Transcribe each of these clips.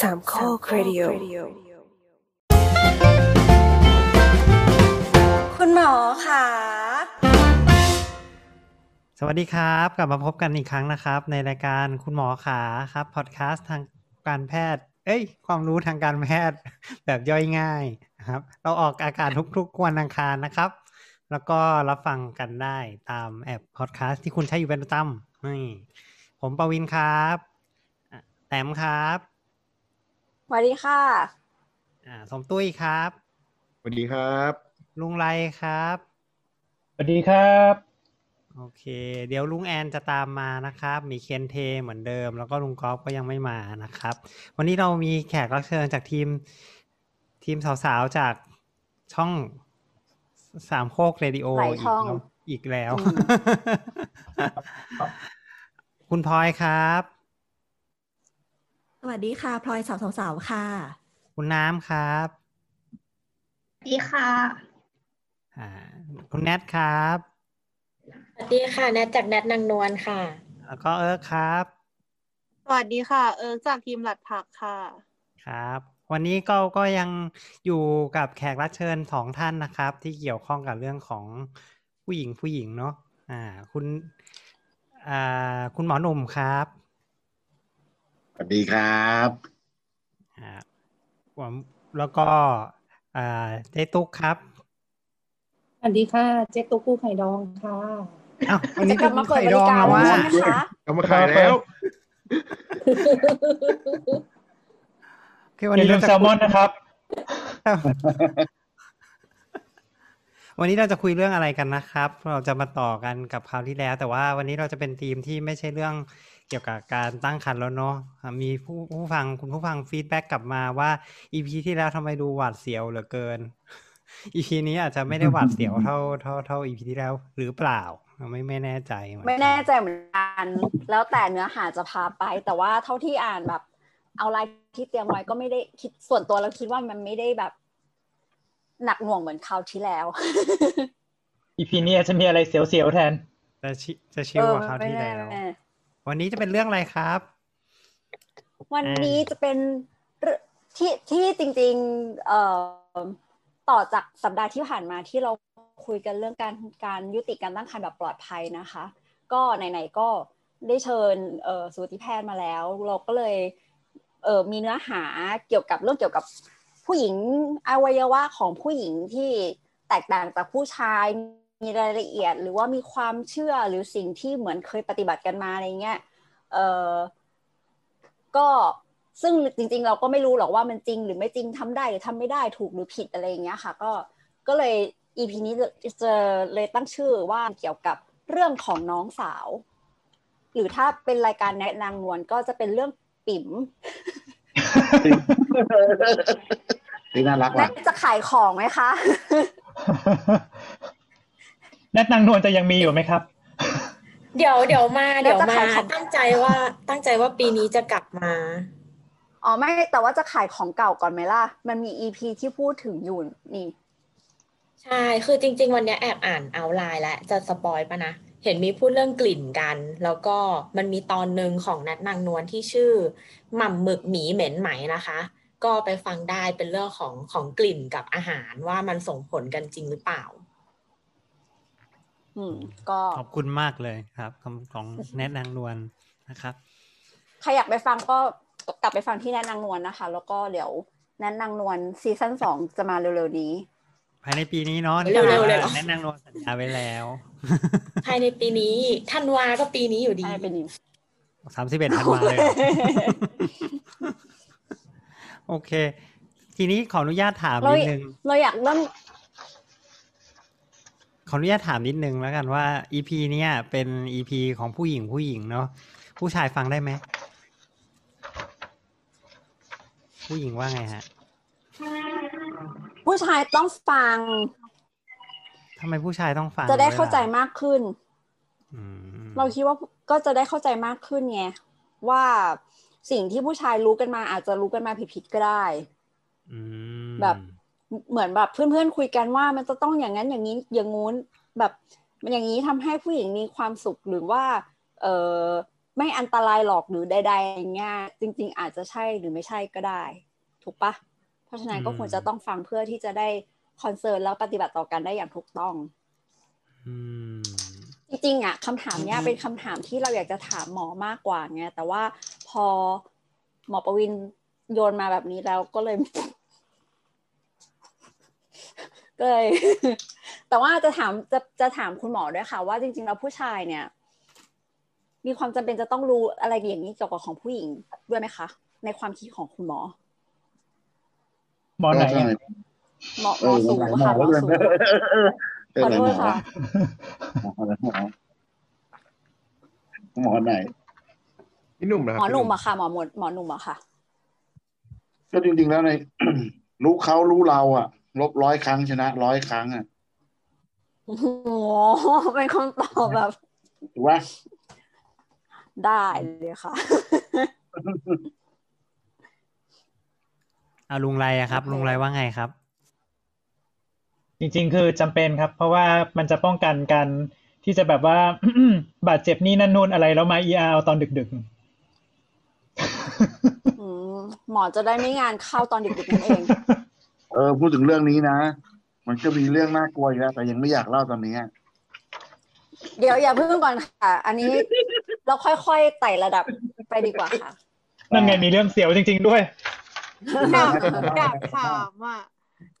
สามโครดิโอคุณหมอขา สวัสดีครับ กลับมาพบกันอีกครั้งนะครับ ในรายการคุณหมอขาครับ พอดแคสต์ทางการแพทย์ เอ้ย ความรู้ทางการแพทย์แบบย่อยง่ายนะครับ เราออกอากาศทุกๆวันอังคารนะครับ แล้วก็รับฟังกันได้ตามแอปพอดแคสต์ที่คุณใช้อยู่เป็นประจำนี่ผมปวินครับอะแต้มครับ สวัสดีค่ะ อ่าสมตุ้ยครับ สวัสดีครับ ลุงไรครับ สวัสดีครับ โอเค เดี๋ยวลุงแอนจะตามมานะครับ มีเคนเทเหมือนเดิม แล้วก็ลุงกอล์ฟก็ยังไม่มานะครับ วันนี้เรามีแขกรับเชิญจากทีม ทีมสาวๆจากช่องสามโคกเรดิโอหลายช่อง อีกแล้วอืมคุณพลอยครับส วัสดีค่ะพลอยสาวสาวๆค่ะ คุณน้ำครับดีค่ะอ่าคุณแนทครับ สวัสดีค่ะแนทจากแนทนางนวลค่ะ แล้วก็เอิร์กครับ สวัสดีค่ะ เอิร์กจากทีมหลัดผักค่ะ ครับ วันนี้ก็ก็ยังอยู่กับแขกรับเชิญสองท่านนะครับ ที่เกี่ยวข้องกับเรื่องของผู้หญิงผู้หญิงเนาะ อ่า คุณ อ่า คุณหมอหนุ่มครับส วัสดีครับอ่าผมแล้วก็อ่าเจ๊ตุ๊กครับ สวัสดีค่ะ เจ๊ตุ๊กกู้ไข่ดองค่ะอ้าววันนี้จะกลับมาเปิดบไข่ริองการแล้วว่าแล้วนะคะเอามาขายแล้วโอเควันอย่านี้ลืเรามจะแซลมอนนะครับ วันนี้เราจะคุยเรื่องอะไรกันนะครับ เราจะมาต่อกันกับคราวที่แล้ว แต่ว่าวันนี้เราจะเป็นธีมที่ไม่ใช่เรื่อง เกี่ยวกับการตั้งครรภ์แล้วเนาะอ่ามีผู้ผู้ฟังคุณผู้ฟัง feedback กลับมาว่า EP ที่แล้วทำไมดูหวาดเสียวเหลือเกิน EP นี้อาจจะไม่ได้หวาดเสียวเท่าเท่าเท่า EP ที่แล้วหรือเปล่าไม่ไม่แน่ใจเหมือนกันไม่แน่ใจเหมือนกันแล้วแต่เนื้อหาจะพาไป แต่ว่าเท่าที่อ่านแบบ เอารายที่เตรียมไว้ก็ไม่ได้คิดส่วนตัวเราคิดว่ามันไม่ได้แบบ หนักหน่วงเหมือนคราวที่แล้วอีพีนี้อาจจะมีอะไรเสียวๆแทน จะชิจะชิลกว่าคราวที่แล้วเออไม่น่ วันนี้จะเป็นเรื่องอะไรครับ วันนี้จะเป็นที่ที่จริงๆเอ่อต่อจากสัปดาห์ที่ผ่านมาที่เราคุยกันเรื่องการการยุติการตั้งครรภ์แบบปลอดภัยนะคะ ก็ไหนๆก็ได้เชิญเอ่อสูติแพทย์มาแล้ว เราก็เลยเอ่อมีเนื้อหาเกี่ยวกับเรื่องเกี่ยวกับผู้หญิงอวัยวะของผู้หญิงที่แตกต่างจากผู้ชาย มีรายละเอียดหรือว่ามีความเชื่อหรือสิ่งที่เหมือนเคยปฏิบัติกันมาอะไรเงี้ยเอ่อก็ซึ่งจริง ๆ เราก็ไม่รู้หรอกว่ามันจริงหรือไม่จริงทำได้หรือทำไม่ได้ถูกหรือผิดอะไรอย่างเงี้ยค่ะ ก็ก็เลย EP นี้จะจะเลยตั้งชื่อว่าเกี่ยวกับเรื่องของน้องสาว หรือถ้าเป็นรายการแนะนางนวลก็จะเป็นเรื่องปิ๋มที่น่ารักแม่ว่ะจะขายของไหมคะแนทนางนวลจะยังมีอยู่ไหมครับ เดี๋ยวเดี๋ยวมาแล้วเดี๋ยวจะมาขายของตั้งใจว่าตั้งใจว่าปีนี้จะกลับมาอ๋อไม่แต่ว่าจะขายของเก่าก่อนไหมล่ะ มันมี EP ที่พูดถึงอยู่นี่ ใช่คือจริง ๆ วันเนี้ยแอบอ่านเอาไลน์แล้วจะสปอยปะนะ เห็นมีพูดเรื่องกลิ่นกัน แล้วก็มันมีตอนหนึ่งของนัดนางนวลที่ชื่อหม่ำหมึกหมีเหม็นไหมนะคะ ก็ไปฟังได้เป็นเรื่องของของกลิ่นกับอาหารว่ามันส่งผลกันจริงหรือเปล่า อืม ก็ขอบคุณมากเลยครับคำของแนทนางนวลนะครับใครอยากไปฟังก็กลับไปฟังที่แนะนางนวลนะคะ แล้วก็เดี๋ยวแนะนางนวลซีซั่นสองจะมาเร็วๆนี้ ภายในปีนี้เนาะเร็วๆเลยเหรอแนทนางนวลสัญญาไว้แล้ว ภายในปีนี้ธันวาก็ปีนี้อยู่ดีใช่เป็นสามสิบเอ็ดธันวาเลยเหรอโอเค ทีนี้ขออนุญาตถามเรานิดนึงเราอยากเริ่ม ขออนุญาตถามนิดนึงแล้วกันว่า EP เนี้ยเป็น EP ของผู้หญิงผู้หญิงเนาะผู้ชายฟังได้ไหมผู้หญิงว่าไงฮะ ผู้ชายต้องฟังทำไมผู้ชายต้องฟังจะได้วยล่เข้าใจมากขึ้นอืมเราคิดว่าก็จะได้เข้าใจมากขึ้นไงว่าสิ่งที่ผู้ชายรู้กันมาอาจจะรู้กันมาผิดๆก็ได้อืมแบบ เหมือนแบบเพื่อนๆคุยกันว่ามันจะต้องอย่างนั้นอย่างนี้อย่างงู้นแบบมันอย่างนี้ทำให้ผู้หญิงมีความสุขหรือว่า เออไม่อันตรายหรอกหรือใดๆอย่างเงี้ยจริง ๆ อาจจะใช่หรือไม่ใช่ก็ได้ ถูกปะเพราะฉะนั้นก็ควรจะต้องฟังเพื่อที่จะได้คอนเซิร์นแล้วปฏิบัติต่อกันได้อย่างถูกต้องอืมจริงๆอะคำถามเนี้ยเป็นคำถามที่เราอยากจะถามหมอมากกว่าไงแต่ว่าพอหมอประวินโยนมาแบบนี้แล้วก็เลย ก็เลยแต่ว่าจะถามจะจะถามคุณหมอด้วยค่ะ ว่าจริง ๆ แล้วผู้ชายเนี่ย มีความจำเป็นจะต้องรู้อะไรอย่างนี้เกี่ยวกับของผู้หญิงด้วยไหมคะ ในความคิดของคุณหมอ หมอไหนใช่อะหมอหเอมออสูหมอค่ะหมอเลยสูเออขอไหนโทหมษอค่ะหมอไหนพี่หนุ่มนะคหรัมบอหนุ่มอะค่ะหมอหมดหมอหนุ่มอะค่ะ ก็จริง ๆ แล้วในรู้เขารู้เราอะ ลบร้อยครั้งชนะร้อยครั้งอะโอ้โหเป็นคำตอบแบบถูกปะได้เลยค่ะเอาลุงไรอะครับ ลุงไรว่าไงครับ จริง ๆ คือจำเป็นครับ เพราะว่ามันจะป้องกันการที่จะแบบว่าบาดเจ็บนี่นั่นนู่นอะไรแล้วมาเออาตอนดึกอืมหมอจะได้ไม่งานเข้าตอนดึกๆนั่นเอง เออ พูดถึงเรื่องนี้นะ มันก็มีเรื่องน่ากลัวอยู่แล้วแต่ยังไม่อยากเล่าตอนนี้อะเดี๋ยวอย่าเพิ่งก่อนค่ะ อันนี้เราค่อยๆไต่ระดับไปดีกว่าค่ะๆนั่นไงมีเรื่องเสียวจริง ๆด้วยอยากอยากถามอะ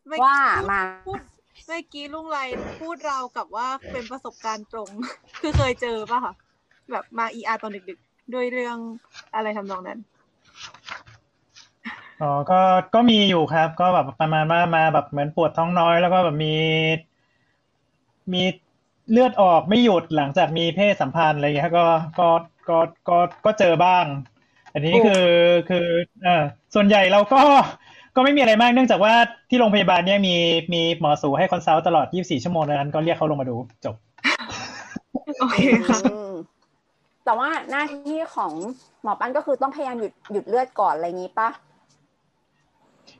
เมื่อว่ากี้มาพูดเมื่อกี้ลุงไรพูดเราวกับว่าเป็นประสบการณ์ตรง คือเคยเจอป่ะคะแบบมาเออาตอนดึกๆ ด้วยเรื่องอะไรทำนองนั้น อ๋อ ก็ ก็มีอยู่ครับ ก็แบบประมาณว่ามาแบบเหมือนปวดท้องน้อย แล้วก็แบบมี มีเลือดออกไม่หยุดหลังจากมีเพศสัมพันธ์อะไรอย่างเงี้ย ก็ ก็ ก็ ก็ ก็เจอบ้าง อันนี้คือ คือเออส่วนใหญ่เราก็ ก็ไม่มีอะไรมาก เนื่องจากว่าที่โรงพยาบาลเนี่ยมี มีหมอสูให้ consult ตลอด 24 ชั่วโมงดังนั้นก็เรียกเขาลงมาดูจบ โอเคค่ะอืมแต่ว่าหน้าที่ของหมอปั้นก็คือต้องพยายามหยุดหยุดเลือดก่อนอะไรอย่างนี้ปะ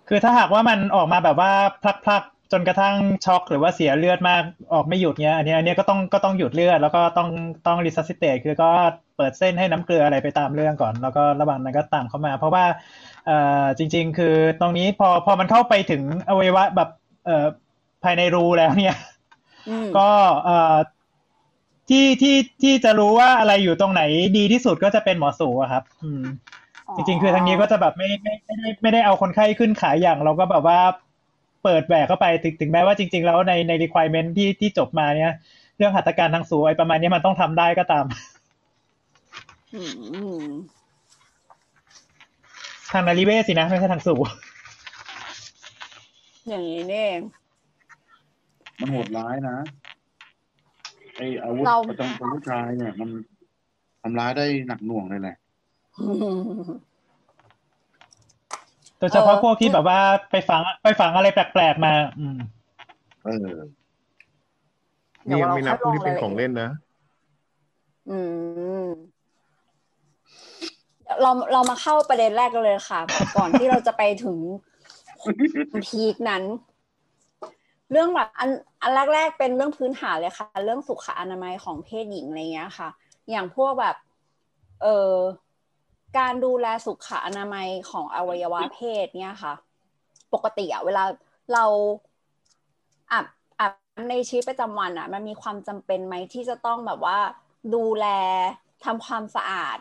คือถ้าหากว่ามันออกมาแบบว่าพลั่กๆจนกระทั่งช็อกหรือว่าเสียเลือดมากออกไม่หยุดเนี้ยอันเนี้ยอันเนี้ยก็ต้องก็ต้องหยุดเลือด แล้วก็ต้องต้อง resuscitate คือก็เปิดเส้นให้น้ำเกลืออะไรไปตามเรื่องก่อน แล้วก็ระหว่างนั้นก็ตามเข้ามา เพราะว่าเอ่อจริง ๆ คือตรงนี้พอพอมันเข้าไปถึงอวัยวะแบบเอ่อภายในรูแล้วเนี่ยอืมก็เอ่อที่ที่ที่จะรู้ว่าอะไรอยู่ตรงไหนดีที่สุดก็จะเป็นหมอสูอะครับ อืม จริงๆ คือทางนี้ก็จะแบบไม่ไม่ไม่ได้ไม่ได้เอาคนไข้ขึ้นขายอย่าง เราก็แบบว่าเปิดแหวกเข้าไปถึงถึงแม้ว่าจริง ๆ แล้วในใน requirement ที่ที่จบมาเนี่ย เรื่องหัตถการทางสูไอ้ประมาณนี้มันต้องทำได้ก็ตามอืมทางนาริเวศสินะ ไม่ใช่ทางสูอย่างนี้นี่เองมันโหดร้ายนะไออาวุธเราประจำตัวผู้ชายเนี่ย มันทำร้ายได้หนักหน่วงเลยแหละ โดยเฉพาะพวกที่แบบว่าไปฝังไปฝังอะไรแปลกๆมา อืมเออนี่ยังไม่นับผู้ที่เป็นของเล่นนะ อืม เราเรามาเข้าประเด็นแรกกันเลยค่ะ ก่อนที่เราจะไปถึงพีคนั้น เรื่องแบบอันอันแรกๆเป็นเรื่องพื้นฐานเลยค่ะ เรื่องสุขอนามัยของเพศหญิงอะไรเงี้ยค่ะ อย่างพวกแบบ เอ่อ การดูแลสุขอนามัยของอวัยวะเพศเนี่ยค่ะ ปกติอะเวลาเราอาบอาบน้ำในชีวิตประจำวันอะมันมีความจำเป็นไหมที่จะต้องแบบว่า ดูแลทำความสะอาด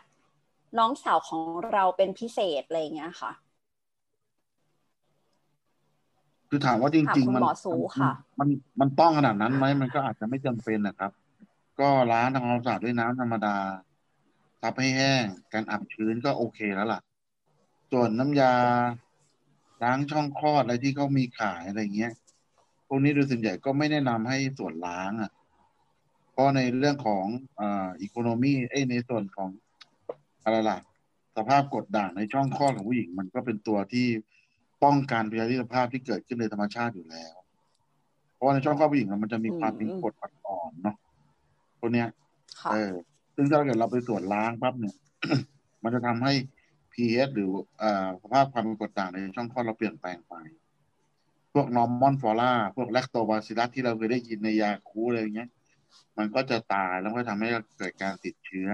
น้องสาวของเราเป็นพิเศษอะไรอย่างเงี้ยค่ะ คือถามว่าจถามริงคุณๆมันหมอสูค่ะมันมันต้องขนาดนั้นไหมมันก็อาจจะไม่จำเป็นนะครับ ก็ล้างทำความสะอาดด้วยน้ำธรรมดา ซับให้แห้ง การอับชื้นก็โอเคแล้วล่ะ ส่วนน้ำยาล้างช่องคลอดอะไรที่เขามีขายอะไรเงี้ย พวกนี้โดยส่วนใหญ่ก็ไม่แนะนำให้ส่วนล้างอะ เพราะในเรื่องของอ่าอีโคโนมีเอ้ยในส่วนของอะไรล่ะ สภาพกดด่างในช่องคลอดของผู้หญิง มันก็เป็นตัวที่ป้องกันพยาธิสภาพที่เกิดขึ้นในธรรมชาติอยู่แล้ว เพราะว่าในช่องคลอดผู้หญิงมันจะมีความเป็นกรดอ่อนๆเนาะตัวเนี้ยค่ะเออ ซึ่งถ้าเกิดเราไปตรวจล้างปั๊บเนี่ย มันจะทำให้ pH หรือสภาพความเป็นกรดด่างในช่องคลอดเราเปลี่ยนแปลงไป พวก normal flora พวก lactobacillus ที่เราเคยได้ยินในยาคูลท์อะไรอย่างเงี้ย มันก็จะตายแล้วก็ทำให้เกิดการติดเชื้อ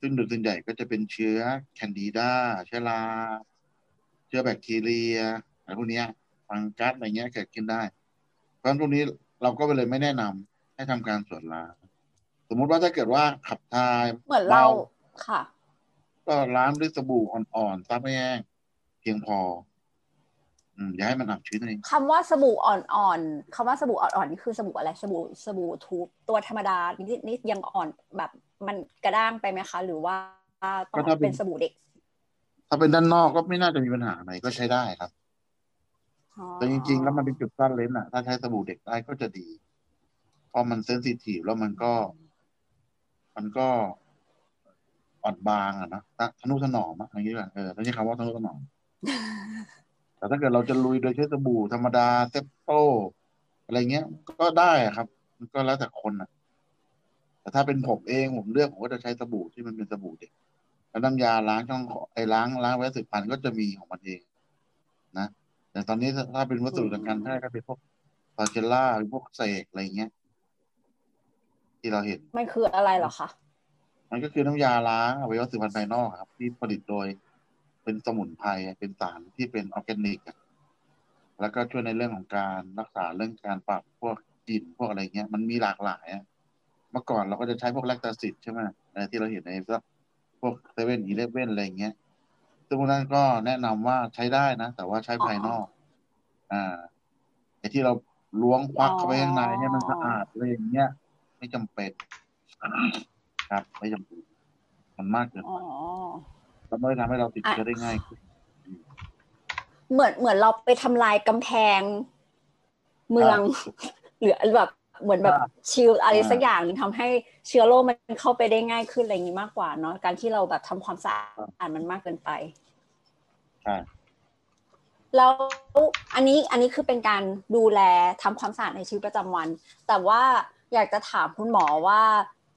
ซึ่งโดยส่วนใหญ่ก็จะเป็นเชื้อ candida เชื้อรา เชื้อแบคทีเรียอะไรพวกเนี้ย fungus อะไรเงี้ยเกิดขึ้นได้ เพราะฉะนั้นพวกนี้เราก็เลยไม่แนะนำให้ทำการสวนล้าง มมุติว่าถ้าเกิดว่าขับถ่ายเหมือนเราค่ะ ก็ล้างด้วยสบู่อ่อนๆซับให้แห้งเพียงพอ อืมอย่าให้มันอับชื้นนั่นเองคำว่าสบู่อ่อนๆคำว่าสบู่อ่อนๆนี่คือสบู่อะไรสบู่สบู่ทูบตัวธรรมดานี่นี่ยังอ่อนแบบมันกระด้างไปไหมคะ หรือว่าต้องเป็นสบู่เด็ก ถ้าเป็นด้านนอกก็ไม่น่าจะมีปัญหาอะไรก็ใช้ได้ครับแต่จริง ๆ แล้วมันเป็นจุดสั้นเลนส์อะถ้าใช้สบู่เด็กได้ก็จะดี เพราะมันเซนซิทีฟแล้วมันก็ มันก็อ่อนบางอะนะทนุถนอมอะอย่างนี้แหละเออไม่ใช่คำว่าทนุถนอมแต่ถ้าเกิดเราจะลุยโดยใช้สบู่ธรรมดาเซปโตอะไรเงี้ย ก็ได้อะครับ มันก็แล้วแต่คนอะ แต่ถ้าเป็นผมเองผมเลือกผมก็จะใช้สบู่ที่มันเป็นสบู่เด็กแล้วน้ำยาล้างช่องไอ้ล้างล้างไว้สืบพันธุ์ก็จะมีของมันเอง นะแต่ตอนนี้ถ้าเป็นวัสดุทางการแพทย์ก็เป็นพวกฟาเชล่าพวกเสกอะไรเงี้ย ที่เราเห็น มันคืออะไรเหรอคะ มันก็คือน้ำยาล้างอวัยวะสืบพันธุ์ภายนอกครับ ที่ผลิตโดยเป็นสมุนไพรเป็นสารที่เป็นออร์แกนิกอะแล้วก็ช่วยในเรื่องของการรักษาเรื่องการปรับพวกกลิ่นพวกอะไรเงี้ย มันมีหลากหลายอะเมื่อก่อนเราก็จะใช้พวก Lactacyd ใช่ไหมในที่เราเห็นในพวกเซเว่นอีเลฟเว่นอะไรเงี้ยซึ่งพวกนั้นก็แนะนำว่าใช้ได้นะ แต่ว่าใช้ภายนอก อ่าไอ้ที่เราล้วงควักเข้าไปข้างในเนี่ยมันสะอาดอะไรอย่างเงี้ย ไม่จำเป็น ครับ ไม่จำเป็นมันมากเกินอ๋อไปแล้วไม่ได้ทำให้เราติดเชื้อได้ง่ายขึ้นเหมือนเหมือนเราไปทำลายกำแพง เมือง หรือแบบเหมือนแบบชิลอะไรสักอย่างหนึงทำให้เชื้อโรคมันเข้าไปได้ง่ายขึ้นอะไรอย่างนี้มากกว่าเนาะการที่เราแบบทำความสะอาดมันมากเกินไปใช่แล้วอันนี้อันนี้คือเป็นการดูแลทำความสะอาดในชีวิตประจำวัน แต่ว่า อยากจะถามคุณหมอว่า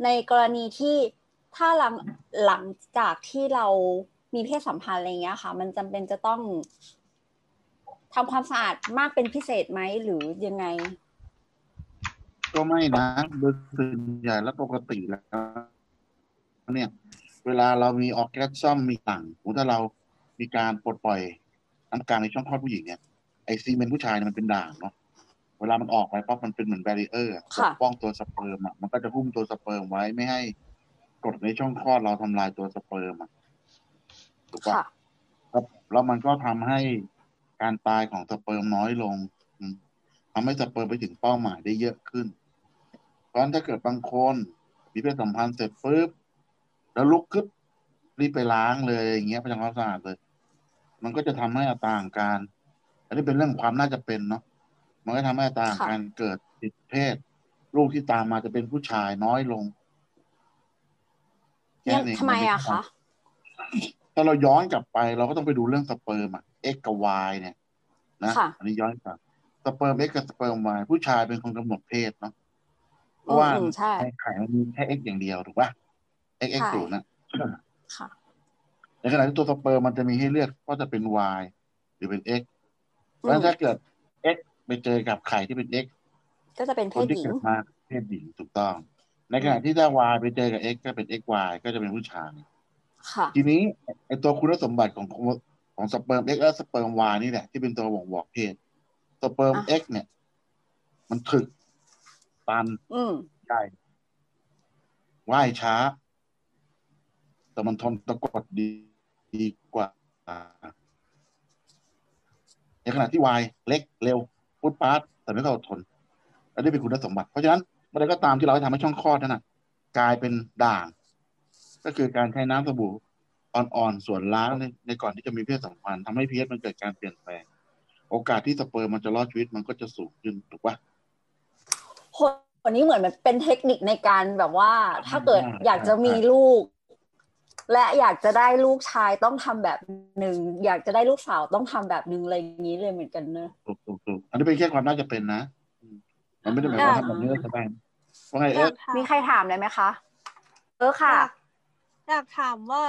ในกรณีที่ถ้าหลังหลังจากที่เรามีเพศสัมพันธ์อะไรเงี้ยค่ะ มันจำเป็นจะต้องทำความสะอาดมากเป็นพิเศษไหมหรือยังไง ก็ไม่นะโดยส่วนใหญ่แล้วปกติแล้วเนี่ย เวลาเรามี orgasm มีด่างถ้าเรามีการปลดปล่อยน้ำกลางในช่องคลอดผู้หญิงเนี่ยไอ semen ผู้ชายเนี่ยมันเป็นด่างเนาะ เวลามันออกไปปั๊บมันเป็นเหมือนแบรีเออร์ปค่ะปกป้องตัวสเปิร์มอะมันก็จะหุ้มตัวสเปิร์มไว้ไม่ให้กรดในช่องคลอดเราทำลายตัวสเปิร์มอะถูกปะค่ะครับแล้วมันก็ทำให้การตายของสเปิร์มน้อยลงอืมทำให้สเปิร์มไปถึงเป้าหมายได้เยอะขึ้น เพราะฉะนั้นถ้าเกิดบางคนมีเพศสัมพันธ์เสร็จปุ๊บแล้วลุกขึ้นรีบไปล้างเลยอย่างเงี้ยไปทำความสะอาดเลย มันก็จะทำให้อัตราของการ อันนี้เป็นเรื่องความน่าจะเป็นเนาะ มันก็ทำให้อัตราของค่ะการเกิดติดเพศลูกที่ตามมาจะเป็นผู้ชายน้อยลงแค่ยังนั้นเองทำไมอะคะถ้าเราย้อนกลับไป เราก็ต้องไปดูเรื่องสเปิร์มอะ X กับ Y เนี่ยนะค่ะอันนี้ย้อนกลับสเปิร์ม X กับสเปิร์ม Y ผู้ชายเป็นคนกำหนดเพศเนาะเพราะว่าอืมใช่ในไข่มันมีแค่ X อย่างเดียวถูกป่ะ X X ใช่ศูนย์นะค่ะในขณะที่ตัวสเปิร์มมันจะมีให้เลือกว่าจะเป็น Y หรือเป็น X เพราะฉะนั้นถ้าเกิด X ไปเจอกับไข่ที่เป็น X ก็จะเป็นเพคนศที่หญิงเกิดมาเพศหญิงถูกต้อง ในขณะที่ถ้า Y ไปเจอกับ X ก็เป็น XY ก็จะเป็นผู้ชายค่ะทีนี้ไอตัวคุณสมบัติของของสเปิร์ม X และสเปิร์ม Y นี่แหละที่เป็นตัวบ่งบอกเพศสเปิร์มอะ X เนี่ย มันถึกตันอืมใหญ่ว่ายช้า แต่มันทนต่อกรดได้ดีกว่าในขณะที่ Y เล็กเร็ว ปรู๊ดปร๊าดแต่ไม่ค่อยอดทนและนี่เป็นคุณสมบัติ เพราะฉะนั้นเมื่อใดก็ตามที่เราให้ทำให้ช่องคลอดนั้นนะกลายเป็นด่าง ก็คือการใช้น้ำสบู่อ่อนๆส่วนล้างในในก่อนที่จะมีเพศสัมพันธ์ทำให้พีเอมันเกิดการเปลี่ยนแปลง โอกาสที่สเปิร์มมันจะรอดชีวิตมันก็จะสูงขึ้นถูกปะคนนี้เหมือนมันเป็นเทคนิคในการแบบว่า ถ้าเกิดใช่อยากจะมีลูก และอยากจะได้ลูกชายต้องทำแบบหนึ่งอยากจะได้ลูกสาวต้องทำแบบหนึ่งอะไรอย่างนี้เลยเหมือนกันเนอะถูกถูกถูกอันนี้เป็นแค่ความน่าจะเป็นนะอืมมันไม่ได้หมายความว่าทำแบบนี้แล้วจะได้ว่าไงอเอ๊ะยากถามมีใครถามเลยไหมคะ เออค่ะอยากอยากถามว่า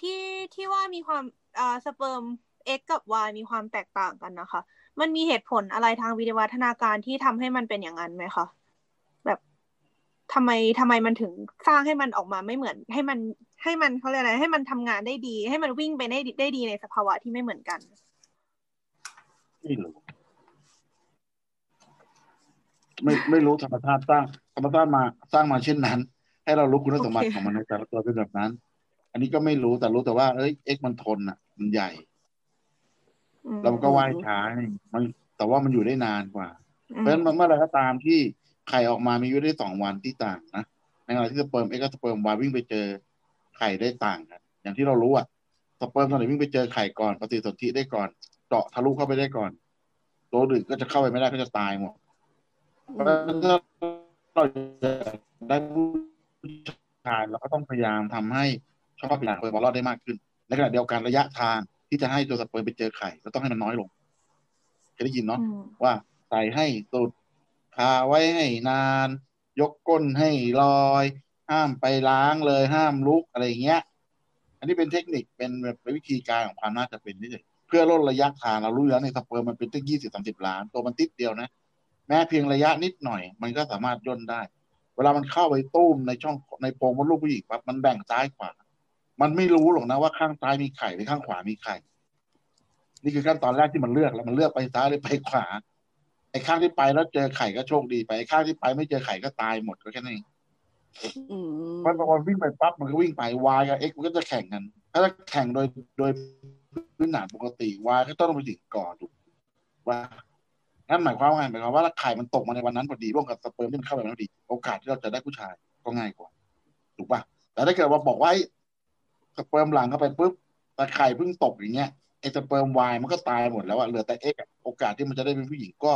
ที่ที่ว่ามีความอ่าสเปิร์ม X กับ Y มีความแตกต่างกันนะคะ มันมีเหตุผลอะไรทางวิวัฒนาการที่ทำให้มันเป็นอย่างนั้นไหมคะแบบ ทำไมทำไมมันถึงสร้างให้มันออกมาไม่เหมือน ให้มันให้มันเขาเรียกอะไร ให้มันทำงานได้ดี ให้มันวิ่งไปได้ได้ดีในสภาวะที่ไม่เหมือนกันไม่รู้ไม่ไม่รู้ธรรมชาติสร้างธรรมชาติมาสร้างมาเช่นนั้น ให้เรารู้คุณสมบัติโอเคของมันในแต่ละตัวเป็นแบบนั้น อันนี้ก็ไม่รู้แต่รู้แต่ว่าเอ้ย X มันทนอะ มันใหญ่อืมแล้วมันก็ว่ายช้านี่มันแต่ว่ามันอยู่ได้นานกว่าอืเพราะฉะนั้นเมื่อไหรก็ตามที่ ไข่ออกมามีอายุได้สองวันที่ต่างนะในขณะที่สเปิร์ม X กับสเปิร์ม Y วิ่งไปเจอไข่ได้ต่างกันอย่างที่เรารู้อะสเปิร์มตอนไหนวิ่งไปเจอไข่ก่อนปฏิสนธิได้ก่อนเจาะทะลุเข้าไปได้ก่อนตัวอื่นก็จะเข้าไปไม่ได้ก็จะตายหมดเพราะฉะนั้นถ้าเราจะได้ผู้ชายเราก็ต้องพยายามทำให้ช่องว่างสเปิร์มรอดได้มากขึ้นในขณะเดียวกันระยะทางที่จะให้ตัวสเปิร์มไปเจอไข่ก็ต้องให้มันน้อยลงเคยได้ยินเนาะอืมว่าใส่ให้สุดคาไว้ให้นาน ยกก้นให้ลอย ห้ามไปล้างเลยห้ามลุกอะไรเงี้ย อันนี้เป็นเทคนิคเป็นแบบวิธีการของความน่าจะเป็นนี่เองเพื่อลดระยะทางเรารู้แล้วในสเปิร์มมันเป็นตั้งยี่สิบสามสิบล้าน ตัวมันติดเดียวนะ แม้เพียงระยะนิดหน่อย มันก็สามารถย่นได้ เวลามันเข้าไปตุ้มในช่องในโพรงมดลูกผู้หญิงปั๊บมันแบ่งซ้ายขวา มันไม่รู้หรอกนะว่าข้างซ้ายมีไข่หรือข้างขวามีไข่นี่คือขั้นตอนแรกที่มันเลือกแล้วมันเลือกไปซ้ายหรือไปขวา ไอ้ข้างที่ไปแล้วเจอไข่ก็โชคดีไปไอ้ข้างที่ไปไม่เจอไข่ก็ตายหมดก็แค่นั้นเองอืมมันพอวิ่งไปปั๊บมันก็วิ่งไป Y กับ X มันก็จะแข่งกัน ถ้าแข่งโดยโดยพื้นฐานปกติ Y ก็ต้องไปถึงก่อนถูกว่านั่นหมายความว่าไงหมายความว่าถ้าไข่มันตกมาในวันนั้นพอดีร่วมกับสเปิร์มที่มันเข้าไปพอดี โอกาสที่เราจะได้ผู้ชายก็ง่ายกว่า ถูกป่ะแต่ถ้าเกิดว่าบอกว่าไอ้สเปิร์มหลังเข้าไปปุ๊บแต่ไข่เพิ่งตกอย่างเงี้ยไอ้สเปิร์ม Y มันก็ตายหมดแล้วอะเหลือแต่ X อะโอกาสที่มันจะได้เป็นผู้หญิงก็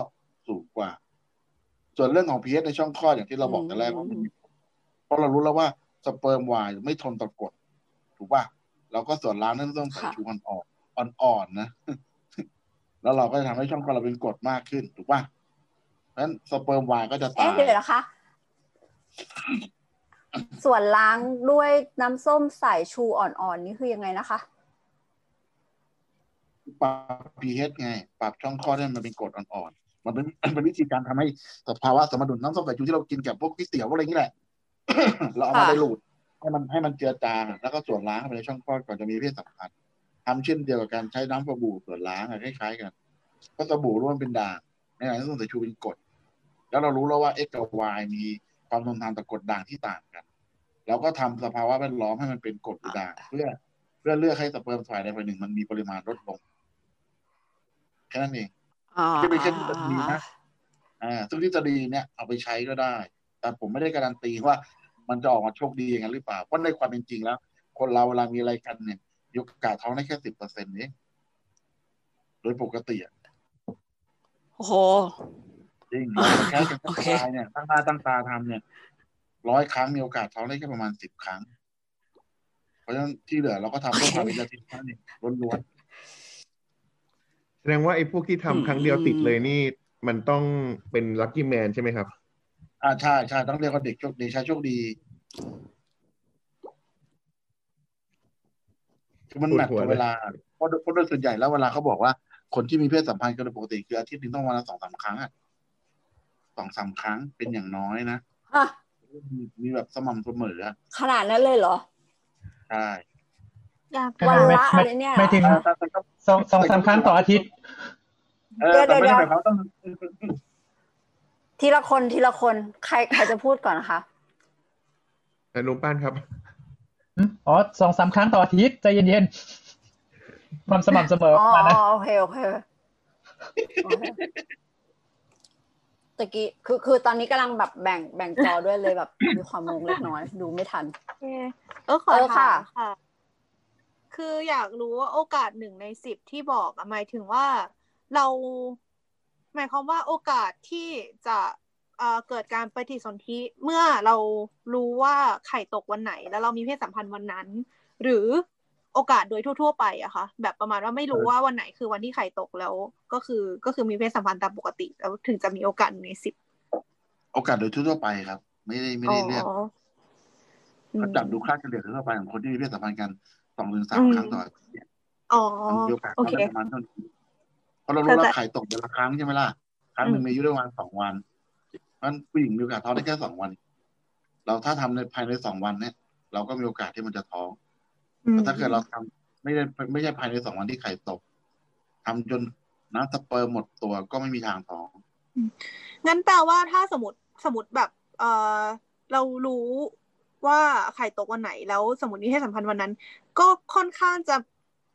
สูงกว่า ส่วนเรื่องของ pH ในช่องคลอดอย่างที่เราบอกแต่แรกว่ามันมีผลเพราะเรารู้แล้วว่าสเปิร์ม Y ไม่ทนต่อกรดถูกป่ะเราก็ส่วนล้างนั่นต้องใส่ค่ะชูอ่อนๆอ่อนๆนะ แล้วเราก็จะทำให้ช่องคลอดเราเป็นกรดมากขึ้น ถูกป่ะเพราะฉะนั้นสเปิร์ม Y ก็จะตาเอ๊ะยเดี๋ยวนะคะส่วนล้างด้วยน้ำส้มสายชูอ่อนๆนี่คือยังไงนะคะปรับ pH ไง ปรับช่องคลอดให้มันเป็นกรดอ่อนๆ มันเป็นมันเป็นวิธีการทำให้สภาวะสมดุลน้ำส้มสายชูที่เรากินกับพวกก๋วยเตี๋ยวพวกอะไรนี่แหละ เราเอามาค่ะไดรูดให้มันให้มันเจือจางแล้วก็ส่วนล้างเข้าไปในช่องคลอดก่อนจะมีเพศสัมพันธ์ทำเช่นเดียวกับการใช้น้ำสบู่ส่วนล้างอะคล้ายๆกัน ก็สบู่ร่วมเป็นด่างในขณะที่น้ำส้มสายชูเป็นกรดแล้วเรารู้แล้วว่า X กับ Y มีความทนทานต่อกรดด่างที่ต่างกันเราก็ทำสภาวะแวดล้อมให้มันเป็นกรดหรือด่างเพื่อ เพื่อเลือกให้สเปิร์มฝ่ายใดฝ่ายหนึ่งมันมีปริมาณลดลงแค่นั้นเองอ๋อ ที่เป็นแค่ทฤษฎีนะอ่าซึ่งทฤษฎีเนี่ยเอาไปใช้ก็ได้ แต่ผมไม่ได้การันตีว่ามันจะออกมาโชคดีอย่างนั้นหรือเปล่า เพราะในความเป็นจริงแล้ว คนเราเวลามีอะไรกันเนี่ยมีโอกาสท้องได้แค่สิบเปอร์เซ็นต์เองโดยปกติอะโอ้โหจริงแค่กันโอเคตายเนี่ยตั้งหน้าตั้งตาทำเนี่ยร้อยครั้งมีโอกาสท้องได้แค่ประมาณสิบครั้ง เพราะฉะนั้นที่เหลือเราก็ทำเพื่อความเป็นอาทิตย์นั่นเองล้วน แสดงว่าไอ้พวกที่ทำอืมครั้งเดียวติดเลยนี่ มันต้องเป็นลัคกี้แมนใช่ไหมครับๆอ่าใช่ใช่ต้องเรียกว่าเด็กโชคดีชายโชคดีคือมันแมทปวดหัวกับเลยเวลาเพราะเพราะโดยส่วนใหญ่แล้วเวลาเขาบอกว่า คนที่มีเพศสัมพันธ์กันโดยปกติคืออาทิตย์หนึงต้องวันละสองสามครั้งอะสองสามครั้งเป็นอย่างน้อยนะ อะ มีมีแบบสม่ำเสมออะขนาดนั้นเลยเหรอ ใช่ อยากวันไม่ละไม่อะไรเนี่ยไม่ถึงแต่แต่แต่ก็สองสองสามครั้งต่ออาทิตย์เออแต่ไม่เดี๋ได้ยวหมายความว่าต้องทีละคนทีละคนใครใครจะพูดก่อนนะคะแต่ลุงป้านครับอ๋อสองสามครั้งต่ออาทิตย์ใจเย็นๆความสม่ำเสมออ๋อประมาณนั้นโอเคโอเคโอเคตะกี้คือคือตอนนี้กำลังแบบแบ่งแบ่งจอด้วยเลยแบบมีความงงเล็กน้อย ดูไม่ทันโอเคเออขอเออถาค่ะมค่ะ คืออยากรู้ว่าโอกาสหนึ่งในสิบที่บอกอะหมายถึงว่าเรา หมายความว่าโอกาสที่จะเอ่อเกิดการปฏิสนธิเมื่อเรารู้ว่าไข่ตกวันไหน แล้วเรามีเพศสัมพันธ์วันนั้น หรือโอกาสโดยทั่ว ๆ ไปอะคะแบบประมาณว่าไม่รู้ว่าวันไหนคือวันที่ไข่ตกแล้ว ก็คือก็คือมีเพศสัมพันธ์ตามปกติ แล้วถึงจะมีโอกาสหนึ่งในสิบโอกาสโดยทั่วๆไปครับ ไม่ได้ไม่ได้เลือกอ๋ออืมเขาจับดูค่าเฉลี่ยทั่วไปของคนที่มีเพศสัมพันธ์กัน สองถึงสามอืมครั้งต่ออาทิตย์เนี่ยอ๋อมันมีโอกาสโอเคได้ประมาณเท่านี้เพราะเรารู้ว่าเข้าใจไข่ตกเดือนละครั้งใช่ไหมล่ะครั้งหนึ่งอืมมีอายุได้ประมาณสองวันเพราะฉะนั้นผู้หญิงมีโอกาสท้องได้แค่สองวัน เราถ้าทำในภายในสองวันเนี่ย เราก็มีโอกาสที่มันจะท้องอืมแต่ถ้าเกิดเราทำไม่ได้ไม่ใช่ภายในสองวันที่ไข่ตกทำจนน้ำสเปิร์มหมดตัวก็ไม่มีทางท้องงั้นแปลว่าถ้าสมมติสมมติแบบ เออเรารู้ ว่าไข่ตกวันไหนแล้วสมมติมีเพศสัมพันธ์วันนั้น ก็ค่อนข้างจะ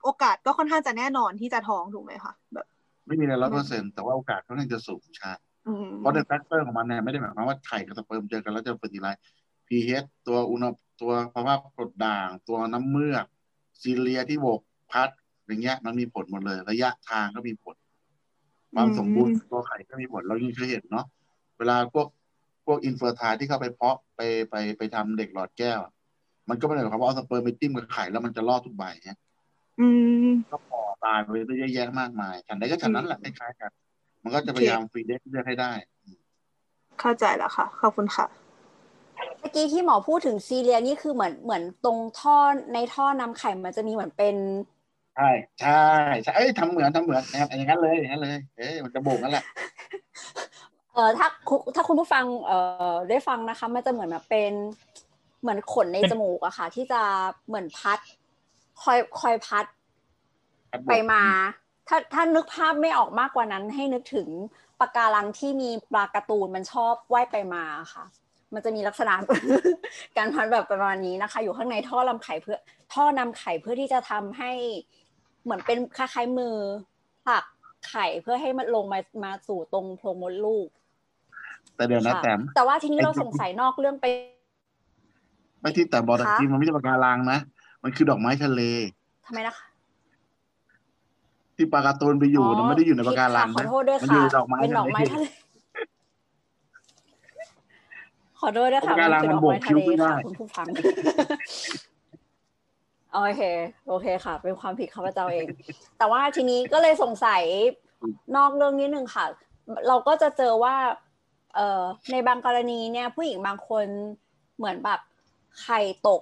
โอกาสก็ค่อนข้างจะแน่นอนที่จะท้องถูกไหมคะแบบ ไม่มีอะไรร้อยเปอร์เซ็นต์แต่ว่าโอกาสค่อนข้างจะสูงใช่อืมเพราะใน factor ของมันเนี่ยไม่ได้หมายความว่าไข่กับสเปิร์มเจอกันแล้วจะ fertilize pH ตัวอุณหตัวภาวะกรดด่าง ตัวน้ำเมือก cilia ที่โบกพัดอย่างเงี้ย มันมีผลหมดเลย ระยะทางก็มีผล ความสมบูรณ์ตัวไข่ก็มีผลเรายังเคยเห็นเนาะเวลาพวกพ วก infertile ที่เข้าไปเพาะไปไปไปทำเด็กหลอดแก้วอะมันก็ไม่ได้หมายความว่าเอาสเปิร์มไปจิ้มกับไข่แล้วมันจะรอดทุกใบเนี่ยอืมก็พอตายไปเยอะแยะมากมายฉันใดก็ฉันนั้นแหละคล้ายๆกันมันก็จะพยายามฟีดเลือกให้ได้ เข้าใจแล้วค่ะ ขอบคุณค่ะเมื่อกี้ที่หมอพูดถึงซีเรียนี่คือเหมือนเหมือนตรงท่อในท่อนำไข่มันจะมีเหมือนเป็น ใช่ใช่ใช่เอ้ยทำเหมือนทำเหมือนนะครับอย่างนั้นเลยอย่างนั้นเลย เอ้ยมันจะโบกนั่นแหละเออถ้าคุณถ้าคุณผู้ฟังเอ่อได้ฟังนะคะ มันจะเหมือนแบบเป็นเหมือนขนในเป็นจมูกอะค่ะ ที่จะเหมือนพัด คอยคอยพัดครับผมไปมา ถ้าถ้านึกภาพไม่ออกมากกว่านั้น ให้นึกถึงปะการังที่มีปลาการ์ตูนมันชอบว่ายไปมาค่ะ มันจะมีลักษณะการพัดแบบประมาณนี้นะคะ อยู่ข้างในท่อลำไข่เพื่อ ท่อนำไข่เพื่อที่จะทำให้เหมือนเป็นคล้ายๆมือผลักไข่เพื่อให้มันลงมามาสู่ตรงโพรงมดลูก แต่เดี๋ยวนะค่ะแต้มแต่ว่าทีนี้ไอ้เราที่สงสัยนอกเรื่องไป ไม่ที่แต่บอกแต่คะจริงมันไม่ใช่ปะการังนะมันคือดอกไม้ทะเล ทำไมนะคะที่ปลาการ์ตูนไปอยู่นะไม่ได้อยู่ในปะการังผิดค่ะขอนะโทษด้วยมันค่ะอยู่ดอกไม้เป็นดอกไม้ทะทะเลเลขอโทษด้วยค่ะปะการังคือมัดนอกโบกไม้คิ้ทะวเลไม่ได้ ค่ะคุณผู้ฟัง โอเค โอเคค่ะ เป็นความผิดข้าพเจ้าเอง แต่ว่าทีนี้ก็เลยสงสัยนอกเรื่องนิดนึงค่ะ เราก็จะเจอว่า เอ่อในบางกรณีเนี่ยผู้หญิงบางคนเหมือนแบบไข่ตก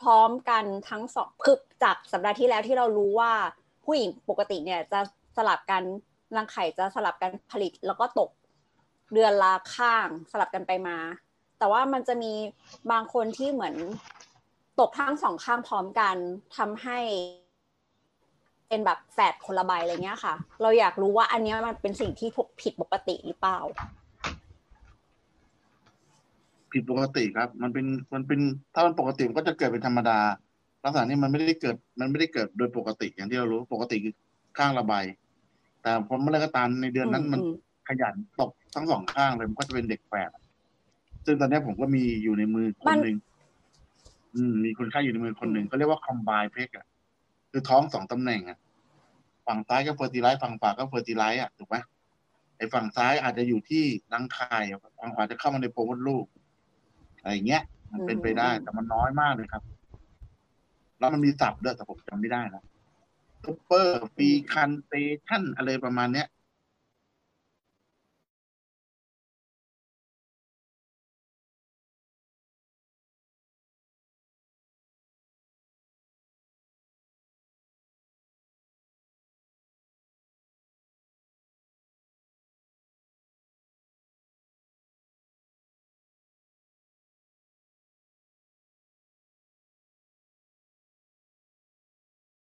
พร้อมกันทั้งสองคือจากสัปดาห์ที่แล้วที่เรารู้ว่าผู้หญิงปกติเนี่ยจะสลับกันรังไข่จะสลับกันผลิตแล้วก็ตกเดือนละข้างสลับกันไปมา แต่ว่ามันจะมีบางคนที่เหมือนตกทั้งสองข้างพร้อมกันทำให้เป็นแบบแฝดคนละใบอะไรเงี้ยค่ะ เราอยากรู้ว่าอันนี้มันเป็นสิ่งที่ผิดปกติหรือเปล่า ผิดปกติครับ มันเป็นมันเป็นถ้ามันปกติมันก็จะเกิดเป็นธรรมดา ลักษณะนี้มันไม่ได้เกิด มันไม่ได้เกิดโดยปกติอย่างที่เรารู้ปกติคือข้างละใบแต่พอเมื่อไรก็ตามในเดือนนั้นมันอืมขยันตกทั้งสองข้างเลยมันก็จะเป็นเด็กแฝดซึ่งตอนนี้ผมก็มีอยู่ในมือคนหนึ่งอืมมีคนไข้อยู่ในมือคนหนึ่งเขาเรียกว่าคอมไบเพกอะคือท้องสองตำแหน่งอะฝั่งซ้ายก็ fertilize ฝั่งขวาก็ fertilize อะถูกไหมไอ้ฝั่งซ้ายอาจจะอยู่ที่รังไข่ฝั่งขวาจะเข้ามาในโพรงมดลูก อะไรอย่างเงี้ย มันเป็นไปได้ แต่มันน้อยมากเลยครับ แล้วมันมีศัพท์ด้วยแต่ผมจำไม่ได้นะ superfe cundation อะไรประมาณเนี้ย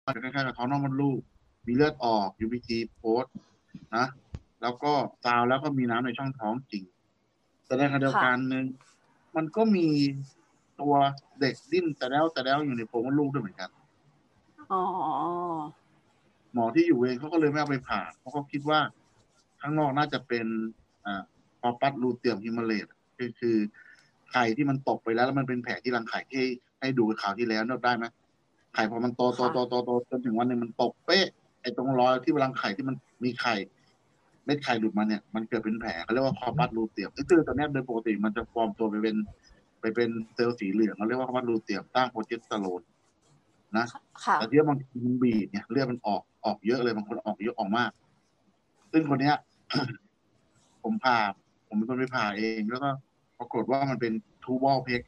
คล้ายๆกับท้องนอกมดลูก มีเลือดออก UPT โพสต์นะ แล้วก็ซาวแล้วก็มีน้ำในช่องท้องจริง แต่ในขณะเดียวกันหนึ่งมันก็มีตัวเด็กดิ้นแต่แล้วแต่แล้วอยู่ในโพรงมดลูกด้วยเหมือนกันอ๋อหมอที่อยู่เองเขาก็เลยไม่เอาไปผ่าเพราะเขาคิดว่าข้างนอกน่าจะเป็นอ่าพอปัดรูเตียมฮิมาเลตคือคือไข่ที่มันตกไปแล้วแล้วมันเป็นแผลที่รังไข่ที่ให้ดูคราวที่แล้วนึกได้ไหม ไข่พอมันโตโตโตโตโตจนถึงวันหนึ่งมันตกเป๊ะไอ้ตรงรอยที่รังไข่ที่มันมีไข่เม็ดไข่หลุดมาเนี่ยมันเกิดเป็นแผลเขาเรียกว่า corpus luteum คือตอนนี้โดยปกติมันจะฟอร์มตัวไปเป็น ไปเป็นเซลล์สีเหลืองเขาเรียกว่า corpus luteum สร้าง progesterone นะค่ะแต่ที่บางทีมันบีบเนี่ยเลือดมันออกออกเยอะเลยบางคนออกเยอะออกมาก ซึ่งคนเนี้ย ผมผ่าผมเป็นคนไปผ่าเองแล้วก็ปรากฏว่ามันเป็น tubal preg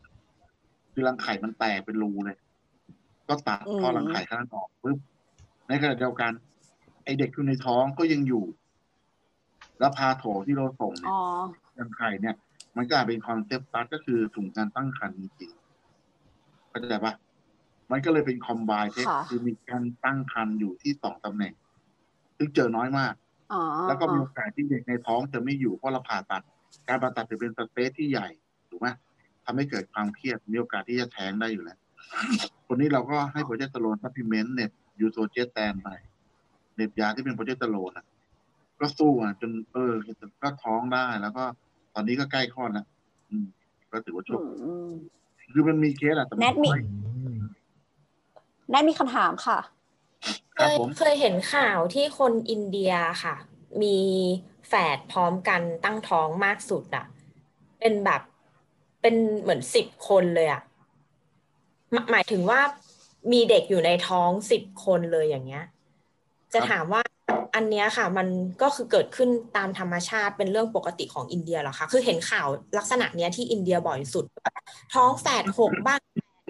คือรังไข่มันแตกเป็นรูเลย ก็ตัดอืมท่อรังไข่ข้างนั้นออกปุ๊บในขณะเดียวกัน ไอเด็กที่อยู่ในท้องก็ยังอยู่ แล้ว patho ที่เราส่งเนี่ยอ๋อรังไข่เนี่ย มันก็อาจเป็น conceptus ก็คือถุงการตั้งครรภ์จริงเข้าใจปะมันก็เลยเป็น combined preg ค่ะคือมีการตั้งครรภ์อยู่ที่สองตำแหน่ง ซึ่งเจอน้อยมากอ๋อแล้วก็มีโอกาสที่เด็กในท้องจะไม่อยู่เพราะเราผ่าตัด การผ่าตัดถือเป็น stress ที่ใหญ่ถูกไหมทำให้เกิดความเครียดมีโอกาสที่จะแท้งได้อยู่แล้ว คนนี้เราก็ให้ progesterone supplement เหน็บ Utrogestan ไปเหน็บยาที่เป็น progesterone อะ ก็สู้อะจนเออก็ท้องได้แล้วก็ตอนนี้ก็ใกล้คลอดแล้วอืม ก็ถือว่าโชอืคมอืมคือมันมีเคสอะแต่แนทมีน้อยแนทมีคำถามค่ะเคยเคยเห็นข่าวที่คนอินเดียค่ะ มีแฝดพร้อมกันตั้งท้องมากสุดอะเป็นแบบเป็นเหมือนสิบคนเลยอะ หมายถึงว่ามีเด็กอยู่ในท้องสิบคนเลยอย่างเงี้ย จะถามว่าอันเนี้ยค่ะ มันก็คือเกิดขึ้นตามธรรมชาติเป็นเรื่องปกติของอินเดียหรอคะคือเห็นข่าวลักษณะเนี้ยที่อินเดียบ่อยสุด ท้องแฝดหกบ้าง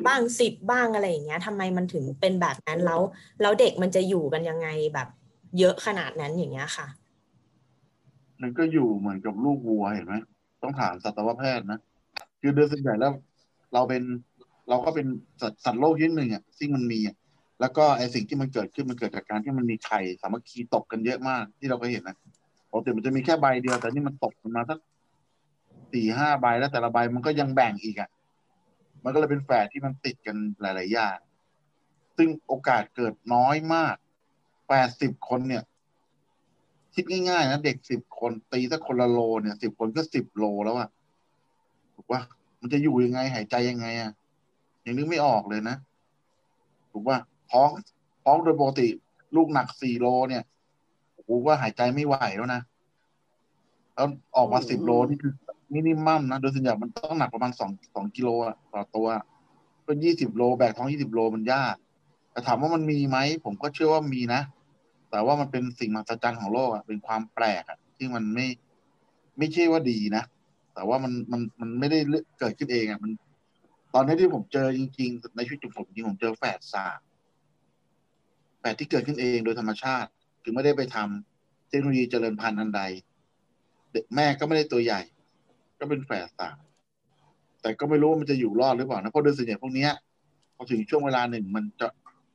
บ้างสิบบ้างอะไรอย่างเงี้ยทำไมมันถึงเป็นแบบนั้นแล้ว แล้วเด็กมันจะอยู่กันยังไงแบบ เยอะขนาดนั้นอย่างเงี้ยค่ะมันก็อยู่เหมือนกับลูกวัวเห็นไหมต้องถามสัตวแพทย์นะคือโดยส่วนใหญ่แล้ว เราเป็น เราก็เป็นสัตว์สัตว์โลกชนิดหนึ่งอะซึ่งมันมีอะแล้วก็ไอสิ่งที่มันเกิดขึ้นมันเกิดจากการที่มันมีไข่สามัคคีตกกันเยอะมาก ที่เราก็เห็นนะปกติมันจะมีแค่ใบเดียว แต่นี่มันตกกันมาสักสี่ห้าใบแล้วแต่ละใบมันก็ยังแบ่งอีกอะมันก็เลยเป็นแฝดที่มันติดกันหลาย ๆ อย่าง ซึ่งโอกาสเกิดน้อยมากแปดสิบคนเนี่ย คิดง่าย ๆ นะ เด็กสิบคนตีสักคนละโลเนี่ยสิบคนก็สิบโลแล้วอะถูกว่ามันจะอยู่ยังไงหายใจยังไงอะ ยังนึกไม่ออกเลยนะถูกว่าท้องท้องโดยปกติ ลูกหนักสี่โลเนี่ยกูว่าหายใจไม่ไหวแล้วนะแล้วออกมาสิบโลนี่คือมินิมัมนะโดยส่วนใหญ่มันต้องหนักประมาณสองสองกิโลอะต่อตัวก็ยี่สิบโลแบกท้องยี่สิบโลมันยากแต่ถามว่ามันมีไหมผมก็เชื่อว่ามีนะแต่ว่ามันเป็นสิ่งมหัศจรรย์ของโลกอะเป็นความแปลกอะที่มันไม่ ไม่ใช่ว่าดีนะแต่ว่ามันมันมันไม่ได้เกิดขึ้นเองอะมันต อนนี้ที่ผมเจอจริง ๆ ในชีวิตผมจริงผมเจอแฝดสามแฝดที่เกิดขึ้นเองโดยธรรมชาติ คือไม่ได้ไปทำเทคโนโลยีเจริญพันธุ์อันใด เด็กแม่ก็ไม่ได้ตัวใหญ่ ก็เป็นแฝดสามแต่ก็ไม่รู้ว่ามันจะอยู่รอดหรือเปล่านะเพราะโดยส่วนใหญ่พวกเนี้ยพอถึงช่วงเวลาหนึ่งมันจะ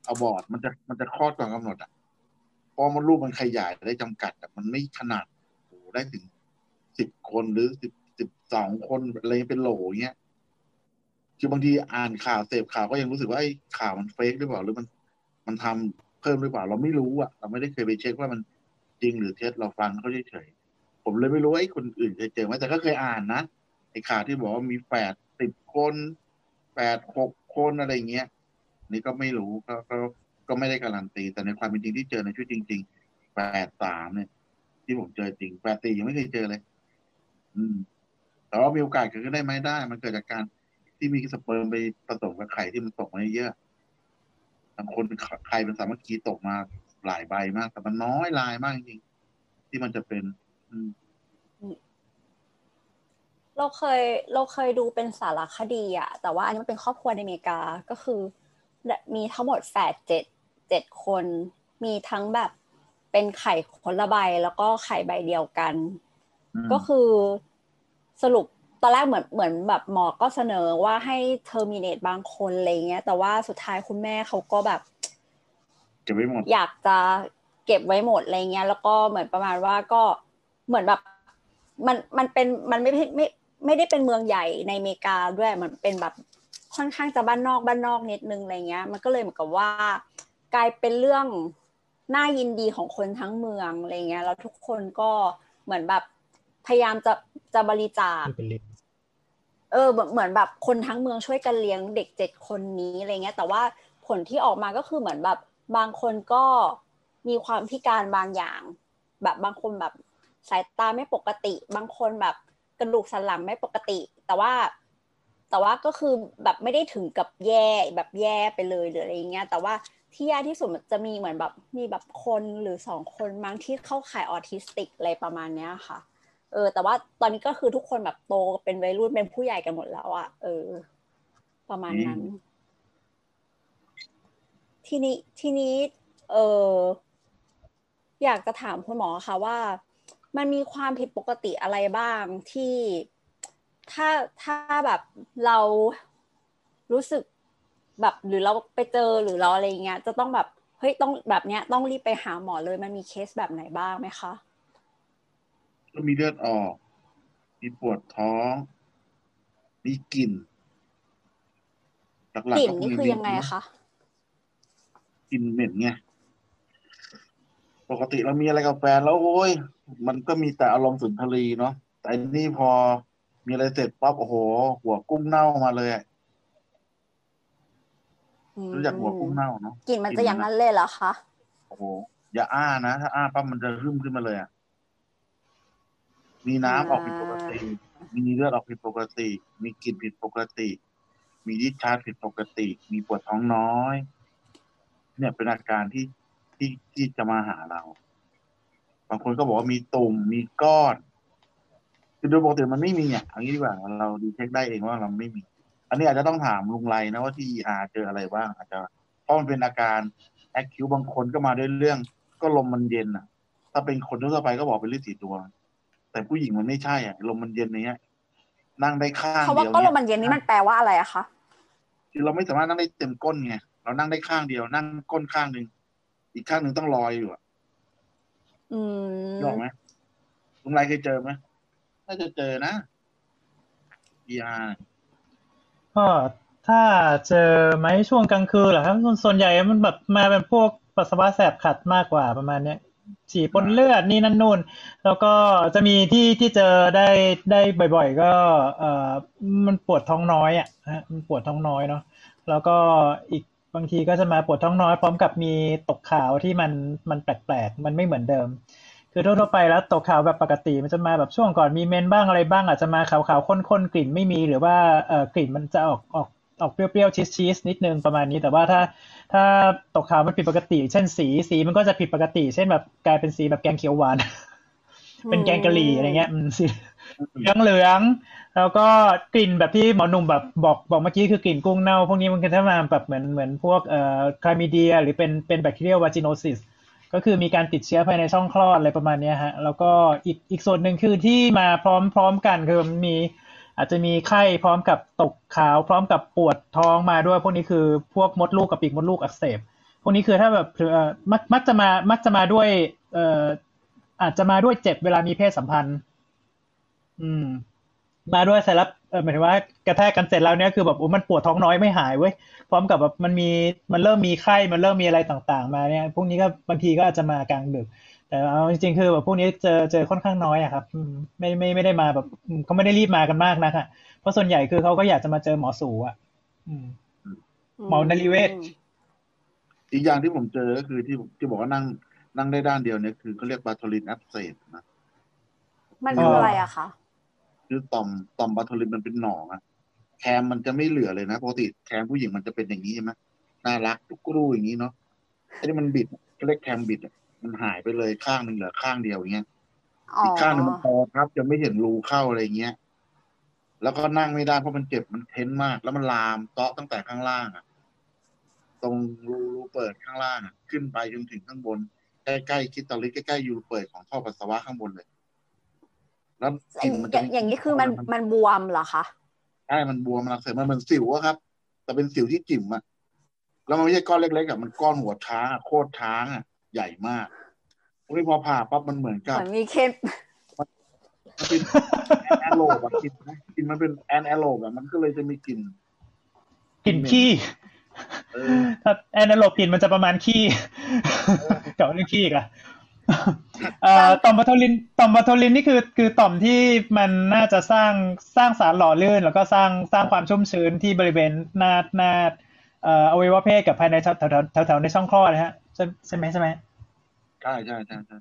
เอาบอร์ดมันจะมันจะคลอดก่อนกำหนดอะเพราะมันรูปมันขยายได้จำกัดอะมันไม่ขนาดโอ้ได้ถึงสิบคนหรือสิบสิบสองคนอะไรเป็นโหลเงี้ย คือบางทีอ่านข่าวเสพข่าวก็ยังรู้สึกว่าไอ้ข่าวมันเฟกหรือเปล่าหรือมัน มันทำเพิ่มหรือเปล่า เราไม่รู้อะเราไม่ได้เคยไปเช็คว่ามันจริงหรือเท็จเราฟังเขาเฉยๆผมเลยไม่รู้ไอ้คนอื่นเคยเจอไหมแต่ก็เคยอ่านนะไอ้ข่าวที่บอกว่ามีแปดสิบคนแปดหกคนอะไรเงี้ยนี่ก็ไม่รู้ก็ก็ก็ไม่ได้การันตี แต่ในความเป็นจริงที่เจอในชีวิตจริงๆแปดสามเนี่ย ที่ผมเจอจริงแปดสี่ยังไม่เคยเจอเลย อืมแต่ว่ามีโอกาสเกิดขึ้นได้ไหมได้ มันเกิดจากการ ที่มีสเปิร์มไปผสมกับไข่ที่มันตกมาเยอะบางคนไข่เป็นสามัคคีตกมาหลายใบมาก แต่มันน้อยลายมากจริงๆที่มันจะเป็นอืมเราเคย เราเคยดูเป็นสารคดีอะแต่ว่าอันนี้มันเป็นครอบครัวในอเมริกาก็คือ มีทั้งหมดแฝดเจ็ดเจ็ดคน มีทั้งแบบเป็นไข่คนละใบแล้วก็ไข่ใบเดียวกันอืมก็คือสรุป ตอนแรกเหมือนเหมือนแบบหมอก็เสนอว่าให้เทอร์มิน e บางคนอะไรเงี้ย แต่ว่าสุดท้ายคุณแม่เขาก็แบบเก็บไว้หมดอยากจะเก็บไว้หมดอะไรเงี้ย แล้วก็เหมือนประมาณว่าก็เหมือนแบบมันมันเป็นมันไม่ไม่ไม่ไม่ได้เป็นเมืองใหญ่ในอเมริกาด้วยมันเป็นแบบค่อนข้างจะบ้านนอกบ้านนอกนิดนึงอะไรเงี้ย มันก็เลยเหมือนกับว่ากลายเป็นเรื่องน่ายินดีของคนทั้งเมืองอะไรเงี้ยแล้วทุกคนก็เหมือนแบบพยายามจะจะบริจาค เออเหมือนแบบคนทั้งเมืองช่วยกันเลี้ยงเด็กเจ็ดคนนี้อะไรเงี้ย แต่ว่าผลที่ออกมาก็คือเหมือนแบบบางคนก็มีความพิการบางอย่าง แบบบางคนแบบสายตาไม่ปกติ บางคนแบบกระดูกสันหลังไม่ปกติ แต่ว่าแต่ว่าก็คือแบบไม่ได้ถึงกับแย่แบบแย่ไปเลยหรืออะไรเงี้ย แต่ว่าที่แย่ที่สุดมันจะมีเหมือนแบบมีแบบคนหรือสองคนมั้งที่เข้าข่ายออทิสติกอะไรประมาณเนี้ยค่ะ เออ แต่ว่าตอนนี้ก็คือทุกคนแบบโตเป็นวัยรุ่นเป็นผู้ใหญ่กันหมดแล้วอะเออ ประมาณนั้น ทีนี้ทีนี้ เอออยากจะถามคุณหมอค่ะว่า มันมีความผิดปกติอะไรบ้างที่ถ้าถ้าแบบเรารู้สึกแบบหรือเราไปเจอหรือเราอะไรเงี้ย จะต้องแบบเฮ้ยต้องแบบเนี้ยต้องรีบไปหาหมอเลยมันมีเคสแบบไหนบ้างไหมคะ ก็มีเลือดออก มีปวดท้อง มีกลิ่นหลักกลิ่ๆนก็นี่มีคือเหม็ยังไงคะกลิ่นเหม็นไงปกติเรามีอะไรกับแฟนแล้วโอ้ยมันก็มีแต่อารมณ์สุนทรีเนาะแต่อันนี่พอมีอะไรเสร็จปั๊บโอ้โห หัวกุ้งเน่ามาเลยอะอืมรู้จักหัวกุ้งเน่าเนาะกลิ่นมันจะอย่างนั้นเลยเหรอคะโอ้โหอย่าอ้านะถ้าอ้าปั๊บมันจะหึ่มขึ้นมาเลยอะ มีน้ำออกผิดปกติ มีเลือดออกผิดปกติ มีกลิ่นผิดปกติ มีดิชาร์จผิดปกติ มีปวดท้องน้อย เนี่ยเป็นอาการที่ที่ที่จะมาหาเรา บางคนก็บอกว่ามีตุ่มมีก้อนคือโดยปกติมันไม่มีอะเอางี้ดีกว่าเราดีเช็คได้เองว่าเราไม่มี อันนี้อาจจะต้องถามลุงไรนะว่าที่อาเจออะไรบ้าง อาจจะเพราะมันเป็นอาการแอคคิวบางคนก็มาด้วยเรื่อง ก็ลมมันเย็นอะ ถ้าเป็นคนทั่วไปก็บอกเป็นฤทธิ์สีดวง แต่ผู้หญิงมันไม่ใช่อะลมมันเย็นอย่างเงี้ยนั่งได้ข้างเพราะว่าเดียวก็ลเนี่ยมมันเย็นนี่มันแปลว่าอะไรอะคะคือเราไม่สามารถนั่งได้เต็มก้นไงเรานั่งได้ข้างเดียว นั่งก้นข้างหนึ่งอีกข้างหนึ่งต้องลอยอยู่อะอืมนึกออกไหมลุงไรเคยเจอไหมน่าจะเจอนะพีอาก็ถ้าเจอไหมช่วงกลางคืนเหรอครับส่วนส่วนใหญ่มันแบบมาเป็นพวกปัสสาวะแสบขัดมากกว่าประมาณเนี้ย ฉี่ปนเลือดนี่นั่นนู่น แล้วก็จะมีที่ที่เจอได้ได้บ่อย ๆ ก็เอ่อมันปวดท้องน้อยอะฮะมันปวดท้องน้อยเนาะแล้วก็อีกบางทีก็จะมาปวดท้องน้อยพร้อมกับมีตกขาวที่มันมันแปลกๆมันไม่เหมือนเดิม คือทั่วๆไปแล้วตกขาวแบบปกติมันจะมาแบบช่วงก่อนมีเมนบ้างอะไรบ้างอาจจะมาขาวๆข้นๆกลิ่นไม่มีหรือว่าเอ่อกลิ่นมันจะออกออก ออกเปรี้ยวๆชีสๆนิดนึงประมาณนี้ แต่ว่าถ้าถ้าตกขาวมันผิดปกติ เช่นสีสีมันก็จะผิดปกติ เช่นแบบกลายเป็นสีแบบแกงเขียวหวาน เป็นแกงกะหรี่อะไรเงี้ยอืมสีเหลืองเหลืองๆแล้วก็กลิ่นแบบที่หมอหนุ่มแบบบอกบอกเมื่อกี้คือกลิ่นกุ้งเน่า พวกนี้มันก็จะมาแบบเหมือนเหมือนพวกเอ่อ chlamydia หรือเป็นเป็น bacterial vaginosis ก็คือมีการติดเชื้อภายในช่องคลอดอะไรประมาณเนี้ยฮะ แล้วก็อีกอีกส่วนหนึ่งคือที่มาพร้อมพร้อมกันคือมันมี อาจจะมีไข้พร้อมกับตกขาวพร้อมกับปวดท้องมาด้วย พวกนี้คือพวกมดลูกกับปีกมดลูกอักเสบพวกนี้คือถ้าแบบมักมักจะมามักจะมาด้วยเอ่ออาจจะมาด้วยเจ็บเวลามีเพศสัมพันธ์ อืม มาด้วยเสร็จแล้วเหมายถึงว่ากระแทกกันเสร็จแล้วเนี่ยคือแบบโอ้มันปวดท้องน้อยไม่หายเว้ยพร้อมกับแบบมันมีมันเริ่มมีไข้มันเริ่มมีอะไรต่าง ๆ มาเนี่ย พวกนี้ก็บางทีก็อาจจะมากลางดึก แต่เอาจริงๆคือแบบพวกนี้เจอเจอค่อนข้างน้อยอะครับอืมไม่ไม่ไม่ได้มาแบบอืมเขาไม่ได้รีบมากันมากนะฮะเพราะส่วนใหญ่คือเขาก็อยากจะมาเจอหมอสูอะอืมหมอนริเวศอีกอย่างที่ผมเจอก็คือที่ที่บอกว่านั่งนั่งได้ด้านเดียวเนี่ยคือเขาเรียกบาโทลินอักเสบนะมันคืออะไรอะคะคือต่อมต่อมบาโทลินมันเป็นหนองอะแคมมันจะไม่เหลือเลยนะปกติแคมผู้หญิงมันจะเป็นอย่างนี้ใช่ไหมน่ารักทุกกรูอย่างนี้เนาะไอ้นี่มันบิดเขาเรียกแคมบิดอะ มันหายไปเลยข้างหนึ่งเหลือข้างเดียวอย่างเงี้ยอ๋ออีกข้างหนึ่งมันพอครับจะไม่เห็นรูเข้าอะไรเงี้ยแล้วก็นั่งไม่ได้เพราะมันเจ็บมันเท้นมาก แล้วมันลามเตาะตั้งแต่ข้างล่างอะตรงรูรูเปิดข้างล่างอะขึ้นไปจนถึงข้างบน ใกล้ๆคิดตอลิใกล้ๆยูเปิดของท่อปัสสาวะข้างบนเลย แล้วกลิ่นมันอจะย่างอย่างนี้คือมันมันบวมเหรอคะใช่มันบวมมันอักเสบมันเหมือนสิวอะครับ แต่เป็นสิวที่จิ๋มอะแล้วมันไม่ใช่ก้อนเล็กๆอะมันก้อนหัวช้างอะโคตรช้างอะ ใหญ่มากพวกนี้พอผ่าปั๊บมันเหมือนเหกับมือนมีเคสมันเป็น anaerobe อะกลิ่นนะกลิ่นมันเป็น anaerobe อะมันก็เลยจะมีกลิ่นกลิ่นขี้เออถ้า anaerobe กลิ่นมันจะประมาณขี้เก่าเรื่องขี้อีกอะเอ่อต่อม Bartholin ต่อม Bartholin นี่คือ คือต่อมที่มันน่าจะสร้างสร้างสารหล่อลื่น แล้วก็สร้างสร้างความชุ่มชื้นที่บริเวณหน้าหน้าเอ่ออวัยวะเพศกับภายในแถวแถวแถวแถวในช่องคลอดนะฮะ ใช่ใช่ไหมใช่ไหมใช่ใช่ใช่ใช่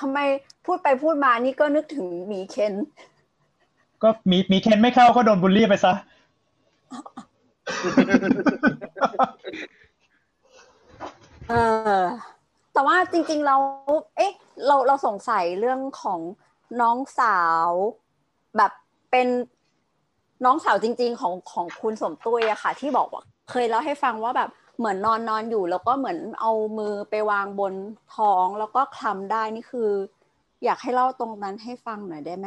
ทำไมพูดไปพูดมานี่ก็นึกถึงหมีเคน ก็มีมีเคนไม่เข้าก็โดนบูลลี่ไปซะ เออ แต่ว่าจริง ๆ เรา เอ๊ะ เราเราสงสัยเรื่องของน้องสาว แบบเป็นน้องสาวจริง ๆ ของของคุณสมตุ้ยอะค่ะ ที่บอกว่า เคยเล่าให้ฟังว่าแบบ เหมือนนอนนอนอยู่แล้วก็เหมือนเอามือไปวางบนท้องแล้วก็คลำได้นี่คือ อยากให้เล่าตรงนั้นให้ฟังหน่อยได้ไหม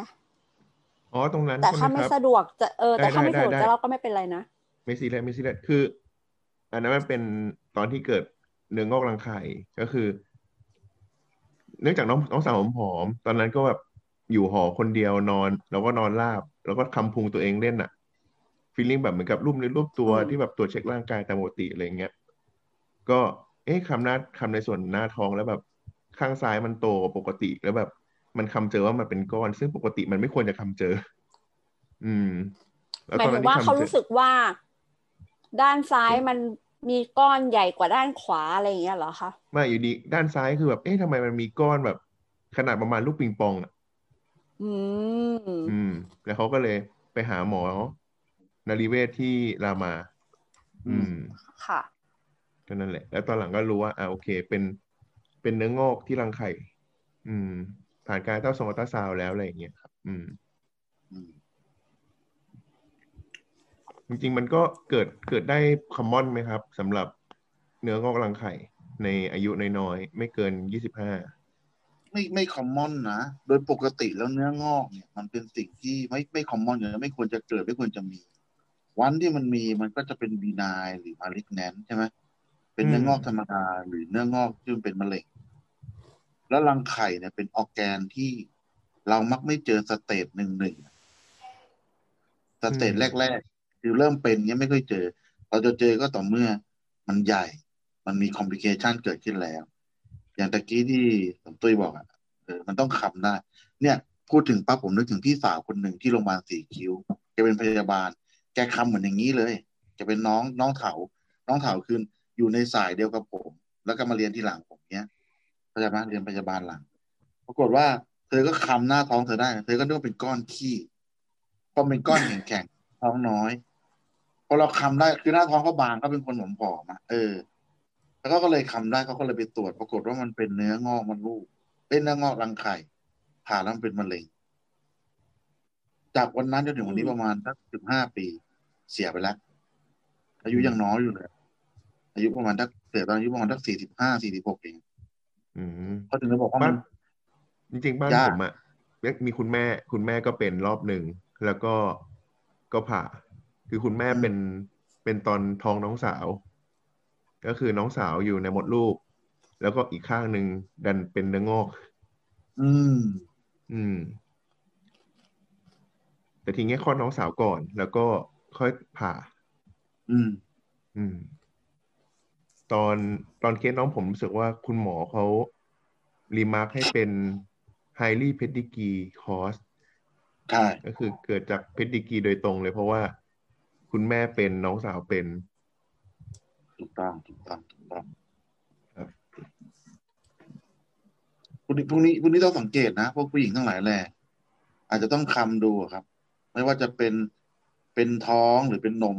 อ๋อตรงนั้นแต่ใช่ถ้าไหมไม่ครับสะดวกจะเออแต่ถ้าไม่ได้สะดวกได้จะเล่าก็ไม่เป็นไรนะไม่ซีเรียสไม่ซีเรียสคือ อันนั้นมันเป็นตอนที่เกิดเนื้องอกรังไข่ก็คือ เนื่องจากน้องน้องสาวผมผอม ตอนนั้นก็แบบอยู่หอคนเดียวนอน แล้วก็นอนราบ แล้วก็คำพุงตัวเองเล่นอะฟีลลิ่งแบบเหมือนกับรูปในรูปตัวอืมที่แบบตัวจเช็คร่างกายตามปกติอะไรเงี้ย ก็เอ๊ะคำหน้าคำในส่วนหน้าท้องแล้วแบบข้างซ้ายมันโตกว่าปกติแล้วแบบ มันคำเจอว่ามันเป็นก้อน ซึ่งปกติมันไม่ควรจะคำเจอ อืมแล้วหมาตยอนถึนั้นงว่าที่เขาคำเจรู้อสึกว่า ด้านซ้ายมันมีก้อนใหญ่กว่าด้านขวาอะไรอย่างเงี้ยเหรอคะมาอยู่ดีด้านซ้ายคือแบบ เอ๊ะทำไมมันมีก้อนแบบ ขนาดประมาณลูกปิงปองอะอืมอืม แล้วเขาก็เลยไปหาหมอนารีเวชที่รามา อืม ค่ะ ก็นั่นแหละ แล้วตอนหลังก็รู้ว่าอ่าโอเค เป็นเป็นเนื้องอกที่รังไข่ อืม ผ่านการเต้าทรงอัลตราซาวด์แล้วอะไรอย่างเงี้ยครับอืมอืมจริงๆมันก็เกิดเกิดได้คอมมอนไหมครับสำหรับเนื้องอกรังไข่ ในอายุน้อยๆไม่เกินยี่สิบห้าไม่ไม่ common นะ โดยปกติแล้วเนื้องอกเนี่ย มันเป็นสิ่งที่ไม่ไม่ common อยู่แล้วไม่ควรจะเกิดไม่ควรจะมี วันที่มันมีมันก็จะเป็น benign หรือ malignant ใช่ไหม เป็นเนื้องอกธรรมดาหรือเนื้องอกที่มันเป็นมะเร็ง แล้วรังไข่เนี่ยเป็นออร์แกนที่เรามักไม่เจอ stage หนึ่งหนึ่ง stage แรกๆคือเริ่มเป็นเนี้ยไม่ค่อยเจอ เราจะเจอก็ต่อเมื่อมันใหญ่ มันมีคอมพลิเคชันเกิดขึ้นแล้ว อย่างตะกี้ที่สมตุ้ยบอกอะเออมันต้องคำได้ เนี่ย พูดถึงปั๊บผมนึกถึงพี่สาวคนหนึ่งที่โรงพยาบาลสีคิ้วแกเป็นพยาบาล แกคำเหมือนอย่างนี้เลยแกเป็นน้องน้องเถาน้องเถาคือ อยู่ในสายเดียวกับผม แล้วก็มาเรียนที่หลังผมเนี้ยพยาบาลเรียนพยาบาลหลัง ปรากฏว่า เธอก็คำหน้าท้องเธอได้ เธอก็นึกว่าเป็นก้อนขี้เพราะเป็นก้อนแข็งๆท้องน้อยพอเราคำได้คือหน้าท้องเขาบางเขาเป็นคนหมผอมอะเออ แล้วก็เลยคำได้เขาก็เลยไปตรวจ ปรากฏว่ามันเป็นเนื้องอกมันลูก เป็นเนื้องอกรังไข่ผ่าแล้วมันเป็นมะเร็ง จากวันนั้นจนถึงวันนี้ประมาณสักสิบห้าปี เสียไปแล้วอายุยังน้อยอยู่เลย อายุประมาณสักเสียตอนอายุประมาณสักสี่สิบห้าสี่สิบหกเองอืมเขาถึงได้บอกว่าบ้ามันนจริงๆบ้านยากผมอะมีคุณแม่คุณแม่ก็เป็นรอบหนึ่ง แล้วก็ก็ผ่า คือคุณแม่เป็นเป็นตอนท้องน้องสาว ก็คือน้องสาวอยู่ในมดลูก แล้วก็อีกข้างหนึ่งดันเป็นเนื้องอก อืม อืม แต่ทีเนี้ยคลอดน้องสาวก่อน แล้วก็ค่อยผ่า อืม อืม ตอนตอนเคสน้องผมรู้สึกว่าคุณหมอเขารีมาร์คให้เป็น highly pedigree cause ใช่ก็คือเกิดจาก pedigree โดยตรงเลยเพราะว่าคุณแม่เป็นน้องสาวเป็นถูกต้องถูกต้องถูกต้องครับพวกนี้พวกนี้พวกนี้ต้องสังเกตนะพวกผู้หญิงทั้งหลายแหละอาจจะต้องคำดูอะครับ ไม่ว่าจะเป็นเป็นท้องหรือเป็นนม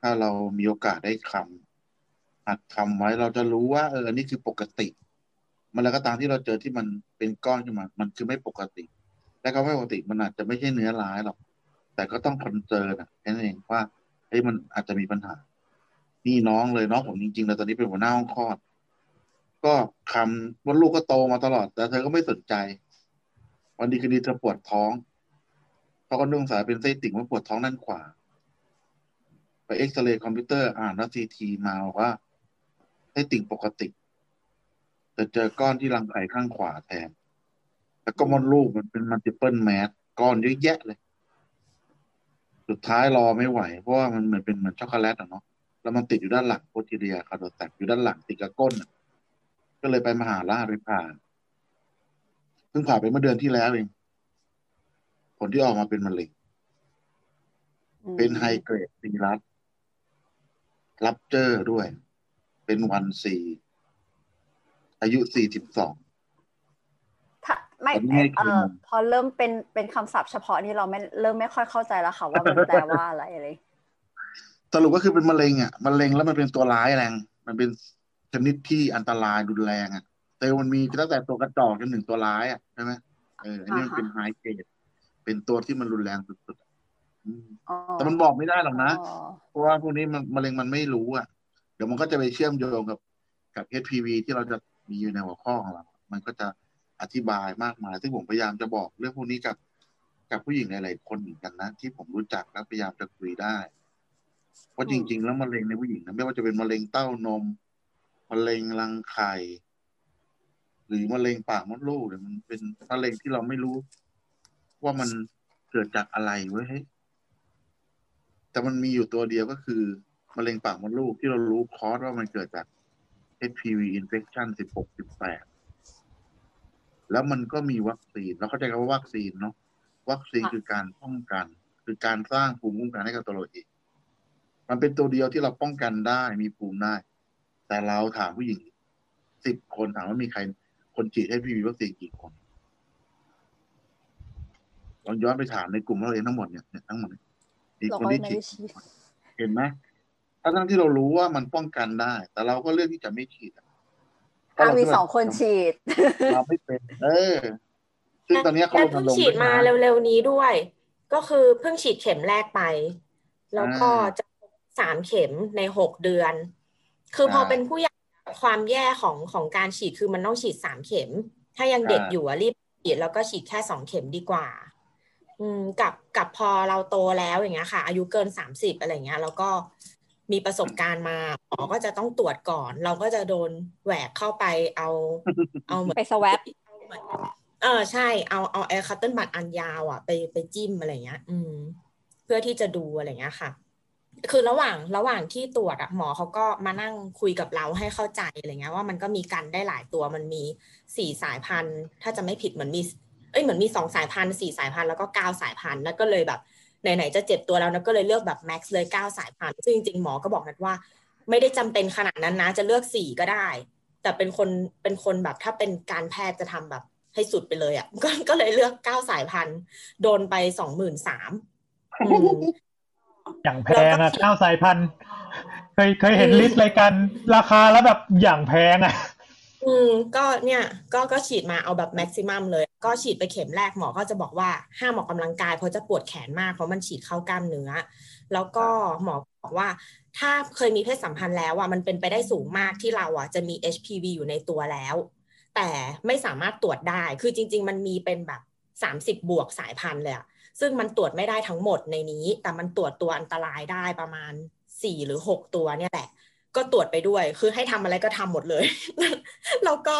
ถ้าเรามีโอกาสได้คำ หัดคำไว้เราจะรู้ว่าเอออันนี้คือปกติ มันแล้วก็ตามที่เราเจอที่มันเป็นก้อนขึ้นมา มันคือไม่ปกติ และก็ไม่ปกติมันอาจจะไม่ใช่เนื้อร้ายหรอกแต่ก็ต้องคอนเซิร์นอะแค่นั้นเองว่าเฮ้ยมันอาจจะมีปัญหา นี่น้องเลยน้องผมจริงๆแล้วตอนนี้เป็นหัวหน้าห้องคลอด ก็คำว่าลูกก็โตมาตลอด แต่เธอก็ไม่สนใจ วันดีคืนดีเธอปวดท้องเขาก็นุ่งสายเป็นไส้ติ่งว่าปวดท้องด้านขวา ไปเอ็กซเรย์คอมพิวเตอร์อ่านแล้ว CT มาบอกว่า ไส้ติ่งปกติ แต่เจอก้อนที่รังไข่ข้างขวาแทน แล้วก็มดลูกมันเป็น multiple mass ก้อนเยอะแยะเลย สุดท้ายรอไม่ไหว เพราะว่ามันเหมือนเป็นเหมือนช็อกโกแลตอะเนาะแล้วมันติดอยู่ด้านหลัง posterior cul-de-sac อยู่ด้านหลังติดกับก้นอะก็เลยไปมหาราชไปผ่าเพิ่งผ่าไปเมื่อเดือนที่แล้วเอง ผลที่ออกมาเป็นมะเร็งอืมเป็นไฮเกรดซีรัสรับเจอร์ด้วย เป็นวันซีอายุสี่สิบสองถ้าไม่ผมไม่เอเคยอพอเริ่มเป็นเป็นคำศัพท์เฉพาะนี่เราไม่เริ่มไม่ค่อยเข้าใจแล้วค่ะว่ามันแปลว่าอะไรอะไรสรุปก็คือเป็นมะเร็งอะมะเร็งแล้วมันเป็นตัวร้ายแรง มันเป็นชนิดที่อันตรายรุนแรงอะเซลล์มันมีตั้งแต่ตัวกระจอกจนถึงตัวร้ายอะใช่ไหมเอออันนี้มันเป็นไฮเกรดเป็นตัวที่มันรุนแรงสุดๆอะอืมอ๋อแต่มันบอกไม่ได้หรอกนะอ๋อเพราะว่าพวกนี้มันมะเร็งมันไม่รู้อะ เดี๋ยวมันก็จะไปเชื่อมโยงกับกับ HPV ที่เราจะมีอยู่ในหัวข้อของเรา มันก็จะอธิบายมากมาย ซึ่งผมพยายามจะบอกเรื่องพวกนี้กับกับผู้หญิงหลายๆคนเหมือนกันนะ ที่ผมรู้จักและพยายามจะคุยได้ เพราะจริง ๆ แล้วมะเร็งในผู้หญิงนะไม่ว่าจะเป็นมะเร็งเต้านมมะเร็งรังไข่หรือมะเร็งปากมดลูกเนี่ยมันเป็นมะเร็งที่เราไม่รู้ ว่ามันเกิดจากอะไรเว้ยเฮ้ยแต่มันมีอยู่ตัวเดียวก็คือ มะเร็งปากมดลูกที่เรารู้คอร์สว่ามันเกิดจาก HPV infection 16 18 แล้วมันก็มีวัคซีนเราเข้าใจคำว่าวัคซีนเนาะวัคซีนคือการป้องกัน คือการสร้างภูมิคุ้มกันให้กับตัวเราเองมันเป็นตัวเดียวที่เราป้องกันได้มีภูมิได้ แต่เราถามผู้หญิงสิบคนถามว่ามีใครคนฉีดให้พีวีวัคซีนกี่คนลองย้อนไปถามในกลุ่มเราเองทั้งหมดเนี่ยเนี่ยทั้งหมดเนี่ยมีเราคนก็ที่ไม่ฉีได้ดฉีดเห็นไหม ทั้งๆที่เรารู้ว่ามันป้องกันได้ แต่เราก็เลือกที่จะไม่ฉีดอะเพราะอะเรามีคิดว่าสองคนฉีดเราไม่เป็น เออ ซึ่งตอนเนี้ยเขาและรเพิ่งณรงค์ฉีดมาด้วยนะเร็วๆนี้ด้วย ก็คือเพิ่งฉีดเข็มแรกไป แล้วก็อ่าจะสามเข็มในหกเดือน คือพอใช่เป็นผู้ใหญ่ความแย่ของของการฉีดคือมันต้องฉีดสามเข็ม ถ้ายังเด็กใช่อยู่อะรีบฉีดแล้วก็ฉีดแค่สองเข็มดีกว่า อืมกับกับพอเราโตแล้วอย่างเงี้ยค่ะ อายุเกินสามสิบอะไรเงี้ย แล้วก็ มีประสบการณ์มาหมอก็จะต้องตรวจก่อน เราก็จะโดนแหวกเข้าไปเอาเอาเหมือนไป swab เออใช่เอาเอาไอ้ cotton bud อันยาวอะไปไปจิ้มอะไรเงี้ย อืม เพื่อที่จะดูอะไรเงี้ยค่ะ คือระหว่างระหว่างที่ตรวจอะหมอเขาก็มานั่งคุยกับเราให้เข้าใจอะไรเงี้ย ว่ามันก็มีกันได้หลายตัวมันมีสี่สายพันธุ์ ถ้าจะไม่ผิดเหมือนมี เอ้ยเหมือนมีสองสายพันธุ์สี่สายพันธุ์แล้วก็เก้าสายพันธุ์แล้วก็เลยแบบ ไหนๆจะเจ็บตัวแล้วนะก็เลยเลือกแบบแม็กซ์เลยเก้าสายพันธุ์ซึ่งจริงๆหมอก็บอกนัดว่า ไม่ได้จำเป็นขนาดนั้นนะ จะเลือกสี่ก็ได้ แต่เป็นคนเป็นคนแบบถ้าเป็นการแพทย์จะทำแบบให้สุดไปเลยอะ่ะก็ก็เลยเลือกเก้าสายพันธุ์โดนไปสองหมื่นสามอย่างแพงอะเก้าสายพันธุ์เคยเคยเห็นลิสต์รายการราคาแล้วแบบอย่างแพงอะอืมก็เนี่ย ก็ก็ฉีดมาเอาแบบแม็กซิมัมเลย ก็ฉีดไปเข็มแรกหมอก็จะบอกว่าห้ามออกกำลังกายเพราะจะปวดแขนมากเพราะมันฉีดเข้ากล้ามเนื้อ แล้วก็หมอบอกว่า ถ้าเคยมีเพศสัมพันธ์แล้วอะมันเป็นไปได้สูงมากที่เราอะจะมี HPV อยู่ในตัวแล้ว แต่ไม่สามารถตรวจได้ คือจริง ๆ มันมีเป็นแบบสามสิบบวกสายพันธุ์เลยอะซึ่งมันตรวจไม่ได้ทั้งหมดในนี้ แต่มันตรวจตัวอันตรายได้ประมาณสี่หรือหกตัวเนี่ยแหละ ก็ตรวจไปด้วย คือให้ทำอะไรก็ทำหมดเลย แล้วก็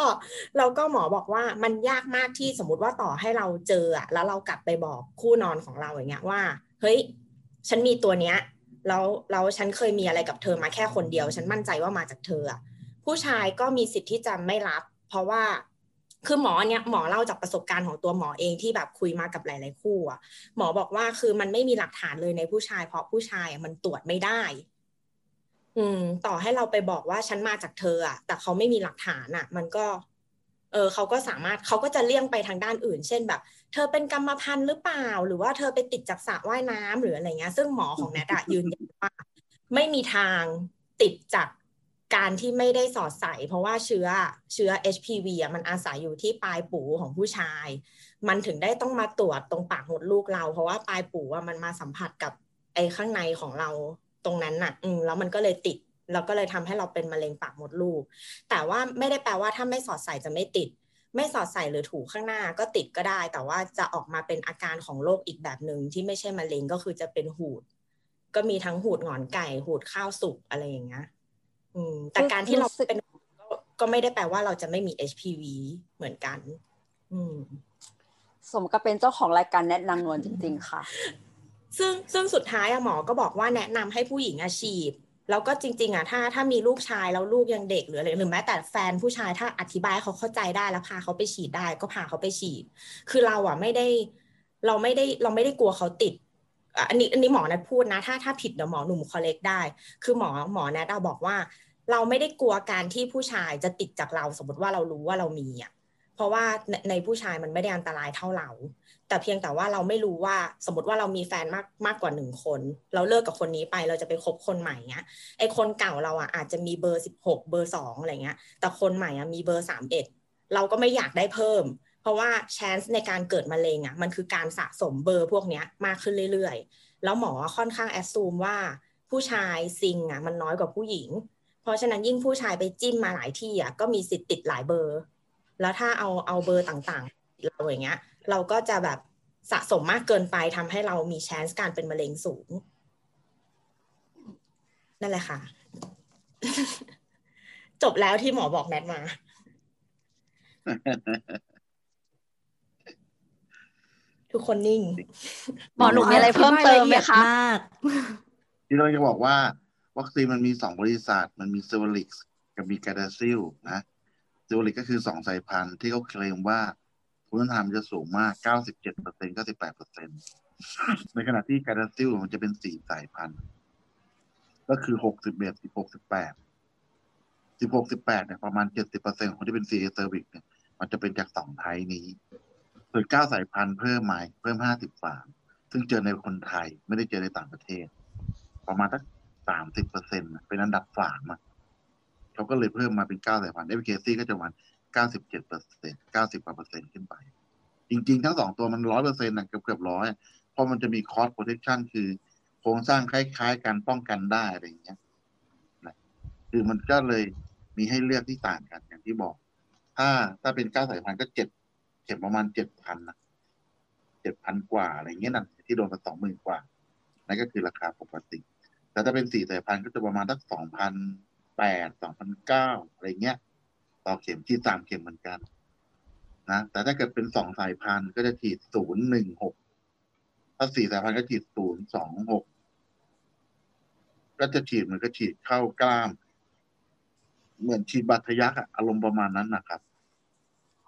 แล้วก็หมอบอกว่ามันยากมากที่สมมติว่าต่อให้เราเจออะแล้วเรากลับไปบอกคู่นอนของเราอย่างเงี้ยว่า เฮ้ย ฉันมีตัวเนี้ยแล้วแล้วฉันเคยมีอะไรกับเธอมาแค่คนเดียว ฉันมั่นใจว่ามาจากเธออะผู้ชายก็มีสิทธิ์ที่จะไม่รับ เพราะว่าคือหมอเนี่ยหมอเล่าจากประสบการณ์ของตัวหมอเองที่แบบคุยมากับหลาย ๆ คู่อะหมอบอกว่าคือมันไม่มีหลักฐานเลยในผู้ชาย เพราะผู้ชายมันตรวจไม่ได้ อืม ต่อให้เราไปบอกว่าฉันมาจากเธออะแต่เขาไม่มีหลักฐานอะมันก็ เออเขาก็สามารถเขาก็จะเลี่ยงไปทางด้านอื่น เช่นแบบ เธอเป็นกรรมพันธุ์หรือเปล่า หรือว่าเธอไปติดจากสระว่ายน้ำหรืออะไรเงี้ย ซึ่งหมอของแนทอะยืนยันว่า ไม่มีทางติดจากการที่ไม่ได้สอดใส่ เพราะว่าเชื้อเชื้อ HPV อะมันอาศัยอยู่ที่ปลายปูของผู้ชาย มันถึงได้ต้องมาตรวจตรงปากมดลูกเรา เพราะว่าปลายปูอะมันมาสัมผัสกับไอ้ข้างในของเรา ตรงนั้นน่ะ อืมแล้วมันก็เลยติดแล้วก็เลยทำให้เราเป็นมะเร็งปากมดลูก แต่ว่าไม่ได้แปลว่าถ้าไม่สอดใส่จะไม่ติด ไม่สอดใส่หรือถูข้างหน้าก็ติดก็ได้ แต่ว่าจะออกมาเป็นอาการของโรคอีกแบบหนึ่งที่ไม่ใช่มะเร็งก็คือจะเป็นหูด ก็มีทั้งหูดหงอนไก่ หูดข้าวสุกอะไรอย่างเงี้ยอืม แต่การที่เราเป็นก็ก็ไม่ได้แปลว่าเราจะไม่มี HPV เหมือนกัน อืม สมกับเป็นเจ้าของรายการแนะนางนวลจริง ๆ ค่ะ ซึ่งซึ่งสุดท้ายอะหมอก็บอกว่าแนะนำให้ผู้หญิงอาชีพแล้วก็จริง ๆอะถ้าถ้ามีลูกชายแล้วลูกยังเด็กหรืออะไรหรือแม้แต่แฟนผู้ชายถ้าอธิบายให้เขาเข้าใจได้แล้วพาเขาไปฉีดได้ ก็พาเขาไปฉีด คือเราอะไม่ได้เราไม่ได้เราไม่ได้กลัวเขาติดอันนี้อันนี้หมอนัดพูดนะ ถ้าถ้าผิดเดี๋ยวหมอหนุ่มคอลเลกได้ คือหมอหมอแนทอะบอกว่า เราไม่ได้กลัวการที่ผู้ชายจะติดจากเราสมมติว่าเรารู้ว่าเรามีอะเพราะว่าในผู้ชายมันไม่ได้อันตรายเท่าเรา แต่เพียงแต่ว่าเราไม่รู้ว่าสมมติว่าเรามีแฟนมากมากกว่าหนึ่งคน เราเลิกกับคนนี้ไปเราจะไปคบคนใหม่เงี้ยไอคนเก่าเราอะอาจจะมีเบอร์สิบหกเบอร์สองอะไรเงี้ย แต่คนใหม่อะมีเบอร์สามเอ็ดเราก็ไม่อยากได้เพิ่ม เพราะว่า chance ในการเกิดมะเร็งอะมันคือการสะสมเบอร์พวกเนี้ยมากขึ้นเรื่อยๆ แล้วหมอค่อนข้างแอดซูมว่าผู้ชายซิงอะมันน้อยกว่าผู้หญิง เพราะฉะนั้นยิ่งผู้ชายไปจิ้มมาหลายที่อะก็มีสิทธิ์ติดหลายเบอร์ แล้วถ้าเอาเอาเบอร์ต่างๆ เราอย่างเงี้ย เราก็จะแบบสะสมมากเกินไปทำให้เรามี chance การเป็นมะเร็งสูง นั่นแหละค่ะ จบแล้วที่หมอบอกแนทมา ทุกคนนิ่ง หมอหนุ่มมีอะไรเพิ่มเติมไหมคะมากที่เราจะบอกว่า วัคซีนมันมีสองบริษัท มันมี Cervarix กับมี Gardasil นะ Cervarix ก็คือสองสายพันธุ์ที่เขาเคลมว่า ภูมิมันจะสูงมาก 97เปอร์เซ็นต์98เปอร์เซ็นต์ในขณะที่ Gardasil มันจะเป็นสี่สายพันธุ์ ก็คือ 6 11 16 18 16 18เนี่ยประมาณ 70เปอร์เซ็นต์ของที่เป็น CA cervix เนี่ย มันจะเป็นจากสอง type นี้ส่วนเก้าสายพันธุ์เพิ่มมเพิ่มห้าสิบสาซึ่งเจอในคนไทยไม่ได้เจอในต่างประเทศ ประมาณสักสามสิบเปอร์เซ็นต์เป็นอันดับสามอะเขาก็เลยเพิ่มมาเป็นเก้าสายพันธุ์ efficacy ก็จะมา เก้าสิบเจ็ดเปอร์เซ็นต์เก้าสิบกว่าเปอร์เซ็นต์ขึ้นไป จริง ๆ ทั้งสองตัวมันร้อยเปอร์เซ็นต์นะเกือบเกือบร้อยเพราะมันจะมี cross protection คือ โครงสร้างคล้าย ๆกันป้องกันได้อะไรอย่างเงี้ยนะคือมันก็เลยมีให้เลือกที่ต่างกันอย่างที่บอก ถ้าถ้าเป็นเก้าสายพันธุ์ก็เจ็ดเข็มประมาณเจ็ดพันนะเจ็ดพันกว่าอะไรเงี้ยนะที่โดนมาสองหมื่นกว่านั่นก็คือราคาปกติแต่ถ้าเป็นสี่สายพันธุ์ก็จะประมาณสักสองพันแปดสองพันเก้าอะไรเงี้ย ต่อเข็มที่สามเข็มเหมือนกันนะแต่ถ้าเกิดเป็นสองสายพันธุ์ก็จะฉีดศูนย์หนึ่งหกถ้าสี่สายพันธุ์ก็ฉีดศูนย์สองหกก็จะฉีดเหมือนก็ฉีดเข้ากล้าม เหมือนฉีดบัตรทะยักอะอารมณ์ประมาณนั้นนะครับ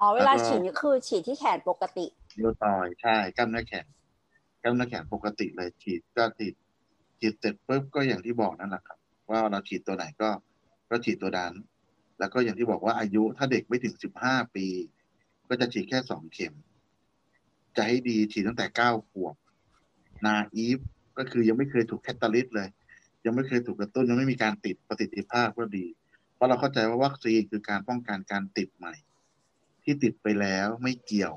อ๋อเวลาแล้วก็ฉีดนี่คือฉีดที่แขนปกติเดียวตอยใช่กล้ามเนื้อแขนกล้ามเนื้อแขนปกติเลยฉีดก็ฉีดฉีดเสร็จปุ๊บก็อย่างที่บอกนั่นแหละครับ ว่าเราฉีดตัวไหนก็ก็ฉีดตัวนั้น แล้วก็อย่างที่บอกว่าอายุถ้าเด็กไม่ถึงสิบห้าปี ก็จะฉีดแค่สองเข็ม จะให้ดีฉีดตั้งแต่เก้าขวบ นาอีฟก็คือยังไม่เคยถูกแคตตาลิสเลย ยังไม่เคยถูกกระตุ้นยังไม่มีการติดประสิทธิภาพก็ดี เพราะเราเข้าใจว่าวัคซีนคือการป้องกันการติดใหม่ ที่ติดไปแล้วไม่เกี่ยว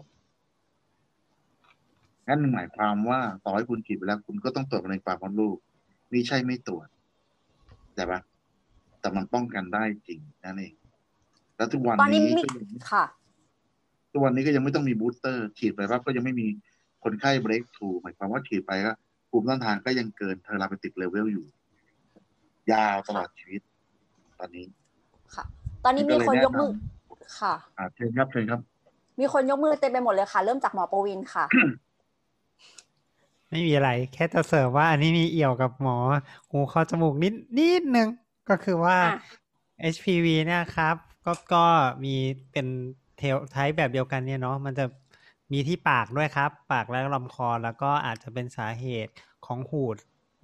งั้นหมายความว่าต่อให้คุณฉีดไปแล้วคุณก็ต้องตรวจมะเร็งปากมดลูกนี่ใช่ไม่ตรวจแต่ปะ แต่มันป้องกันได้จริงนั่นเองแล้วทุกวันตอนนี้นี้มีก็ยังค่ะทุกวันนี้ก็ยังไม่ต้องมี booster ฉีดไปปั๊บก็ยังไม่มีคนไข้ breakthrough หมายความว่าฉีดไปก็ภูมิต้านทานก็ยังเกิน therapeutic level อยู่ ยาวตลอดชีวิต ตอนนี้ ค่ะ ตอนนี้มีคนยกมือค่ะอ่าเชิญครับเชิญครับ มีคนยกมือเต็มไปหมดเลยค่ะ เริ่มจากหมอประวินค่ะ ไม่มีอะไร แค่จะเสริมว่าอันนี้มีเอี่ยวกับหมอ หูคอจมูกนิดนิดนึง ก็คือว่าอะ HPV เนี่ยครับ ก็ก็มีเป็นเทลไทป์แบบเดียวกันเนี่ยเนาะมันจะมีที่ปากด้วยครับ ปากและลำคอแล้วก็อาจจะเป็นสาเหตุของหูด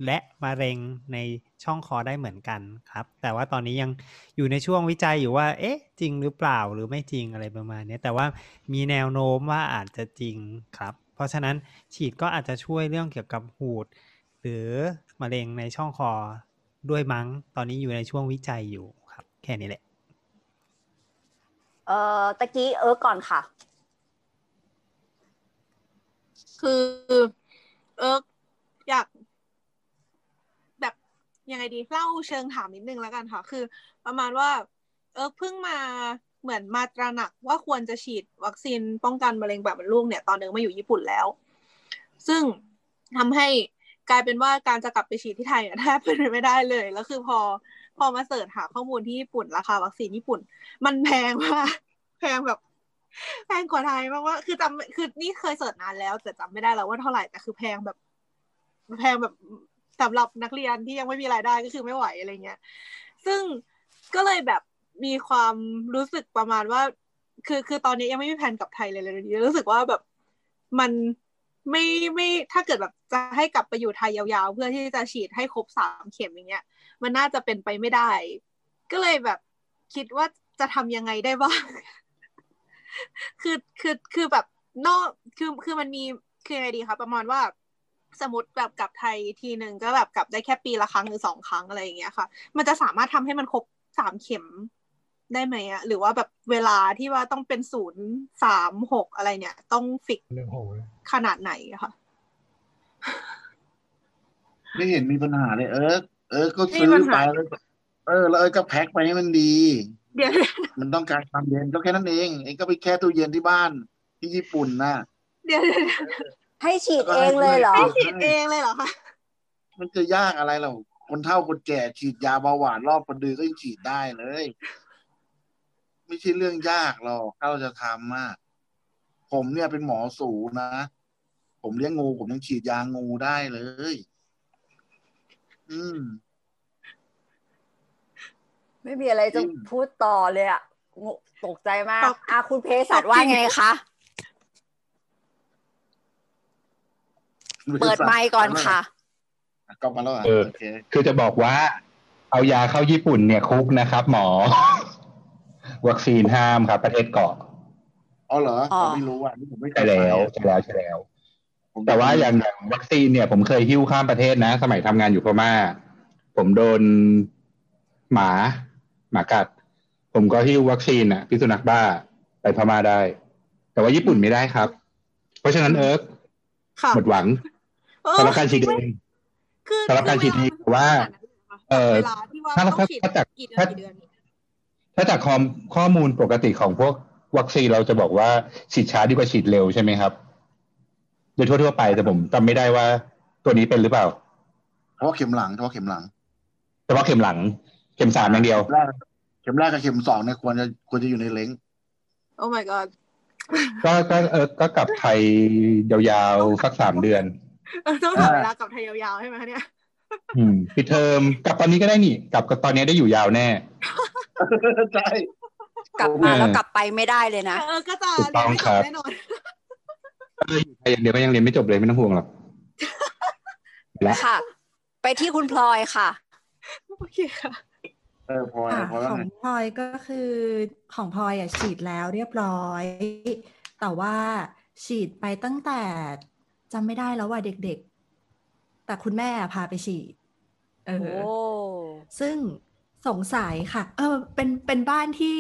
และมะเร็งในช่องคอได้เหมือนกันครับ แต่ว่าตอนนี้ยังอยู่ในช่วงวิจัยอยู่ว่า เอ๊ะ จริงหรือเปล่าหรือไม่จริงอะไรประมาณเนี้ยแต่ว่ามีแนวโน้มว่าอาจจะจริงครับ เพราะฉะนั้นฉีดก็อาจจะช่วยเรื่องเกี่ยวกับหูด หรือมะเร็งในช่องคอ ด้วยมั้ง ตอนนี้อยู่ในช่วงวิจัยอยู่ครับ แค่นี้แหละ เอ่อตะกี้เออก่อนค่ะ คือเอออยาก แบบยังไงดีเล่าเชิงถามนิดนึงแล้วกันค่ะ คือ ประมาณว่า เออเพิ่งมาเหมือนมาตระหนักว่าควรจะฉีดวัคซีนป้องกันมะเร็งปากมดลูกเนี่ยตอนเดินมาอยู่ญี่ปุ่นแล้ว ซึ่งทำให้ กลายเป็นว่าการจะกลับไปฉีดที่ไทยอะแทบเป็นไปไม่ได้เลย แล้วคือพอพอมาเสิร์ชหาข้อมูลที่ญี่ปุ่นราคาวัคซีนญี่ปุ่น มันแพงมากแพงแบบแพงกว่าไทยมากว่าคือจำคือนี่เคยเสิร์ชนานแล้ว แต่จำไม่ได้แล้วว่าเท่าไหร่แต่คือแพงแบบ แพงแบบสำหรับนักเรียนที่ยังไม่มีรายได้ก็คือไม่ไหวอะไรเงี้ย ซึ่งก็เลยแบบมีความรู้สึกประมาณว่า คือคือตอนนี้ยังไม่มีแผนกลับไทยเลยเลยรู้สึกว่าแบบมัน ไม่ไม่ถ้าเกิดแบบจะให้กลับไปอยู่ไทยยาวๆ เพื่อที่จะฉีดให้ครบสามเข็มอย่างเงี้ย มันน่าจะเป็นไปไม่ได้ ก็เลยแบบคิดว่าจะทำยังไงได้บ้าง คือคือคือแบบนอกคือคือมันมีคือไงดีคะประมาณว่าสมมติแบบกลับไทยทีหนึ่งก็แบบกลับได้แค่ปีละครั้งหรือสองครั้งอะไรอย่างเงี้ยค่ะ มันจะสามารถทำให้มันครบสามเข็ม ได้ไหมอะหรือว่าแบบเวลาที่ว่าต้องเป็นศูนย์สามหกอะไรเนี่ย ต้องฟิกหนึ่งหกขนาดไหนอะค่ะ ไม่เห็นมีปัญหาเลย เออเออก็ไม่ซื้มีอปัญไปหาแล้วก็เออ แล้วเออก็แพ็คไปให้มันดีเดี๋ยวมันต้องการความเย็นก็แค่นั้นเองเองก็ไปแค่ตู้เย็นที่บ้านที่ญี่ปุ่นน่ะเดี๋ยวเดี๋ยวให้ฉีดเองเลยเหรอให้ฉีดเองเลยเหรอคะมันจะยากอะไรเราคนเฒ่าคนแก่ฉีดยาเบาหวานรอบกระดือก็ยังฉีดได้เลย ไม่ใช่เรื่องยากหรอกถ้าเราจะทำอะผมเนี่ยเป็นหมอสูนะ ผมเลี้ยงงู ผมยังฉีดยางูได้เลย อืม ไม่มีอะไรจะจริงพูดต่อเลยอะงงตกใจมากตอบอะคุณเพสัตว่าไงคะ เปิดไมค์ก่อนค่ะก็มาแล้วอะเออโอเคคือจะบอกว่า เอายาเข้าญี่ปุ่นเนี่ยคุกนะครับหมอ วัคซีนห้ามครับ ประเทศเกาะอ๋อเหรออ๋อผมไม่รู้อะนี่ผมไม่เคใช่ยไปแล้วอะใช่แล้วใช่แล้วผมแต่ว่าอย่างอย่างวัคซีนเนี่ย ผมเคยหิ้วข้ามประเทศนะ สมัยทำงานอยู่พม่า ผมโดนหมา หมากัด ผมก็หิ้ววัคซีนอะ พิษสุนัขบ้าไปพม่าได้ แต่ว่าญี่ปุ่นไม่ได้ครับ เพราะฉะนั้นเอิร์กค่ะหมดหวังเออสำหรับการฉีดเองคือสำหรับการฉีดเองแต่ว่า เอ่อเวลาที่ว่าถ้าต้องฉีดถ้าจากกี่เดือนถ้ากี่เดือน ถ้าจากข้อมข้อมูลปกติของพวกวัคซีนเราจะบอกว่าฉีดช้าดีกว่าฉีดเร็วใช่ไหมครับ โดยทั่วๆไปแต่ผมจำไม่ได้ว่าตัวนี้เป็นหรือเปล่าเพราะว่าเข็มหลังเพราะว่าเข็มหลังแต่ว่าเข็มหลัง เข็มสามอย่างเดียวแรกเข็มแรกกับเข็มสองเนี่ยควรจะควรจะอยู่ในเล้งโอ้ my god ก็ก็เออก็กลับไทยยาวๆสักสามเดือนเออต้องหาเวลากลับไทยยาวๆใช่ไหมคะเนี่ย อืมปิดเทอมกลับตอนนี้ก็ได้นี่ กลับกับตอนนี้ได้อยู่ยาวแน่ ใช่กลับมาแล้วเออกลับไปไม่ได้เลยนะเออก็จะถูกต้องเรียนไม่จครับบแน่นอนเอออยู่ไทยอย่างเดียวก็ยังเรียนไม่จบเลยไม่ต้องห่วงหรอกและค่ะ ไปที่คุณพลอยค่ะโอเคค่ะเออพอค่ะพอแล้วของไงพลอยก็คือของพลอยอะฉีดแล้วเรียบร้อย แต่ว่าฉีดไปตั้งแต่จำไม่ได้แล้วว่าเด็กๆ แต่คุณแม่พาไปฉีดเอโอ้อซึ่ง สงสัยค่ะ เออ เป็น เป็นบ้านที่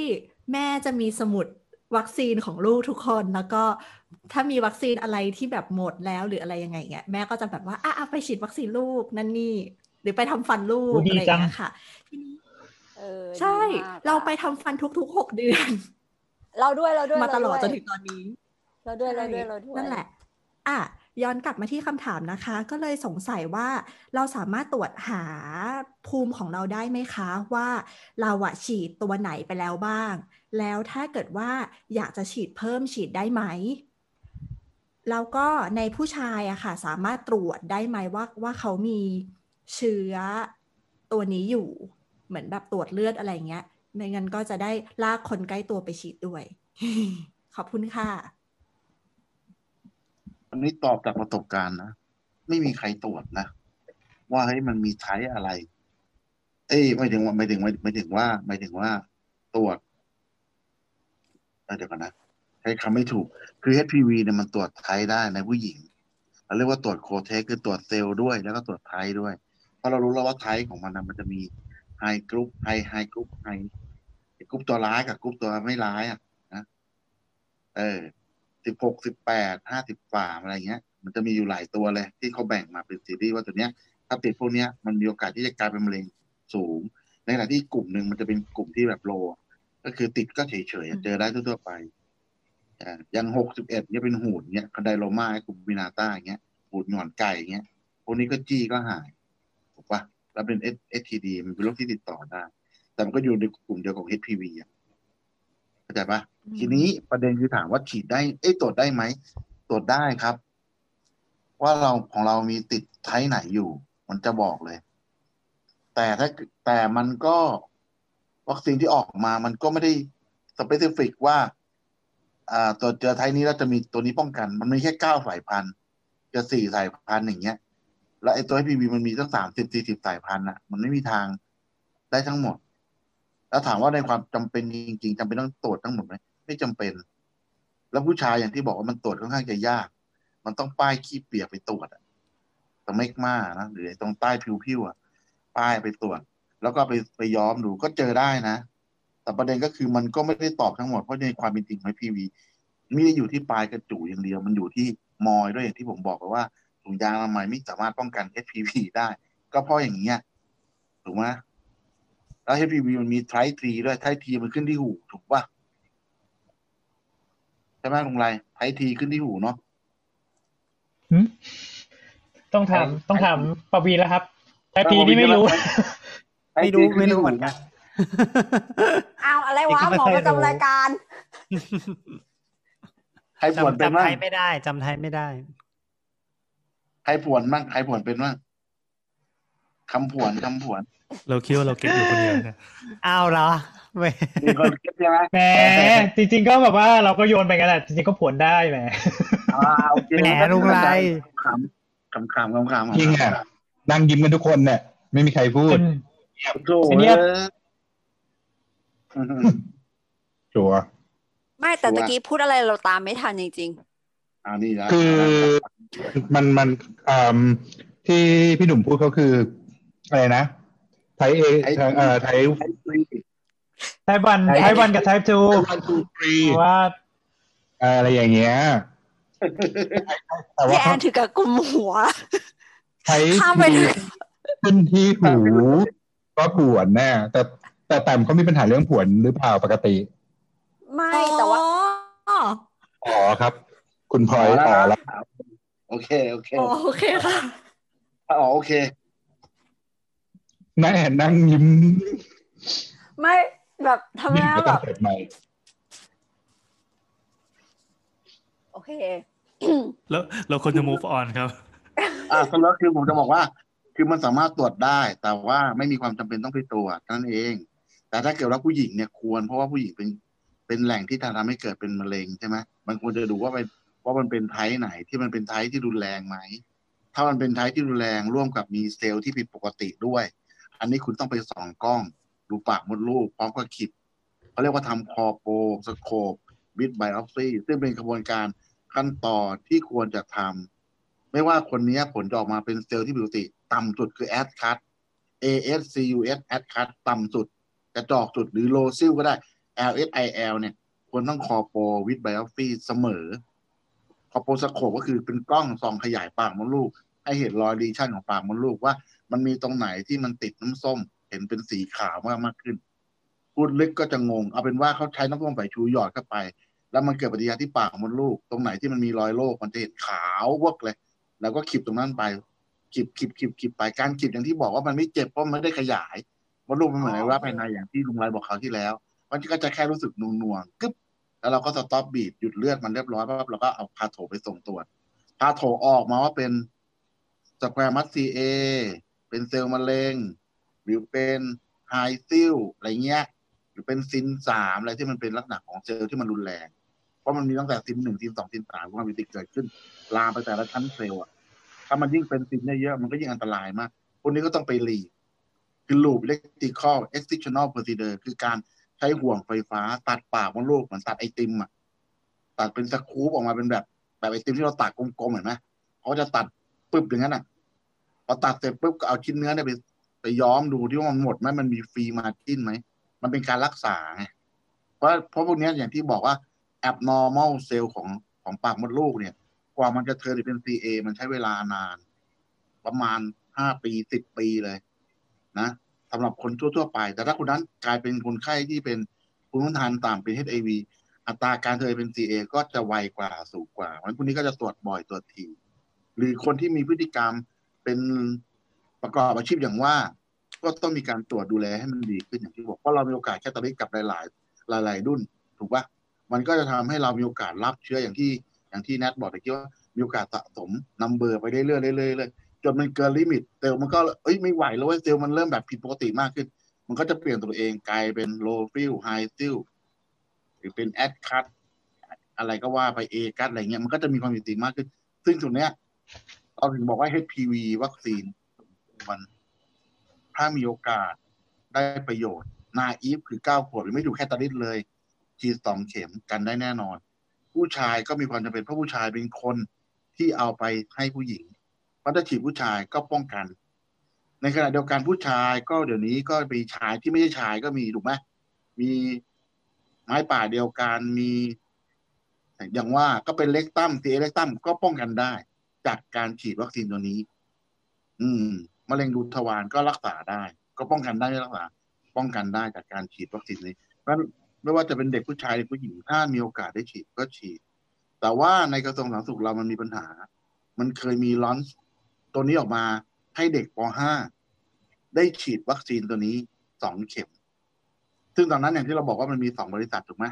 แม่จะมีสมุดวัคซีนของลูกทุกคน แล้วก็ถ้ามีวัคซีนอะไรที่แบบหมดแล้วหรืออะไรยังไงเงี้ย แม่ก็จะแบบว่า อะอะไปฉีดวัคซีนลูกนั่นนี่ หรือไปทำฟันลูกโอ้ดีอะไรอย่างเงี้จัยงค่ะทีนี้เออใช่ดีมากเราอะไปทำฟันทุกๆหกเดือน เราด้วย เราด้วย มาตลอดจเรนวยถึงตอนนี้ เราด้วย เราใช่ด้วย เราด้วย นั่นแหละ อะ ย้อนกลับมาที่คำถามนะคะ ก็เลยสงสัยว่าเราสามารถตรวจหาภูมิของเราได้ไหมคะ ว่าเราอะฉีดตัวไหนไปแล้วบ้าง แล้วถ้าเกิดว่าอยากจะฉีดเพิ่มฉีดได้ไหมแล้วก็ในผู้ชายอะค่ะ สามารถตรวจได้ไหมว่าว่าเขามีเชื้อตัวนี้อยู่เหมือนแบบตรวจเลือดอะไรเงี้ยไม่งั้นก็จะได้ลากคนใกล้ตัวไปฉีดด้วย ขอบคุณค่ะ อันนี้ตอบจากประสบการณ์นะ ไม่มีใครตรวจนะ ว่าเฮ้ยมันมี type อะไร เอ้ยไม่ถึงว่าไม่ถึงไม่ถึงว่าไม่ถึงว่าตรวจเดี๋ยวก่อนนะใช้คำไม่ถูก คือ HPV เนี่ยมันตรวจ type ได้ในผู้หญิงเราเรียกว่าตรวจ co-test คือตรวจเซลล์ด้วย แล้วก็ตรวจ type ด้วย เพราะเรารู้แล้วว่า type ของมันนะมันจะมี high group high high group high group ตัวร้ายกับกรุ๊ปตัวไม่ร้ายอะนะเออ สิบหกสิบแปดห้าสิบสามอะไรเงี้ย มันจะมีอยู่หลายตัวเลย ที่เขาแบ่งมาเป็นซีรีส์ว่าตัวเนี้ย ถ้าติดพวกเนี้ยมันมีโอกาสที่จะกลายเป็นมะเร็งสูง ในขณะที่กลุ่มหนึ่งมันจะเป็นกลุ่มที่แบบโล ก็คือติดก็เฉยๆอะเจอได้ทั่วๆไปอย่างหกสิบเอ็ดเนี่ยเป็นหูดเนี่ยคอนไดโลมาไอ้กลุ่มวินาต้าเงี้ยหูดหงอนไก่อย่เงี้ยพวกนี้ก็จี้ก็หายถูกปะแล้วเป็นเอสทีดีมันเป็นโรคที่ติดต่อได้ แต่มันก็อยู่ในกลุ่มเดียวกับ HPV อะเข้าใจปะ ทีนี้ประเด็นคือถามว่าฉีดได้เอ้ตรวจได้ไหมตรวจได้ครับ ว่าเราของเรามีติดไทไหนอยู่ มันจะบอกเลย แต่ถ้าแต่มันก็วัคซีนที่ออกมามันก็ไม่ได้สเปซิฟิกว่าอ่าตัวเจอไทนี้แล้วจะมีตัวนี้ป้องกัน มันไม่แค่เก้าสายพันธุ์จะสี่สายพันธุ์อย่างเงี้ย แล้วไอ้ตัว HPV มันมีตั้งสามสิบสี่สิบสายพันธุ์อะ มันไม่มีทางได้ทั้งหมด แล้วถามว่าในความจำเป็นจริง ๆจำเป็นต้องตรวจทั้งหมดไหม ไม่จำเป็น แล้วผู้ชายอย่างที่บอกว่ามันตรวจค่อนข้างจะยาก มันต้องป้ายขี้เปียกไปตรวจอะตรงเมกมานะหรือตรงใต้ผิวๆอะป้ายไปตรวจ แล้วก็ไปไปย้อมดูก็เจอได้นะ แต่ประเด็นก็คือมันก็ไม่ได้ตอบทั้งหมดเพราะในความเป็นจริงของพีวีไม่ได้อยู่ที่ปลายกระจูอย่างเดียว มันอยู่ที่มอยด้วยอย่างที่ผมบอกไปว่าถุงยางอนามัยไม่สามารถป้องกัน HPV ได้ ก็เพราะอย่างเงี้ยถูกไหมแล้ว HPV มันมีไทป์ทีด้วยไทป์ทีมันขึ้นที่หูถูกป่ะ ใช่ไหมลุงไรไทป์ทีขึ้นที่หูเนาะหึต้องถามไอ้ต้องถามปวีแล้วครับไทแต่พีนี่ไม่รู้ไม่รู้ไม่รู้เหมือนกันอ้าวอะไรวะเด็กก็ไม่หมอค่อยประจำรายการใครผวนจำเป็นจำบ้าไทงยไม่ได้จำไทยไม่ได้ ใครผวนบ้างใครผวนเป็นบ้าง คำผวนคำผวน เราคิดว่าเราเก็บอยู่คนเดียวนะอ้าวเหรอเว้ยมีคนคิดใช่ไหมแหมจริง ๆ ก็แบบว่าเราก็โยนไปกันแหละจริงๆก็ผวนได้แหมอ่าโอเคแหมลุงไรขำขำขำขำขำจริงอะนั่งยิ้มกันทุกคนเนี่ยไม่มีใครพูดโถ่ไอ้เนี่ยเออชัวร์ไม่แต่ตะกี้พูดอะไรเราตามไม่ทันจริงอ่านี่นะคือมันมันอ่าที่พี่หนุ่มพูดเขาคือ อะไรนะไทยเอเอ่อไทยไทวันไทวันกับไททูวันทูฟรีว่าอะไรอย่างเงี้ยแต่ๆว่าพี่แอนถือกับกลุ่มหัวใช้ข้ามไปทีขึ้นที่หูก็ผวนแน่แต่แต่แต้มเขามีปัญหาเรื่องผวนหรือเปล่าปกติ ไม่แต่ว่าอ๋ออ๋อครับ คุณพลอยต่อแล้วโอเคโอเคอ๋อโอเคค่ะอ๋อโอเค แม่นั่งยิ้ม ไม่แบบทำไมยิ้มอะก็แบต้องบเปิดใหม่โอเค แล้วเราควรจะ move on ครับ อ่าสรุปคือผมจะบอกว่า คือมันสามารถตรวจได้ แต่ว่าไม่มีความจำเป็นต้องไปตรวจนั่นเอง แต่ถ้าเกิดว่าผู้หญิงเนี่ยควร เพราะว่าผู้หญิงเป็นเป็นแหล่งที่ทำให้เกิดเป็นมะเร็งใช่ไหมมันควรจะดูว่าเป็นว่ามันเป็น type ไหนที่มันเป็น type ที่รุนแรงไหม ถ้ามันเป็น type ที่รุนแรงร่วมกับมีเซลล์ที่ผิดปกติด้วย อันนี้คุณต้องไปส่องกล้อง ดูปากมดลูกพร้อมกับขีดเขาเรียกว่าทำ colposcope with biopsy ซึ่งเป็นกระบวนการขั้นตอนที่ควรจะทำไม่ว่าคนนี้ผลจะออกมาเป็นเซลล์ที่ผิดปกติ ต่ำสุดคือแอดคัต ASCUS แอดคัตต่ำสุด กระจอกสุดหรือ low SIL ก็ได้ LSIL เนี่ยควรต้อง colpo with biopsy เสมอ colposcope ก็คือเป็นกล้องส่องขยายปากมดลูก ให้เห็น lesion ของปากมดลูกว่า มันมีตรงไหนที่มันติดน้ำส้ม เห็นเป็นสีขาวมากมากขึ้น พูดลึกก็จะงง เอาเป็นว่าเขาใช้น้ำส้มสายชูหยอดเข้าไป แล้วมันเกิดปฏิกิริยาที่ปากมดลูก ตรงไหนที่มันมีรอยโรคมันจะเห็นขาววอกเลย แล้วก็ขีดตรงนั้นไปขีดขีดขีดขีดไปการขีดอย่างที่บอกว่ามันไม่เจ็บเพราะมันไม่ได้ขยายมดลูกมันเหมือนไอ้ว่าภายในอย่างที่ลุงไรบอกคราวที่แล้ว มันก็จะแค่รู้สึกหน่วงๆกึ๊บแล้วเราก็ stop bleed หยุดเลือดมันเรียบร้อยปั๊บเราก็เอา patho ไปส่งตรวจ patho ออกมาว่าเป็น squamous CA เป็นเซลล์มะเร็ง หรือเป็น high SIL อะไรเงี้ย หรือเป็น CIN สามอะไรที่มันเป็นลักษณะของเซลล์ที่มันรุนแรง เพราะมันมีตั้งแต่ CIN หนึ่ง CIN สอง CIN สามความมีติเกิดขึ้น ลามไปแต่ละชั้นเซลล์อะถ้ามันยิ่งเป็น CIN เยอะๆมันก็ยิ่งอันตรายมากพวกนี้ก็ต้องไป LEEP คือ loop electrical excisional procedure คือการใช้ห่วงไฟฟ้าตัดปากมดลูกเหมือนตัดไอติมอะตัดเป็นสกู๊ปออกมาเป็นแบบ แบบไอติมที่เราตัดกลมๆเห็นไหมเขาจะตัดปึ๊บอย่างนั้นอะ พอตัดเสร็จปุ๊บก็เอาชิ้นเนื้อเนี่ยไปไปย้อมดูที่ว่ามันหมดไหมมันมี free margin ไหมมันเป็นการรักษาไงเพราะเพราะพวกนี้อย่างที่บอกว่า abnormal เซลล์ของของปากมดลูกเนี่ย กว่ามันจะ turn เป็น CA มันใช้เวลานาน ประมาณห้าปีสิบปีเลย นะสำหรับคนทั่ว ๆ ไป แต่ถ้าคนนั้นกลายเป็นคนไข้ที่เป็นภูมิคุ้มกันต่ำเป็น HIV อัตราการ turn เป็น CA ก็จะไวกว่าสูงกว่าวันพวกนี้ก็จะตรวจบ่อยตรวจทีหรือคนที่มีพฤติกรรม เป็นประกอบอาชีพอย่างว่า ก็ต้องมีการตรวจดูแลให้มันดีขึ้นอย่างที่บอกเพราะเรามีโอกาสแค่ตอนนี้กับหลาย ๆ หลาย ๆ รุ่น ถูกปะมันก็จะทำให้เรามีโอกาสรับเชื้ออย่างที่อย่างที่แนทบอกตะกี้ว่ามีโอกาสสะสม number ไปเรื่อยๆเรื่อยๆเรื่อยจนมันเกิน limit เซลล์มันก็เอ้ยไม่ไหวแล้วเว้เซลล์มันเริ่มแบบผิดปกติมากขึ้น มันก็จะเปลี่ยนตัวเองกลายเป็น low SIL high SIL หรือเป็น ASCUSอะไรก็ว่าไปเอคัตอะไรเงี้ยมันก็จะมีความผิดปกติมากขึ้น ซึ่งตรงเนี้ย เราถึงบอกว่า HPV วัคซีนมันถ้ามีโอกาสได้ประโยชน์ นาอีฟคือเก้าขวบไม่ถูแค่ตาลิดเลยฉีดสองเข็มกันได้แน่นอน ผู้ชายก็มีความจำเป็นเพราะผู้ชายเป็นคนที่เอาไปให้ผู้หญิงพราะถ้าฉีดผู้ชายก็ป้องกัน ในขณะเดียวกันผู้ชายก็เดี๋ยวนี้ก็มีชายที่ไม่ใช่ชายก็มีถูกไหมมีไม้ป่าเดียวกันมี อย่างว่าก็เป็นเล็กตั้มซีเล็กตั้มก็ป้องกันได้ จากการฉีดวัคซีนตัวนี้ อืมมะเร็งรูทวารก็รักษาได้ ก็ป้องกันได้รักษา ป้องกันได้จากการฉีดวัคซีนนี้เพราะไม่ว่าจะเป็นเด็กผู้ชายหรือผู้หญิงถ้ามีโอกาสได้ฉีดก็ฉีด แต่ว่าในกระทรวงสาธารณสุขเรามันมีปัญหา มันเคยมีลอนตัวนี้ออกมาให้เด็กป .5 ได้ฉีดวัคซีนตัวนี้สองเข็ม ซึ่งตอนนั้นอย่างที่เราบอกว่ามันมีสองบริษัทถูกไหม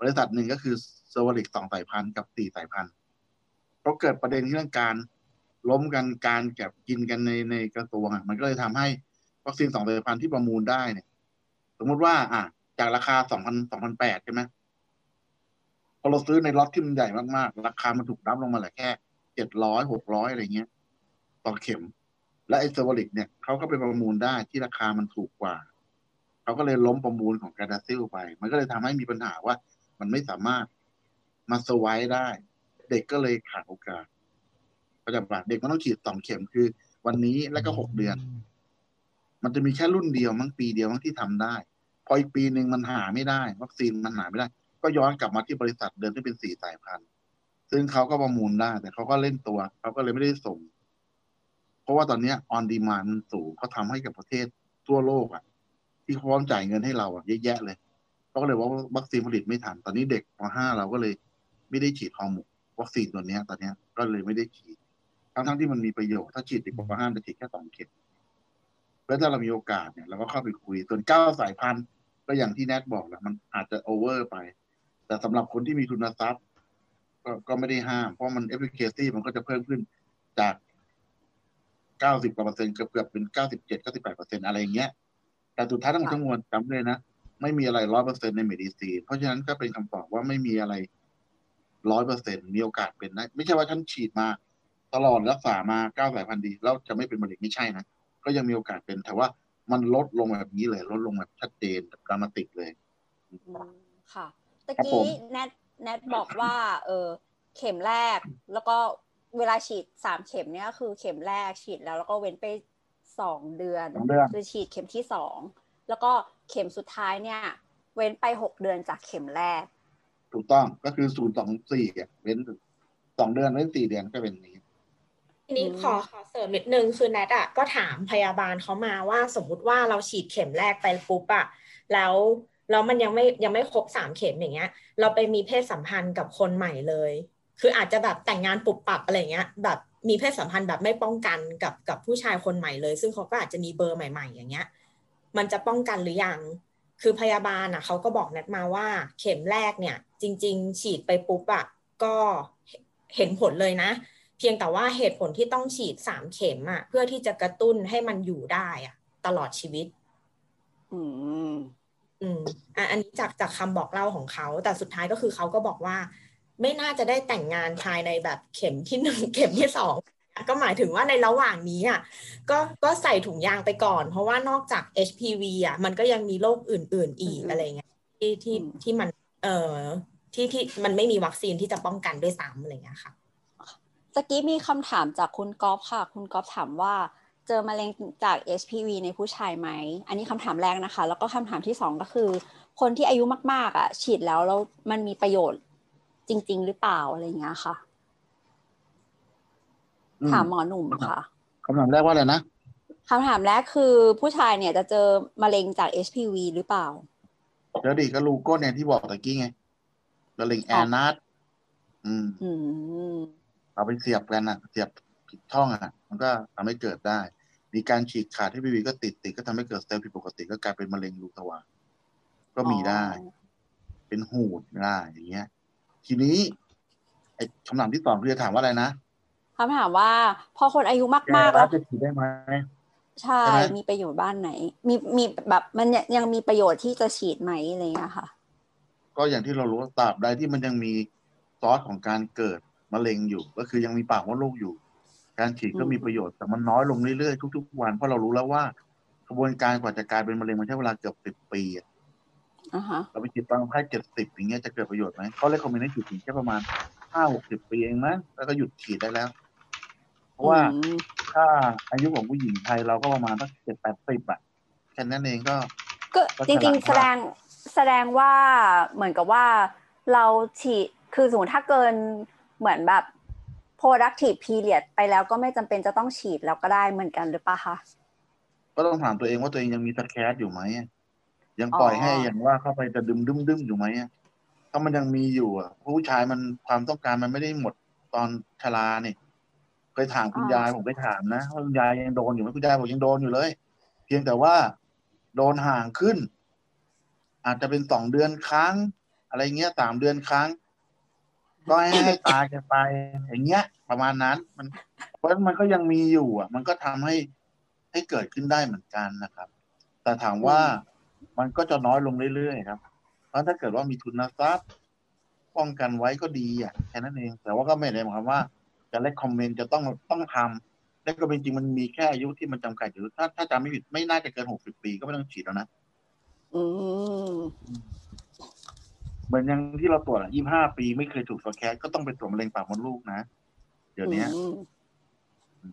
บริษัทหนึ่งก็คือ Cervarix สองสายพันธุ์กับสี่สายพันธุ์ เพราะเกิดประเด็นเรื่องการล้มกันการแก็บกินกันในในกระทรวงอะมันก็เลยทำให้วัคซีนสองสายพันธุ์ที่ประมูลได้เนี่ย สมมุติว่า อะจากราคาสองพันสองพันแปดใช่ไหมพอเราซื้อในล็อตที่มันใหญ่มากๆ ราคามันถูก dump ลงมาเหลือแค่เจ็ดร้อยหกร้อยอะไรเงี้ย ต่อเข็ม และไอ Cervarix เนี่ยเขาก็ไปประมูลได้ที่ราคามันถูกกว่า เขาก็เลยล้มประมูลของ Gardasil ไป มันก็เลยทำให้มีปัญหาว่า มันไม่สามารถมาสวายได้ เด็กก็เลยขาดโอกาสประจับเด็กมันต้องฉีดสองเข็มคือ วันนี้แล้วก็หกเดือน มันจะมีแค่รุ่นเดียวมั้งปีเดียวมั้งที่ทำได้ พออีกปีหนึ่งมันหาไม่ได้ วัคซีนมันหาไม่ได้ ก็ย้อนกลับมาที่บริษัทเดิมที่เป็นสี่สายพันธุ์ซึ่งเขาก็ประมูลได้ แต่เขาก็เล่นตัวเขาก็เลยไม่ได้ส่ง เพราะว่าตอนนี้ on demand มันสูงเขาทำให้กับประเทศทั่วโลกอะ ที่เขาพร้อมจ่ายเงินให้เราอะเยอะแยะเลยเขาก็เลยว่าวัคซีนผลิตไม่ทัน ตอนนี้เด็กป .5 เราก็เลยไม่ได้ฉีดฮอร์โมน วัคซีนตัวเนี้ยตอนเนี้ยก็เลยไม่ได้ฉีด ทั้งทั้งที่มันมีประโยชน์ถ้าฉีดเด็กป .5 จะฉีดแค่สองเข็มแล้วถ้าเรามีโอกาสเนี่ยเราก็เข้าไปคุยส่วนเก้าสายพันธุ์ก็อย่างที่แนทบอกแหละมันอาจจะ over ไป แต่สำหรับคนที่มีทุนทรัพย์ ก็ก็ไม่ได้ห้าม เพราะมัน effective มันก็จะเพิ่มขึ้นจากเก้าสิบกว่าเปอร์เซ็นต์เกือบเกือบเป็นเก้าสิบเจ็ดเก้าสิบแปดเปอร์เซ็นต์อะไรอย่างเงี้ย แต่สุดท้ายทั้งหมดทั้งมวลจำเลยนะ ไม่มีอะไรร้อยเปอร์เซ็นต์ใน medicine เพราะฉะนั้นก็เป็นคำตอบว่าไม่มีอะไร ร้อยเปอร์เซ็นต์มีโอกาสเป็นได้ไม่ใช่ว่าฉันฉีดมา ตลอดรักษามาเก้าสายพันธุ์ดี แล้วจะไม่เป็นมะเร็งไม่ใช่นะ ก็ยังมีโอกาสเป็นแต่ว่ามันลดลงแบบนี้เลย ลดลงแบบชัดเจนแบบดรามาติกเลยอืมค่ะตะครับผกี้มแนทแนทบอกว่า เออเข็มแรกแล้วก็เวลาฉีดสามเข็มเนี่ยคือเข็มแรกฉีดแล้ว แล้วก็เว้นไปสองเดือนสองเดือนจะฉีดเข็มที่สองแล้วก็เข็มสุดท้ายเนี่ย เว้นไปหกเดือนจากเข็มแรก ถูกต้องก็คือศูนย์สองสี่เว้นสองเดือนเว้นสี่เดือนก็เป็นนี้ ทีนี้ขอขอเสริมนิดนึงคือแนทอะก็ถามพยาบาลเขามาว่าสมมุติว่าเราฉีดเข็มแรกไปปุ๊บอะแล้วแล้วมันยังไม่ยังไม่ครบสามเข็มอย่างเงี้ย เราไปมีเพศสัมพันธ์กับคนใหม่เลย คืออาจจะแบบแต่งงานปุบปับอะไรเงี้ย แบบมีเพศสัมพันธ์แบบไม่ป้องกันกับกับผู้ชายคนใหม่เลย ซึ่งเขาก็อาจจะมีเบอร์ใหม่ ๆ อย่างเงี้ย มันจะป้องกันหรือยัง คือพยาบาลอะเขาก็บอกแนทมาว่าเข็มแรกเนี่ย จริง ๆ ฉีดไปปุ๊บอะก็เห็นผลเลยนะ เพียงแต่ว่าเหตุผลที่ต้องฉีดสามเข็มอะเพื่อที่จะกระตุ้นให้มันอยู่ได้อะ ตลอดชีวิต อืมอืมอะอันนี้จากจากคำบอกเล่าของเขา แต่สุดท้ายก็คือเขาก็บอกว่า ไม่น่าจะได้แต่งงานภายในแบบเข็มที่หนึ่งเข็มที่สอง ก็หมายถึงว่าในระหว่างนี้อะก็ก็ใส่ถุงยางไปก่อน เพราะว่านอกจาก HPV อะมันก็ยังมีโรคอื่น ๆ อีกอืมอะไรเงี้ยที่ที่อืมที่มันเอ่อที่ที่มันไม่มีวัคซีนที่จะป้องกันด้วยซ้ำอะไรเงี้ยค่ะตะกี้มีคำถามจากคุณก๊อฟค่ะ คุณก๊อฟถามว่าเจอมะเร็งจาก HPV ในผู้ชายไหม อันนี้คำถามแรกนะคะ แล้วก็คำถามที่สองก็คือ คนที่อายุมาก ๆ อะ ฉีดแล้วแล้วมันมีประโยชน์จริง ๆ หรือเปล่าอะไรอย่างเงี้ยค่ะอืม ถามหมอหนุ่มค่ะคำถามแรกว่าอะไรนะคำถามแรกคือผู้ชายเนี่ยจะเจอมะเร็งจาก HPV หรือเปล่าเดี๋ยวดิก็ลูโก้เนี่ยที่บอกตะกี้ไงมะเร็งแอนัสอืมอืมเอาไปเสียบกันอะเสียบผิดช่องอะ มันก็ทำให้เกิดได้ มีการฉีกขาดที่บีบีก็ติดติดก็ทำให้เกิดเซลล์ผิดปกติก็กลายเป็นมะเร็งรูทวารก็มีได้ เป็นหูดได้อย่างเงี้ย ทีนี้ไอ้คำถามที่สองคือจะถามว่าอะไรนะ คำถามว่าพอคนอายุแกมากๆรัแล้บวจะฉีดได้ไหมใช่ใช่ไหมมีประโยชน์บ้านไหน มีมีแบบมันยังยังมีประโยชน์ที่จะฉีดไหมอะไรอย่างเงี้ยค่ะ ก็อย่างที่เรารู้ว่าตราบใดที่มันยังมีซอสของการเกิดมะเร็งอยู่ ก็คือยังมีปากมดลูกอยู่ การฉีดก็อืมมีประโยชน์แต่มันน้อยลงเรื่อยๆทุก ๆ วันเพราะเรารู้แล้วว่ากระบวนการกว่าจะกลายเป็นมะเร็งมันใช้เวลาเกือบสิบปีอะอ่าฮะเราไปฉีดตอนแค่เจ็ดสิบอย่างเงี้ยจะเกิดประโยชน์ไหมเขาเลยคอมเมนต์ให้ฉีดถึงแค่ประมาณห้าหกสิบปีเองมั้งแล้วก็หยุดฉีดได้แล้ว เพราะว่าอืมถ้าอายุของผู้หญิงไทยเราก็ประมาณสักเจ็ดแปดสิบอะแค่นั้นเองก็ ก็ก็จริงฉลาดๆแสดงแสดงว่าเหมือนกับว่าเราฉีดคือสมมติถ้าเกินเหมือนแบบ productive period ไปแล้วก็ไม่จำเป็นจะต้องฉีดแล้วก็ได้เหมือนกันหรือปะคะก็ต้องถามตัวเองว่าตัวเองยังมีสแคสอยู่ไหมอะยังปล่อยให้อ๋ออย่างว่าเข้าไปจะดึมดึมดึมอยู่ไหมอะถ้ามันยังมีอยู่อะผู้ชายมันความต้องการมันไม่ได้หมดตอนชราเนี่ย เคยถามคุณยายผมไปถามนะว่าคุณยายยังโดนอยู่ไหมคุณยายบอกยังโดนอยู่เลย เพียงแต่ว่าโดนห่างขึ้น อาจจะเป็นสองเดือนครั้ง อะไรเงี้ยสามเดือนครั้ง ก็ให้ให้ตายกันไป อย่างเงี้ย ประมาณนั้น มันเพราะมันก็ยังมีอยู่อะ มันก็ทำให้ให้เกิดขึ้นได้เหมือนกันนะครับ แต่ถามว่ามันก็จะน้อยลงเรื่อยๆครับ เพราะถ้าเกิดว่ามีทุนทรัพย์ป้องกันไว้ก็ดีอะแค่นั้นเอง แต่ว่าก็ไม่ได้หมายความว่า จะ recommend จะต้องต้องทำและก็เป็นจริงมันมีแค่อายุที่มันจำกัดอยู่ถ้าถ้าจำไม่ผิดไม่น่าจะเกินหกสิบปีก็ไม่ต้องฉีดแล้วนะอืมเหมือนอย่างที่เราตรวจยี่ห้าปีไม่เคยถูกสแคสก็ต้องไปตรวจมะเร็งปากมดลูกนะเดี๋ยวนี้อืม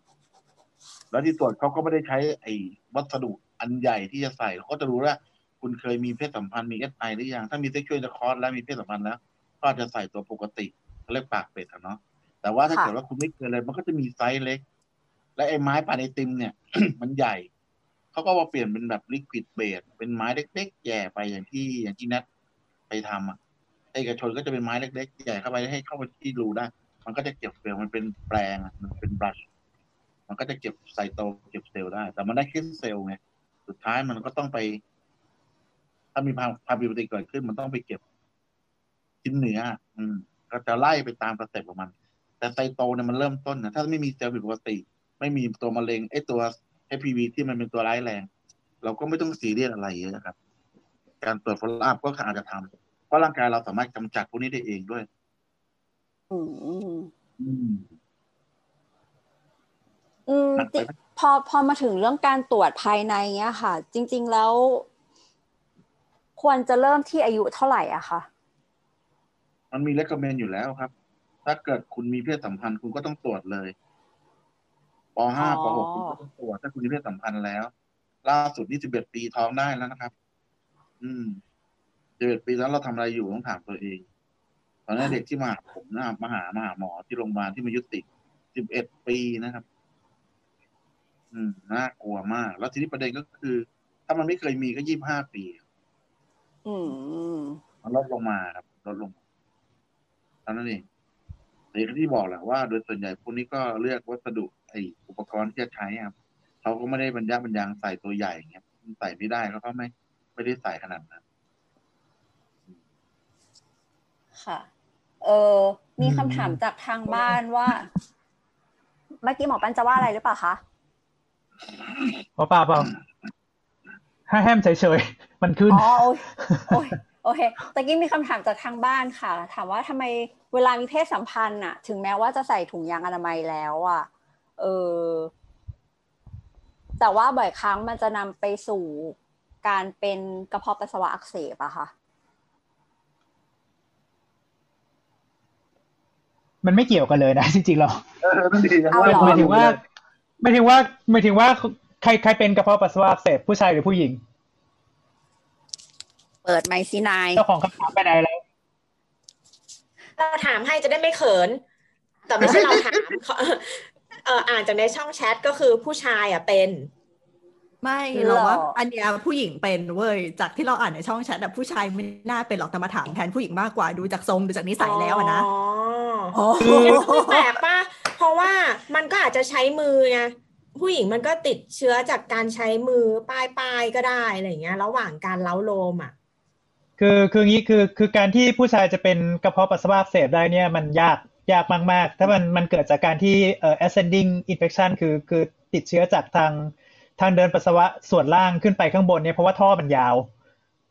แล้วที่ตรวจเขาก็ไม่ได้ใช้ไอ้วัสดุอันใหญ่ที่จะใส่เขาก็จะรู้ว่าคุณเคยมีเพศสัมพันธ์มี SI หรือยังถ้ามี sexual intercourse แล้วมีเพศสัมพันธ์แล้ว ก็จะใส่ตัวปกติเขาเรียกปากเป็ดอะเนาะ แต่ว่าถ้าค่ะเกิดว่าคุณไม่เคยเลย มันก็จะมีไซส์เล็ก และไอ้ไม้พายไอติมเนี่ย มันใหญ่เขาก็มาเปลี่ยนเป็นแบบ liquid base เป็นไม้เล็กๆแหย่ไปอย่างที่อย่างที่แนทไปทำอะเอกชนก็จะเป็นไม้เล็กๆแหย่เข้าไปให้เข้าไปที่รูได้ มันก็จะเก็บเซลล์มันเป็นแปรงอะมันเป็น brush มันก็จะเก็บ cyto เก็บเซลล์ได้ แต่มันได้แค่เซลล์ไงสุดท้ายมันก็ต้องไป ถ้ามีความความผิดปกติเกิดขึ้น มันต้องไปเก็บชิ้นเนื้ออืมก็จะไล่ไปตาม step ของมัน แต่ cyto เนี่ยมันเริ่มต้นนะถ้าไม่มีเซลล์ผิดปกติ ไม่มีตัวมะเร็งไอ้ตัว HPV ที่มันเป็นตัวร้ายแรง เราก็ไม่ต้องซีเรียสอะไรเยอะครับ การตรวจ follow up ก็อาจจะทำเพราะร่างกายเราสามารถกำจัดพวกนี้ได้เองด้วย อืมอืมอืมหนักไปจิไหมพอพอมาถึงเรื่องการตรวจภายในเนี้ยค่ะ จริง ๆแล้ว ควรจะเริ่มที่อายุเท่าไหร่อะคะมันมี recommend อยู่แล้วครับ ถ้าเกิดคุณมีเพศสัมพันธ์คุณก็ต้องตรวจเลยปอ๋อห้าปหกคุณก็ต้องตรวจถ้าคุณมีเพศสัมพันธ์แล้ว ล่าสุดนี่สิบเอ็ดปีท้องได้แล้วนะครับ อืมสิบเอ็ดปีแล้วเราทำอะไรอยู่ต้องถามตัวเอง ตอนนี้นเด็กที่มาหาผมนะมาหามาหาหมอที่โรงพยาบาลที่มายุติสิบเอ็ดปีนะครับ อืมน่ากลัวมาก แล้วทีนี้ประเด็นก็คือ ถ้ามันไม่เคยมีก็ยี่บห้าปี อืมมันลดลงมาครับลดลงมาเท่านั้นเอง แต่อย่างที่บอกแหละว่า โดยส่วนใหญ่พวกนี้ก็เลือกวัสดุไออุปกรณ์ที่จะใช้ครับเขาก็ไม่ได้บรรยะบรรยังใส่ตัวใหญ่เงี้ยมันใส่ไม่ได้เขาก็ไม่ไม่ได้ใส่ขนาดนั้นค่ะ เออมีคำถามจากทางบ้านว่า เมื่อกี้หมอปันจะว่าอะไรหรือเปล่าคะเปล่าเปล่าเปล่าห้าแฮมเฉยๆมันขึ้นอ๋อโอ้ย โอเคตะกี้มีคำถามจากทางบ้านค่ะ ถามว่าทำไมเวลามีเพศสัมพันธ์อะถึงแม้ว่าจะใส่ถุงยางอนามัยแล้วอะเออแต่ว่าบ่อยครั้งมันจะนำไปสู่การเป็นกระเพาะปัสสาวะอักเสบอะค่ะ มันไม่เกี่ยวกันเลยนะจริงๆเราเออนั่นดีนะเอาเหรอหมายถึงว่าหมายถึงว่าหมายถึงว่าใครใครเป็นกระเพาะปัสสาวะอักเสบผู้ชายหรือผู้หญิง เปิดไมค์ซีนายเจ้าของคำถามไปไหนแล้วเราถามให้จะได้ไม่เขิน แต่ไม่ใช่เราถามเอออ่านจากในช่องแชทก็คือผู้ชายอะเป็น ไม่หรอเราว่าอันเนี้ยผู้หญิงเป็นเว้ยจากที่เราอ่านในช่องแชทอะผู้ชายไม่น่าเป็นหรอกแต่มาถามแทนผู้หญิงมากกว่าดูจากทรงดูจากนิสัยแล้วอะนะอ๋อโอ้ไม่แปลกป่ะเพราะว่ามันก็อาจจะใช้มือไงผู้หญิงมันก็ติดเชื้อจากการใช้มือป้ายป้ายๆก็ได้อะไรอย่างเงี้ย ระหว่างการเล้าโลมอะ คือคืองี้คือคือการที่ผู้ชายจะเป็นกระเพาะปัสสาวะอักเสบได้เนี่ยมันยากยากมาก ๆ ถ้ามันมันเกิดจากการที่เอ่อ ascending infection คือคือติดเชื้อจากทางทางเดินปัสสาวะส่วนล่างขึ้นไปข้างบนเนี่ยเพราะว่าท่อมันยาว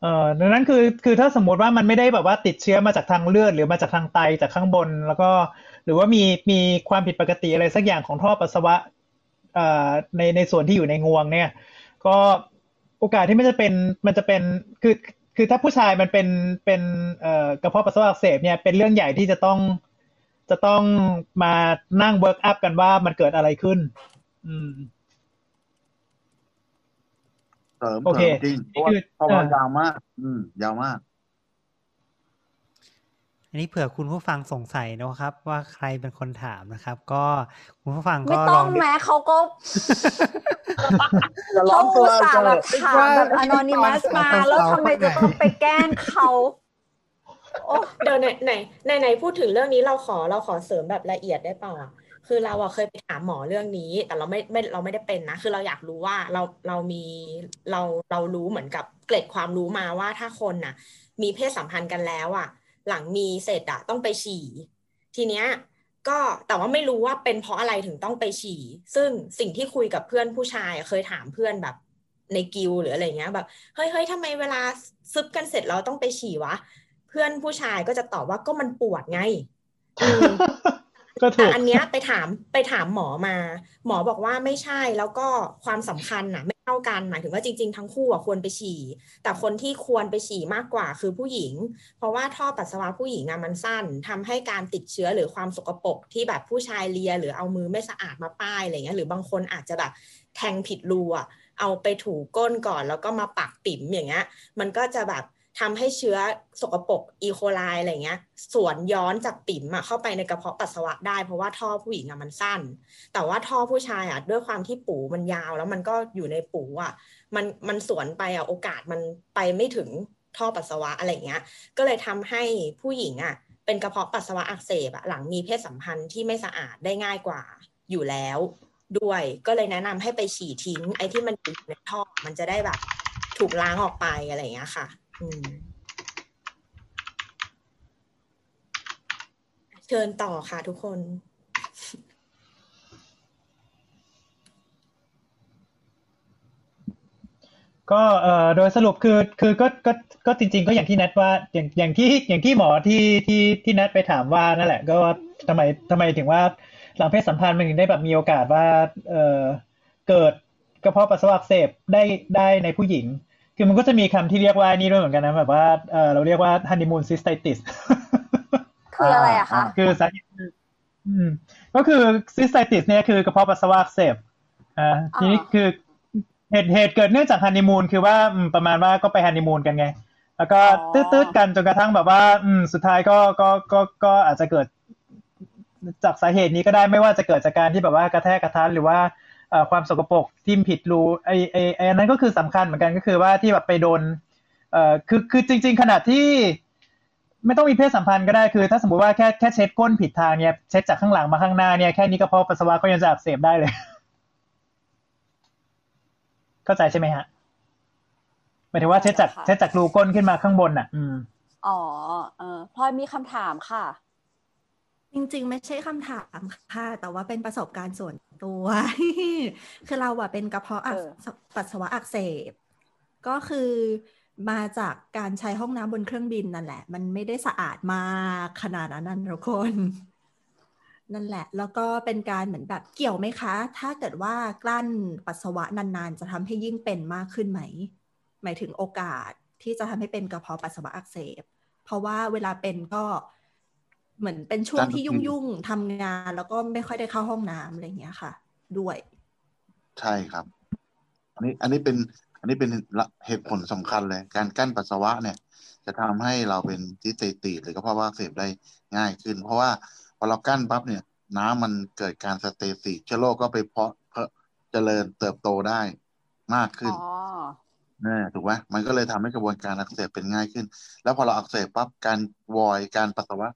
เอ่อดังนั้นคือคือถ้าสมมติว่ามันไม่ได้แบบว่าติดเชื้อมาจากทางเลือดหรือมาจากทางไตจากข้างบน แล้วก็หรือว่ามีมีความผิดปกติอะไรสักอย่างของท่อปัสสาวะเอ่อในในส่วนที่อยู่ในงวงเนี่ย ก็โอกาสที่มันจะเป็นมันจะเป็นคือ คือถ้าผู้ชายมันเป็นเป็นเอ่อกระเพาะปัสสาวะอักเสบเนี่ยเป็นเรื่องใหญ่ที่จะต้องจะต้องมานั่ง work up กันว่ามันเกิดอะไรขึ้น อืมเสริมโอเสเคริมจริงเพราะว่านี่คือเพราะว่าเออยาวมาก อืม ยาวมาก อันนี้เผื่อคุณผู้ฟังสงสัยนะครับ ว่าใครเป็นคนถามนะครับ ก็คุณผู้ฟังไม่ก็ต้ลอองงแม้เขาก็อย่าร้เขาอนตัอุวตส่าห์แบบถามแบบว่า anonymous มา แล้วทำไมจะต้องไปแกล้งเขาโอ้เดี๋ยวไหนไหนไหนไหนพูดถึงเรื่องนี้เราขอเราขอเสริมแบบละเอียดได้เปล่าอะคือเราอะเคยไปถามหมอเรื่องนี้ แต่เราไม่ไม่เราไม่ได้เป็นนะ คือเราอยากรู้ว่าเราเรามีเราเรารู้เหมือนกับเกร็ดความรู้มาว่าถ้าคนน่ะ มีเพศสัมพันธ์กันแล้วอะ หลังมีเสร็จอะต้องไปฉี่ ทีเนี้ยก็แต่ว่าไม่รู้ว่าเป็นเพราะอะไรถึงต้องไปฉี่ ซึ่งสิ่งที่คุยกับเพื่อนผู้ชายอะเคยถามเพื่อนแบบในกิลหรืออะไรเงี้ยแบบเฮ้ยเฮ้ยทำไมเวลาซึบกันเสร็จเราต้องไปฉี่วะ เพื่อนผู้ชายก็จะตอบว่าก็มันปวดไงอืม ก็ถูแต่กอันเนี้ยไปถามไปถามหมอมา หมอบอกว่าไม่ใช่แล้วก็ความสำคัญน่ะ ไม่เท่ากันหมายถึงว่าจริง ๆ ทั้งคู่ควรไปฉี่ แต่คนที่ควรไปฉี่มากกว่าคือผู้หญิง เพราะว่าท่อปัสสาวะผู้หญิงอะมันสั้นทำให้การติดเชื้อหรือความสกปรกที่แบบผู้ชายเลีย หรือเอามือไม่สะอาดมาป้ายอะไรเงี้ยหรือบางคนอาจจะแบบแทงผิดรูอะเอาไปถูก้นก่อนแล้วก็มาปักปิ่มอย่างเงี้ย มันก็จะแบบ ทำให้เชื้อสกปรกอีโคไลอะไรเงี้ยสวนย้อนจากปิ่มอะเข้าไปในกระเพาะปัสสาวะได้ เพราะว่าท่อผู้หญิงอะมันสั้น แต่ว่าท่อผู้ชายอะด้วยความที่ปูมันยาว แล้วมันก็อยู่ในปูอะมันมันสวนไปอะโอกาสมันไปไม่ถึงท่อปัสสาวะอะไรเงี้ย ก็เลยทำให้ผู้หญิงอะเป็นกระเพาะปัสสาวะอักเสบอะหลังมีเพศสัมพันธ์ที่ไม่สะอาดได้ง่ายกว่าอยู่แล้วด้วย ก็เลยแนะนำให้ไปฉี่ทิ้ง ไอ้ที่มันอยู่ในท่อมันจะได้แบบถูกล้างออกไปอะไรอย่างเงี้ยค่ะ เชิญต่อค่ะทุกคน ก็เอ่อโดยสรุปคือคือก็ก็ก็จริง ๆ ก็อย่างที่แนทว่าอย่างอย่างที่อย่างที่หมอที่ที่ที่แนทไปถามว่านั่นแหละ ก็ทำไมทำไมถึงว่าหลังเพศสัมพันธ์มันถึงได้แบบมีโอกาสว่าเอ่อเกิดกระเพาะปัสสาวะอักเสบได้ได้ในผู้หญิง คือมันก็จะมีคำที่เรียกว่านี่ด้วยเหมือนกันนะแบบว่าเออเราเรียกว่า honeymoon cystitisคืออะไรอะคะคือสาเหตุคืออืมก็คือ cystitis เนี่ยคือกระเพาะปัสสาวะอักเสบอ่าทีนี้คือเหตุเหตุเกิดเนื่องจากฮันนีมูนคือว่าอืมประมาณว่าก็ไปฮันนีมูนกันไง แล้วก็อ๋อตืดๆกันจนกระทั่งแบบว่า อืมสุดท้ายก็ก็ก็ก็อาจจะเกิดจากสาเหตุนี้ก็ได้ไม่ว่าจะเกิดจากการที่แบบว่ากระแทกกระทันหรือว่าเอ่อ ความสกปรกทิ่มผิดรูไอไอไออันนั้นก็คือสำคัญเหมือนกันก็คือว่าที่แบบไปโดนเอ่อคือคือจริง ๆ ขนาดที่ไม่ต้องมีเพศสัมพันธ์ก็ได้คือ ถ้าสมมติว่าแค่แค่เช็ดก้นผิดทางเนี่ยเช็ดจากข้างหลังมาข้างหน้าเนี่ยแค่นี้กระเพาะปัสสาวะก็ยังจะอักเสบได้เลย เข้าใจใช่ไหมฮะหมายถึงว่าเช็ดจากค่ะเช็ดจากรูก้นขึ้นมาข้างบนอะ อืมอ๋อเออพลอยมีคำถามค่ะ จริง ๆ ไม่ใช่คำถามค่ะ แต่ว่าเป็นประสบการณ์ส่วน ตัว คือเราอะเป็นกระเพาะอักเออปัสสาวะอักเสบ ก็คือมาจากการใช้ห้องน้ำบนเครื่องบินนั่นแหละ มันไม่ได้สะอาดมากขนาดนั้นนะทุกคน นั่นแหละ แล้วก็เป็นการเหมือนแบบเกี่ยวไหมคะ ถ้าเกิดว่ากลั้นปัสสาวะนานๆ จะทำให้ยิ่งเป็นมากขึ้นไหม หมายถึงโอกาสที่จะทำให้เป็นกระเพาะปัสสาวะอักเสบ เพราะว่าเวลาเป็นก็ เหมือนเป็นช่วงที่ยุ่งๆทำงาน แล้วก็ไม่ค่อยได้เข้าห้องน้ำอะไรอย่างเงี้ยค่ะ ด้วย ใช่ครับ อันนี้อันนี้เป็น อันนี้เป็นเหตุผลสำคัญเลย การกั้นปัสสาวะเนี่ย จะทำให้เราเป็นทิสเตติหรือกระเพาะปัสสาวะอักเสบได้ง่ายขึ้น เพราะว่าพอเรากั้นปั๊บเนี่ย น้ำมันเกิดการสเตติเชื้อโรคก็ไปเพาะเพาะเจริญเติบโตได้มากขึ้นอ๋อเนี่ยถูกไหมมันก็เลยทำให้กระบวนการอักเสบเป็นง่ายขึ้น แล้วพอเราอักเสบปั๊บการวอยการปัสสาวะ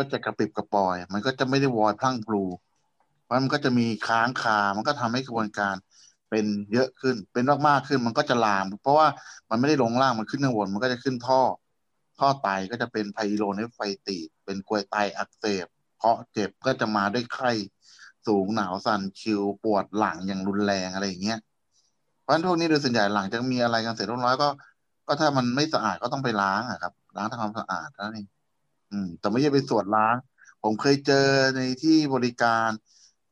ก็จะกระปิบกระปอย มันก็จะไม่ได้วอยพลั่งพลูเพราะมันก็จะมีค้างคา มันก็ทำให้กระบวนการเป็นเยอะขึ้น เป็นมากๆขึ้น มันก็จะลาม เพราะว่ามันไม่ได้ลงล่าง มันขึ้นข้างบน มันก็จะขึ้นท่อ ท่อไตก็จะเป็นไพโลเนฟไฟติเป็นกลวยไตอักเสบ เพราะเจ็บก็จะมาด้วยไข้สูงหนาวสั่นชิวปวดหลังอย่างรุนแรงอะไรอย่างเงี้ย เพราะฉะนั้นพวกนี้โดยส่วนใหญ่หลังจากมีอะไรกันเสร็จเรียบร้อยก็ ก็ถ้ามันไม่สะอาดก็ต้องไปล้างอะครับ ล้างทำความสะอาดนั่นเอง อืม แต่ไม่ใช่ไปสวดล้าง ผมเคยเจอในที่บริการ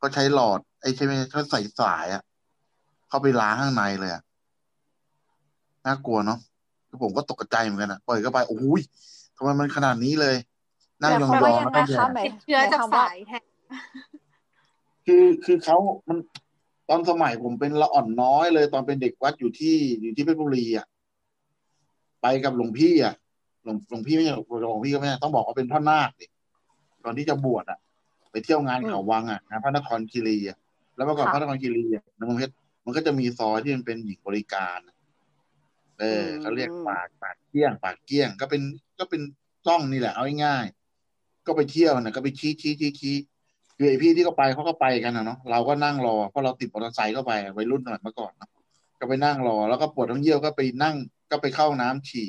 ก็ใช้หลอด ไอ้ใช่ไหมเขาใส่สายอะเข้าไปล้างข้างในเลยอะน่ากลัวเนาะคือผมก็ตกใจเหมือนกันอะปล่อยเข้าไปโอ้ยทำไมมันขนาดนี้เลย นั่งหยมายความอว่างๆยัแล้วงไงก็แย่คะหมายติดเชื้อหมายจากความว่าสายแทนคือคือเขามันตอนสมัยผมเป็นละอ่อนน้อยเลย ตอนเป็นเด็กวัดอยู่ที่อยู่ที่เพชรบุรีอะไปกับหลวงพี่อะ หลวงหลวงพี่ไม่ใช่หลวงหลวงพี่ก็ไม่ใช่ต้องบอกว่าเป็นพ่อนาคดิตอนที่จะบวชอะ ไปเที่ยวงานอืมเขาวังอะงานพระนครคีรีอะแล้วเมื่อก่อนค่ะพระนครคีรีอะในเมืองเพชรมันก็จะมีซอยที่มันเป็นหญิงบริการ เอออมเขาเรียกปากปากเกี้ยง ปากเกี้ยงก็เป็นก็เป็นซ่องนี่แหละเอาง่ายๆก็ไปเที่ยวนะก็ไปชี้ชี้ชี้ชี้คือไอพี่ที่เขาไปเขาก็ไปกันนะเนาะเราก็นั่งรอเพราะเราติดมอเตอร์ไซค์เข้าไปวัยรุ่นสมัยเมื่อก่อนเนาะก็ไปนั่งรอแล้วก็ปวดท้องเยี่ยวก็ไปนั่งก็ไปเข้าน้ำฉี่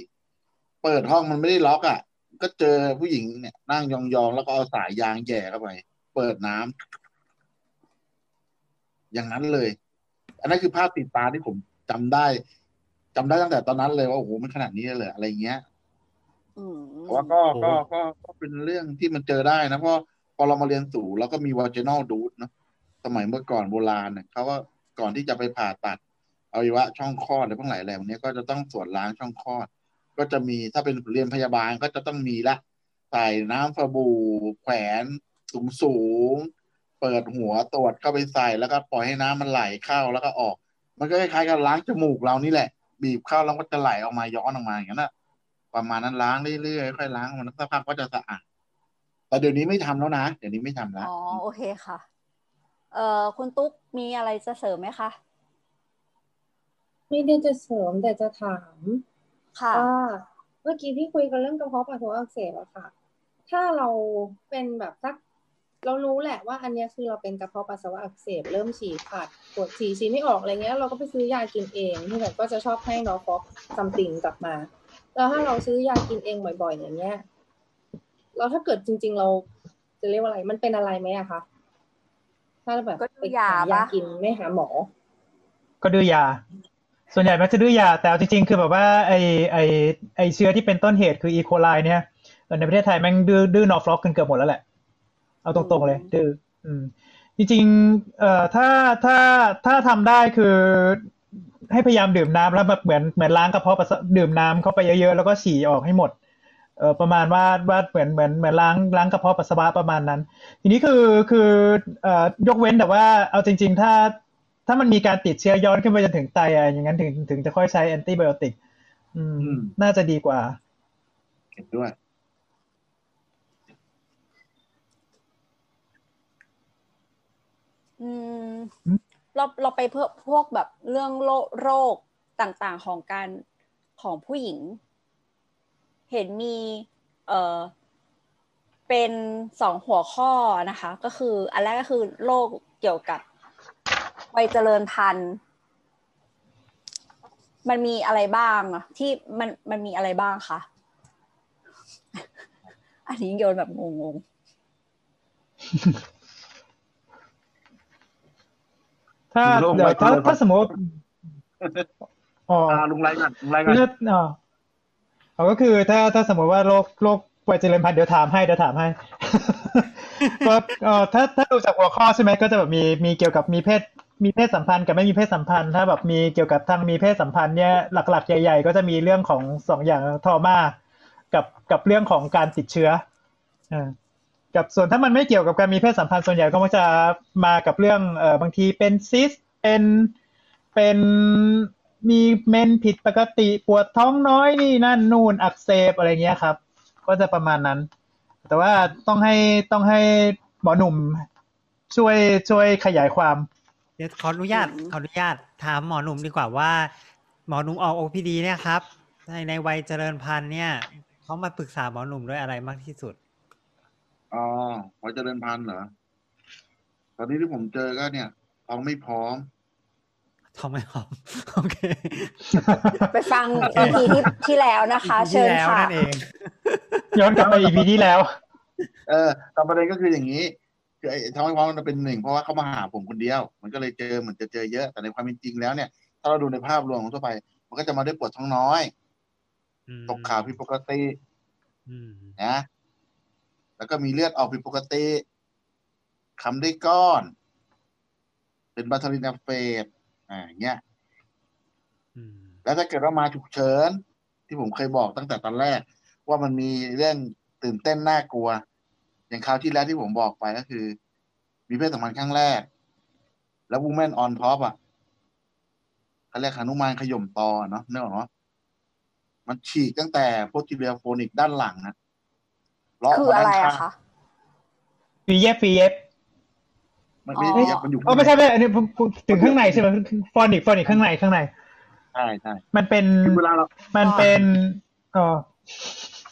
เปิดห้องมันไม่ได้ล็อกอะ ก็เจอผู้หญิงเนี่ยนั่งยองๆ แล้วก็เอาสายยางแย่เข้าไป เปิดน้ำอย่างนั้นเลย อันนั้นคือภาพติดตาที่ผมจำได้จำได้ตั้งแต่ตอนนั้นเลยว่าโอ้โหมันขนาดนี้เลยอะไรเงี้ยอืมแต่ว่าก็ก็ก็ก็เป็นเรื่องที่มันเจอได้นะเพราะพอเรามาเรียนสูแล้วก็มีว a เจน a ลดูดเนาะสมัยเมื่อก่อนโบราณเนี่ยเขาก็ก่อนที่จะไปผ่าตัดอวัยวะช่องคลอดอะไรพวกหลายแหล่พวกนี้ก็จะต้องตรวจล้างช่องคลอด ก็จะมีถ้าเป็นเรียนพยาบาลก็จะต้องมีละใส่น้ำสบู่แขวนสูงสูงๆเปิดหัวตรวจเข้าไปใส่แล้วก็ปล่อยให้น้ำมันไหลเข้าแล้วก็ออก มันก็คล้ายๆกับล้างจมูกเรานี่แหละ บีบเข้าแล้วก็จะไหลออกมาย้อนออกมาอย่างนั้นนะประมาณนั้นล้างเรื่อยๆค่อยล้างมันสักพักก็จะสะอาดแต่เดี๋ยวนี้ไม่ทำแล้วนะเดี๋ยวนี้ไม่ทำแล้วอ๋อโอเคค่ะ เอ่อคุณตุ๊กมีอะไรจะเสริมไหมคะไม่ได้จะเสริมแต่จะถาม ค่ะว่าเมื่อกี้ที่คุยกันเรื่องกระเพาะปัสสาวะอักเสบอะค่ะ ถ้าเราเป็นแบบสักเรารู้แหละว่าอันเนี้ยคือเราเป็นกระเพาะปัสสาวะอักเสบเริ่มฉี่ขาดปวดฉี่ฉี่ไม่ออกอะไรเงี้ย เราก็ไปซื้อยากินเองที่แบบก็จะชอบให้นอฟอกซัมติงกลับมา แล้วถ้าเราซื้อยากินเองบ่อยๆ อย่างเงี้ยแล้วถ้าเกิดจริง ๆ เราจะเรียกว่าอะไรมันเป็นอะไรไหมอะคะถ้าแบบก็ไปดูยาหายาปะกินไม่หาหมอ ก็ดื้อยา ส่วนใหญ่มักจะดื้อยา แต่เอาจริงๆ คือแบบว่าไอไอไอเชื้อที่เป็นต้นเหตุคืออีโคไลเนี่ยเออในประเทศไทยแม่งดื้อดื้อนอฟล็อกกันเกือบหมดแล้วแหละ เอาตรงๆเลย ดื้ออืมจริงๆเอ่อถ้าถ้าถ้าทำได้คือให้พยายามดื่มน้ำแล้วแบบเหมือนเหมือนล้างกระเพาะปัสสาวะดื่มน้ำเข้าไปเยอะๆ แล้วก็ฉี่ออกให้หมดเออประมาณว่าว่าเหมือนเหมือนเหมือนล้างล้างกระเพาะปัสสาวะประมาณนั้น ทีนี้คือคือเอ่อยกเว้นแต่ว่าเอาจริง ๆ ถ้า ถ้ามันมีการติดเชื้อย้อนขึ้นไปจนถึงไตอะอย่างนั้นถึงถึงจะค่อยใช้แอนติไบโอติกอืมอืมน่าจะดีกว่าเก็บด้วยอืมอืมเราเราไปเพื่อพวกแบบเรื่องโรคโรคต่างๆของการของผู้หญิง เห็นมี เอ่อ เป็นสองหัวข้อนะคะ ก็คือ อันแรกก็คือโรคเกี่ยวกับ วัยเจริญพันธุ์ มันมีอะไรบ้างอะที่มันมันมีอะไรบ้างคะอันนี้โยนแบบงงถ้ามีโรคเดี๋ยวไว้ถ้าเลยถ้าสมมติอ๋ออ่าลุงไรก่อนลุงไรก่อนเลือดอ๋ออ๋อก็คือถ้าถ้าสมมติว่าโรคโรควัยเจริญพันธุ์เดี๋ยวถามให้เดี๋ยวถามให้ก็เอ่อถ้าถ้าดูจากหัวข้อใช่ไหมก็จะแบบมีมีเกี่ยวกับมีเพศ มีเพศสัมพันธ์กับไม่มีเพศสัมพันธ์ ถ้าแบบมีเกี่ยวกับทางมีเพศสัมพันธ์เนี่ยหลักๆ ใหญ่ ๆ ก็จะมีเรื่องของสองอย่างทอมากับกับเรื่องของการติดเชื้ออ่ากับส่วนถ้ามันไม่เกี่ยวกับการมีเพศสัมพันธ์ส่วนใหญ่ก็มักจะมากับเรื่องเออบางทีเป็นซิสเป็นเป็นมีเมนผิดปกติปวดท้องน้อยนี่นั่นนู่นอักเสบอะไรเงี้ยครับ ก็จะประมาณนั้น แต่ว่าต้องให้ต้องให้หมอหนุ่มช่วยช่วยขยายความ เดี๋ยวขออนุญาตขออนุญาตถามหมอหนุ่มดีกว่าว่า หมอหนุ่มออก OPD เนี่ยครับในในวัยเจริญพันธุ์เนี่ยเขามาปรึกษาหมอหนุ่มด้วยอะไรมากที่สุดอ๋อพอเจริญพันธุ์เหรอตอนนี้ที่ผมเจอก็เนี่ยท้องไม่พร้อมทอไม่หอมโอเคๆไปฟัง EP ที่ที่แล้วนะคะที่เชิญแล้วค่ะนั่นเองย้อนกลับไป EP ที่แล้ว เออแต่ประเด็นก็คืออย่างนี้ คือไอ้ท้องไม่พร้อมมันเป็นหนึ่งเพราะว่าเขามาหาผมคนเดียว มันก็เลยเจอเหมือนจะเจอเยอะ แต่ในความเป็นจริงแล้วเนี่ย ถ้าเราดูในภาพรวมของทั่วไป มันก็จะมาด้วยปวดท้องน้อยอืมตกข่าวผิดปกติอืมนะแล้วก็มีเลือดออกผิดปกติคลำได้ก้อน เป็น Bartholin abscess อ่าอย่างเงี้ยอืมแล้วถ้าเกิดว่ามาฉุกเฉินที่ผมเคยบอกตั้งแต่ตอนแรก ว่ามันมีเรื่องตื่นเต้นน่ากลัว อย่างคราวที่แล้วที่ผมบอกไปก็คือ มีเพศสัมพันธ์ครั้งแรก แล้ว woman on top อะเขาเรียกหนุมานขย่มตอเนาะนึกออกเนาะมันฉีกตั้งแต่โพสติเลียโฟนิกด้านหลังนะเลาะคือมาอะด้านไรข้าอะงคะฟีเยฟฟีเยฟมันไม่อ๋อได้มันอยู่อ๋อไม่ใช่ไม่ใช่อันนี้ผมพูดถึงข้างในใช่ไหมฟอนิกฟอนิกข้างในข้างในใช่ใช่มันเป็นคือเวลาเรามันเป็นอ๋อ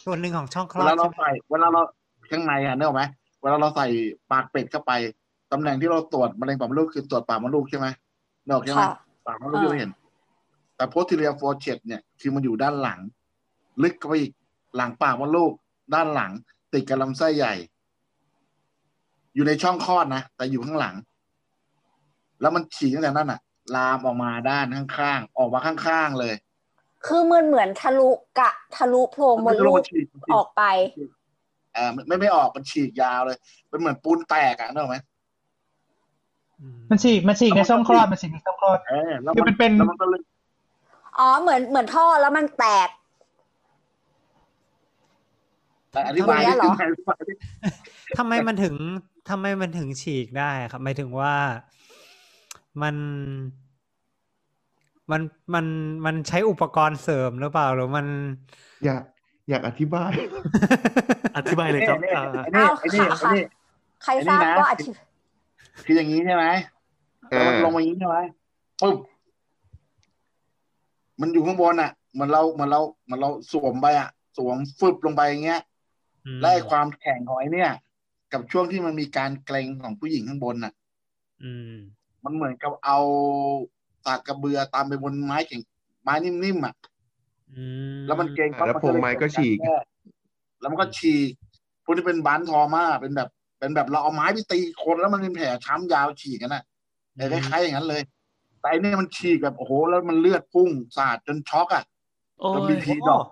ส่วนหนึ่งของช่องคลเวอลาดเราใช่ไหมใส่เวลาเรา ข้างในอะนึกออกไหมเวลาเราใส่ปากเป็ดเข้าไปตำแหน่งที่เราตรวจมะเร็งปากมดลูกคือตรวจปากมดลูกใช่ไหมนกออกใช่ไหมค่ะปากมดลูกที่เราเห็น แต่โพสติเรียโฟเชตเนี่ยคือมันอยู่ด้านหลัง ลึกเข้าไปอีกหลังปากมดลูก ด้านหลัง ติดกับลำไส้ใหญ่ อยู่ในช่องคลอดนะแต่อยู่ข้างหลัง แล้วมันฉีกตั้งแต่นั้นอะ ลามออกมาด้านข้างๆออกมาข้างๆเลยคือมันเหมือนทะลุกะทะลุโพรงมไม่ดรู้ลูกมันฉีกจริงออกไปเออไม่ไม่ออกมันฉีกยาวเลย เป็นเหมือนปูนแตกอะนึกออกไหมมันฉีกมันฉีกในช่องคลอดมันฉีกในช่องคลอดเออแล้วคือมัมันนเป็นแล้วมันก็เลยอ๋อเหมือนเหมือนท่อแล้วมันแตกแต่อธิบายทำไมอะเหรออธิบายดิทำไมมันถึงทำไมมันถึงฉีกได้ครับหมายถึงว่ามันมันมันมันใช้อุปกรณ์เสริมหรือเปล่าหรือมัน อยาก อยากอธิบาย อธิบายเลยครับนี่อ่าไอ้นี่ไอ้นี่เอาไอ้นี่ใครทราบไอ้นี่นะก็อธิบคืออย่างนี้ใช่ไหมเออแล้วมันลงมาอย่างนี้ใช่ไหมปุ๊บมันอยู่ข้างบนอะเหมือนเราเหมือนเราเหมือนเราสวมไปอะ สวมฟึบลงไปอย่างเงี้ยอืมและไอ้ความแข็งของไอ้เนี่ย กับช่วงที่มันมีการเกรงของผู้หญิงข้างบนน่ะ อืม มันเหมือนกับเอาสากกระเบือตามไปบนไม้แข็งไม้นิ่มๆอะอืม แล้วมันเกรงปั๊บแล้วนโพรงไม้ก็ฉีกแยแล้วมันก็ฉีกพวกนี้เป็นบานทอมาเป็นแบบ เป็นแบบเราเอาไม้ไปตีคนแล้วมันเป็นแผลช้ำยาวฉีกกันน่ะเออคล้ายๆอย่างนั้นเลยแต่อันนี้มันฉีกแบบโอ้โห แล้วมันเลือดพุ่งสาดจนช็อกอะโอ้จนยมีพีดอก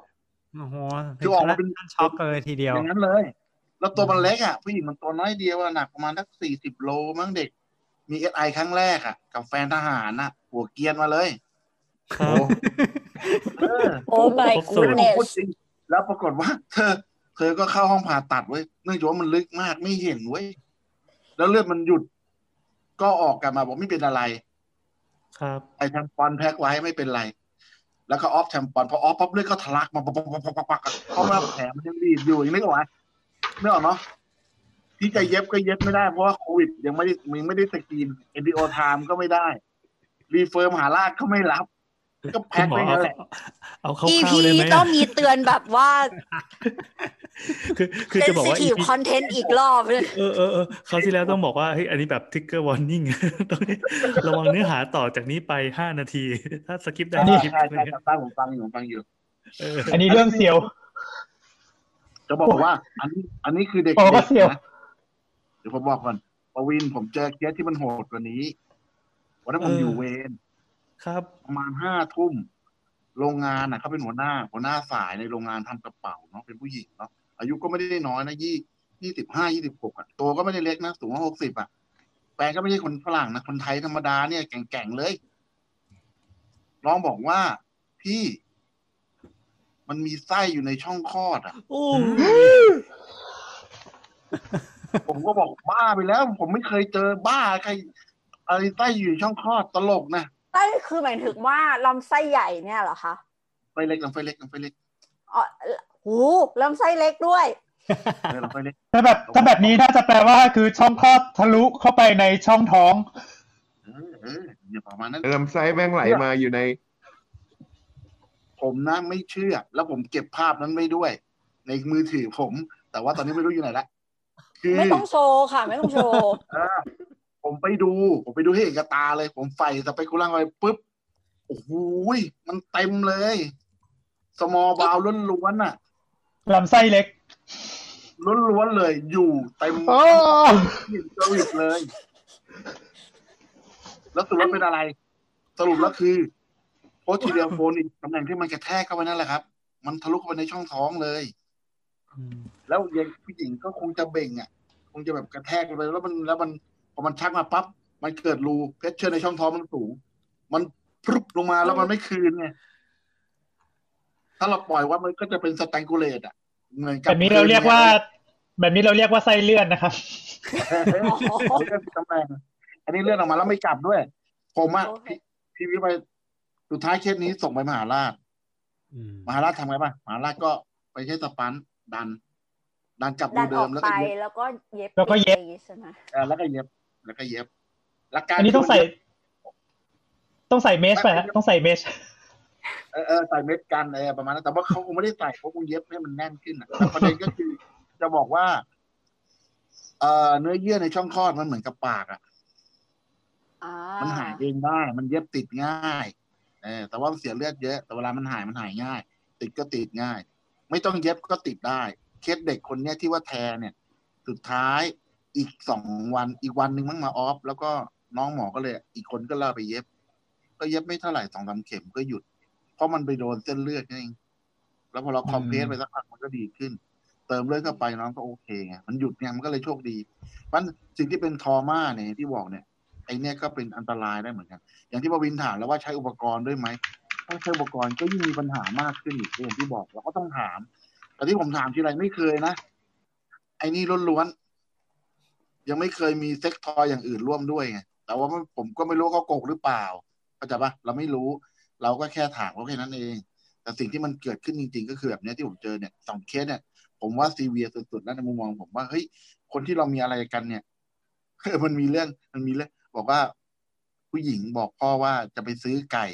โอ้โหคือออกมาเป็นขั้นช็อกเลยทีเดียวอย่างนั้นเลย แล้วตัวมันเล็กอะผู้หญิงมันตัวน้อยเดียวอะหนักประมาณสักสี่สิบโลมั้งเด็ก มี SI ครั้งแรกอะ กับแฟนทหารน่ะ หัวเกรียนมาเลยครับเออ โอ้ my ครบสูตรไม่ได้ผมพูด goodness จริงแล้วปรากฏว่า เธอ เธอก็เข้าห้องผ่าตัดเว้ยเนื่องจากว่ามันลึกมากไม่เห็นเว้ยแล้วเลือดมันหยุด ก็ออกกลับมาบอกไม่เป็นอะไร ครับไอ้ tampon pack ไว้ไม่เป็นไร แล้วก็ off tampon พอ off ปั๊บเลือดก็ทะลักมาปักปักปักปักปักปักเพราะว่าแผลมันยัง bleed อยู่ยังนึกออกไหมนึกออกเนาะที่จะเย็บก็เย็บไม่ได้เพราะว่าโควิดยังไม่ได้มึงไม่ได้สกรีนเอ็นดีโอไทม์ก็ไม่ได้ รีเฟิร์มหาลากก็ไม่รับ ก็คุแพ็ณคหมอไปงั้นแหละเอาเข้า EP ๆเลยไหมต้องมีเตือนแบบว่า คือคือจะบอกว่า sensitive EP content อีกรอบเลยเออเออเออคราวที่แล้วต้องบอกว่าเฮ้ยอันนี้แบบ trigger warning ต้องระวังเนื้อหาต่อจากนี้ไปห้านาที ถ้าสกิปได้ใช่สกิปใช่ไปใช่ใช่ผมฟังอยู่ผมฟังอยู่เอออันนี้เรื่องเสียว จะบอกว่า อันนี้อันนี้คือเด็กโอ้ก็ๆเสี่ยวนะเดี๋ยวผมบอกก่อนปวินผมเจอเคสที่มันโหดกว่านี้วันนั้นผมอยู่เวร ครับประมาณห้าทุ่มโรงงานน่ะเขาเป็นหัวหน้า หัวหน้าสายในโรงงานทำกระเป๋าเนาะเป็นผู้หญิงเนาะอายุก็ไม่ได้น้อยนะยี่ยี่สิบห้ายี่สิบหกอะตัวก็ไม่ได้เล็กนะสูงหกสิบอะแฟนก็ไม่ใช่คนฝรั่งนะคนไทยธรรมดาเนี่ยแก่งๆเลยน้องบอกว่าพี่ มันมีไส้อยู่ในช่องคลอดอะโอ้ผมก็บอกบ้าไปแล้ว ผมไม่เคยเจอบ้าใครอะไรไส้อยู่ในช่องคลอดตลกนะ ไส้คือหมายถึงว่าลำไส้ใหญ่เนี่ยเหรอคะไฟเล็กลำไฟเล็กลำไฟเล็กอ๋อโหลำไส้เล็กด้วยเออลำไฟเล็กถ้าแบบถ้าแบบนี้น่าจะแปลว่าคือช่องคลอดทะลุเข้าไปในช่องท้องเออเอออย่าประมาณนั้นลำไส้แม่งไหลมาอยู่ใน ผมนะไม่เชื่อ แล้วผมเก็บภาพนั้นไว้ด้วย ในมือถือผม แต่ว่าตอนนี้ไม่รู้อยู่ไหนละคือไม่ต้องโชว์ค่ะ ไม่ต้องโชว์เออ ผมไปดู ผมไปดูให้เห็นกับตาเลย ผมใส่สเปกุลังไปปุ๊บโอ้โหยมันเต็มเลย สมอลบาวล้วนๆน่ะลำไส้เล็กล้วนๆเลยอยู่เต็มโอ้หิน service เลย แล้วสรุปว่าเป็นอะไร สรุปแล้วคือ posterior fornix ตำแหน่งที่มันกระแทกเข้าไปนั่นแหละครับ มันทะลุเข้าไปในช่องท้องเลยแล้วเด็กผู้หญิงก็คงจะเบ่งอะ คงจะแบบกระแทกลงไปแล้วมันแล้วมัน พอมันชักมาปั๊บมันเกิดรู pressure ในช่องท้องมันสูง มันพรุบลงมาแล้วมันไม่คืนไงถ้าเราปล่อยว่ามันก็จะเป็น strangulate อะเหมือนกับแบบนี้เราเรียกว่า แบบนี้เราเรียกว่าไส้เลื่อนนะครับเลื่อนตำแหน่งอันนี้เลื่อนออกมาแล้วไม่กลับด้วย ผมอะโอเคพี่พี่วิไปสุดท้ายเคสนี้ส่งไปมหาราชอืมมหาราชทำไงป่ะมหาราชก็ไปใช้สปันดัน ดันกลับดัรูนอเดิอกมแล้วไปก็เย็บแล้วก็เย็บแล้วก็เย็บ ปิดใช่ไหมเออแล้วก็เย็บแล้วก็เย็บหลักการอันนี้ต้องใส่ ต้องใส่เมชไปฮะต้องใส่เมชเออเออใส่เม็ดกันเออประมาณนั้นแต่ว่าเขาคงไม่ได้ใส่เขาคงเย็บให้มันแน่นขึ้นอะแต่ประเด็นก็คือจะบอกว่า เอ่อเนื้อเยื่อในช่องคลอดมันเหมือนกับปากอะอ่ามันหายเองได้ มันเย็บติดง่ายเออแต่ว่ามันเสียเลือดเยอะ แต่เวลามันหายมันหายง่าย ติดก็ติดง่าย ไม่ต้องเย็บก็ติดได้ เคสเด็กคนเนี้ยที่ว่าแทเนี่ย สุดท้าย อีกสองวันอีกวันหนึ่งมั้งมาออฟ แล้วก็น้องหมอก็เลย อีกคนก็เล่าไปเย็บ ก็เย็บไม่เท่าไหร่สองสามเข็มก็หยุด เพราะมันไปโดนเส้นเลือดนี่เองแล้วพอเราคอมเพลสไปสักพักมันก็ดีขึ้น เติมเลือดเข้าไปน้องก็โอเคไงมันหยุดไงมันก็เลยโชคดีเพราะฉะนั้นสิ่งที่เป็นทอมาเนี่ยที่บอกเนี่ยไอเนี่ยก็เป็นอันตรายได้เหมือนกัน อย่างที่ปวินถามแล้วว่าใช้อุปกรณ์ด้วยไหมถ้าใช้อุปกรณ์ก็ยิ่งมีปัญหามากขึ้นอีกอย่างที่บอกเราก็ต้องถามแต่ที่ผมถามทีไรไม่เคยนะไอ้นี่ล้วนๆ ยังไม่เคยมีเซ็กทอยอย่างอื่นร่วมด้วยไงแต่ว่าผมก็ไม่รู้เขาโกหกหรือเปล่าเข้าใจปะเราไม่รู้ เราก็แค่ถามเขาแค่นั้นเอง แต่สิ่งที่มันเกิดขึ้นจริง ๆ ก็คือแบบนี้ที่ผมเจอเนี่ยสองเคสเนี่ย ผมว่าซีเวียสุดๆแล้วในมุมมองผมว่าเฮ้ยคนที่เรามีอะไรกันเนี่ยมันมีเรื่องมันมีเรื่องบอกว่าผู้หญิงบอกพ่อว่าจะไปซื้อไก่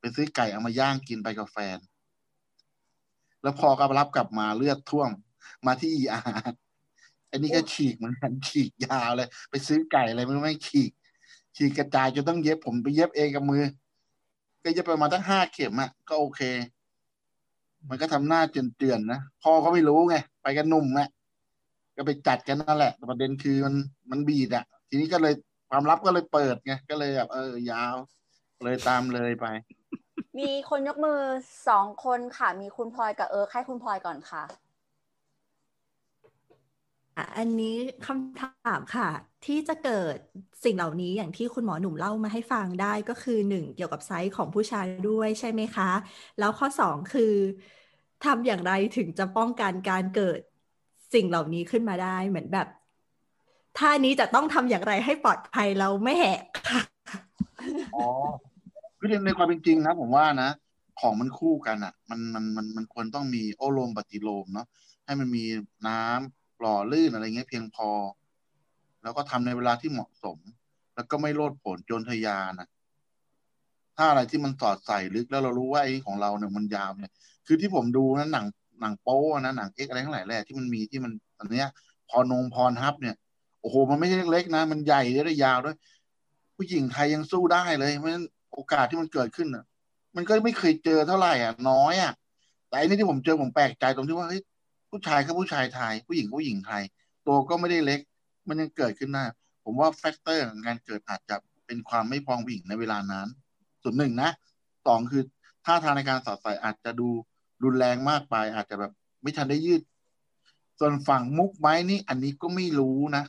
ไปซื้อไก่เอามาย่างกินไปกับแฟน แล้วพอก็รับกลับมาเลือดท่วมมาที่อีอา อันนี้ก็ฉีกเหมือนกันฉีกยาวเลย ไปซื้อไก่อะไรไม่รู้ไม่ฉีก ฉีกกระจายจนต้องเย็บผมไปเย็บเองกับมือ ก็เย็บไปประมาณตั้งห้าเข็มอะก็โอเค มันก็ทำหน้าเจือนๆนะพ่อเขาไม่รู้ไงไปกันหนุ่มอะก็ไปจัดกันนั่นแหละแต่ประเด็นคือมันมันบีดอะทีนี้ก็เลยความลับก็เลยเปิดไงก็เลยแบบเออยาว เลยตามเลยไป มีคนยกมือสองคนค่ะ มีคุณพลอยกับเอิร์กให้คุณพลอยก่อนค่ะ อันนี้คำถามค่ะ ที่จะเกิดสิ่งเหล่านี้อย่างที่คุณหมอหนุ่มเล่ามาให้ฟังได้ก็คือหนึ่งเกี่ยวกับไซส์ของผู้ชายด้วยใช่ไหมคะ แล้วข้อสองคือทำอย่างไรถึงจะป้องกันการเกิดสิ่งเหล่านี้ขึ้นมาได้เหมือนแบบท่านี้จะต้องทำอย่างไรให้ปลอดภัยเราไม่แหกค่ะอ๋อคือในความเป็นจริงนะผมว่านะ ของมันคู่กันอะ มันมันมันมันควรต้องมีโอโลมปฏิโลมเนาะให้มันมีน้ำ หล่อลื่นอะไรเงี้ยเพียงพอ แล้วก็ทำในเวลาที่เหมาะสม แล้วก็ไม่โลดโผนโจรทยานนะถ้าอะไรที่มันสอดใส่ลึกแล้วเรารู้ว่าไอ้ของเราเนี่ยมันยาวเนี่ย คือที่ผมดูนะหนังหนังโป๊นะหนัง X อะไรทั้งหลายแหละที่มันมีที่มันอันเนี้ย พวก Pornhub เนี่ยโอ้โหมันไม่ใช่เล็กๆนะ มันใหญ่และยาวด้วย ผู้หญิงไทยยังสู้ได้เลยเพราะฉะนั้นโอกาสที่มันเกิดขึ้นอะ มันก็ไม่เคยเจอเท่าไหร่อะ น้อยอะแต่อันนี้ที่ผมเจอผมแปลกใจตรงที่ว่าเฮ้ย ผู้ชายก็ผู้ชายไทย ผู้หญิงก็ผู้หญิงไทย ตัวก็ไม่ได้เล็ก มันยังเกิดขึ้นได้ ผมว่า factor ของการเกิดอาจจะเป็นความไม่พร้อมผู้หญิงในเวลานั้น ส่วนหนึ่งนะสองคือท่าทางในการสอดใส่อาจจะดูรุนแรงมากไป อาจจะแบบไม่ทันได้ยืด ส่วนฝั่งมุกไม้นี่อันนี้ก็ไม่รู้นะ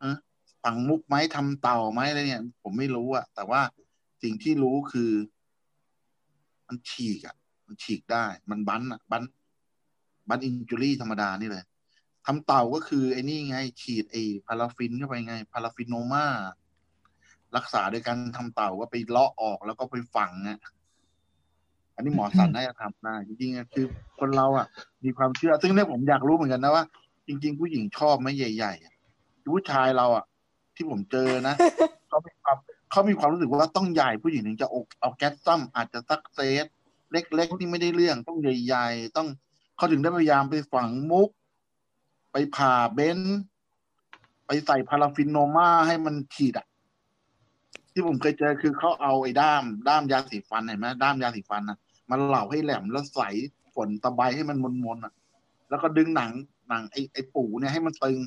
เออฝั่งมุกไม้ทำเต่าไม้อะไรเนี่ย ผมไม่รู้อะแต่ว่าสิ่งที่รู้คือ มันฉีกอะมันฉีกได้ มันบั้นอะบั้น บันอินจูรี่ธรรมดานี่เลยทำเต่าก็คือไอ้นี่ไง ฉีดไอ้พาราฟินเข้าไปไง พาราฟินโนมารักษาโดยการทำเต่าก็ไปเลาะออกแล้วก็ไปฝังอะอันนี้หมอสันน่าจะทำได้จริงๆคือคนเราอะ มีความเชื่อ ซึ่งเนี่ยผมอยากรู้เหมือนกันนะว่า จริง ๆ ผู้หญิงชอบไหมใหญ่ๆผู้ชายเราอะ ที่ผมเจอนะเขามีความเขามีความรู้สึกว่าต้องใหญ่ผู้หญิงถึงจะอกเอาแก๊สซัมอาจจะสักเซสเล็กๆนี่ไม่ได้เรื่องต้องใหญ่ ๆ ต้อง เขาถึงได้พยายามไปฝังมุก ไปผ่าเบนไปใส่ paraffinoma ให้มันฉีดอะที่ผมเคยเจอคือเขาเอาไอ้ด้าม ด้ามยาสีฟันเห็นไหมด้ามยาสีฟันนะมันเหลาให้แหลมแล้วใส่ฝนตะไบให้มันมนๆอะ แล้วก็ดึงหนังหนังไอ้ไอ้ปูเนี่ยให้มันตึง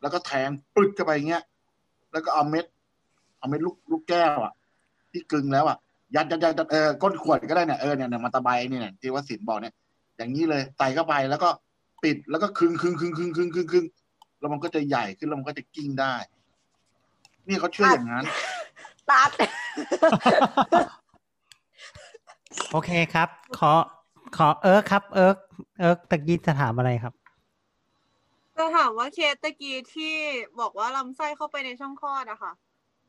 แล้วก็แทงปึกเข้าไปเงี้ยแล้วก็เอาเม็ด เอาเม็ดลูกลูกแก้วอะ ที่กลึงแล้วอะยัดยัดยัดเออก้นขวดก็ได้เนี่ยเออเนี่ยเนี่ยมาตะไบเนี่ยที่ว่าสินบอกเนี่ย อย่างนี้เลยใส่เข้าไปแล้วก็ปิดแล้วก็คลึงคลึงคลึงคลึงคลึงคลึงคลึงแล้วมันก็จะใหญ่ขึ้นแล้วมันก็จะกลิ้งได้ นี่เขาเชื่ออย่างนั้นตัดโอเคครับ ขอ ขอเอิร์กครับ เอิร์กเอิร์กตะกี้จะถามอะไรครับจะถามว่าเคสตะกี้ที่บอกว่าลำไส้เข้าไปในช่องคลอดอะค่ะ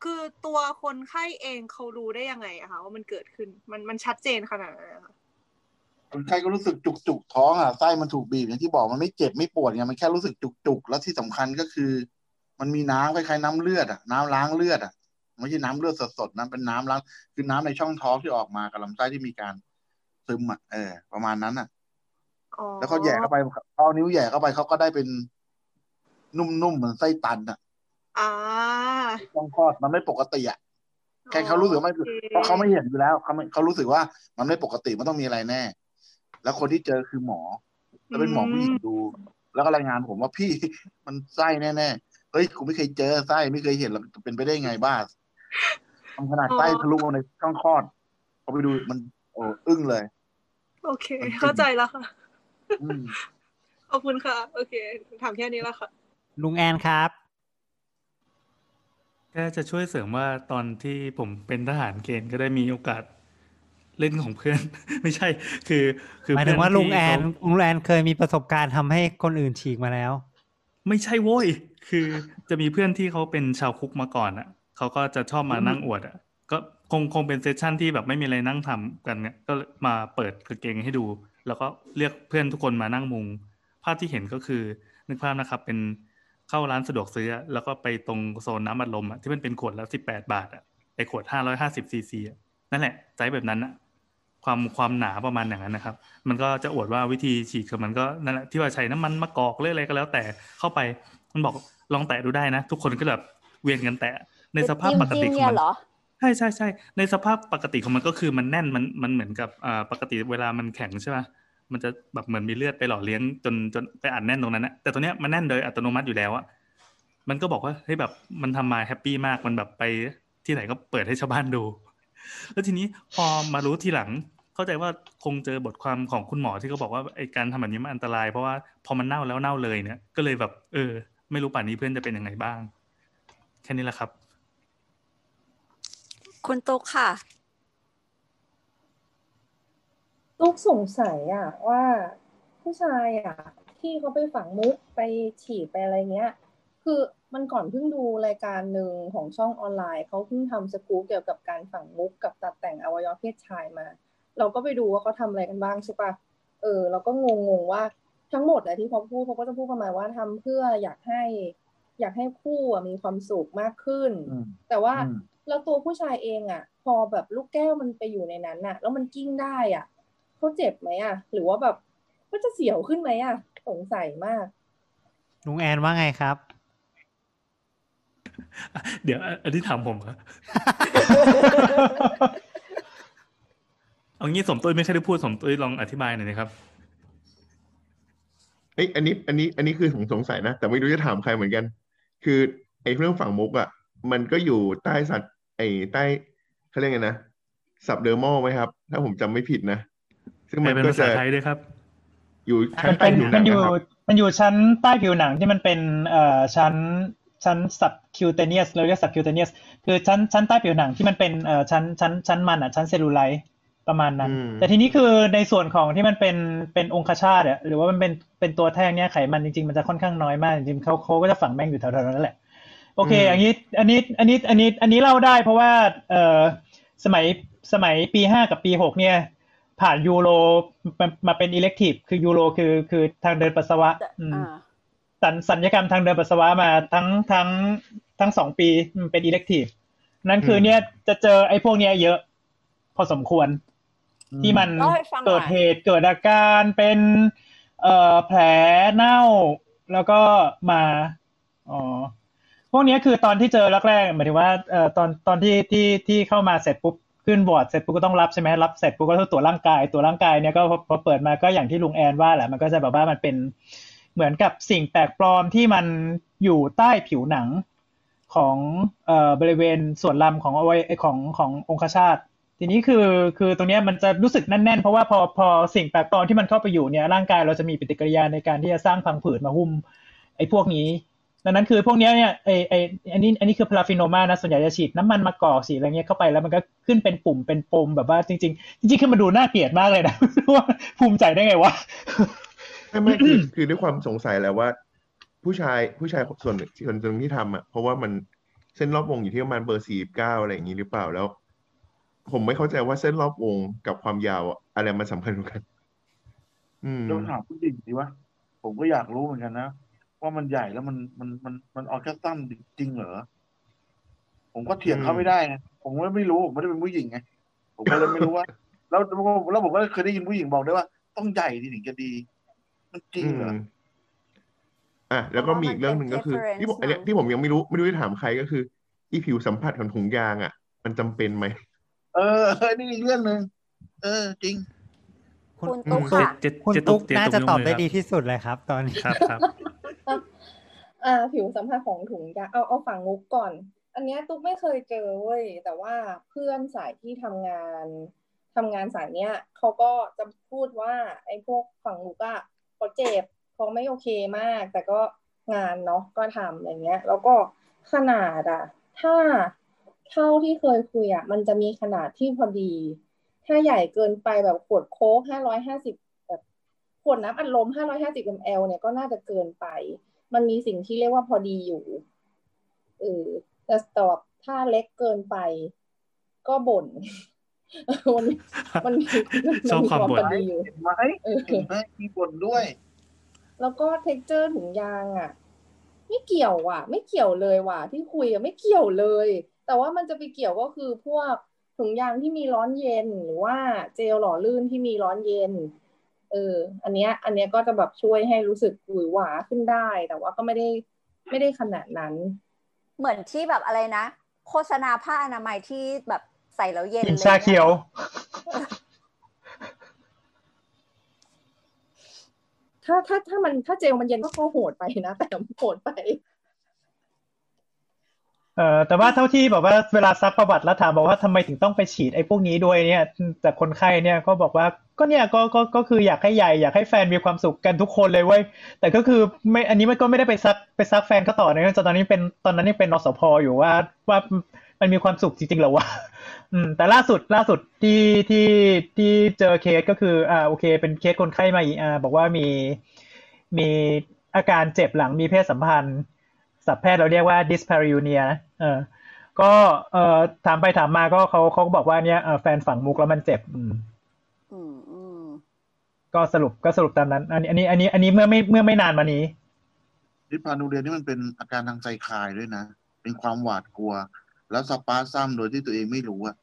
คือตัวคนไข้เองเขารู้ได้ยังไงอะคะว่ามันเกิดขึ้น มันมันชัดเจนขนาดนั้นอะคะ คนไข้ก็รู้สึกจุกจุกๆท้องอะไส้มันถูกบีบอย่างที่บอกมันไม่เจ็บไม่ปวดไงมันแค่รู้สึกจุกจุกๆแล้วที่สำคัญก็คือ มันมีน้ำคล้ายๆน้ำเลือดอะน้ำล้างเลือดอะไม่ใช่น้ำเลือดสดๆนะเป็นน้ำล้างคือน้ำในช่องท้องที่ออกมากับลำไส้ที่มีการซึมอะเออ ประมาณนั้นอะอ๋อแล้วเขาแหย่เข้าไปเขาเอานิ้วแหย่เข้าไปเขาก็ได้เป็นนุ่มๆเหมือนไส้ตันอะอ่าช่องคลอดมันไม่ปกติอะแค่เขารู้สึกว่าไม่โอเคเพราะเขาไม่เห็นอยู่แล้วเขาไม่เขารู้สึกว่ามันไม่ปกติมันต้องมีอะไรแน่ แล้วคนที่เจอคือหมอ แล้วเป็นหมอผู้หญิงดู แล้วก็รายงานผมว่าพี่มันไส้แน่ๆเฮ้ยกูไม่เคยเจอไส้ไม่เคยเห็นแล้วเป็นไปได้ไงบ้าทำขนาดไส้ทะลุมาในช่องคลอดพอไปดูมันโอ้อึ้งเลย โอเค เข้าใจแล้วค่ะอืมขอบคุณค่ะ โอเคถามแค่นี้แล้วค่ะ ลุงแอนครับก็จะช่วยเสริมว่าตอนที่ผมเป็นทหารเกณฑ์ก็ได้มีโอกาส เล่นของเพื่อน ไม่ใช่ คือ คือหมายถึงว่าเพื่ลุงแอนที่เขาลุงแอนเคยมีประสบการณ์ทำให้คนอื่นฉีกมาแล้ว ไม่ใช่โว้ยคือจะมีเพื่อนที่เขาเป็นชาวคุกมาก่อนอะเขาก็จะชอบมานั่งอวดอะก็คงคงเป็นเซสชั่นที่แบบไม่มีอะไรนั่งทำกันเนี่ยก็มาเปิดกางเกงให้ดู แล้วก็เรียกเพื่อนทุกคนมานั่งมุง ภาพที่เห็นก็คือนึกภาพนะครับ เป็นเข้าร้านสะดวกซื้ออะแล้วก็ไปตรงโซนน้ำอัดลมอะที่มันเป็นขวดละสิบแปดบาทอะไอขวดห้าร้อยห้าสิบซีซีอะนั่นแหละไซส์แบบนั้นอะ ความความหนาประมาณอย่างนั้นนะครับ มันก็จะอวดว่าวิธีฉีกคือมันก็นั่นแหละที่ว่าใช้น้ำมันมะกอกหรืออะไรก็แล้ว แต่เข้าไปมันบอกลองแตะดูได้นะ ทุกคนก็แบบเวียนกันแตะในสภาพปกติจิ้มๆของเนี่ยมันเหรอใช่ใช่ใช่ในสภาพปกติของมันก็คือมันแน่นมันมันเหมือนกับอ่าปกติเวลามันแข็งใช่ไหมมันจะแบบเหมือนมีเลือดไปหล่อเลี้ยงจนจนไปอัดแน่นตรงนั้นนะแต่ตัวเนี้ยมันแน่นโดยอัตโนมัติอยู่แล้วอะมันก็บอกว่าเฮ้ยแบบมันทำมาแฮปปี้มากมันแบบไปที่ไหนก็เปิดให้ชาวบ้านดู แล้วทีนี้พอมารู้ทีหลัง เข้าใจว่าคงเจอบทความของคุณหมอที่เขาบอกว่าไอ้การทำแบบนี้มันอันตราย เพราะว่าพอมันเน่าแล้วเน่าเลยเนี่ยก็เลยแบบ เออ ไม่รู้ป่านนี้เพื่อนจะเป็นยังไงบ้าง แค่นี้แหละครับ คุณตุ๊กค่ะตุ๊กสงสัยอะว่าผู้ชายอะที่เขาไปฝังมุกไปฉีดไปอะไรเงี้ย คือมันก่อนเพิ่งดูรายการหนึ่งของช่องออนไลน์ เขาเพิ่งทำสกู๊ปเกี่ยวกับการฝังมุกกับตัดแต่งอวัยวะเพศชายมา เราก็ไปดูว่าเขาทำอะไรกันบ้างใช่ปะเออ เราก็งงๆว่าทั้งหมดอะที่เขาพูดเขาก็จะพูดประมาณว่าทำเพื่ออยากให้ อยากให้คู่อะมีความสุขมากขึ้นอืมแต่ว่าอืมแล้วตัวผู้ชายเองอะพอแบบลูกแก้วมันไปอยู่ในนั้นอะแล้วมันกิ้งได้อะเขาเจ็บไหมอะหรือว่าแบบก็จะเสียวขึ้นไหมอะสงสัยมากลุงแอนว่าไงครับ เดี๋ยวอันที่ถามผมเหรอ เอางี้สมตุ้ยไม่เคยได้พูดสมตุ้ยลองอธิบายหน่อยนะครับเอ้ยอันนี้อันนี้อันนี้คือผมสงสัยนะ แต่ไม่รู้จะถามใครเหมือนกัน คือไอ้เรื่องฝังมุกอะ มันก็อยู่ใต้ sub ไอ้ใต้เขาเรียกไงนะ subdermal ไหมครับ ถ้าผมจำไม่ผิดนะ ซึ่งแปลเป็นก็ภาษาไทยด้วยครับ มันก็จะอยู่ชั้นใต้เป็นมันันงอยู่นะครับมันอยู่ชั้นใต้ผิวหนังที่มันเป็นเอ่อชั้นชั้น subcutaneous เราเรียก subcutaneous คือชั้นชั้นใต้ผิวหนังที่มันเป็นเอ่อชั้นชั้นชั้นมันอะชั้นเซลลูไลท์ ประมาณนั้นอืมแต่ทีนี้คือในส่วนของที่มันเป็นเป็นองคชาตอะหรือว่ามันเป็นเป็นตัวแท่งเนี้ยไขมันจริงๆ มันจะค่อนข้างน้อยมากจริงๆเขาเขาก็จะฝังแม่งอยู่แถวๆนั้นแหละ โอเค อันนี้ อันนี้ อันนี้ อันนี้ อันนี้เล่าได้เพราะว่า เอ่อสมัยสมัยปีห้ากับปีหกเนี่ย ผ่านยูโรมามาเป็นอิเล็กทีฟคือยูโรคือคือทางเดินปัสสาวะอืมอ่าสัญสัญญกรรมทางเดินปัสสาวะมาทั้งทั้งทั้งสองปีมันเป็นอิเล็กทีฟนั่นคือเนี่ยจะเจอไอ้พวกเนี้ยเยอะ พอสมควร ที่มันเล่าให้ฟังหน่อยเกิดเหตุเกิดอาการเป็นเอ่อแผลเน่าแล้วก็มาอ๋อพวกเนี้ยคือตอนที่เจอแรกๆหมายถึงว่าเอ่อตอนตอนที่ที่ที่เข้ามาเสร็จปุ๊บขึ้นบอร์ดเสร็จปุ๊บก็ต้องรับใช่ไหมรับเสร็จปุ๊บก็ต้องตรวจร่างกายตรวจร่างกายเนี่ยก็พอพอเปิดมาก็อย่างที่ลุงแอนว่าแหละมันก็จะแบบว่ามันเป็นเหมือนกับสิ่งแปลกปลอมที่มันอยู่ใต้ผิวหนังของเอ่อบริเวณส่วนลำของอวัยของขององคชาต ทีนี้คือคือตรงนี้มันจะรู้สึกแน่นๆ เพราะว่าพอพอสิ่งแปลกปลอมที่มันเข้าไปอยู่เนี่ยร่างกายเราจะมีปฏิกิริยาในการที่จะสร้างพังผืดมาหุ้มไอ้พวกนี้ดังนั้นคือพวกนี้เนี่ยไอไออันนี้อันนี้คือพาราฟิโนมานะส่วนใหญ่จะฉีดน้ำมันมะกอกสีอะไรเงี้ยเข้าไปแล้วมันก็ขึ้นเป็นปุ่มเป็นปมแบบว่าจริง ๆ จริงๆคือมันดูน่าเกลียดมากเลยนะว่าภูมิใจได้ไงวะไม่ไม่คือคือด้วยความสงสัยแหล้วว่า ผู้ชายผู้ชายส่วนหนึ่งส่วนหนึ่งที่ทำอะเพราะว่ามันเส้นรอบวงอยู่ที่ประมาณเบอร์สี่เก้าอะไรอย่างนี้หรือเปล่าแล้ว ผมไม่เข้าใจว่าเส้นรอบวงกับความยาวอะอะไรมันสำคัญกว่ากัน อืมเราถามผู้หญิงดีวะผมก็อยากรู้เหมือนกันนะว่ามันใหญ่แล้วมันมันมันมัน orgasm จริงเหรอผมก็เถียงเขาไม่ได้ไงผมก็ไม่รู้ผมไม่ได้เป็นผู้หญิงไงผมก็เลยไม่รู้ว่า แล้วแล้วผมก็เคยได้ยินผู้หญิงบอกด้วยว่า ต้องใหญ่ดีถึงจะดี มันจริงเหรอมอะแล้วก็มีอีกเรื่องหนึ่งก็คือ reference ที่ผมอันเนี้ยมั้งที่ผมยังไม่รู้ไม่รู้จะถามใครก็คือ อีผิวสัมผัสของถุงยางอะ มันจำเป็นไหม เออเฮ้ยนี่อีกเรื่องหนึ่งเออ จริง คุณตุ๊กค่ะเจ็ดคุณเจ็ดตุ๊กเจ็ดน่าจะยกตอบมืได้ครับดีที่สุดเลยครับ ตอนนี้ครับครับอ่า ผิวสัมผัสของถุงยางเอาเอาฝั่งมุกก่อน อันเนี้ยตุ๊กไม่เคยเจอเว้ยแต่ว่าเพื่อนสายที่ทำงานทำงานสายเนี้ยเขาก็จะพูดว่า ไอ้พวกฝั่งมุกอะเขาเจ็บเขาไม่โอเคมาก แต่ก็งานเนาะก็ทำอะไรเงี้ย แล้วก็ขนาดอะถ้า เท่าที่เคยคุยอะมันจะมีขนาดที่พอดี ถ้าใหญ่เกินไปแบบขวดโค้กห้าร้อยห้าสิบแบบขวดน้ำอัดลมห้าร้อยห้าสิบมลเนี่ยก็น่าจะเกินไป มันมีสิ่งที่เรียกว่าพอดีอยู่เออแต่ตอบถ้าเล็กเกินไป ก็บ่นมันมันมีมันชอบมีความความบ่พนอดีอยู่เห็นไหมเออเห็นไหมมีบ่นด้วย แล้วก็ texture ถุงยางอะ ไม่เกี่ยวว่ะ ไม่เกี่ยวเลยว่ะ ที่คุยอะไม่เกี่ยวเลย แต่ว่ามันจะไปเกี่ยวก็คือพวกถุงยางที่มีร้อนเย็นหรือว่าเจลหล่อลื่นที่มีร้อนเย็น เออ อันเนี้ย อันเนี้ยก็จะแบบช่วยให้รู้สึกหวือหวาขึ้นได้ แต่ว่าก็ไม่ได้ไม่ได้ขนาดนั้น เหมือนที่แบบอะไรนะ โฆษณาผ้าอนามัยที่แบบใส่แล้วเย็นกินเลยชาเขียว ถ้าถ้าถ้ามันถ้าเจลมันเย็นก็ก็โหดไปนะ แต่โหดไป เอ่อแต่ว่าเท่าที่แบบว่าเวลาซักประวัติแล้วถามบอกว่าทำไมถึงต้องไปฉีดไอ้พวกนี้ด้วยเนี่ยแต่คนไข้เนี่ยก็บอกว่าก็เนี่ยก็ก็ก็คืออยากให้ใหญ่อยากให้แฟนมีความสุขกันทุกคนเลยเว้ยแต่ก็คือไม่อันนี้มันก็ไม่ได้ไปซักไปซักแฟนเขาต่อนะตอนนี้เป็นตอนนั้นยังเป็นนสพอยู่ว่าว่ามันมีความสุขจริงๆเหรอวะอืมแต่ล่าสุดล่าสุดที่ที่ที่เจอเคสก็คืออ่าโอเค เป็นเคสคนไข้มาอ่าบอกว่ามีมีอาการเจ็บหลังมีเพศสัมพันธ์ ศัพท์แพทย์เราเรียกว่า dyspareunia นะเออก็เอ่อถามไปถามมาก็เขาเขาก็บอกว่าเนี่ยเอ่อแฟนฝังมุกแล้วมันเจ็บอืมอืมอืมก็สรุปก็สรุปตามนั้น อันนี้ อันนี้ อันนี้อันนี้เมื่อไม่เมื่อไม่นานมานี้ดิพานูเรียนนี่มันเป็นอาการทางใจคลายด้วยนะ เป็นความหวาดกลัว แล้วสปาซัมโดยที่ตัวเองไม่รู้อะ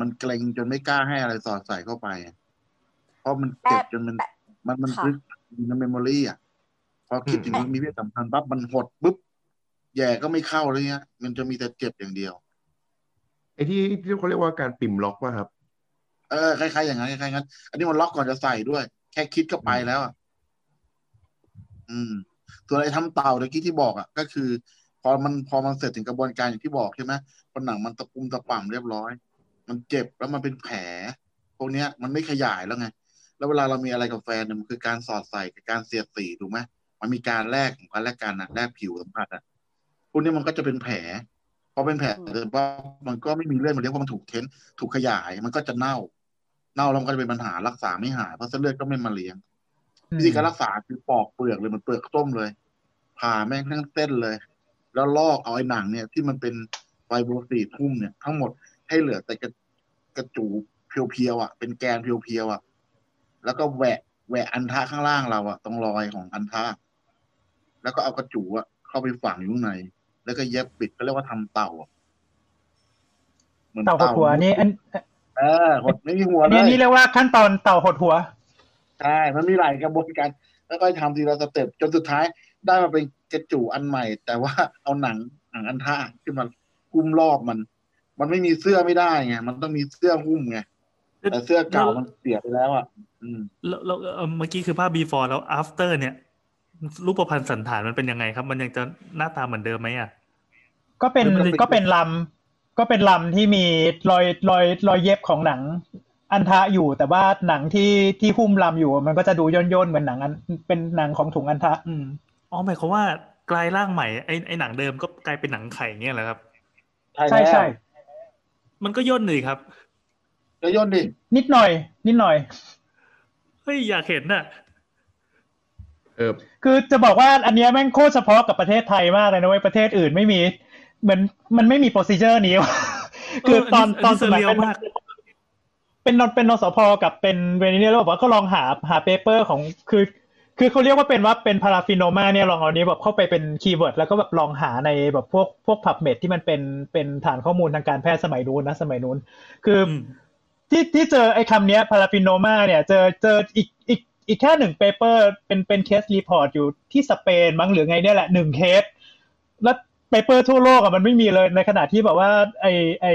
มันเกรงจนไม่กล้าให้อะไรสอดใส่เข้าไปอะเพราะมันเจ็บจนมัน มันมันลึกใน memory อะพ อคิดถึงมันมีเพศสัมพันธ์ปั๊บมันหดปุ๊บแย่ก็ไม่เข้าเลยเงี้ย มันจะมีแต่เจ็บอย่างเดียว ไอ้ที่ที่เขาเรียกว่ากระปิ๋มล็อกว่าครับ เออคล้ายๆอย่างนั้นคล้ายๆงั้น อันนี้มันล็อกก่อนจะใส่ด้วย แค่คิดก็ไปแล้วอะอืมส่วนไอ้ทำเต่าตะกี้ที่บอกอะ ก็คือ พอมันพอมันเสร็จถึงกระบวนการอย่างที่บอกใช่ไหมพอหนังมันตะปุ่มตะป่ำเรียบร้อย มันเจ็บแล้วมันเป็นแผลพวกเนี้ย มันไม่ขยายแล้วไง แล้วเวลาเรามีอะไรกับแฟนเนี่ยมันคือการสอดใส่กับการเสียดสีถูกไหม มันมีการแลกของกันและกันนะแลกผิวสัมผัสอะพวกนี้มันก็จะเป็นแผลพอเป็นแผลเสร็จว่ามันก็ไม่มีเลือดมันเรียกว่ามันถูกเท้นถูกขยาย มันก็จะเน่า เน่าแล้วมันก็จะเป็นปัญหารักษาไม่หายเพราะเส้นเลือดก็ไม่มาเลี้ยงวิธีการรักษาคือปอกเปลือกเลยเหมันเปลือกต้มเลยผ่าแม่งทั้งเส้นเลย แล้วลอกเอาไอ้หนังเนี่ย ที่มันเป็นไฟโบรซีทุ่มเนี่ยทั้งหมดให้เหลือแต่กระกระจูเพียวๆอะ เป็นแกนเพียวๆอะ แล้วก็แหวะแหวะอันทะข้างล่างเราอะตรงรอยของอันทะ แล้วก็เอากระจูอะเข้าไปฝังอยู่ข้างใน แล้วก็เย็บปิดก็เรียกว่าทำเต่าอะหมือนเต่าหดหัวนี่อันเออหดไม่มีหัวอันเลนี้ยอันนี้เรียกว่าขั้นตอนเต่าหดหัวใช่มันมีหลายกระบวนการแล้วก็ทำทีละสเต็ปจนสุดท้ายได้มาเป็นกระจูอันใหม่ แต่ว่าเอาหนังหนังอันท่าขึ้นมาหุ้มรอบมัน มันไม่มีเสื้อไม่ได้ไงมันต้องมีเสื้อหุ้มไงแต่เสื้อเก่ามันเสียไปแล้วอะอืมแล้วแล้วเอ่อเมื่อกี้คือภาพ before แล้ว after เนี่ย รูปพันธ์สันฐานมันเป็นยังไงครับ มันยังจะหน้าตาเหมือนเดิมไหมอะ ก็เป็นมันเป็นก็เป็นลำก็เป็นลำที่มีรอยรอยรอยเย็บของหนังอันทะอยู่แต่ว่าหนังที่ที่หุ้มลำอยู่ มันก็จะดูย่นย่นๆเหมือนหนังอันเป็นหนังของถุงอันทะ อืมอ๋อหมายความว่ากลายร่างใหม่ไอ้ไอ้หนังเดิมก็กลายเป็นหนังไข่เงี้ยเหรอครับ ใช่ใช่มันก็ย่นเลยครับก็ย่นดินิดหน่อย นิดหน่อยเฮ้ยอยากเห็นน่ะเออ คือจะบอกว่าอันเนี้ยแม่งโคตรเฉพาะกับประเทศไทยมากเลยนะเว้ยประเทศอื่นไม่มีเหมือนมันไม่มีโปรซีเจอร์นี้คือตอนเอออันนี้ตอนอันนี้สมัยเซอร์เรียลเป็นมากเป็นนเป็นนสพกับเป็นเวนิเนียแล้วบอกว่าก็ลองหาหาเปเปอร์ของคือ คือเขาเรียกว่าเป็นว่าเป็นพาราฟิโนมาเนี่ยลองเอานี้แบบเข้าไปเป็นคีย์เวิร์ดแล้วก็แบบลองหาในแบบพวกพวกพับเมดที่มันเป็นเป็นฐานข้อมูลทางการแพทย์สมัยนู้นนะสมัยนู้น คืออที่ที่เจอไอ้คำเนี้ยพาราฟิโนมาเนี่ย เจอเจออีกอีก อีกแค่หนึ่งเปเปอร์เป็นเป็นเคสรีพอร์ตอยู่ที่สเปนมั้งหรือไงเนี่ยแหละหนึ่งเคส แล้ว paper ทั่วโลกอะมันไม่มีเลยในขณะที่แบบว่า ไอไอ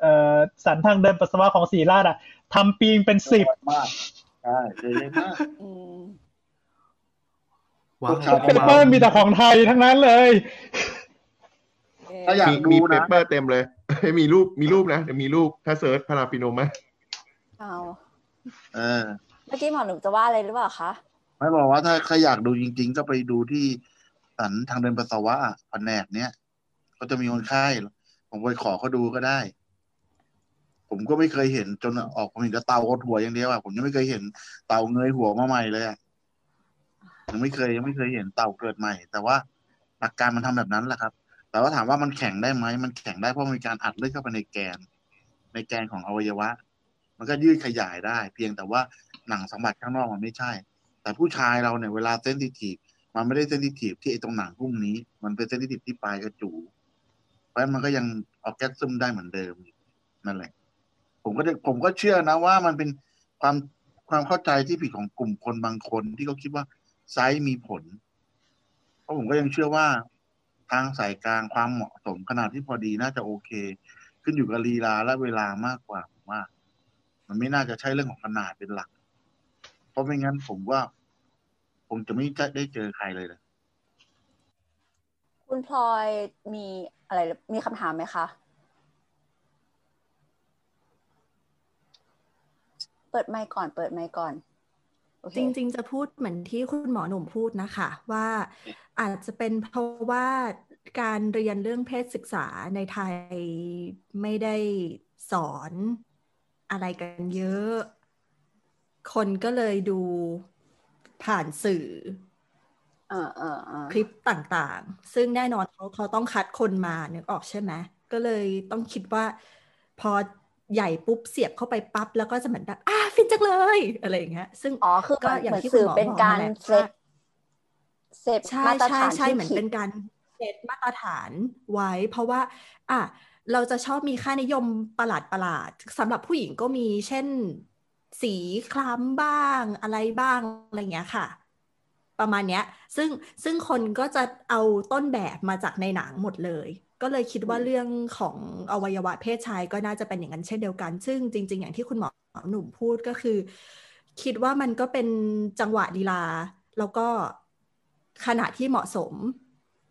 เอ่อศัลย์ทางเดินปัสสาวะของศิริราชอะทำปีนึงเป็นสิบมากใช่เลยมากอืมว้าวชาว paper มีแต่ของไทยทั้งนั้นเลย ถ้าอยากมีดูมีเปนะเปอร์เต็มเลย มีรูปมีรูปนะเดี๋ยวมีรูปถ้า search paraffinoma เอาเออเมื่อกี้หมอหนุ่มจะว่าอะไรหรือเปล่าคะไม่บอกว่าถ้าใครอยากดูจริง ๆ ก็ไปดูที่สันทางเดินปัสสาวะแผนกเนี้ยเขาจะมีคนไข้ผมไปขอเขาดูก็ได้ ผมก็ไม่เคยเห็นจนออกผมเห็นแต่เตากดหัวอย่างเดียวอะผมยังไม่เคยเห็นเตาเงยหัวมาใหม่เลยอะยังไม่เคยยังไม่เคยเห็นเตาเกิดใหม่ แต่ว่าหลักการมันทำแบบนั้นแหละครับแต่ว่าถามว่ามันแข็งได้ไหมมันแข็งได้เพราะมีการอัดเลือดเข้าไปในแกน ในแกนของอวัยวะ มันก็ยืดขยายได้ เพียงแต่ว่า หนังสัมผัสข้างนอกมันไม่ใช่ แต่ผู้ชายเราเนี่ยเวลาเซนซิทีฟมันไม่ได้เซนซิทีฟที่ไอ้ตรงหนังพวกนี้ มันเป็นเซนซิทีฟที่ปลายกระจูเพราะฉะนั้นมันก็ยังออกแกซึมได้เหมือนเดิมนั่นแหละ ผมก็ผมก็เชื่อนะว่ามันเป็นความความเข้าใจที่ผิดของกลุ่มคนบางคนที่เขาคิดว่าไซส์มีผล เพราะผมก็ยังเชื่อว่าทางสายกลางความเหมาะสมขนาดที่พอดีน่าจะโอเค ขึ้นอยู่กับลีลาและเวลามากกว่าผมว่า มันไม่น่าจะใช่เรื่องของขนาดเป็นหลัก เพราะไม่งั้นผมว่าผมจะไม่ได้เจอใครเลยนะคุณพลอยมีอะไรมีคำถามไหมคะ เปิดไมค์ก่อน เปิดไมค์ก่อนโอเคจริง ๆ จะพูดเหมือนที่คุณหมอหนุ่มพูดนะคะ ว่าอาจจะเป็นเพราะว่าการเรียนเรื่องเพศศึกษาในไทยไม่ได้สอนอะไรกันเยอะ คนก็เลยดูผ่านสื่อเออเออเออคลิปต่างๆ ซึ่งแน่นอนเขาเขาต้องคัดคนมานึกออกใช่ไหมก็เลยต้องคิดว่า พอใหญ่ปุ๊บเสียบเข้าไปปั๊บแล้วก็จะเหมือนแบบอ่าฟินจังเลย อะไรอย่างเงี้ย ซึ่งอ๋อคือก็เหมือนอย่างเหมือนที่คุสื่ณอหมอเป็นบอกการนั่นแหละเซตว่าเซตใช่มาตรใช่ฐานใช่ที่เหมือนผิเป็ดนการเซตมาตรฐานไว้ เพราะว่า อะเราจะชอบมีค่านิยมประหลาดประหลาดสำหรับผู้หญิงก็มีเช่น สีคล้ำบ้างอะไรบ้างอะไรเงี้ยค่ะ ประมาณเนี้ย ซึ่งซึ่งคนก็จะเอาต้นแบบมาจากในหนังหมดเลย ก็เลยคิดว่าเรื่องของอวัยวะเพศชายก็น่าจะเป็นอย่างนั้นเช่นเดียวกัน ซึ่งจริง ๆ อย่างที่คุณหมอหนุ่มพูดก็คือ คิดว่ามันก็เป็นจังหวะลีลา แล้วก็ขณะที่เหมาะสม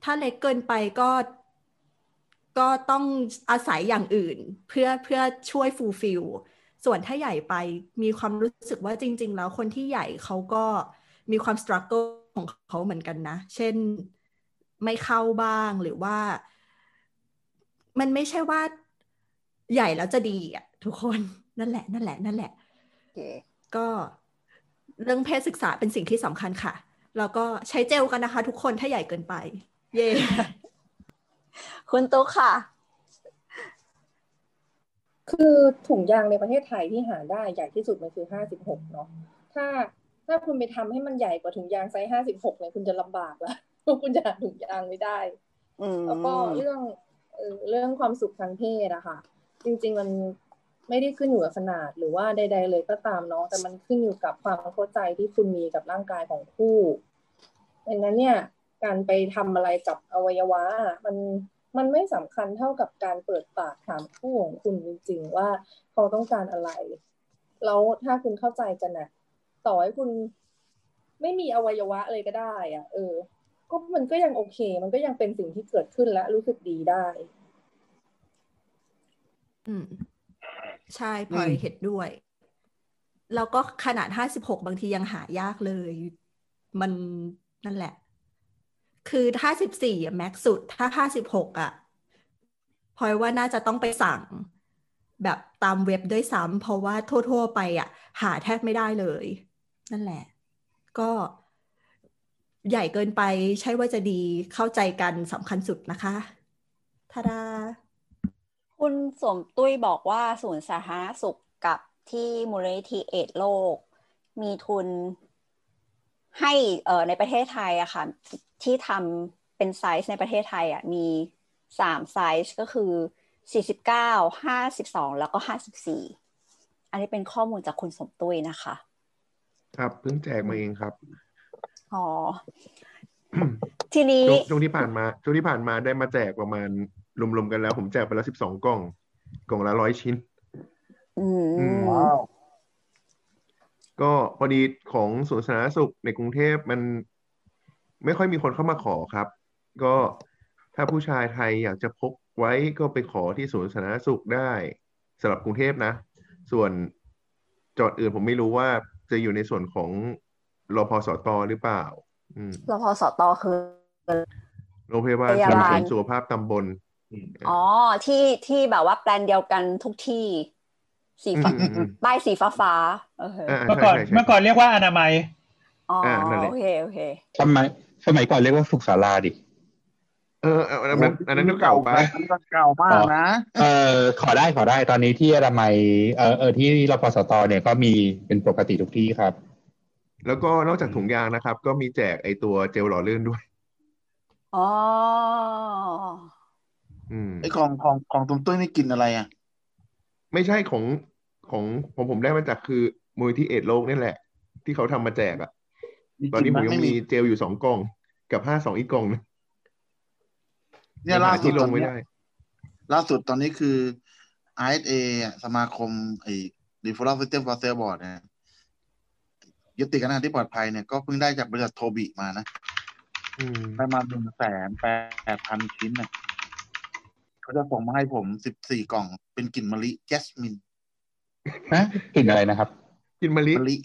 ถ้าเล็กเกินไปก็ก็ต้องอาศัยอย่างอื่นเพื่อเพื่อช่วยฟูลฟิล ส่วนถ้าใหญ่ไปมีความรู้สึกว่าจริง ๆ แล้วคนที่ใหญ่เขาก็มีความส t รั g เกิลของเขาเหมือนกันนะ เช่นไม่เข้าบ้างหรือว่า มันไม่ใช่ว่าใหญ่แล้วจะดีอะ ทุกคนนั่นแหละ นั่นแหละ นั่นแหละโอเคก็เรื่องเพศศึกษาเป็นสิ่งที่สำคัญค่ะ แล้วก็ใช้เจลกันนะคะ ทุกคนถ้าใหญ่เกินไป เย่คุณตุ๊กค่ะ คือถุงยางในประเทศไทยที่หาได้ใหญ่ที่สุดมันคือห้าสิบหกเนาะถ้าถ้าคุณไปทำให้มันใหญ่กว่าถุงยางไซส์ห้าสิบหกเนี่ยคุณจะลำบากละคุณจะหาถุงยางไม่ได้อืมแล้วก็เรื่องเอ่อเรื่องความสุขทางเพศอะค่ะ จริง ๆมันไม่ได้ขึ้นอยู่กับขนาดหรือว่าใด ๆ เลยก็ตามเนาะแต่มันขึ้นอยู่กับความเข้าใจที่คุณมีกับร่างกายของคู่ดังนั้นเนี่ย การไปทำอะไรกับอวัยวะอะมัน มันไม่สำคัญเท่ากับการเปิดปากถามคู่ของคุณจริงๆว่าเขาต้องการอะไร แล้วถ้าคุณเข้าใจกันน่ะต่อให้คุณไม่มีอวัยวะเลยก็ได้อะเออ ก็มันก็ยังโอเค มันก็ยังเป็นสิ่งที่เกิดขึ้นและรู้สึกดีได้ อืม ใช่พลอยเห็นด้วย แล้วก็ขนาดห้าสิบหกบางทียังหายากเลย มันนั่นแหละ คือห้าสิบสี่แม็กสุด ถ้าห้าสิบหกอะพลอยว่าน่าจะต้องไปสั่งแบบตามเว็บด้วยซ้ำเพราะว่าทั่ว ๆ ไปอะ หาแทบไม่ได้เลย นั่นแหละ ก็ใหญ่เกินไปใช่ว่าจะดีเข้าใจกันสำคัญสุดนะคะทาดาคุณสมตุ้ยบอกว่าศูนย์สาธารณสุขกับที่มูลนิธิเอดส์โลก มีทุน ให้เอ่อในประเทศไทยอะค่ะที่ทำเป็นไซส์ในประเทศไทยอะมีสามไซส์ก็คือสี่สิบเก้าห้าสิบสองแล้วก็ห้าสิบสี่อันนี้เป็นข้อมูลจากคุณสมตุ้ยนะคะ ครับเพิ่งแจกมาเองครับอ๋อทีนี้ช่วงช่วงที่ผ่านมาช่วงที่ผ่านมาได้มาแจกประมาณรวมๆกันแล้ว ผมแจกไปแล้วสิบสองกล่อง กล่องละร้อยชิ้น อืมอืมว้าว ก็พอดีของศูนย์สาธารณสุขในกรุงเทพมันไม่ค่อยมีคนเข้ามาขอครับ ก็ถ้าผู้ชายไทยอยากจะพกไว้ก็ไปขอที่ศูนย์สาธารณสุขได้สำหรับกรุงเทพนะ ส่วนจังหวัดอื่นผมไม่รู้ว่าจะอยู่ในส่วนของรพสตหรือเปล่าอืมรพสตคือโรงพยาบาลพยาส่งบาลเสริมสุขภาพตำบลอ๋อที่ที่แบบว่าแปลนเดียวกันทุกที่ สีฟ้าอืมอืมป้ายสีฟ้าฟ้าๆเอออ่าเมื่อก่อนใช่ใช่ใช่เมื่อก่อนเรียกว่าอนามัยอ๋ออ่านั่นแหละโอเคโอเคสมัยสมัยก่อนเรียกว่าสุขศาลาดิเอออันนั้นอันนั้นก็เก่าไปอันนั้นก็เก่ามากนะเออขอได้ขอได้ตอนนี้ที่อนามัยเออเออที่รพสตเนี่ยก็มีเป็นปกติทุกที่ครับ แล้วก็นอกจากถุงยางนะครับ ก็มีแจกไอตัวเจลหล่อลื่นด้วยอ๋ออืมไอ้ของของของตุ้มตุ้ยนี่กินอะไรอะ ไม่ใช่ของของผมผมได้มาจากคือมูลที่เอดส์โลกนี่แหละ ที่เขาทำมาแจกอะมีตอนนี้กิผนมไหมยังไม่มีมีเจลอยู่สองกล่อง กับห้าสองอีกกล่องนึงเนี่ยงล่าหาสุดที่ลตองนไม่เนี้ยได้ ล่าสุดตอนนี้คือ ISA อะสมาคมไอ้ Referral System for Sale Board เนี่ยยุติการงานที่ปลอดภัยเนี่ยก็เพิ่งได้จากบริษัทโทบิมานะอืมได้มาหนึ่งแสนแปดพันชิ้นน่ะ เขาจะส่งมาให้ผมสิบสี่กล่อง เป็นกลิ่นมะลิแจสมินนะกลิ่นอะไรนะครับกินมะลิมะลิ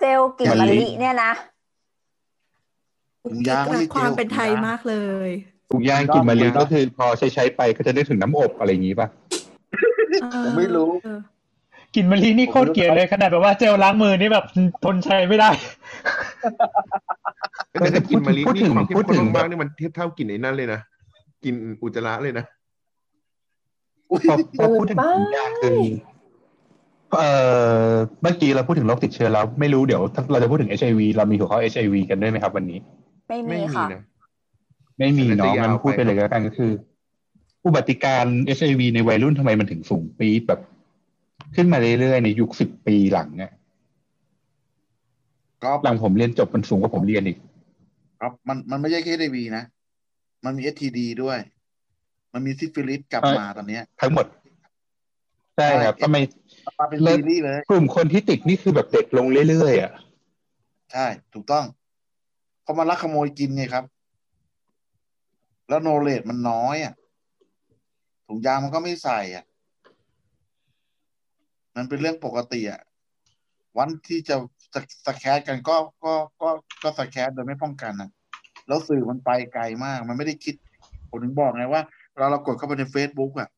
เจลกลิ่นมะมะลิลิเนี่ยนะถุงยางไม่รัใช่กเจความลเป็นไทยถุงยางมากเลยถุงยางกลิ่นมะลิก็คือพอใช้ใช้ไปก็จะได้ถึงน้ำอบอะไรอย่างนี้ป่ะผมไม่รู้เออกลิ่นมะลินี่โคตรเกลียดเลยขนาดแบบว่าเจลล้างมือนี่แบบทนใช้ไม่ได้แต่ถ้ากินมะลิพูดนี่ถึงความเข้มพูดข้นถึงมากๆนี่มันเทียบเท่ากลิ่นไอ้นั่นเลยนะกลิ่นอุจจาระเลยนะ พอพอพูดถึงถุงยางคือเอ่อเมื่อกี้เราพูดถึงโรคติดเชื้อแล้ว ไม่รู้เดี๋ยวเราจะพูดถึง HIV เรามีหัวข้อ HIV กันด้วยไหมครับ วันนี้ ไม่มีไม่มีค่ะนะไม่มีอันนั้นเนาะจะยาวมันพูดไปไปเลยแล้วกันก็คือ อุบัติการ HIV ในวัยรุ่นทำไมมันถึงสูงปี๊ดแบบ ขึ้นมาเรื่อยๆในยุคสิบปีหลังเนี่ยก็หลังผมเรียนจบมันสูงกว่าผมเรียนอีกครับมันมันไม่ใช่แค่ HIV นะ มันมี STD ด้วย มันมีซิฟิลิสกลับเอ้ยมาตอนเนี้ย ทั้งหมดใช่ครับทำไมมาเป็นเลิกซีรีส์เลยกลุ่มคนที่ติดนี่คือแบบเด็กลงเรื่อยๆอะใช่ ถูกต้องเขามาลักขโมยกินไงครับ แล้ว knowledge มันน้อยอะถุงยางมันก็ไม่ใส่อะ มันเป็นเรื่องปกติอะวันที่จะสกสแคสกันก็ก็ก็ก็สแคสโดยไม่ป้องกันนะแล้วสื่อมันไปไกลมาก มันไม่ได้คิดผมถึงบอกไงว่า เวลาเรากดเข้าไปใน Facebook อะ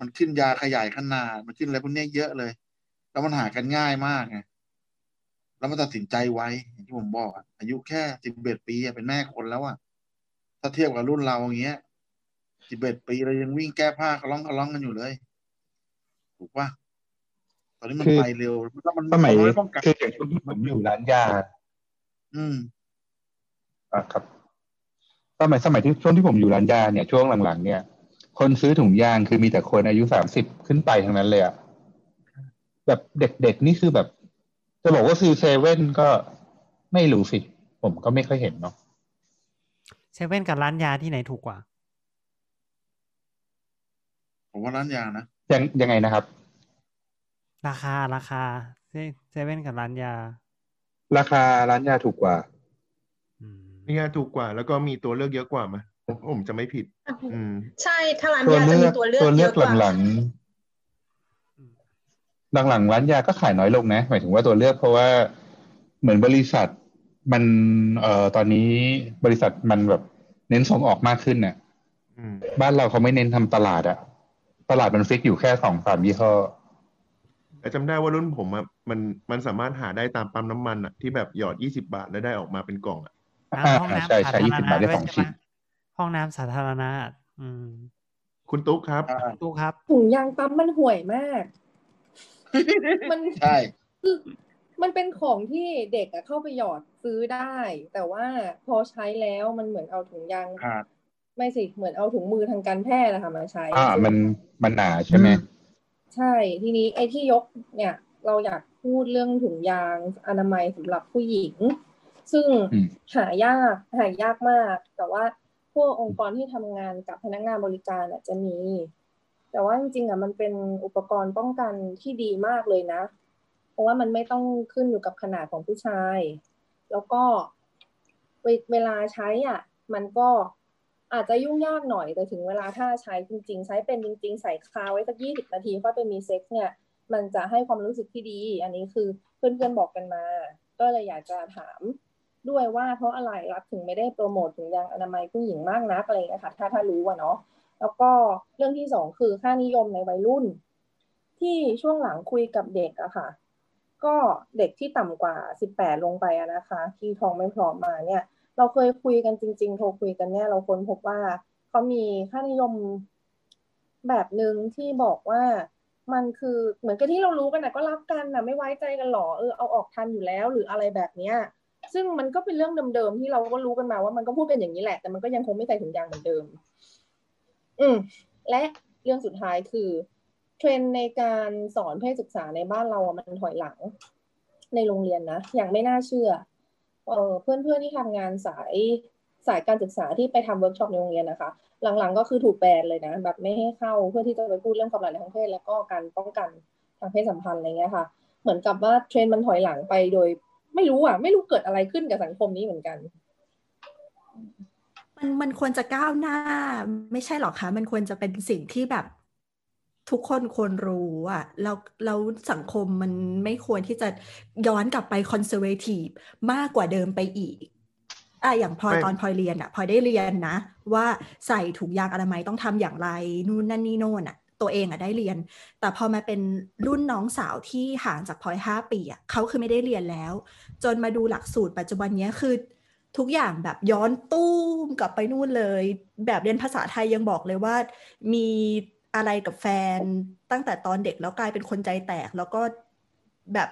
มันขึ้นยาขยายขนาด มันขึ้นอะไรพวกเนี้ยเยอะเลย แล้วมันหากันง่ายมากไงแล้วมันตัดสินใจไว้อย่างที่ผมบอกอะอายุแค่สิบเอ็ดปีอะเป็นแม่คนแล้วอะถ้าเทียบกับรุ่นเราอย่างเงี้ยสิบเอ็ดปีเรายังวิ่งแก้ผ้าคล้องคล้องกันอยู่เลย ถูกปะตอนนี้มันคือไปเร็วแล้วมันสมัยนไม่ป้องกันคืออย่างช่วงที่ผมอยู่ร้านยา อืมอะครับ สมัยสมัยที่ช่วงที่ผมอยู่ร้านยาเนี่ยช่วงหลังๆ เนี่ย คนซื้อถุงยางคือมีแต่คนอายุสามสิบขึ้นไปทั้งนั้นเลยอะแบบเด็กๆนี่คือแบบ จะบอกว่าซื้อเซเว่นก็ไม่รู้สิ ผมก็ไม่ค่อยเห็นเนาะเซเว่นกับร้านยาที่ไหนถูกกว่า ผมว่าร้านยานะยังยังไงนะครับ ราคาราคาเซเซเว่นกับร้านยา ราคาร้านยาถูกกว่า อืมนี่ถูกกว่าแล้วก็มีตัวเลือกเยอะกว่ามาผมผมจะไม่ผิด อืม ใช่ถ้าร้านตัวยาจะเลืมีอกตัวเลือกตัวเลืเยอกอะกว่าหลังๆ หลังๆร้านยาก็ขายน้อยลงนะ หมายถึงว่าตัวเลือกเพราะว่าเหมือนบริษัทมัน เอ่อตอนนี้บริษัทมันแบบเน้นส่งออกมากขึ้นเนี่ยอืม บ้านเราเขาไม่เน้นทำตลาดอะตลาดมันฟิกอยู่แค่สองสามยี่ห้อ แต่จำได้ว่ารุ่นผมอะมันมันสามารถหาได้ตามปั๊มน้ำมันอะที่แบบหยอดยี่สิบาทแล้วได้ออกมาเป็นกล่องอะน้ำอ่า ห้องน้ำใช่สาใช่ธารยี่สิบาทได้ณะด้วยสองใช่ชิ้นไหมห้องน้ำสาธารณะ อืม คุณตุ๊กครับตู้ครับถุงยางปั๊มมันห่วยมาก มันใช่คือมันเป็นของที่เด็กอะเข้าไปหยอดซื้อได้ แต่ว่าพอใช้แล้วมันเหมือนเอาถุงยางขาดไม่สิเหมือนเอาถุงมือทางการแพทย์นะคะมาใช้ อ่าซึ่งมันมันหนาใช่ไหมใช่ ทีนี้ไอ้ที่ยกเนี่ย เราอยากพูดเรื่องถุงยางอนามัยสำหรับผู้หญิง ซึ่งอืมหายากหายากมาก แต่ว่าพวกองค์กรที่ทำงานกับพนักงานบริการอะจะมี แต่ว่าจริงๆอะมันเป็นอุปกรณ์ป้องกันที่ดีมากเลยนะ เพราะว่ามันไม่ต้องขึ้นอยู่กับขนาดของผู้ชาย แล้วก็เวเวลาใช้อะ มันก็อาจจะยุ่งยากหน่อยแต่ถึงเวลาถ้าใช้จริง ๆ ใช้เป็นจริง ๆ ใส่คาไว้สักยี่สิบนาทีค่อยไปมีเซ็กซ์เนี่ยมันจะให้ความรู้สึกที่ดี อันนี้คือเพื่อนๆบอกกันมา ก็เลยอยากจะถาม ด้วยว่าเพราะอะไรรัฐถึงไม่ได้โปรโมทถึงยางอนามัยผู้หญิงมากนักอะไรอย่างเงี้ยค่ะถ้าถ้ารู้อะเนาะแล้วก็เรื่องที่สองคือค่านิยมในวัยรุ่น ที่ช่วงหลังคุยกับเด็กอะค่ะ ก็เด็กที่ต่ำกว่าสิบแปดลงไปอะนะคะ ที่ท้องไม่พร้อมมาเนี่ย เราเคยคุยกันจริง ๆ โทรคุยกันเนี่ยเราค้นพบว่าเขามีค่านิยมแบบหนึ่งที่บอกว่ามันคือเหมือนกับที่เรารู้กันนะก็รักกันนะไม่ไว้ใจกันหรอเออเอาออกทันอยู่แล้วหรืออะไรแบบเนี้ย ซึ่งมันก็เป็นเรื่องเดิมๆที่เราก็รู้กันมาว่ามันก็พูดเป็นอย่างนี้แหละ แต่มันก็ยังคงไม่ใส่ถุงยางเหมือนเดิม อืม และเรื่องสุดท้ายคือ เทรนในการสอนเพศศึกษาในบ้านเราอะมันถอยหลัง ในโรงเรียนนะ อย่างไม่น่าเชื่อ เออเพื่อนๆที่ทำงานสายสายการศึกษาที่ไปทำเวิร์กช็อปในโรงเรียนนะคะ หลังๆก็คือถูกแบนเลยนะ แบบไม่ให้เข้าเพื่อที่จะไปพูดเรื่องความหลากหลายทางเพศแล้วก็การป้องกันทางเพศสัมพันธ์อะไรเงี้ยค่ะ เหมือนกับว่าเทรนมันถอยหลังไปโดย ไม่รู้อะ ไม่รู้เกิดอะไรขึ้นกับสังคมนี้เหมือนกัน มันมันควรจะก้าวหน้า ไม่ใช่หรอคะมันควรจะเป็นสิ่งที่แบบทุกคนควรรู้อะแล้วแล้วสังคมมันไม่ควรที่จะย้อนกลับไปคอนเซอร์เวทีฟมากกว่าเดิมไปอีกอะอย่างพลอยไม่ตอนพลอยเรียนอะพลอยได้เรียนนะ ว่าใส่ถุงยางอนามัยต้องทำอย่างไร นู่นนั่นนี่โน่นอะ ตัวเองอะได้เรียน แต่พอมาเป็นรุ่นน้องสาวที่ห่างจากพลอยห้าปีอะเขาคือไม่ได้เรียนแล้ว จนมาดูหลักสูตรปัจจุบันเนี้ยคือทุกอย่างแบบย้อนตู้มกลับไปนู่นเลย แบบเรียนภาษาไทยยังบอกเลยว่า มีอะไรกับแฟนตั้งแต่ตอนเด็กแล้วกลายเป็นคนใจแตก แล้วก็แบบ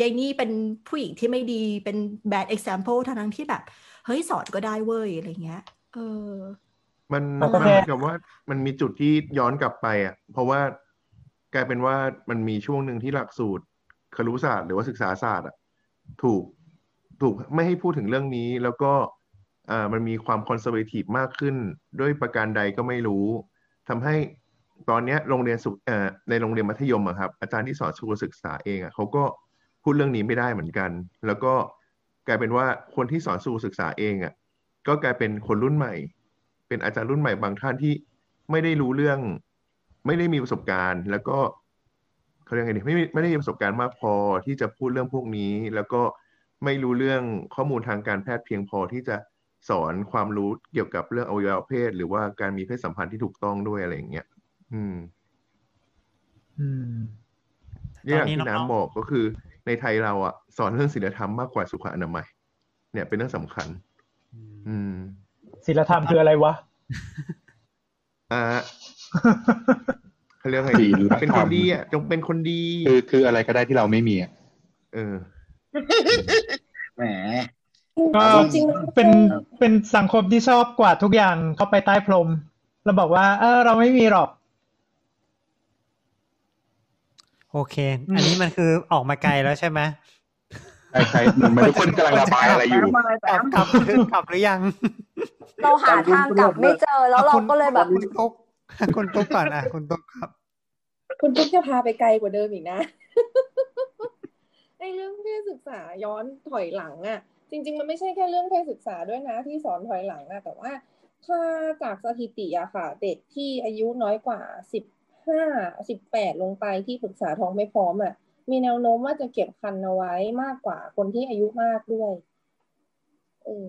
ยายนี่เป็นผู้หญิงที่ไม่ดีเป็น bad example ทั้งที่แบบ เฮ้ยสอนก็ได้เว้ยอะไรเงี้ย เออ มันโอมันเคเหมือนกับว่ามันมีจุดที่ย้อนกลับไปอะ เพราะว่ากลายเป็นว่ามันมีช่วงหนึ่งที่หลักสูตรครุศาสตร์หรือว่าศึกษาศาสตร์อะถูกถูกไม่ให้พูดถึงเรื่องนี้ แล้วก็อ่ามันมีความคอนเซอร์เวทีฟมากขึ้น ด้วยประการใดก็ไม่รู้ทำให้ตอนเนี้ยโรงเรียนสุเอ่อในโรงเรียนมัธยมอะครับ อาจารย์ที่สอนสุขศึกษาเองอะเขาก็พูดเรื่องนี้ไม่ได้เหมือนกัน แล้วก็กลายเป็นว่าคนที่สอนสุขศึกษาเองอะก็กลายเป็นคนรุ่นใหม่ เป็นอาจารย์รุ่นใหม่บางท่านที่ไม่ได้รู้เรื่อง ไม่ได้มีประสบการณ์ แล้วก็เขาเรียกไงดีไม่มีไม่ได้มีประสบการณ์มากพอที่จะพูดเรื่องพวกนี้ แล้วก็ไม่รู้เรื่องข้อมูลทางการแพทย์เพียงพอที่จะสอนความรู้เกี่ยวกับเรื่องอวัยวะเพศ หรือว่าการมีเพศสัมพันธ์ที่ถูกต้องด้วยอะไรอย่างเงี้ย อืม อืมนี่อย่างตอนนี้ที่น้องๆน้ำบอกก็คือ ในไทยเราอะ สอนเรื่องศีลธรรมมากกว่าสุขอนามัย เนี่ยเป็นเรื่องสำคัญ อืม ศีลธรรมคืออะไรวะอ่าเขาเรียกไงศีดีลธรรมเป็นคนดีอะจงเป็นคนดีคือคืออะไรก็ได้ที่เราไม่มีอะเออแหมก็จริงๆมันเป็นเป็นสังคมที่ชอบกวาดทุกอย่างเข้าไปใต้พรม แล้วบอกว่า เออเราไม่มีหรอก โอเค อันนี้มันคือออกมาไกลแล้วใช่ไหม ใช่ใช่เหมือนมันทุกคนกำลังระบายอะไรอยู่กลับกลับกลับหรือยัง เราหาทางกลับไม่เจอแล้วเราก็เลยแบบคุณตุ๊กคุณตุ๊กก่อนอะคุณตุ๊กครับ คุณตุ๊กจะพาไปไกลกว่าเดิมอีกนะไอ้เรื่องเพศศึกษาย้อนถอยหลังอะจริง ๆ มันไม่ใช่แค่เรื่องเพศศึกษาด้วยนะ ที่สอนถอยหลังอะแต่ว่าถ้าจากสถิติอะค่ะ เด็กที่อายุน้อยกว่าสิบห้าสิบแปดลงไปที่ปรึกษาท้องไม่พร้อมอะ มีแนวโน้มว่าจะเก็บคันเอาไว้มากกว่าคนที่อายุมากด้วยเออ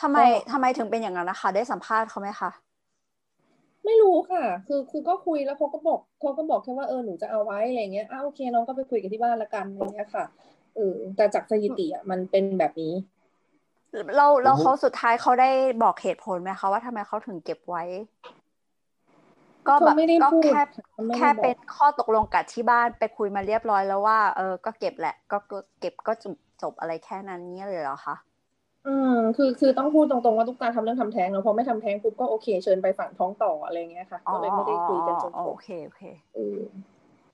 ทำไมทำไมถึงเป็นอย่างนั้นนะคะ ได้สัมภาษณ์เขาไหมคะไม่รู้ค่ะ คือคือก็คุยแล้วเขาก็บอกเขาก็บอกแค่ว่าเออหนูจะเอาไว้อะไรเงี้ยอ้าวโอเคน้องก็ไปคุยกับที่บ้านละกันอะไรเงี้ยค่ะเออแต่จากสถิติอะมันเป็นแบบนี้ เราเราเขาสุดท้ายเขาได้บอกเหตุผลไหมคะว่าทำไมเขาถึงเก็บไว้ ก็แบบเขาไม่ได้ก็พูดแค่เขาไม่ได้แค่บอกเป็นข้อตกลงกับที่บ้านไปคุยมาเรียบร้อยแล้วว่า เออ ก็เก็บแหละก็ก็เก็บก็จบจบอะไรแค่นั้นเนี้ยเลยเหรอคะอืมคือคือต้องพูดตรงๆว่าตุ๊กตาทำเรื่องทำแท้งเนาะพอไม่ทำแท้งปุ๊บก็โอเคเชิญไปฝังท้องต่ออะไรเงี้ยค่ะอ๋อก็เลยไม่ได้คุยกันจนอ๋อจโอบเคโอเคเออ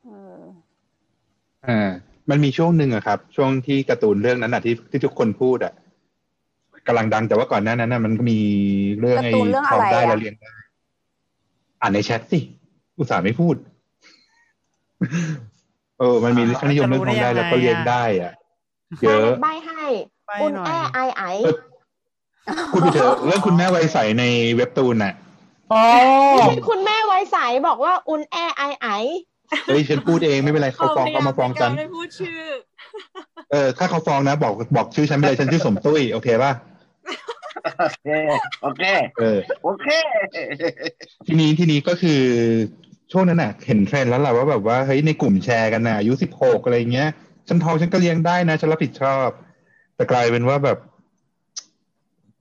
เอออ่า มันมีช่วงหนึ่งอะครับ ช่วงที่การ์ตูนเรื่องนั้นอะที่ที่ทุกคนพูดอะกำลังดังแต่ว่าก่อนหน้านั้นน่ะมันก็มีเรื่องการ์ไอ้ตูนเรื่องทออะงไรได้อะแล้วเรียนได้ อ่านในแชทสิ อุตส่าห์ไม่พูด เออ มันมีค่านิยมเรื่องทองได้แล้วก็เรียนได้อะ เยอะใบให้ไปอุ่นหน่อยแอไอไอพูดไปเถอะเรื่องคุณแม่ไวยใสในเว็บตูนน่ะอ๋อคุณแม่ไว้ใสบอกว่าอุ่นแอไอไอเฮ้ยฉันพูดเองไม่เป็นไรเขาฟ้องเขามาฟ้องฉันไม่พูดชื่อ เออ ถ้าเขาฟ้องนะ บอกบอกชื่อฉันไม่เลยฉันชื่อสมตุ้ยโอเคป่ะ โอเคโอเค เออ โอเค ทีนี้ทีนี้ก็คือช่วงนั้นน่ะ เห็นเทรนด์แล้วแหละว่าแบบว่าเฮ้ยในกลุ่มแชร์กันน่ะอายุสิบหกอะไรเงี้ยฉันท้องฉันก็เลี้ยงได้นะฉันรับผิดชอบ แต่กลายเป็นว่าแบบ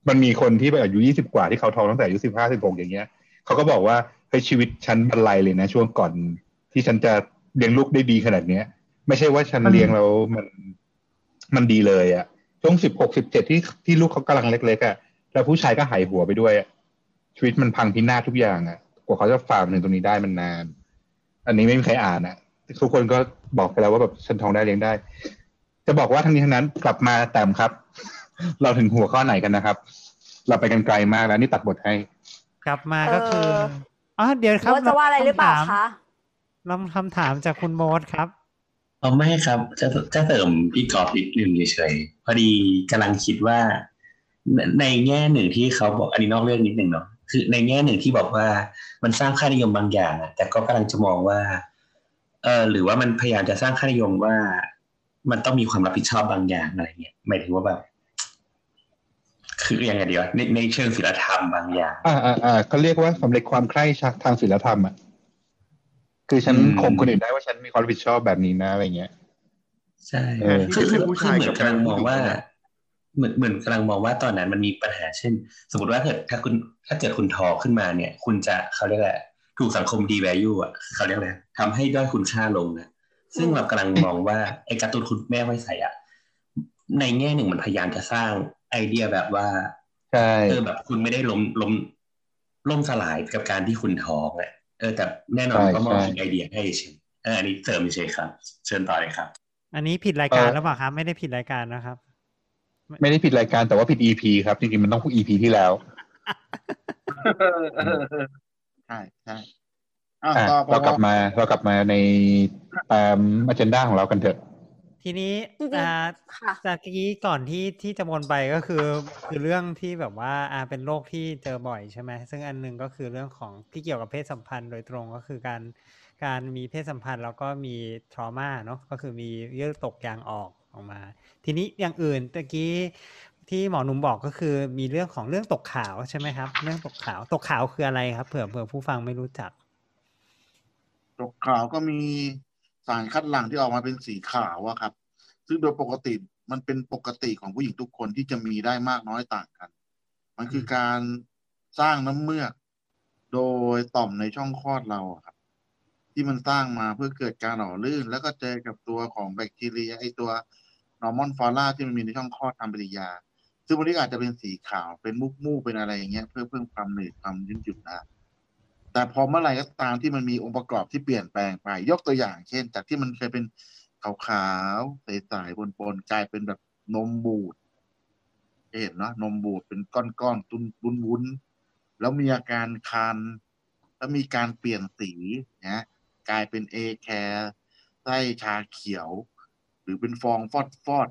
มันมีคนที่แบบอายุยี่สิบกว่าที่เขาท้องตั้งแต่อายุสิบห้าสิบหกอย่างเงี้ยเขาก็บอกว่าเฮ้ยชีวิตฉันบรรลัยเลยนะช่วงก่อนที่ฉันจะเลี้ยงลูกได้ดีขนาดเนี้ย ไม่ใช่ว่าฉันเลี้ยงแล้วมันมันดีเลยอะช่วงสิบหกสิบเจ็ดที่ที่ลูกเขากำลังเล็กๆอะ แล้วผู้ชายก็หายหัวไปด้วยอะชีวิตมันพังพินาศทุกอย่างอะกว่าเขาจะฝ่ามาถึงตรงนี้ได้มันนาน อันนี้ไม่มีใครอ่านอะทุกคนก็บอกไปแล้วว่าแบบฉันท้องได้เลี้ยงได้ จะบอกว่าทั้งนี้ทั้งนั้นกลับมาแต้มครับ เราถึงหัวข้อไหนกันนะครับ เราไปกันไกลมากแล้วนี่ตัดบทให้ กลับมาก็คือเอออ๋อเดี๋ยวครับว่าจะว่าอะไรหรือเปล่าคำถมคะลองคำถามจากคุณโมดครับอ๋อไม่ครับ จะจะเสริมพี่กอล์ฟนิดนึงเฉยๆพอดีกำลังคิดว่า ในในแง่หนึ่งที่เขาบอกอันนี้นอกเรื่องนิดหนึ่งเนาะคือในแง่หนึ่งที่บอกว่ามันสร้างค่านิยมบางอย่างอะแต่ก็กำลังจะมองว่า เออหรือว่ามันพยายามจะสร้างค่านิยมว่ามันต้องมีความรับผิดชอบบางอย่างอะไรเงี้ยหมายถึงว่าแบบ คือยังไงดีวะในในเชิงศีลธรรมบางอย่าง อ่าอ่าอ่าเขาเรียกว่าสำเร็จความใคร่ชักทางศีลธรรมอะคือฉันอืมข่มคนอื่นได้ว่าฉันมีความรับผิดชอบแบบนี้นะอะไรเงี้ยใช่เออคือคือเป็นผู้คือชายเหมือนกับกำลังมองว่าผู้หญิงนะ เหมือนเหมือนกำลังมองว่าตอนนั้นมันมีปัญหาเช่น สมมติว่าเกิดถ้าคุณถ้าเกิดคุณทอขึ้นมาเนี่ย คุณจะเขาเรียกอะไรถูกสังคมดีแวลูอะเขาเรียกอะไรทำให้ด้อยคุณค่าลงนะซึ่งเรากำลังมองว่าไอ้การ์ตูนคุณแม่ไว้ใส่อะในแง่หนึ่งมันพยายามจะสร้างไอเดียแบบว่าใช่เออแบบคุณไม่ได้ล้มล้มล่มสลายกับการที่คุณท้องอะเออแต่แน่นอนใช่ก็มองใช่ถึงไอเดียให้เฉยเอออันนี้เสริมเฉยครับ เชิญต่อเลยครับ อันนี้ผิดรายการหรือเปล่าครับ ไม่ได้ผิดรายการนะครับ ไม่ได้ผิดรายการแต่ว่าผิด EP ครับ จริงๆ มันต้องพูด EP ที่แล้ว ใช่ใช่อะอะต่อเรากลับมาเรากลับมาในตามอ g e n d a ของเรากันเถอะ ทีนี้จริงอ่าๆค่ะจากกี้ก่อนที่ที่จะวนไปก็คือ คือเรื่องที่แบบว่าอ่าเป็นโรคที่เจอบ่อยใช่ไหมซึ่งอันหนึ่งก็คือเรื่องของที่เกี่ยวกับเพศสัมพันธ์โดยตรงก็คือการการมีเพศสัมพันธ์แล้วก็มีทรมาเนาะก็คือมีเยื่อตกยางออกออกมา ทีนี้อย่างอื่นตะกี้ที่หมอหนุ่มบอกก็คือมีเรื่องของเรื่องตกขาวใช่ไหมครับ เรื่องตกขาวตกขาวคืออะไรครับ เผื่อเผื่อผู้ฟังไม่รู้จัก ตกขาวก็มีสารคัดหลั่งที่ออกมาเป็นสีขาวอะครับ ซึ่งโดยปกติมันเป็นปกติของผู้หญิงทุกคนที่จะมีได้มากน้อยต่างกัน มันคือการสร้างน้ำเมือก โดยต่อมในช่องคลอดเราครับ ที่มันสร้างมาเพื่อเกิดการหล่อลื่น แล้วก็เจอกับตัวของแบคทีเรียไอตัว นอร์มอนฟอร่าที่มันมีในช่องคลอดทำปฏิกิริยา ซึ่งวันนี้อาจจะเป็นสีขาวเป็นมุกมูกเป็นอะไรอย่างเงี้ยเพื่อเพิ่มความหนืดความยืดหยุ่นได้แต่พอเมื่อไหร่ก็ตามที่มันมีองค์ประกอบที่เปลี่ยนแปลงไป ยกตัวอย่าง เช่น จากที่มันเคยเป็นขาวๆใสๆปนๆกลายเป็นแบบนมบูดเห็นเนาะนมบูดเป็นก้อนๆตุนวุ้นๆแล้วมีอาการคันแล้วมีการเปลี่ยนสีนะกลายเป็นเอแคร์ไส้ชาเขียว หรือเป็นฟองฟอดฟอด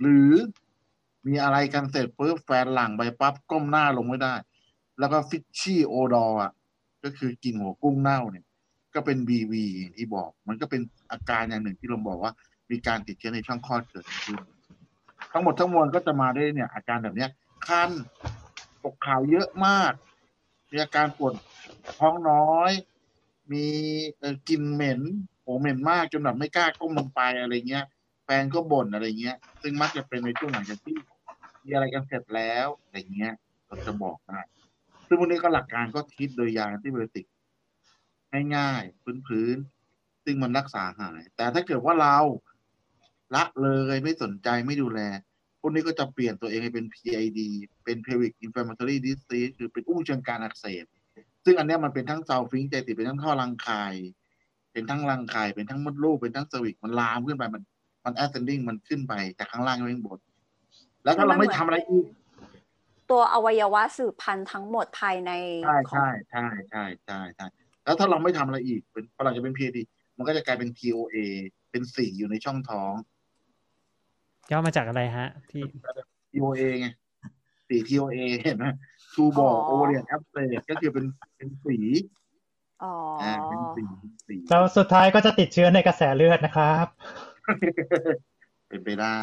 หรือมีอะไรกันเสร็จปุ๊บแฟนหลังไปปั๊บก้มหน้าลงไม่ได้ แล้วก็ฟิชชี่โอดออะ ก็คือกลิ่นหัวกุ้งเน่าเนี่ย ก็เป็นบีวีอย่างที่บอก มันก็เป็นอาการอย่างหนึ่งที่เราบอกว่า มีการติดเชื้อในช่องคลอดเกิดขึ้นทั้งหมดทั้งมวลก็จะมาได้เนี่ย อาการแบบเนี้ยคันตกขาวเยอะมากมีอาการปวดท้องน้อย มีกลิ่นเหม็น โหเหม็นมากจนแบบไม่กล้าก้มลงไปอะไรเงี้ย แฟนก็บ่นอะไรเงี้ย ซึ่งมักจะเป็นในช่วงหลังจากที่มีอะไรกันเสร็จแล้วอะไรเงี้ยเราจะบอกได้ซึ่งพวกนี้ก็หลักการก็คิดโดยยาแอนติบโอติกง่ายๆพื้นๆซึ่งมันรักษาหาย แต่ถ้าเกิดว่าเราละเลยไม่สนใจไม่ดูแล พวกนี้ก็จะเปลี่ยนตัวเองให้เป็น PID เป็น pelvic inflammatory disease คือเป็นอุ้งเชิงการอักเสบ ซึ่งอันนี้มันเป็นทั้งเซาฟิงใจติดเป็นทั้งท่อรังไข่ เป็นทั้งรังไข่เป็นทั้งมดลูกเป็นทั้งสวิกมันลามขึ้นไปมันมันแอสเซนดิ้งมันขึ้นไปจากข้างล่างไปข้างบนแล้วถ้าเราไม่ทำอะไรอีก ตัวอวัยวะสืบพันธุ์ทั้งหมดภายในใช่ของใช่ใช่ใช่ใช่ใช่แล้วถ้าเราไม่ทำอะไรอีก เป็นพอหลังจะเป็น PAD มันก็จะกลายเป็น TOA เป็นสีอยู่ในช่องท้องย่อมาจากอะไรฮะ ที่ TOA ไงสี TOA เห็นไหม Two Ball Ovarian Abscess ก็คือเป็นเป็นสี อ๋ออ่าเป็นสีสีแล้วสุดท้ายก็จะติดเชื้อในกระแสเลือดนะครับ เป็นไปได้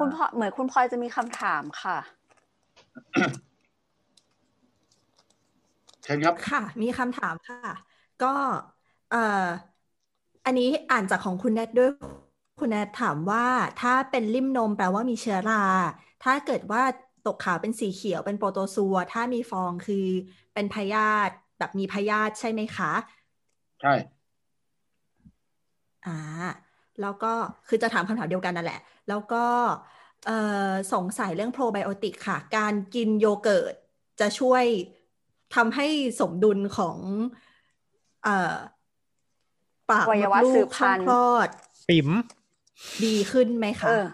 คุณพ่อเหมือนคุณพลอยจะมีคำถามค่ะเชิญครับค่ะ มีคำถามค่ะ ก็เอ่ออันนี้อ่านจากของคุณแนทด้วยคุณแนทถามว่าถ้าเป็นริ่มนมแปลว่ามีเชื้อรา ถ้าเกิดว่าตกขาวเป็นสีเขียวเป็นโปรโตซัว ถ้ามีฟองคือเป็นพยาธิ แบบมีพยาธิใช่ไหมคะ ใช่ อ่า แล้วก็คือจะถามคำถามเดียวกันนั่นแหละ แล้วก็เอ่อสงสัยเรื่องโปรไบโอติกค่ะ การกินโยเกิร์ตจะช่วยทำให้สมดุลของเอ่อปากอวัมยดวะลูสืกบช่พัองนธุ์คลอด ปิ๋มดีขึ้นไหมเอคะอ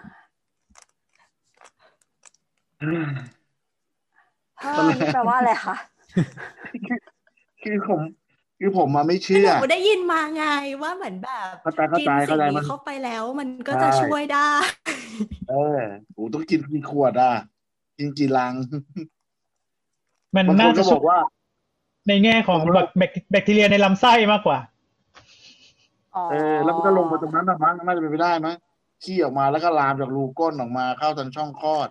เพิ่มนี่แปลว่าอะไรคะ คือผมคือผมมาไม่หเชื่อนูได้ยินมาไงว่าเหมือนแบบเข้าใจเข้ากินใจสิ่เข้างใจนี้มันเข้าไปแล้วมันก็จะช่วยได้ เออโหต้องกินกี่ขวดอะ กินกี่ลัง มันบางคน่านก็จะบช่วอยกว่า ในแง่ของบางคนแบบแบคแบคทีเรียในลำไส้มากกว่าอ๋อเออ แล้วมันก็ลงไปตรงนั้นนะมั้งน่าจะเป็นไปได้มั้งขี้ออกมาแล้วก็ลามจากรูก้นออกมาเข้าทางช่องคลอด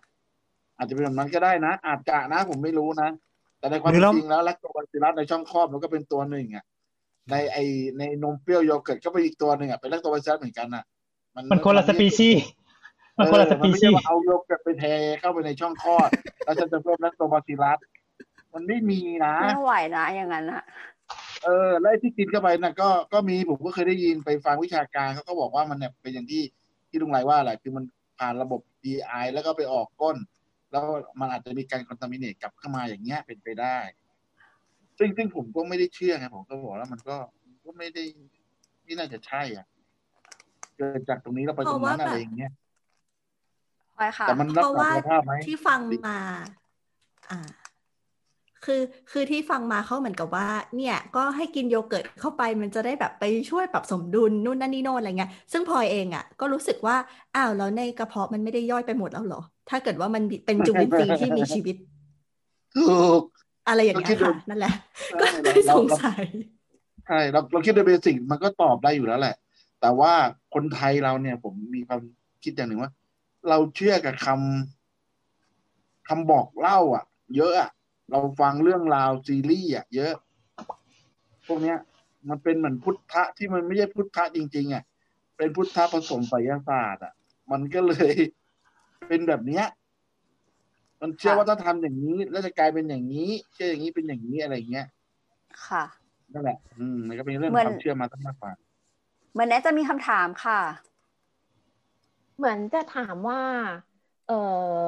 อาจจะเป็นแบบนั้นก็ได้นะอาจจะนะผมไม่รู้นะ แต่ในความหรือเป็นเราจริงแล้ว Lactobacillus ในช่องคลอดมันก็เป็นตัวหนึ่งอะในไอในนมเปรี้ยวโยเกิร์ตก็เป็นอีกตัวหนึ่งอะเป็น Lactobacillus เหมือนกันอะมันคนละสปีชีส์มันคนละสเออมันไม่ชีใช่ว่าเอาโยเกิร์ตไปเทเข้าไปในช่องคลอดแล้วฉันจะเพิ่ม Lactobacillus มันไม่มีนะไม่ไหวนะอย่างนั้นอะเออแล้วไอ้ที่กินเข้าไปน่ะก็ก็มีผมก็เคยได้ยินไปฟังวิชาการเขาก็บอกว่ามันเนี่ยเป็นอย่างที่ที่ลุงไรว่าแหละคือมันผ่านระบบ DI แล้วก็ไปออกก้น แล้วมันอาจจะมีการคอนตามิเนตกลับเข้ามาอย่างเงี้ยเป็นไปได้ ซึ่งซึ่งผมก็ไม่ได้เชื่อไงผมก็บอกแล้วมันก็ก็ไม่ได้ไม่น่าจะใช่อะเกิดจากตรงนี้แล้วไปตรงนั้นอะไรอย่างเงี้ยพลอยค่ะแต่มันรักเพราะษาว่าคุณภาพไหมที่ฟังมา อ่า คือคือที่ฟังมาเขาเหมือนกับว่า เนี่ย ก็ให้กินโยเกิร์ตเข้าไปมันจะได้แบบไปช่วยปรับสมดุลนู่นนั่นนี่โน่นอะไรเงี้ยซึ่งพลอยเองอะ ก็รู้สึกว่าอ้าวแล้วในกระเพาะมันไม่ได้ย่อยไปหมดแล้วเหรอ ถ้าเกิดว่ามันเป็นจุลินทรีย์ที่มีชีวิตถูกอะไรอย่างเงี้ก็คิยดดูค่ะนั่นแหละ ก็ใช่เลยเราสงเราสัยใช่เราเราคิดโดยเบสิกมันก็ตอบได้อยู่แล้วแหละ แต่ว่าคนไทยเราเนี่ย ผมมีความคิดอย่างหนึ่งว่า เราเชื่อกับคำคำบอกเล่า อะ เยอะอะเราฟังเรื่องราวซีรีส์อะเยอะ พวกเนี้ย มันเป็นเหมือนพุทธะที่มันไม่ใช่พุทธะจริง ๆ อะ เป็นพุทธะผสมไสยศาสตร์อะ มันก็เลย เป็นแบบเนี้ยมันเชื่อว่าถ้าทำอย่างนี้ แล้วจะกลายเป็นอย่างนี้ เชื่ออย่างนี้เป็นอย่างนี้อะไรอย่างเงี้ย ค่ะนั่นแหละ อืมมันก็เป็นเรื่องเหมือนความเชื่อมาตั้งมากกว่าเหมือนแนทจะมีคำถามค่ะ เหมือนจะถามว่า เออ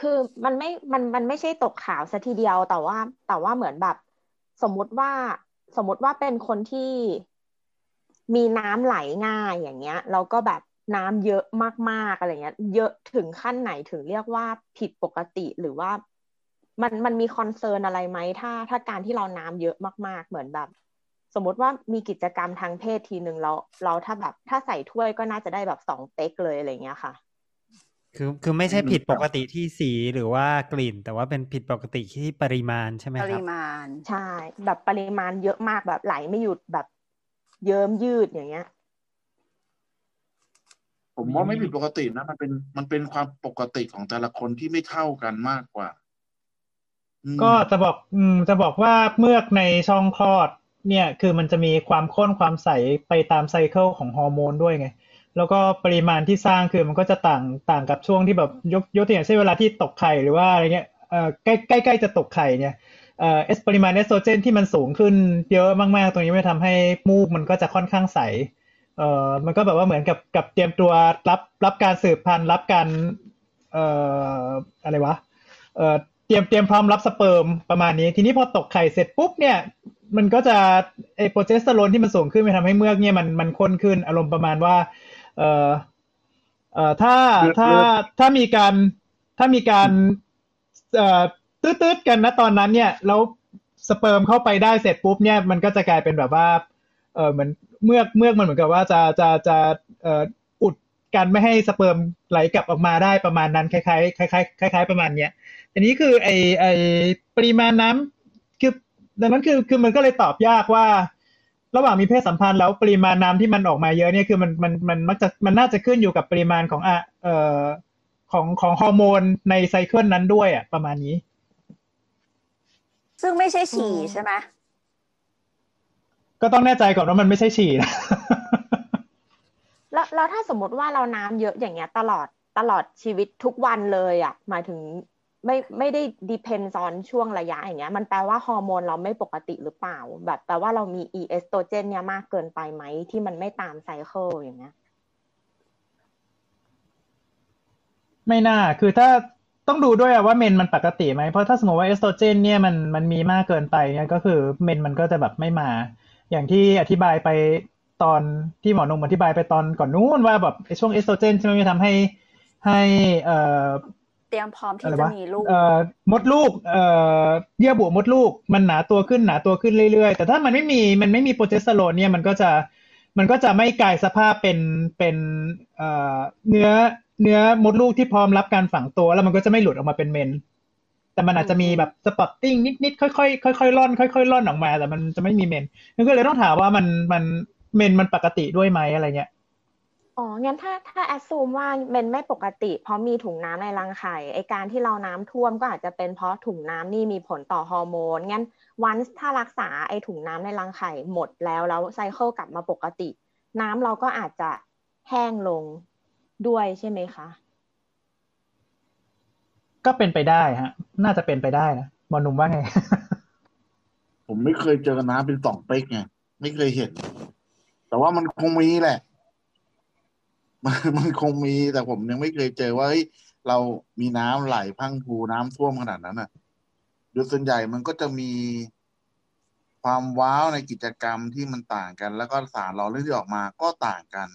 คือมันไม่ มัน มันไม่ใช่ตกขาวซะทีเดียว แต่ว่า แต่ว่าเหมือนแบบ สมมุติว่า สมมุติว่าเป็นคนที่มีน้ำไหลง่ายอย่างเงี้ยแล้วก็แบบ น้ำเยอะมากๆอะไรเงี้ย เยอะถึงขั้นไหนถึงเรียกว่าผิดปกติหรือว่า มันมันมีคอนเซิร์นอะไรไหมถ้า ถ้าการที่เราน้ำเยอะมาก ๆ เหมือนแบบ สมมุติว่ามีกิจกรรมทางเพศทีหนึ่งเราเราถ้าแบบถ้าใส่ถ้วยก็น่าจะได้แบบสองเป๊กเลยอะไรเงี้ยค่ะ คือคือไม่ใช่อืมผิดครัปบกติที่สีหรือว่ากลิ่น แต่ว่าเป็นผิดปกติที่ปริมาณใช่ไหมปครัริบมาณใช่ แบบปริมาณเยอะมากแบบไหลไม่หยุดแบบเยิ้มยืดอย่างเงี้ย ผมว่าไม่ผิดปกตินะ มันเป็นมันเป็นความปกติของแต่ละคนที่ไม่เท่ากันมากกว่า ก็จะบอกอืมจะบอกว่าเมือกในช่องคลอด เนี่ย คือมันจะมีความข้นความใสไปตามไซเคิลของฮอร์โมนด้วยไง แล้วก็ปริมาณที่สร้างคือมันก็จะต่างต่างกับช่วงที่แบบยกยกตัวอย่างเช่นเวลาที่ตกไข่หรือว่าอะไรเงี้ยเอ่อใกล้ใกล้ใกล้จะตกไข่เนี่ยเอ่อปริมาณเอสโตรเจนที่มันสูงขึ้นเยอะมากๆ ตรงนี้ไม่ทำให้มูกมันก็จะค่อนข้างใส เอ่อมันก็แบบว่าเหมือนกับกับเตรียมตัวรับรับการสืบพันธุ์รับการเอ่ออะไรวะเอ่อเตรียมเตรียมพร้อมรับสเปิร์มประมาณนี้ ทีนี้พอตกไข่เสร็จปุ๊บเนี่ย มันก็จะไอโปรเจสเตอโรนที่มันสูงขึ้นไปทำให้เมือกเนี่ยมันมันข้นขึ้นอารมณ์ประมาณว่า เอ่อเอ่อถ้าถ้าถ้ามีการถ้ามีการเอ่อตืดๆกันนะตอนนั้นเนี่ยแล้วสเปิร์มเข้าไปได้เสร็จปุ๊บเนี่ยมันก็จะกลายเป็นแบบว่าเออเหมือน เมือกเมือกมันเหมือนกับว่าจะจะจะเอ่ออุดกันไม่ให้สเปิร์มไหลกลับออกมาได้ประมาณนั้นคล้ายๆคล้ายๆคล้ายๆประมาณเนี้ยอันนี้คือไอไอปริมาณน้ำคือดังนั้นคือคือมันก็เลยตอบยากว่า ระหว่างมีเพศสัมพันธ์แล้วปริมาณน้ำที่มันออกมาเยอะเนี่ยคือมันมันมันมักจะมันน่าจะขึ้นอยู่กับปริมาณของอะเอ่อของของฮอร์โมนในไซเคิลนั้นด้วยอะประมาณนี้ ซึ่งไม่ใช่ฉี่ใช่ไหม ก็ต้องแน่ใจก่อนว่ามันไม่ใช่ฉี่นะแล้วแล้วถ้าสมมติว่าเราน้ำเยอะอย่างเงี้ย ตลอดตลอดชีวิตทุกวันเลยอะ หมายถึงไม่ไม่ได้ depends on ช่วงระยะอย่างเงี้ย มันแปลว่าฮอร์โมนเราไม่ปกติหรือเปล่า แบบแปลว่าเรามีอีเอสโตรเจนเนี่ยมากเกินไปไหมที่มันไม่ตาม cycle อย่างเงี้ยไม่น่า คือถ้าต้องดูด้วยอะว่าเมนส์มันปกติไหม เพราะถ้าสมมติว่าเอสโตรเจนเนี่ยมันมันมีมากเกินไปเนี่ยก็คือเมนส์มันก็จะแบบไม่มา อย่างที่อธิบายไปตอนที่หมอหนุ่มอธิบายไปตอนก่อนนู้นว่าแบบไอ้ช่วงเอสโตรเจนใช่ไหมมันทำให้ให้เอ่อเตรียมพร้อมอะที่ไรจะวะมีลูกเอ่อมดลูกเอ่อเยื่อบุมดลูก มันหนาตัวขึ้นหนาตัวขึ้นเรื่อยๆ แต่ถ้ามันไม่มีมันไม่มีโปรเจสเตอโรนเนี่ยมันก็จะมันก็จะไม่กลายสภาพเป็นเป็นเอ่อเนื้อเนื้อมดลูกที่พร้อมรับการฝังตัว แล้วมันก็จะไม่หลุดออกมาเป็นเมนส์ แต่มันอาจจะมีแบบ spotting นิดๆค่อยๆค่อยๆล่อนค่อยๆล่อนออกมา แต่มันจะไม่มีเมนส์นั่นก็เลยต้องถามว่ามันมันเมนมันปกติด้วยไหมอะไรเงี้ยอ๋อ งั้นถ้าถ้าแอดซูมว่าเมนไม่ปกติ เพราะมีถุงน้ำในรังไข่ไอการที่เราน้ำท่วมก็อาจจะเป็นเพราะถุงน้ำนี่มีผลต่อฮอร์โมน งั้นวันถ้ารักษาไอถุงน้ำในรังไข่หมดแล้วแล้วไซเคิลกลับมาปกติ น้ำเราก็อาจจะแห้งลงด้วยใช่ไหมคะ ก็เป็นไปได้ฮะ น่าจะเป็นไปได้นะหมอหนุ่มว่าไง ผมไม่เคยเจอน้ำเป็นสองเป๊กไงไม่เคยเห็น แต่ว่ามันคงมีแหละ มันมันคงมีแต่ผมยังไม่เคยเจอว่าเฮ้ยเรามีน้ำไหลพังพูน้ำท่วมขนาดนั้นอะโดยส่วนใหญ่มันก็จะมีความว้าวในกิจกรรมที่มันต่างกัน แล้วก็สารหล่อเลื่อนที่ออกมาก็ต่างกัน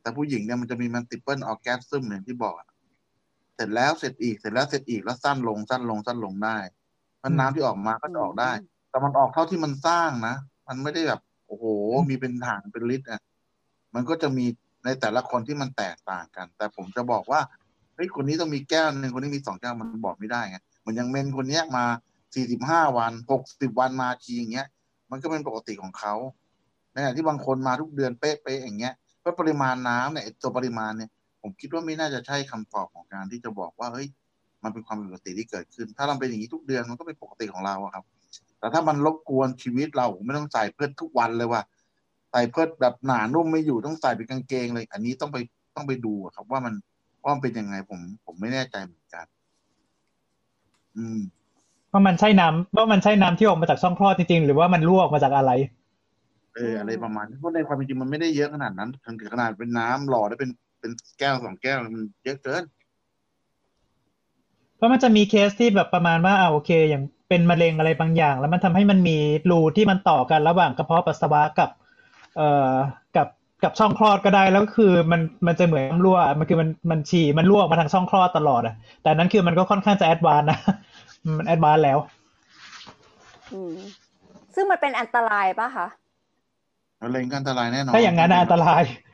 แต่ผู้หญิงเนี่ยมันจะมีมันติเปิลออแกซึมอย่างที่บอกอะ เสร็จแล้วเสร็จอีกเสร็จแล้วเสร็จอีกแล้วสั้นลงสั้นลงสั้นลงได้เพราะน้ำที่ออกมาก็จะออกได้ แต่มันออกเท่าที่มันสร้างนะ มันไม่ได้แบบ โอ้โห มีเป็นถังเป็นลิตรอะ มันก็จะมีในแต่ละคนที่มันแตกต่างกัน แต่ผมจะบอกว่าเฮ้ยคนนี้ต้องมีแก้วหนึ่งคนนี้มีสองแก้วมันบอกไม่ได้ไงเหมือนอย่างเมนคนเนี้ยมาสี่สิบห้าวันหกสิบวันมาทีอย่างเงี้ย มันก็เป็นปกติของเขาในขณะที่บางคนมาทุกเดือนเป๊ะๆอย่างเงี้ยเพราะปริมาณน้ำเนี่ยไอ้ตัวปริมาณเนี่ย ผมคิดว่าไม่น่าจะใช่คำตอบของการที่จะบอกว่าเฮ้ยมันเป็นความผิดปกติที่เกิดขึ้น ถ้าเราเป็นอย่างนี้ทุกเดือนมันก็เป็นปกติของเราอะครับ แต่ถ้ามันรบกวนชีวิตเราไม่ต้องใส่เพื่อทุกวันเลยว่าใส่เพื่อแบบหนานุ่มไม่อยู่ต้องใส่เป็นกางเกงเลย อันนี้ต้องไปต้องไปดูอะครับว่ามันว่ามันเป็นยังไงผมผมไม่แน่ใจเหมือนกัน อืมว่ามันใช่น้ำว่ามันใช่น้ำที่ออกมาจากช่องคลอดจริงๆ หรือว่ามันรั่วออกมาจากอะไร เอออะไรประมาณนี้เพราะในความเป็นจริงมันไม่ได้เยอะขนาดนั้นถึงขนาดเป็นน้ำหล่อได้เป็น เป็นแก้วสองแก้วมันเยอะเกิน เพราะมันจะมีเคสที่แบบประมาณว่าอ่าโอเค อย่างเป็นมะเร็งอะไรบางอย่าง แล้วมันทำให้มันมีรูที่มันต่อกันระหว่างกระเพาะปัสสาวะกับ เอ่อกับกับช่องคลอดก็ได้แล้วก็คือมันมันจะเหมือนน้ำรั่ว มันคือมันมันฉี่มันรั่วออกมาทางช่องคลอดตลอดอะ แต่นั้นคือมันก็ค่อนข้างจะ advanced นะมัน advanced แล้วอืมซึ่งมันเป็นอันตรายป่ะคะมะเร็งก็อันตรายแน่นอนถ้าอย่างนั้นน่ะอันตรายอ๋อ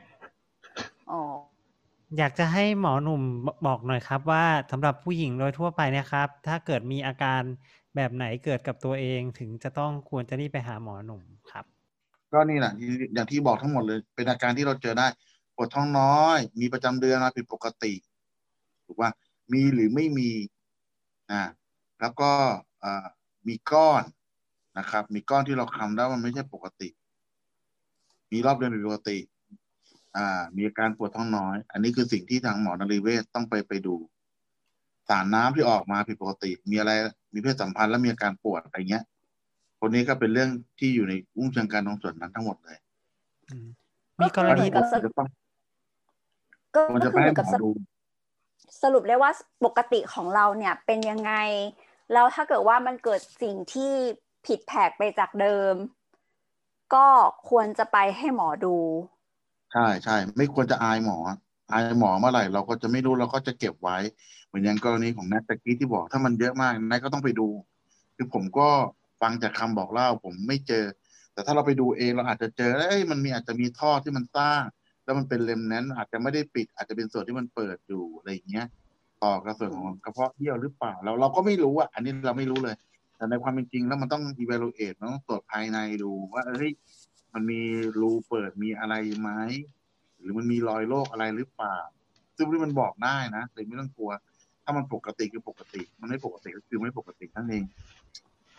อยากจะให้หมอหนุ่มบอกหน่อยครับว่าสำหรับผู้หญิงโดยทั่วไปนะครับ ถ้าเกิดมีอาการแบบไหนเกิดกับตัวเองถึงจะต้องควรจะรีบไปหาหมอหนุ่มครับ ก็นี่แหละอย่างที่บอกทั้งหมดเลย เป็นอาการที่เราเจอได้ปวดท้องน้อย มีประจำเดือนมาผิดปกติถูกว่ามีหรือไม่มีอ่าแล้วก็มีก้อนนะครับ มีก้อนที่เราคำได้ว่ามันไม่ใช่ปกติ มีรอบเดือนผิดปกติ อ่า มีอาการปวดท้องน้อย อันนี้คือสิ่งที่ทางหมอนรีเวชต้องไปไปดู สารน้ำที่ออกมาผิดปกติ มีอะไรมีเพศสัมพันธ์แล้วมีอาการปวดอะไรเงี้ยคนนี้ก็เป็นเรื่องที่อยู่ในอุ้งเชิงการตรงส่วนนั้นทั้งหมดเลยมีกรณีก็คือเหมือนกับจะต้องก็ควรก็จะคืไปอเหให้มือนหมกับอสดูสรุปได้ว่าปกติของเราเนี่ยเป็นยังไง แล้วถ้าเกิดว่ามันเกิดสิ่งที่ผิดแผกไปจากเดิม ก็ควรจะไปให้หมอดู ใช่ใช่ไม่ควรจะอายหมอ อายหมอเมื่อไหร่เราก็จะไม่รู้เราก็จะเก็บไว้ เหมือนอย่างกรณีของแนทตะกี้ที่บอกถ้ามันเยอะมากแนทก็ต้องไปดู คือผมก็ฟังจากคำบอกเล่าผมไม่เจอ แต่ถ้าเราไปดูเองเราอาจจะเจอเอ้ยมันมีอาจจะมีท่อที่มันสร้าง แล้วมันเป็นเลมแนนอาจจะไม่ได้ปิด อาจจะเป็นส่วนที่มันเปิดอยู่อะไรอย่างเงี้ยต่อกระส่วนของกระเพาะเยี่ยวหรือเปล่าเราเราก็ไม่รู้อะอันนี้เราไม่รู้เลย แต่ในความเป็นจริงแล้วมันต้อง evaluate มันต้องตรวจภายในดูว่าเอ้ย มันมีรูเปิดมีอะไรไหมหรือมันมีรอยโรคอะไรหรือเปล่า ซึ่งที่มันบอกได้นะเลยไม่ต้องกลัว ถ้ามันปกติคือปกติ มันไม่ปกติก็คือไม่ปกตินั่นเอง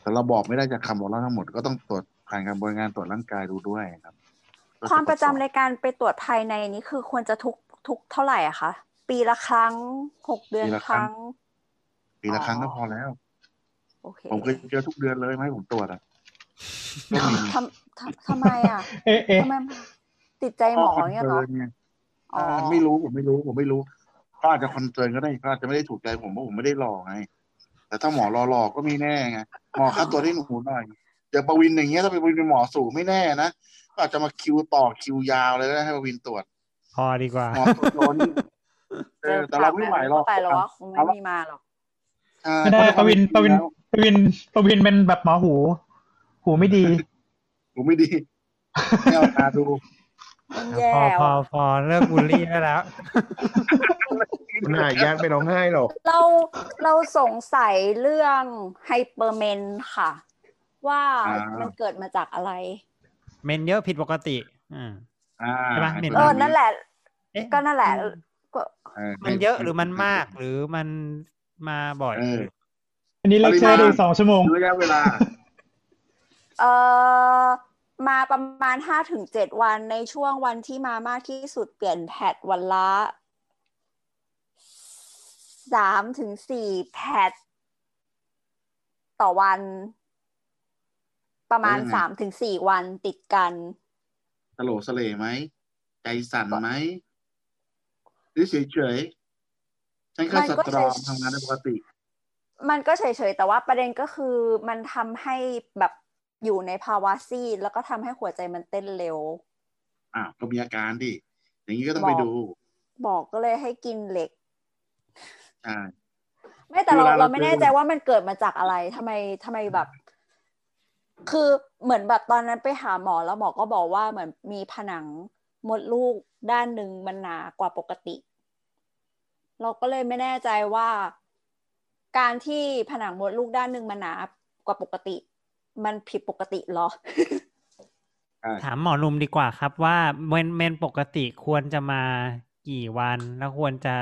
แต่เราบอกไม่ได้จากคำบอกเล่าทั้งหมดก็ต้องตรวจผ่านการบริการตรวจร่างกายดูด้วยครับ ความประจำในการไปตรวจภายในนี้คือควรจะทุกทุกเท่าไหร่อะคะปีละครั้งหกเดือนปีละคครั้รั้งงปีละครั้งก็พอแล้วโอเคผมเคยเจอทุกเดือนเลยไหมาให้ผมตรวจอะก็มีทำ ทำทำไมอะเอ๊ะเอ๊ะทำไมติดใจหมอเนี่ยเหรอ con cern ไงอ๋อไม่รู้ผมไม่รู้ผมไม่รู้เขาอาจจะ concern ก็ได้เขาอาจจะไม่ได้ถูกใจผมเพราะผมไม่ได้หล่อไงแต่ถ้าหมอรอๆก็ไม่แน่ไงหมอค่าตัวที่หนูหน่อยอย่างประวินอย่างเงี้ยถ้าเป็นประวินเป็นหมอสูงไม่แน่นะก็อาจจะมาคิวต่อคิวยาวเลยก็ได้ให้ประวินตรวจ พอดีกว่าหมอตัวโดนนี่เออแต่เราไม่ไหวหรอกแต่เราว่าคงไม่มีมาหรอกใช่ไม่ได้เพปราะระวินใคปวามระวินจงแล้วประวินประวินเป็นแบบหมอหู หูไม่ดี ผมไม่ดีไม่เอาตาดูมันแย่พอพอว่ะพอเลิกบูลลี่ได้แล้วมันหายากไม่ร้องไห้หรอก เราเราสงสัยเรื่อง hyper เมนค่ะ ว่าอ่ามัมันเกิดมาจากอะไร เมนเยอะผิดปกติอ่าอ่าใช่ปะให้เห็นเอปะอนั่นแหละเอ๊ะก็นั่นแหละก็เออมันเยอะหรือมันมากหรือมันมาบ่อยเอออันนี้เลคเชอร์ได้อีกสองชั่วโมงระยะเวลา เออมาประมาณห้าถึงเจ็ดวันในช่วงวันที่มามากที่สุดเปลี่ยน pad วันละสามถึงสี่แพทต่อวัน ประมาณแล้วยังไงสามถึงสี่วันติดกันสโลสเลไหม ใจสั่นไหมหรือเฉยเฉยๆฉันก็มันสก็ตรองเฉยทำงานได้ปกติ มันก็เฉยๆ แต่ว่าประเด็นก็คือมันทำให้แบบ อยู่ในภาวะซีดแล้วก็ทำให้หัวใจมันเต้นเร็วอ่าวก็มีอาการดิอย่างนี้ก็ต้องไปบอกดู บอกก็เลยให้กินเหล็กใช่ไม่แต่คือเราเวลาเราเราไม่เจอแน่ใจว่ามันเกิดมาจากอะไรทำไมทำไมแบบ คือเหมือนแบบตอนนั้นไปหาหมอแล้วหมอก็บอกว่าเหมือนมีผนังมดลูกด้านหนึ่งมันหนากว่าปกติ เราก็เลยไม่แน่ใจว่า การที่ผนังมดลูกด้านหนึ่งมันหนากว่าปกติ มันผิดปกติเหรอใช่ถามหมอหนุ่มดีกว่าครับว่าเมนเมนปกติควรจะมากี่วันแล้วควรจะ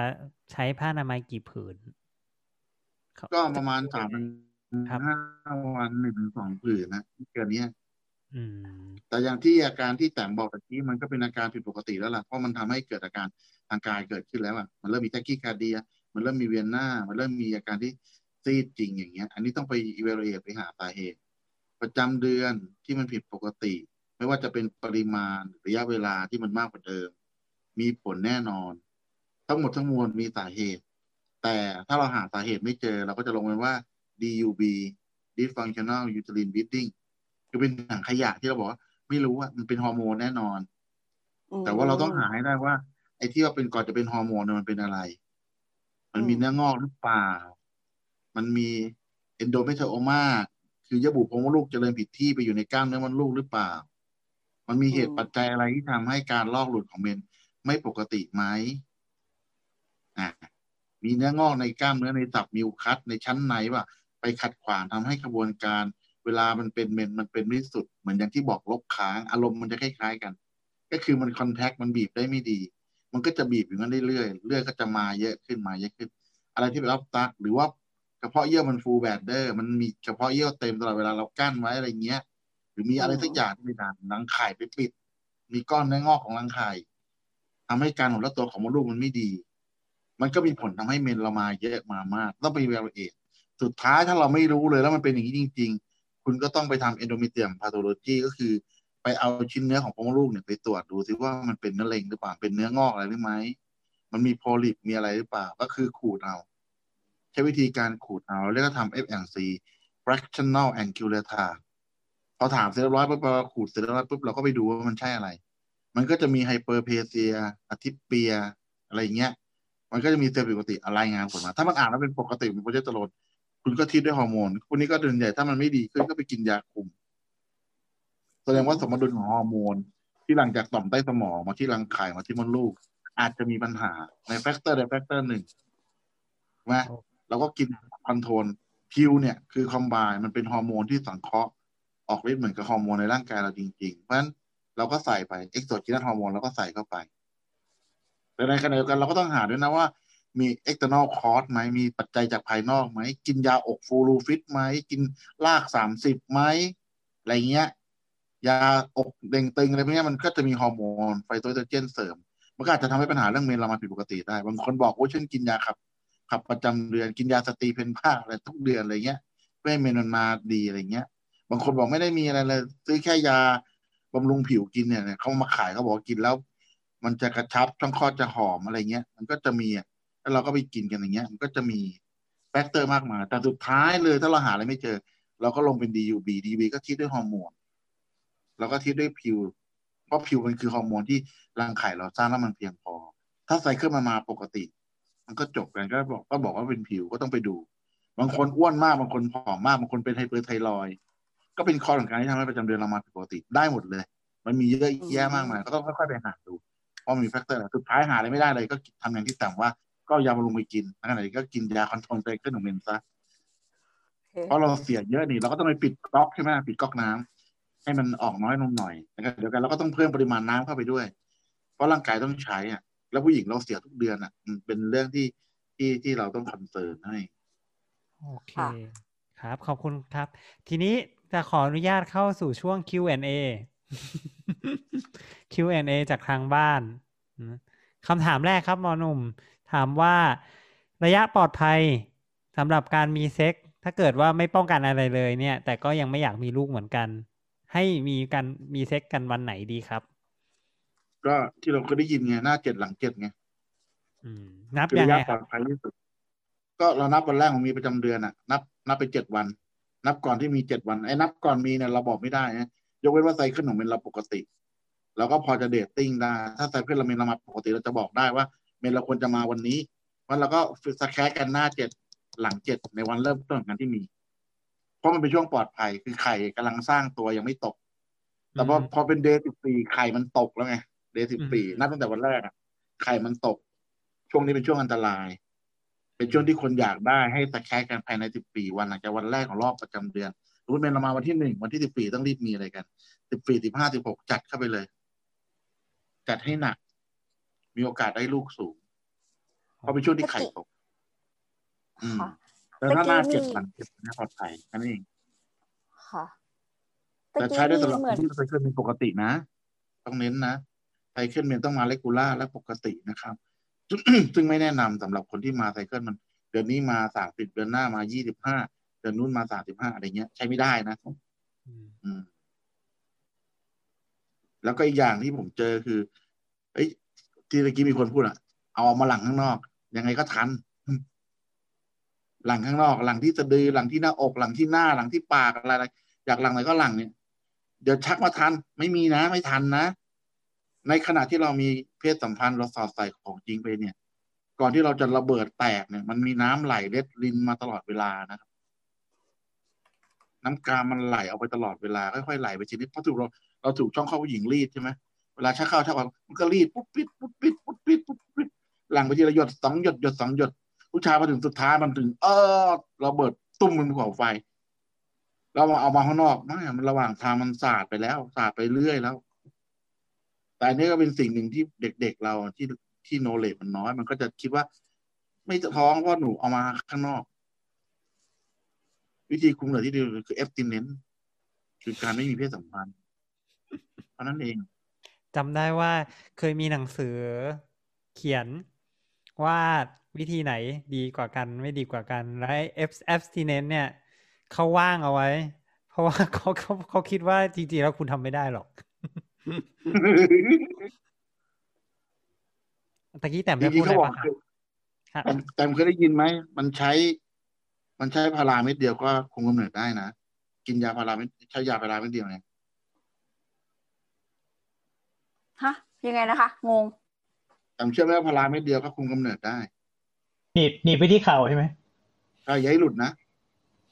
ใช้ผ้าอนามัยกี่ผืน ก็ประมาณสามถึงครับห้าวันหนึ่งถึงสองผืนนะที่เกินเนี้ยอืมแต่อย่างที่อาการที่แต้มบอกตะกี้มันก็เป็นอาการผิดปกติแล้วล่ะเพราะมันทำให้เกิดอาการทางกายเกิดขึ้นแล้วอะมันเริ่มมีแทคคีคาร์เดีย มันเริ่มมีเวียนหน้า มันเริ่มมีอาการที่ซีดจริงอย่างเงี้ย อันนี้ต้องไป evaluate ไปหาสาเหตุ ประจำเดือนที่มันผิดปกติ ไม่ว่าจะเป็นปริมาณระยะเวลาที่มันมากกว่าเดิม มีผลแน่นอน ทั้งหมดทั้งมวลมีสาเหตุ แต่ถ้าเราหาสาเหตุไม่เจอ เราก็จะลงไปว่า DUB dysfunctional uterine bleeding คือเป็นถังขยะที่เราบอกว่า ไม่รู้ว่ามันเป็นฮอร์โมนแน่นอน แต่ว่าเราต้องหาให้ได้ว่า ไอ้ที่ว่าเป็นก่อนจะเป็นฮอร์โมนเนี่ยมันเป็นอะไร มันมีอืมเนื้องอกหรือเปล่า มันมีเอนโดเมทริโอมา คือเยื่อบุโพรงมดลูกเจริญผิดที่ไปอยู่ในกล้ามเนื้อมดลูกหรือเปล่า มันมีเหตุปัจจัยอะไรที่ทำให้การลอกหลุดของเมนไม่ปกติไหมอะมีเนื้องอกในกล้ามเนื้อในตับมิวคัสในชั้นในว่าไปขัดขวางทำให้กระบวนการ เวลามันเป็นเมนมันเป็นไม่สุด เหมือนอย่างที่บอกลบค้าง อารมณ์มันจะคล้ายๆกัน ก็คือมันคอนแทคมันบีบได้ไม่ดี มันก็จะบีบอย่างนั้นเรื่อยๆเลือดก็จะมาเยอะขึ้นมาเยอะขึ้น อะไรที่เป็น obstruct หรือว่า กระเพาะเยี่ยวมัน full bladder มันมีกระเพาะเยี่ยวเต็มตลอดเวลาเรากลั้นไว้อะไรเงี้ย หรือมีอะไรสักอย่างที่ไม่ทำรังไข่ไปปิด มีก้อนเนื้องอกของรังไข่ทำให้การหดและตัวของมดลูกมันไม่ดี มันก็มีผลทำให้เมนเรามาเยอะมามากต้องไป evaluate สุดท้ายถ้าเราไม่รู้เลยแล้วมันเป็นอย่างนี้จริง ๆ คุณก็ต้องไปทำ endometrium pathology ก็คือไปเอาชิ้นเนื้อของโพรงมดลูกเนี่ยไปตรวจดูซิว่ามันเป็นมะเร็งหรือเปล่าเป็นเนื้องอกอะไรหรือไม่มันมี polyp มีอะไรหรือเปล่า ก็คือขูดเอา ใช้วิธีการขูดเอาแล้วก็ทำ F&C fractional and curettage พอถามเสร็จเรียบร้อยปุ๊บพอขูดเสร็จเรียบร้อยปุ๊บเราก็ไปดูว่ามันใช่อะไร มันก็จะมี hyperplasia atypia อะไรอย่างเงี้ย มันก็จะมีเซลล์ผิดปกติอะไรงานผลมา ถ้ามันอ่านแล้วเป็นปกติเป็นโปรเจสเตอโรนคุณก็ทิดด้วยฮอร์โมนคนนี้ก็เดินใหญ่ถ้ามันไม่ดีขึ้นก็ไปกินยาคุม แสดงว่าสมดุลของฮอร์โมน ที่หลังจากต่อมใต้สมองมาที่รังไข่มาที่มดลูก อาจจะมีปัญหาใน factor ใด factor หนึ่งใช่ไหม เราก็กิน control pill เนี่ยคือ combine มันเป็นฮอร์โมนที่สังเคราะห์ออกฤทธิ์เหมือนกับฮอร์โมนในร่างกายเราจริงๆ เพราะฉะนั้นเราก็ใส่ไป exogenous hormone เราก็ใส่เข้าไปแต่ในขณะเดียวกันเราก็ต้องหาด้วยนะว่ามี external cause ไหม มีปัจจัยจากภายนอกไหม กินยาอกฟูรูฟิตไหม กินลากสามสิบไหม อะไรเงี้ย ยาอกเด้งตึงอะไรพวกเนี้ยมันก็จะมีฮอร์โมนไฟโตเอสโตรเจนเสริม มันก็อาจจะทำให้ปัญหาเรื่องเมนเรามาผิดปกติได้ บางคนบอกว่าฉันกินยาขับ ขับประจำเดือนกินยาสตีเพนภาคอะไรทุกเดือนอะไรเงี้ยเพื่อให้เมนมันมาดีอะไรเงี้ย บางคนบอกไม่ได้มีอะไรเลยซื้อแค่ยาบำรุงผิวกินเนี่ยเขามาขายเขาบอกกินแล้ว มันจะกระชับช่องคลอดจะหอมอะไรเงี้ย มันก็จะมีแล้วเราก็ไปกินกันอย่างเงี้ย มันก็จะมีfactor มากมายแต่สุดท้ายเลยถ้าเราหาอะไรไม่เจอ เราก็ลงเป็น DUB DUB ก็ทิดด้วยฮอร์โมนเราก็ทิดด้วยผิวเพราะผิวมันคือฮอร์โมนที่รังไข่เราสร้างแล้วมันเพียงพอ ถ้า cycle มันมาปกติ มันก็จบกันก็บอกก็บอกว่าเป็น pill ก็ต้องไปดู บางคนอ้วนมากบางคนผอมมากบางคนเป็น hyperthyroid ก็เป็น cause ของการที่ทำให้ประจำเดือนเรามาผิดปกติได้หมดเลย มันมีเยอะแยะมากมายก็ต้องค่อยๆไปหาดูเพราะมี factor สุดท้ายหาอะไรไม่ได้เลยก็ทำอย่างที่ต่างว่าก็ยาบำรุงไปกินขณะนี้ก็กินยา control cycle ของเมนซะเพราะเราเสียเยอะนี่เราก็ต้องไปปิดก๊อกใช่ไหมปิดก๊อกน้ำให้มันออกน้อยลงหน่อยนะครับเดียวกันเราก็ต้องเพิ่มปริมาณน้ำเข้าไปด้วย เพราะร่างกายต้องใช้อะ แล้วผู้หญิงเราเสียทุกเดือนอะมันเป็นเรื่องที่ที่ที่เราต้อง concern ให้โอเค ครับ ขอบคุณครับ ทีนี้จะขออนุญาตเข้าสู่ช่วง Q&A Q&A จากทางบ้านคำถามแรกครับหมอหนุ่ม ถามว่าระยะปลอดภัยสำหรับการมีเซ็ก ถ้าเกิดว่าไม่ป้องกันอะไรเลยเนี่ย แต่ก็ยังไม่อยากมีลูกเหมือนกัน ให้มีการมีเซ็กกันวันไหนดีครับ ก็ที่เราเคยได้ยินไงหน้าเจ็ดหลังเจ็ดไงอืมนับคือยังระไงยะคปลรัอบดภัยที่สุดก็เรานับวันแรกของมีประจำเดือนอะ นับ นับไปเจ็ดวัน นับก่อนที่มีเจ็ดวันไอ้นับก่อนมีเนี่ยเราบอกไม่ได้นะยกเว้นว่า cycle ของเมนเราปกติเราก็พอจะ dating ได้ ถ้า cycle เราเมนเรามาปกติเราจะบอกได้ว่า เมนเราควรจะมาวันนี้วันเราก็ตะแคงกันหน้าเจ็ดหลังเจ็ดในวันเริ่มต้นของการที่มี เพราะมันเป็นช่วงปลอดภัยคือไข่กำลังสร้างตัวยังไม่ตก แต่พออืมพอเป็น day สิบสี่ไข่มันตกแล้วไง day สิบสี่อืมนับตั้งแต่วันแรกอะไข่มันตก ช่วงนี้เป็นช่วงอันตราย เป็นช่วงที่คนอยากได้ให้ตะแคงกันภายในสิบสี่วันหลังจากวันแรกของรอบประจำเดือนสมมติเป็นเรามาวันที่หนึ่งวันที่สิบสี่ต้องรีบมีอะไรกันสิบสี่สิบห้าสิบหกจัดเข้าไปเลย จัดให้หนัก มีโอกาสได้ลูกสูงเพราะเป็นช่วงที่ไข่ตก อืมค่ะแต่ถ้าหน้าตะกี้เจ็ดมีหลังเจ็ดนะปลอดภัยแค่นั้นเองค่ะแต่ตะกี้ใช้ได้มีสำหรับเหมือนคนที่ cycle เป็นปกตินะ ต้องเน้นนะ cycle เมนต้องมา regular และปกตินะครับ ซึ่งไม่แนะนำสำหรับคนที่มา cycle มัน เดือนนี้มาสามสิบเดือนหน้ามายี่สิบห้าเดือนนู้นมาสามสิบห้าอะไรเงี้ย ใช้ไม่ได้นะอืมแล้วก็อีกอย่างที่ผมเจอคือ เอ้ยที่เมื่อกี้มีคนพูดอะเอาออกมาหลังข้างนอก ยังไงก็ทัน หลังข้างนอก หลังที่สะดือหลังที่หน้าอกหลังที่หน้าหลังที่ปากอะไรอะไรอยากหลังไหนก็หลังเนี่ย เดี๋ยวชักมาทัน ไม่มีนะ ไม่ทันนะ ในขณะที่เรามีเพศสัมพันธ์เราสอดใส่ของจริงไปเนี่ย ก่อนที่เราจะระเบิดแตกเนี่ย มันมีน้ำไหลเล็ดลินมาตลอดเวลานะครับ น้ำกามมันไหลเอาไปตลอดเวลาค่อยๆไหลไปชนิดเพราะถูกเราเราถูกช่องเข้าผู้หญิงรีดใช่ไหมเวลาชักเข้าชักออกมันก็รีดปุ๊บปิดปุ๊บปิดปุ๊บปิดปุ๊บปิดหลังไปทีละหยดสองหยดหยดสองหยดผู้ชายมาถึงสุดท้ายมันถึง เออระเบิดตุ้มมันภูเขาไฟเราเอามาข้างนอกไม่มันระหว่างทางมันสาดไปแล้วสาดไปเรื่อยแล้ว แต่อันนี้ก็เป็นสิ่งหนึ่งที่เด็ก ๆ เราที่ที่โนเลจมันน้อย มันก็จะคิดว่า ไม่จะท้องเพราะหนูเอามาข้างนอก วิธีคุมเหลือที่ดีคือเอฟติเนนคือการไม่มีเพศสัมพันธ์เท่านั้นเองจำได้ว่าเคยมีหนังสือเขียนว่าวิธีไหนดีกว่ากันไม่ดีกว่ากันและ F abstinence เนี่ยเขาว่างเอาไว้ เพราะว่าเขาเขาเขาคิดว่าจริงๆแล้วคุณทำไม่ได้หรอก ตะกี้แต่จไม่ริพูงดๆอะไรเขาบอกปะครับคือครับแต่แต่เคยได้ยินไหม มันใช้ มันใช้พาราเม็ดเดียวก็คุมกำเนิดได้นะ กินยาพาราไม่ใช้ยาพาราไม่เดียวเนี่ยฮะยังไงนะคะ งงจำเชื่อไหมว่าพาราเม็ดเดียวก็คุมกำเนิดได้หนีบหนีบไปที่เข่าใช่ไหมใช่อย่าให้หลุดนะ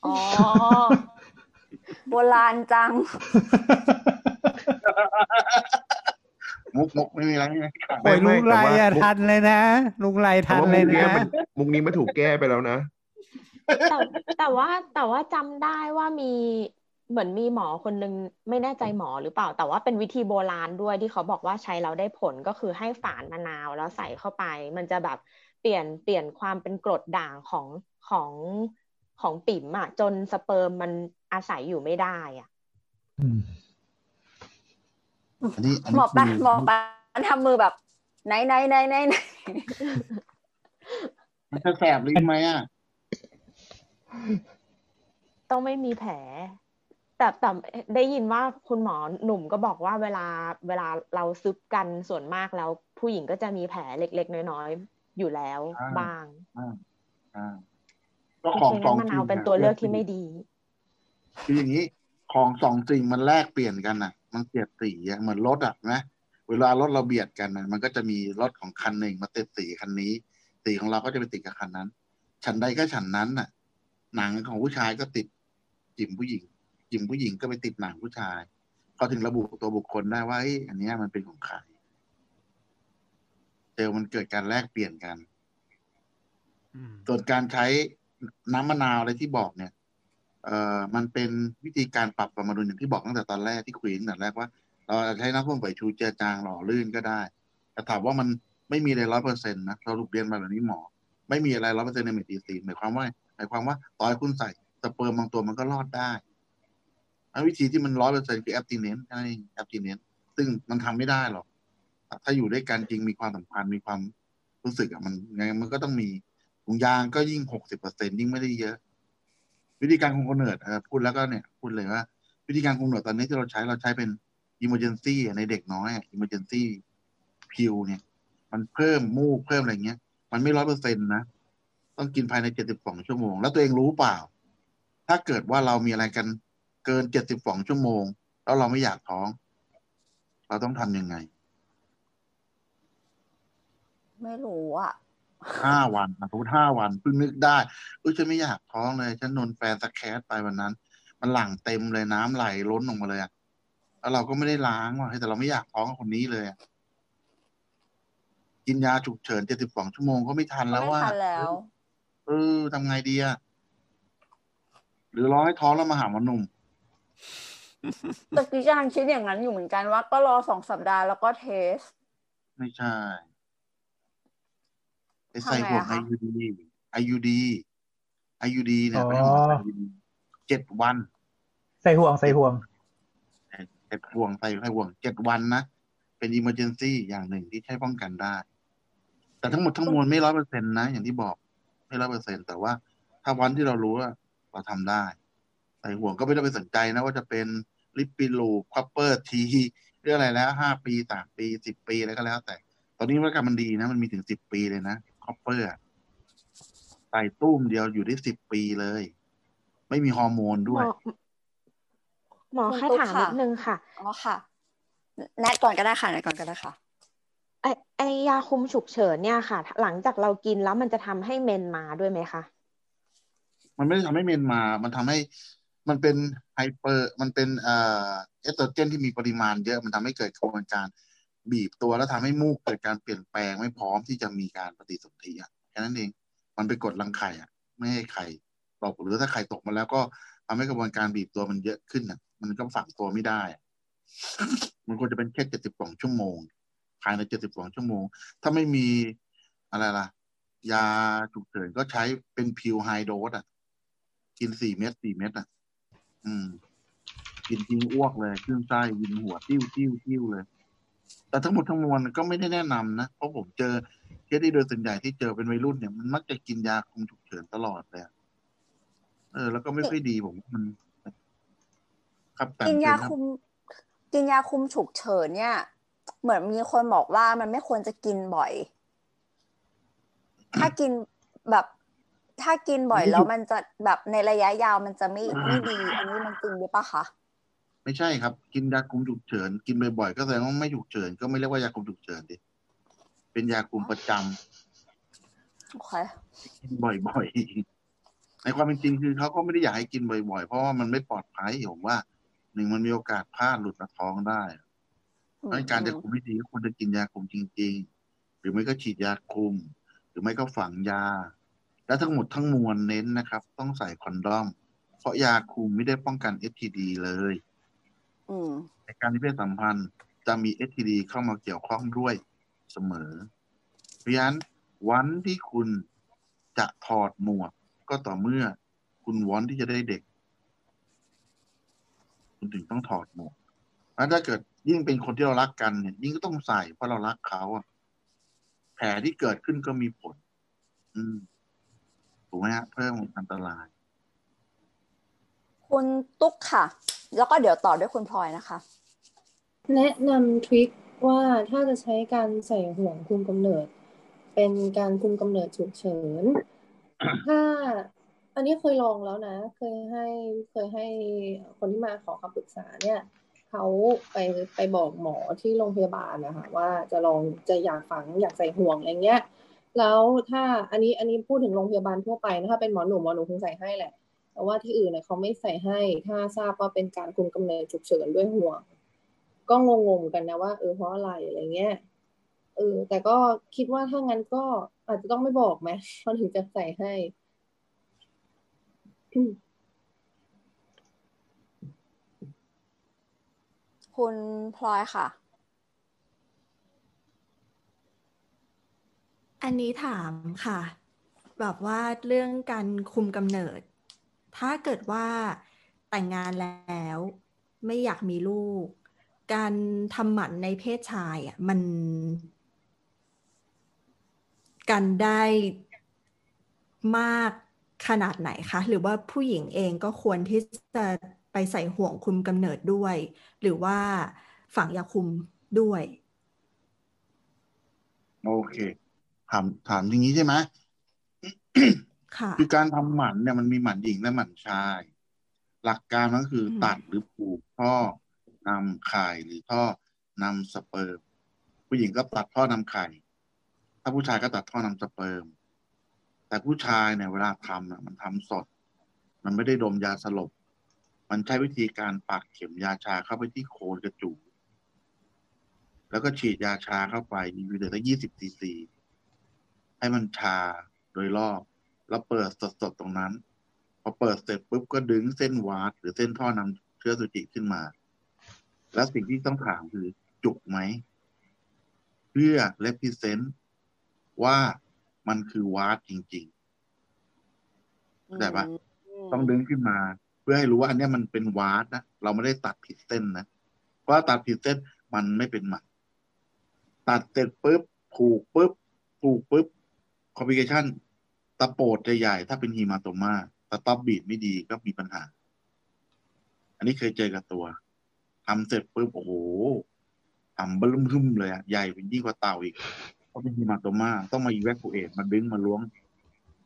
อ๋อโบราณจัง มุกมุกไม่มีอะไรไม่มีอะไรโอ้ยไม่ลุงไรแต่ว่าอะมุกทันเลยนะลุงไรแต่ทันว่าเลมุยกเนี้ยนะมันมุกนี้มันถูกแก้ไปแล้วนะ แต่แต่ว่าแต่ว่าจำได้ว่ามีเหมือนมีหมอคนนึงไม่แน่ใจหมอหรือเปล่า แต่ว่าเป็นวิธีโบราณด้วยที่เขาบอกว่าใช้แล้วได้ผลก็คือให้ฝานมะนาวแล้วใส่เข้าไป มันจะแบบเปลี่ยนเปลี่ยนความเป็นกรดด่างของของของปิ่มอะจนสเปิร์มมันอาศัยอยู่ไม่ได้อะ อันนี้อันหมนี้อปลาคือหมอปลาทำมือแบบ ไหนไหนไหนไหนไหนมันจะแสบลิ้นไหมอะต้องไม่มีแผล แต่แต่ได้ยินว่าคุณหมอหนุ่มก็บอกว่าเวลาเวลาเราซึบกันส่วนมากแล้ว ผู้หญิงก็จะมีแผลเล็ก ๆ น้อยๆอยู่แล้วอ่าบ้างอ่าอ่าก็โอของเคสองั้งนมะสิ่นางวเป็นตัวเลือกที่ไม่ดี คืออย่างนี้ ของสองสิ่งมันแลกเปลี่ยนกันน่ะ มันเปลี่ยนสีอะเหมือนรถอะนะเวลารถเราเบียดกันน่ะมันก็จะมีรถของคันหนึ่งมาติดสีคันนี้ สีของเราก็จะไปติดกับคันนั้น ฉันใดก็ฉันนั้นน่ะ หนังของผู้ชายก็ติดจิ๋มผู้หญิง จิ๋มผู้หญิงก็ไปติดหนังผู้ชายเขาถึงระบุตัวบุคคลได้ว่าเอ้ยอันเนี้ยมันเป็นของใครเซลล์มันเกิดการแลกเปลี่ยนกันส่วนการใช้น้ำมะนาวอะไรที่บอกเนี่ย เอ่อมันเป็นวิธีการปรับประมาณอย่างที่บอกตั้งแต่ตอนแรกที่คุยตั้งแต่แรกว่า เราใช้น้ำส้มสายชูเจือจางหล่อลื่นก็ได้ แต่ถามว่ามันไม่มีอะไรร้อยเปอร์เซ็นต์นะเราถูกเรียนมาแบบนี้หมอ ไม่มีอะไรร้อยเปอร์เซ็นต์ใน medicine หมายความว่าหมายความว่าต่อให้คุณใส่สเปิร์มบางตัวมันก็รอดได้อันวิธีที่มันร้อยเปอร์เซ็นต์คือ abstinence ใช่ abstinence ซึ่งมันทำไม่ได้หรอกถ้าอยู่ด้วยกันจริงมีความสัมพันธ์มีความรู้สึกอะมันไงมันก็ต้องมีถุงยางก็ยิ่งหกสิบเปอร์เซ็นยิ่งไม่ได้เยอะ วิธีการคุมกำเนิดพูดแล้วก็เนี่ยพูดเลยว่า วิธีการคุมกำเนิดตอนนี้ที่เราใช้เราใช้เป็น emergency ในเด็กน้อยอะ emergency พิวเนี่ย มันเพิ่มมูกเพิ่มอะไรเงี้ย มันไม่ร้อยเปอร์เซ็นต์นะ ต้องกินภายในเจ็ดสิบสองชั่วโมง แล้วตัวเองรู้เปล่า ถ้าเกิดว่าเรามีอะไรกันเกินเจ็ดสิบสองชั่วโมง แล้วเราไม่อยากท้อง เราต้องทำยังไง ไม่รู้อะ ห้าวันนะสมมติห้าวันเพิ่งนึกได้เอ้ยฉันไม่อยากท้องเลยฉันนนแฟนสแคสไปวันนั้น มันหลั่งเต็มเลยน้ำไหลล้นออกมาเลยอะแล้วเราก็ไม่ได้ล้างว่ะเฮ้ยแต่เราไม่อยากท้องกับคนนี้เลยอะกินยาฉุกเฉินเจ็ดสิบสองชั่วโมงก็ไม่ทันแล้วไม่ว่าทันแล้วเออทำไงดีอะหรือรอให้ท้องแล้วมาหาหมอหนุ่มตะกี้จางคิดอย่างนั้นอยู่เหมือนกันว่าก็รอสองสัปดาห์แล้วก็เทส ไม่ใช่ ไปใส่ห่วง ทำไงอะคะ IUD IUD IUD เนี่ยอ๋อไปห่วง IUD เจ็ดวันใส่ห่วงใส่ห่วงเจ็ดห่วงใส่ใส่ห่วงเจ็ดวันนะ เป็น emergency อย่างหนึ่งที่ใช้ป้องกันได้ แต่ทั้งหมดทั้งมวลไม่ร้อยเปอร์เซ็นต์นะ อย่างที่บอกไม่ร้อยเปอร์เซ็นต์แต่ว่าถ้าวันที่เรารู้ว่าเราทำได้ ใส่ห่วงก็ไม่ต้องไปสนใจนะ ว่าจะเป็น Lippes loop copper T เรื่องอะไรแล้วห้าปีสามปีสิบปีอะไรก็แล้ว แต่ ตอนนี้นวัตกรรมมันดีนะ มันมีถึงสิบปีเลยนะ copper ใส่ตุ้มเดียวอยู่ได้สิบปีเลย ไม่มีฮอร์โมนหด้มวยอหมอคุณแค่ตุ๊กถามค่ะนิดนึงค่ะ อ๋อค่ะแนทก่อนก็ได้ค่ะแนทก่อนก็ได้ค่ะ ไอไอยาคุมฉุกเฉินเนี่ยค่ะ หลังจากเรากินแล้วมันจะทำให้เมนมาด้วยไหมคะ มันไม่ได้ทำให้เมนมา มันทำให้มันเป็น hyper มันเป็นเอ่อเอสโตรเจนที่มีปริมาณเยอะ มันทำให้เกิดกระบวนการ บีบตัวแล้วทำให้มูกเกิดการเปลี่ยนแปลงไม่พร้อมที่จะมีการปฏิสนธิอะแค่นั้นเองมันไปกดรังไข่อะ ไม่ให้ไข่ตกหรือถ้าไข่ตกมาแล้วก็ทำให้กระบวนการบีบตัวมันเยอะขึ้นอะ มันก็ฝังตัวไม่ได้อะมันควรจะเป็นแค่เจ็ดสิบสองชั่วโมง ภายในเจ็ดสิบสองชั่วโมง ถ้าไม่มีอะไรล่ะ ยาฉุกเฉินก็ใช้เป็นพิวไฮโดสอะ กินสี่เม็ดสี่เม็ดอะ อืม กินทิ้งอ้วกเลย ขึ้นไส้วินหัวติ้วติ้วติ้วเลย แต่ทั้งหมดทั้งมวลก็ไม่ได้แนะนำนะ เพราะผมเจอเคสที่โดยส่วนใหญ่ที่เจอเป็นวัยรุ่นเนี่ยมันมักจะกินยาคุมฉุกเฉินตลอดเลยเออ แล้วก็ไม่ค่อยดีผมมัน ครับกินยาคุม กินยาคุมฉุกเฉินเนี่ย เหมือนมีคนบอกว่ามันไม่ควรจะกินบ่อย ถ้ากินแบบถ้ากินบ่อยแล้วมันจะแบบในระยะยาวมันจะไม่ไม่ดี อันนี้มันจริงหรือเปล่าคะ ไม่ใช่ครับ กินยาคุมฉุกเฉิน กินบ่อยๆก็แสดงว่าไม่ฉุกเฉินก็ไม่เรียกว่ายาคุมฉุกเฉินดิเป็นยาคุมประจำโอเคกินบ่อยๆ ในความเป็นจริงคือเขาก็ไม่ได้อยากให้กินบ่อยๆ เพราะว่ามันไม่ปลอดภัยผมว่าหนึ่งมันมีโอกาสพลาดหลุดมาท้องได้เพราะฉะนั้นการจะคุมให้ดีก็ควรจะกินยาคุมจริง ๆ หรือไม่ก็ฉีดยาคุม หรือไม่ก็ฝังยา และทั้งหมดทั้งมวลเน้นนะครับ ต้องใส่คอนดอม เพราะยาคุมไม่ได้ป้องกัน STD เลยอืม ในการมีเพศสัมพันธ์จะมี STD เข้ามาเกี่ยวข้องด้วยเสมอ เพราะฉะนั้นวันที่คุณจะถอดหมวกก็ต่อเมื่อคุณวอนที่จะได้เด็ก คุณถึงต้องถอดหมวกแล้วถ้าเกิดยิ่งเป็นคนที่เรารักกันเนี่ย ยิ่งก็ต้องใส่เพราะเรารักเขาอะแผลที่เกิดขึ้นก็มีผล อืมถูกไหมฮะเพิ่มอันตราย คุณตุ๊กค่ะ แล้วก็เดี๋ยวต่อด้วยคุณพลอยนะคะ แนะนำทริคว่าถ้าจะใช้การใส่ห่วงคุมกำเนิด เป็นการคุมกำเนิดฉุกเฉิน ถ้าอันนี้เคยลองแล้วนะ เคยให้เคยให้คนที่มาขอคำปรึกษาเนี่ยเขาไปไปบอกหมอที่โรงพยาบาลนะคะว่าจะลองจะอยากฝังอยากใส่ห่วงอะไรเงี้ย แล้วถ้าอันนี้อันนี้พูดถึงโรงพยาบาลทั่วไปนะถ้าเป็นหมอหนุ่มหมอหนุ่มคงใส่ให้แหละ แต่ว่าที่อื่นเนี่ยเขาไม่ใส่ให้ ถ้าทราบว่าเป็นการคุมกำเนิดฉุกเฉินด้วยห่วง ก็งงๆกันนะว่าเออเพราะอะไรอะไรเงี้ยเออแต่ก็คิดว่าถ้างั้นก็อาจจะต้องไม่บอกไหมเขาถึงจะใส่ให้คุณพลอยค่ะ อันนี้ถามค่ะ แบบว่าเรื่องการคุมกำเนิด ถ้าเกิดว่าแต่งงานแล้ว ไม่อยากมีลูก การทำหมันในเพศชายอะมัน กันได้มากขนาดไหนคะ หรือว่าผู้หญิงเองก็ควรที่จะไปใส่ห่วงคุมกำเนิดด้วย หรือว่าฝังยาคุมด้วย โอเค ถามถามอย่างนี้ใช่ไหม ค่ะคือการทำหมันเนี่ยมันมีหมันหญิงและหมันชาย หลักการมันก็คืออมตัดหรือปลูกท่อนำไข่หรือท่อนำสเปิร์มผู้หญิงก็ตัดท่อนำไข่ ถ้าผู้ชายก็ตัดท่อนำสเปิร์มแต่ผู้ชายเนี่ยเวลาทำน่ะมันทำสด มันไม่ได้ดมยาสลบ มันใช้วิธีการปักเข็มยาชาเข้าไปที่โคนกระจูแล้วก็ฉีดยาชาเข้าไปมีวิดีโอยี่สิบซีซีให้มันชาโดยรอบ แล้วเปิดสดๆตรงนั้น พอเปิดเสร็จปุ๊บก็ดึงเส้นวาดหรือเส้นท่อนำเชื้อสุจิขึ้นมา แล้วสิ่งที่ต้องถามคือจุกไหม เพื่อ represent ว่ามันคือวาดจริงๆเข้าใจปะต้องดึงขึ้นมา เพื่อให้รู้ว่าอันเนี้ยมันเป็นวาดนะเราไม่ได้ตัดผิดเส้นนะเพราะว่าตัดผิดเส้นมันไม่เป็นหมันตัดเสร็จปุ๊บผูกปุ๊บผูกปุ๊บ complication ตะโปดจะใหญ่ถ้าเป็น hematoma stop bleed ไม่ดีก็มีปัญหา อันนี้เคยเจอกับตัวทำเสร็จปุ๊บโอ้โหทำเบิ่มขึ้มเลยอะใหญ่เป็นยิ่งกว่าเต่าอีกเพราะเป็น hematoma ต้องมา evacuate มาดึงมาล้วง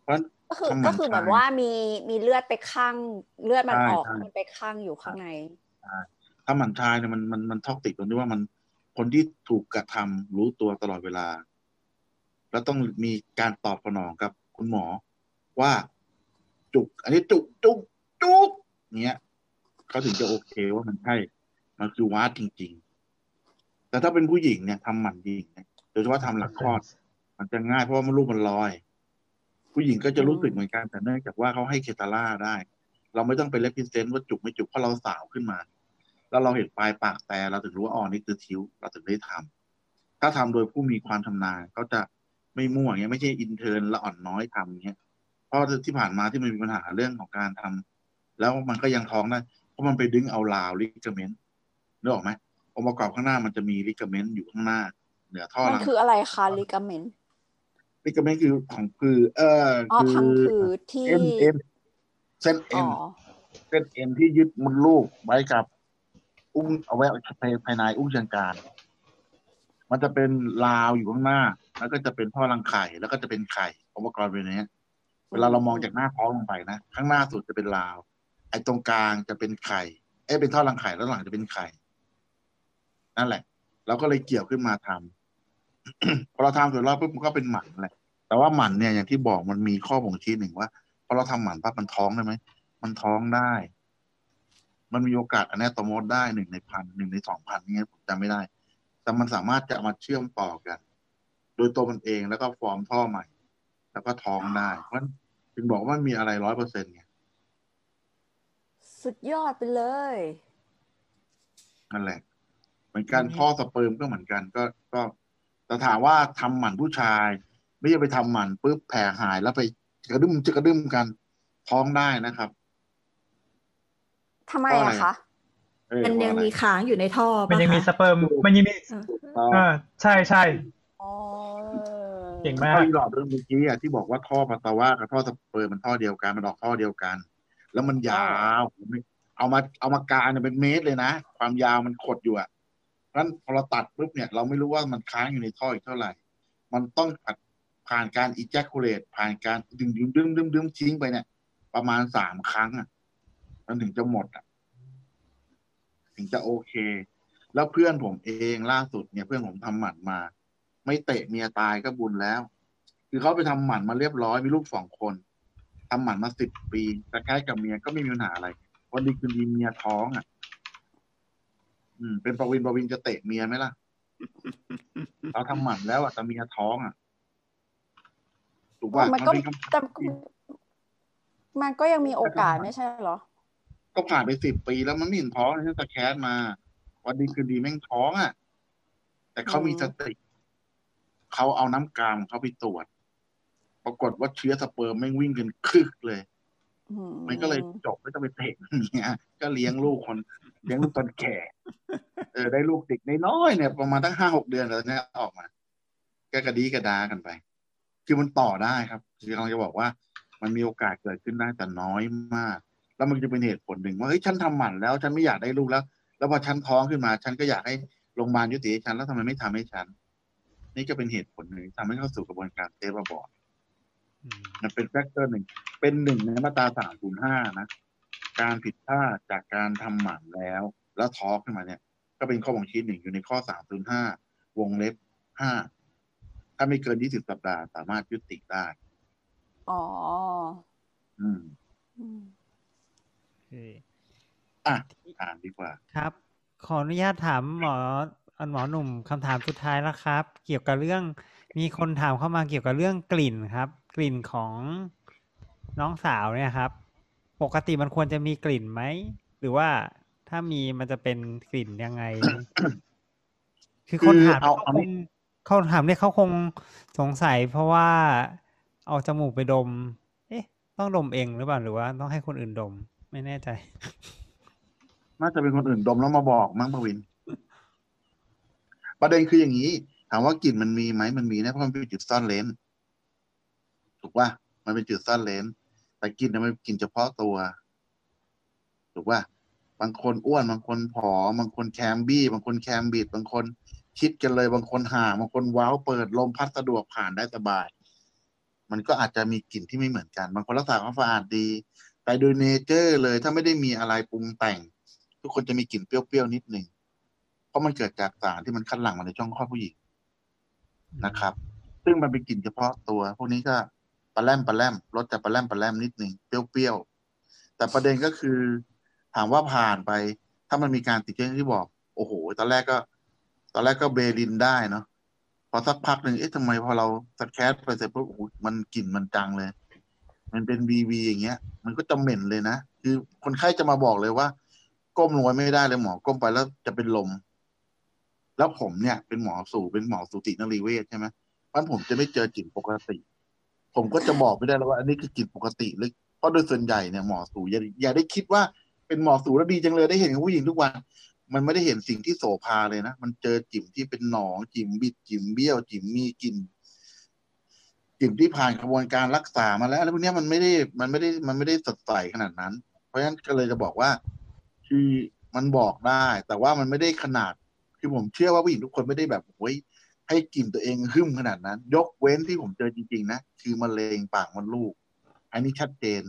เพราะฉะนั้นก็คือถ้ามัก็นคือแบบชายว่ามีมีเลือดไปข้างเลือดมันใช่ออกใช่มันไปข้างอยู่ข้างในถ้าหมันชายเนี่ยมันมันมันท็อกติกตรงที่ว่ามันคนที่ถูกกระทำรู้ตัวตลอดเวลา แล้วต้องมีการตอบสนองกับ คุณหมอ ว่าจุก อันนี้จุกจุกจุกเงี้ยเขาถึงจะโอเคว่ามันใช่มันคือวาดจริง ๆ แต่ถ้าเป็นผู้หญิงเนี่ยทำหมันหญิงเนี่ยโดยเฉพาะทำหลังคลอด มันจะง่ายเพราะว่ามันลูกมันลอย ผู้หญิงก็จะรู้สึกเหมือนกันแต่เนื่องจากว่าเขาให้เคตาล่าได้ เราไม่ต้องไปเลพิเซนต์ว่าจุกไม่จุกเพราะเราสาวขึ้นมา แล้วเราเห็นปลายปากแต่เราถึงรู้ว่าอ๋อนี่คือทิ้ว เราถึงได้ทำถ้าทำโดยผู้มีความชำนาญก็จะ ไม่มั่วอย่างเงี้ยไม่ใช่อินเทอร์ละอ่อนน้อยทำอย่างเงี้ยเพราะที่ผ่านมาที่มันมีปัญหาเรื่องของการทำแล้วมันก็ยังท้องได้เพราะมันไปดึงเอา round ligament นึกออกไหมองค์ประกอบข้างหน้ามันจะมี ligament อยู่ข้างหน้า เหนือท่อมันรังคืออะไรคะ ligament ligament คือของคือเอออ๋อคือพังผืดที่เอ็นเอ็นเส้นอ๋เอ็อนเส้นเอ็นที่ยึดมดลูกไว้กับ อุ้งเอาไว้ภายในอุ้งเชิงกรานมันจะเป็นราวอยู่ข้างหน้า แล้วก็จะเป็นท่อรังไข่แล้วก็จะเป็นไข่อุปกรณ์เป็นอย่างนี้ยเวลาเรามองจากหน้าท้องลงไปนะข้างหน้าสุดจะเป็นราว ไอ้ตรงกลางจะเป็นไข่เอ้ยเป็นท่อรังไข่แล้วหลังจะเป็นไข่นั่นแหละเราก็เลยเกี่ยวขึ้นมาทำพอเราทำเสร็จแล้วปุ๊บมันก็เป็นหมันแหละ แต่ว่าหมันเนี่ยอย่างที่บอกมันมีข้อบ่งชี้หนึ่งว่าพอเราทำหมันปั๊บมันท้องได้ไหมมันท้องได้ มันมีโอกาสอันนี้ตโมดได้หนึ่งในพันหนึ่งในสองพันนี่ผมจำไม่ได้ แต่มันสามารถจะเอามาเชื่อมต่อกันโด ยตัวมันเองแล้วก็ฟอร์มท่อใหม่ แล้วก็ท้องได้ เพราะฉะนั้นถึงบอกว่ามีอะไรร้อยเปอร์เซ็นต์ไงสุดยอดไปเลยนั่นแหละ เหมือนกันท่อสเปิร์มก็เหมือนกันก็ก็แต่ถามว่าทำหมันผู้ชาย ไม่ใช่ไปทำหมันปุ๊บแผ่หายแล้วไปกระดึมจะกระดึมกันท้องได้นะครับทำไมเพราะอะไรอะคะเออมันยังเพราะอะไรมีค้างอยู่ในท่อมันปะยังมีสคะเปิร์มมันยังมีเอออ่าใช่ใช่อ๋อ เก่งมากท่ออีหลอดเรื่องเมื่อกี้อะที่บอกว่าท่อปัสสาวะกับท่อสเปิร์มมันท่อเดียวกันมันออกท่อเดียวกัน แล้วมันยาวเอามาเอามากาเนี่ยเป็นเมตรเลยนะ ความยาวมันขดอยู่อะนั้นพอเราตัดปุ๊บเนี่ย เราไม่รู้ว่ามันค้างอยู่ในท่ออีกเท่าไหร่ มันต้องผ่านการ ejaculate ผ่านการดึงดึงดึงดึงดึงทิ้งไปเนี่ย ประมาณสามครั้งอะมันถึงจะหมดอะ ถึงจะโอเค แล้วเพื่อนผมเองล่าสุดเนี่ย เพื่อนผมทำหมันมา ไม่เตะเมียตายก็บุญแล้ว คือเขาไปทำหมันมาเรียบร้อยมีลูกสองคนทำหมันมาสิบปีแต่ใกล้กับเมียก็ไม่มีปัญหาอะไรวันดีคืนดีเมียท้องอะ อืม เป็นประวินประวินจะเตะเมียไหมล่ะ เราทำหมันแล้วอะแต่เมียท้องอะถูกป่ะมันก็เป็นคำแต่มันก็ยังมีโอกาสไม่ใช่เหรอ ก็ผ่านไปสิบปีแล้วมันไม่เห็นท้องเลยฉันสแคสมา วันดีคืนดีแม่งท้องอะ แต่เขามีสติ เขาเอาน้ำกามเขาไปตรวจ ปรากฏว่าเชื้อสเปิร์มแม่งวิ่งกันคึกเลยอืมมันก็เลยจบไม่ต้องไปเตะเนี่ยก็เลี้ยงลูกคนเลี้ยงลูกตอนแก่เออได้ลูกเด็กน้อยๆเนี่ย ประมาณตั้งห้าหกเดือนแล้วเนี่ยออกมาก็กระดีกระดากันไป คือมันต่อได้ครับคือกำลังจะบอกว่า มันมีโอกาสเกิดขึ้นได้แต่น้อยมาก แล้วมันจะเป็นเหตุผลหนึ่งว่าเฮ้ยฉันทำหมันแล้วฉันไม่อยากได้ลูกแล้ว แล้วพอฉันท้องขึ้นมา ฉันก็อยากให้โรงพยาบาลยุติให้ฉันแล้วทำไมไม่ทำให้ฉัน นี่ก็เป็นเหตุผลหนึ่งทำให้เข้าสู่กระบวนการ safe abort มันเป็น factor หนึ่ง เป็นหนึ่งในมาตราสามศูนย์ห้านะ การผิดพลาดจากการทำหมันแล้ว แล้วท้องขึ้นมาเนี่ย ก็เป็นข้อบ่งชี้หนึ่งอยู่ในข้อสามศูนย์ห้าวงเล็บห้า ถ้าไม่เกินยี่สิบสัปดาห์สามารถยุติได้ อ๋อ อืมอืมโอเคอะอ่านดีกว่า ครับ ขออนุญาตถามหมอ อันหมอหนุ่มคำถามสุดท้ายแล้วครับ เกี่ยวกับเรื่องมีคนถามเข้ามาเกี่ยวกับเรื่องกลิ่นครับ กลิ่นของน้องสาวเนี่ยครับ ปกติมันควรจะมีกลิ่นไหมหรือว่าถ้ามีมันจะเป็นกลิ่นยังไง คือคนถามคือเอาเขาเอาคไม่งเขาถามเนี่ยเขาคงสงสัย เพราะว่าเอาจมูกไปดม เอ๊ะ ต้องดมเองหรือเปล่าหรือว่าต้องให้คนอื่นดม ไม่แน่ใจ น่าจะเป็นคนอื่นดมแล้วมาบอกมั้งปวิน ประเด็นคืออย่างนี้ ถามว่ากลิ่นมันมีไหมมันมีนะเพราะมันเป็นจุดซ่อนเลนถูกป่ะมันเป็นจุดซ่อนเร้นแต่กลิ่นเนี่ยมันกลิ่นเฉพาะตัว ถูกป่ะบางคนอ้วนบางคนผอมบางคนแคมบี้ บางคนแคมบิดบางคนคิดกันเลยบางคนห่างบางคนว้าวเปิดลมพัดสะดวกผ่านได้สบาย มันก็อาจจะมีกลิ่นที่ไม่เหมือนกัน บางคนรักษาความสะอาดดี แต่โดย nature เลยถ้าไม่ได้มีอะไรปรุงแต่ง ทุกคนจะมีกลิ่นเปรี้ยวๆนิดหนึ่ง เพราะมันเกิดจากสารที่มันคัดหลั่งมาในช่องคลอดผู้หญิงนะครับ ซึ่งมันเป็นกลิ่นเฉพาะตัว พวกนี้ก็ปลาแรมปลาแรมรสจะปลาแรมปลาแรมนิดหนึ่งเปรี้ยวๆแต่ประเด็นก็คือ ถามว่าผ่านไป ถ้ามันมีการติดเชื้ออย่างที่บอก โอ้โห ตอนแรกก็ ตอนแรกก็เบลินได้เนาะพอสักพักหนึ่งเอ๊ะทำไมพอเราสแคสไปเสร็จปุ๊บโอ้โหมันกลิ่นมันจังเลย มันเป็นบีบีอย่างเงี้ย มันก็จะเหม็นเลยนะคือคนไข้จะมาบอกเลยว่า ก้มลงไปไม่ได้เลยหมอ ก้มไปแล้วจะเป็นลม แล้วผมเนี่ยเป็นหมอสูเป็นหมอสูตินรีเวชใช่ไหมเพราะผมจะไม่เจอกลิ่นปกติ ผมก็จะบอกไม่ได้แล้วว่าอันนี้คือกลิ่นปกติหรือเพราะโดยส่วนใหญ่เนี่ยหมอสูอย่าอย่าได้คิดว่าเป็นหมอสูแล้วดีจังเลยได้เห็นผู้หญิงทุกวัน มันไม่ได้เห็นสิ่งที่โสภาเลยนะมันเจอจิ๋มที่เป็นหนองจิ๋มบิดจิ๋มเบี้ยว จิ๋มมีกลิ่นจิ๋มที่ผ่านกระบวนการรักษามาแล้วแล้วพวกนี้มันไม่ได้มันไม่ได้มันไม่ได้สดใสขนาดนั้น เพราะฉะนั้นก็เลยจะบอกว่า คือมันบอกได้ แต่ว่ามันไม่ได้ขนาด คือผมเชื่อว่าผู้หญิงทุกคนไม่ได้แบบโอ้ยให้กลิ่นตัวเองหึ่มขนาดนั้น ยกเว้นที่ผมเจอจริง ๆ นะ คือมะเร็งปากมดลูก อันนี้ชัดเจน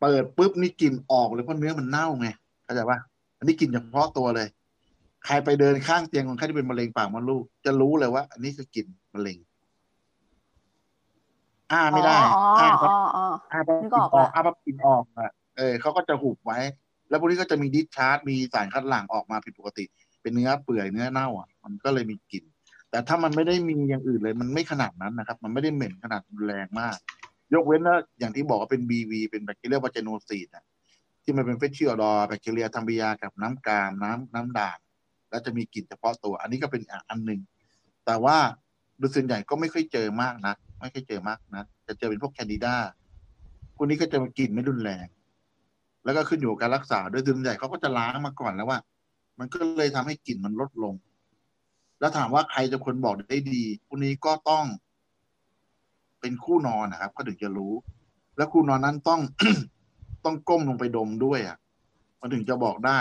เปิดปุ๊บนี่กลิ่นออกเลยเพราะเนื้อมันเน่าไงเข้าใจปะอันนี้กลิ่นเฉพาะตัวเลย ใครไปเดินข้างเตียงคนไข้ที่เป็นมะเร็งปากมดลูก จะรู้เลยว่า อันนี้คือกลิ่นมะเร็งอ้าไม่ได้อ๋ออ้าอ๋ปั๊บออ๋ออ้าปั๊บนึกกลิ่อนอกออกละอ้าปั๊บกลิ่นออกอะเออเขาก็จะหุบไว้ แล้วพวกนี้ก็จะมีดิสชาร์จมีสารคัดหลั่งออกมาผิดปกติ เป็นเนื้อเปื่อยเนื้อเน่าอะ มันก็เลยมีกลิ่น แต่ถ้ามันไม่ได้มีอย่างอื่นเลย มันไม่ขนาดนั้นนะครับ มันไม่ได้เหม็นขนาดรุนแรงมาก ยกเว้นว่าอย่างที่บอกว่าเป็น BV เป็นแบคทีเรียวาเจโนซีดอะที่มันเป็นเฟชชิออดอแบคทีเรียทำปฏิยากับน้ำกามน้ำน้ำด่างแล้วจะมีกลิ่นเฉพาะตัว อันนี้ก็เป็นอันหนึ่งแต่ว่าโดยส่วนใหญ่ก็ไม่ค่อยเจอมากนะไม่ค่อยเจอมากนะจะเจอเป็นพวกแคนดิดาพวกนี้ก็จะมากลิ่นไม่รุนแรง แล้วก็ขึ้นอยู่กับการรักษาโดยส่วนใหญ่เขาก็จะล้างมาก่อนแล้วว่า มันก็เลยทำให้กลิ่นมันลดลง แล้วถามว่าใครจะคนบอกได้ดีพวกนี้ก็ต้องเป็นคู่นอนนะครับ ก็ถึงจะรู้ แล้วคู่นอนนั้นต้องต้องก้มลงไปดมด้วยอะมันถึงจะบอกได้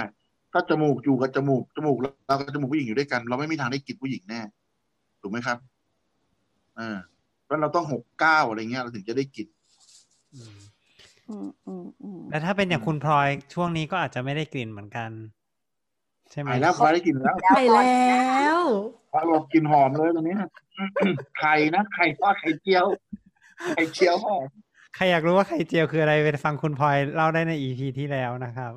ถ้าจมูกอยู่กับจมูกจมูกเรากับจมูกผู้หญิงอยู่ด้วยกัน เราไม่มีทางได้กลิ่นผู้หญิงแน่ถูกไหมครับเออเพราะเราต้องหกเก้าอะไรเงี้ยเราถึงจะได้กลิ่นอืมอืมอืมแล้วถ้าเป็นอย่างคุณพลอยช่วงนี้ก็อาจจะไม่ได้กลิ่นเหมือนกัน ใช่ไหมไปแล้วพอได้กลิ่นแล้วไปแล้วพอเรากลิ่นหอมเลยตรงนี้ไข่นะไข่ทอดไข่เจียวไข่เจียวหอมใครอยากรู้ว่าไข่เจียวคืออะไรไปฟังคุณพลอยเล่าได้ในอีพีที่แล้วนะครับ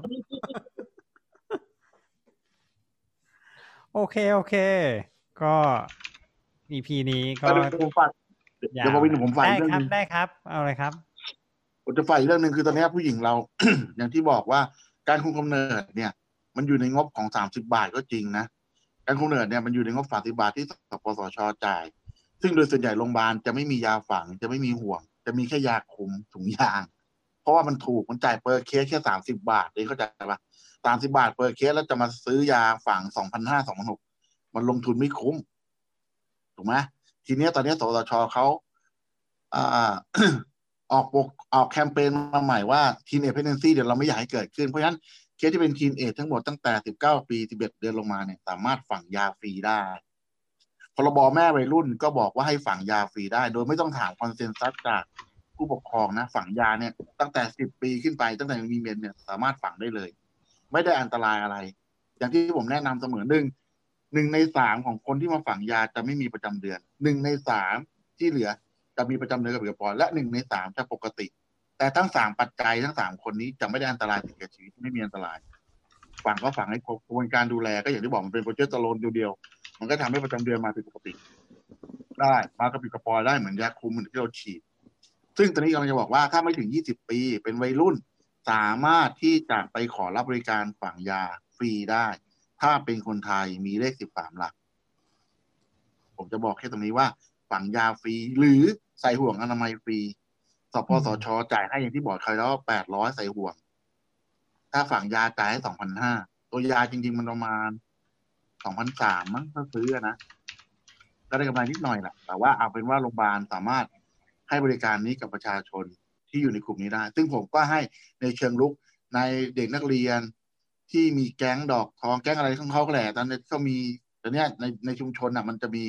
โอเคโอเค ก็ EP นี้ก็เดี๋ยวผมฝากเดี๋ยวผมวินผมฝากได้อีกเรื่องคหรับนึงได้ครับ เอาเลยครับผมจะฝากอีกเรื่องหนึ่งคือตอนนี้ผู้หญิงเรา อย่างที่บอกว่าการคุมกำเนิดเนี่ย มันอยู่ในงบของสามสิบาทก็จริงนะการคุมกำเนิดเนี่ยมันอยู่ในงบสามสิบาทที่สปสชจ่าย ซึ่งโดยส่วนใหญ่โรงพยาบาลจะไม่มียาฝังจะไม่มีห่วง จะมีแค่ยาคุมถุงยาง เพราะว่ามันถูกมันจ่าย per case แค่สามสิบาทเองเข้าใจปะสามสิบาท per case แล้วจะมาซื้อยาฝังสองพันห้าสองพันหกมันลงทุนไม่คุ้มถูกไหมทีเนี้ยตอนนี้สปสชเขาออกปกออกแคมเปญมาใหม่ว่า teenage p เพน e นซีเดี๋ยวเราไม่อยากให้เกิดขึ้น เพราะฉะนั้น เคสที่เป็นทีนเอทั้งหมดตั้งแต่ 19 ปี 11 เดือนลงมาเนี่ยสามารถฝังยาฟรีได้พรบแม่วัยรุ่นก็บอกว่าให้ฝังยาฟรีได้ โดยไม่ต้องถาม consensus จากผู้ปกครองนะ ฝังยาเนี่ย ตั้งแต่ 10 ปีขึ้นไปตั้งแต่มีเมนเนี่ยสามารถฝังได้เลย ไม่ได้อันตรายอะไร อย่างที่ผมแนะนำเสมอหนึ่งหนึ่งในสามของคนที่มาฝังยาจะไม่มีประจำเดือนหนึ่งในสามที่เหลือจะมีประจำเดือนกับเดือนปอนและหนึ่งในสามจะปกติ แต่ทั้งสามปัจจัยทั้งสามคนนี้จะไม่ได้อันตรายถึงแก่ชีวิตไม่มีอันตรายฝังก็ฝังให้ครบกระบวนการดูแลก็อย่างที่บอกมันเป็นโปรเจสเตอโรนเดียวๆมันก็ทำให้ประจำเดือนมาผิดปกติ ได้มากระปิดกระปอยได้เหมือนยาคุมเหมือนที่เราฉีด ซึ่งตอนนี้กำลังจะบอกว่าถ้าไม่ถึง20ปี เป็นวัยรุ่นสามารถที่จะไปขอรับบริการฝังยาฟรีได้ ถ้าเป็นคนไทยมีเลข13หลัก ผมจะบอกแค่ตรงนี้ว่า ฝังยาฟรี หรือใส่ห่วงอนามัยฟรี ปสชจ่ายให้อย่างที่บอกใครแล้วแปดร้อยใส่ห่วง ถ้าฝังยาจ่ายให้สองพันห้าตัวยาจริง ๆ มันประมาณสองพันสามมั้งถ้าซื้ออะนะก็ได้กำไรนิดหน่อยแหละแต่ว่าเอาเป็นว่าโรงพยาบาลสามารถให้บริการนี้กับประชาชนที่อยู่ในกลุ่มนี้ได้ ซึ่งผมก็ให้ในเชิงรุกในเด็กนักเรียนที่มีแก๊งดอกทองแก๊งอะไรของเขาก็แหละตอนนี้เขามีตอนเนี้ยในในชุมชนอะ มันจะมี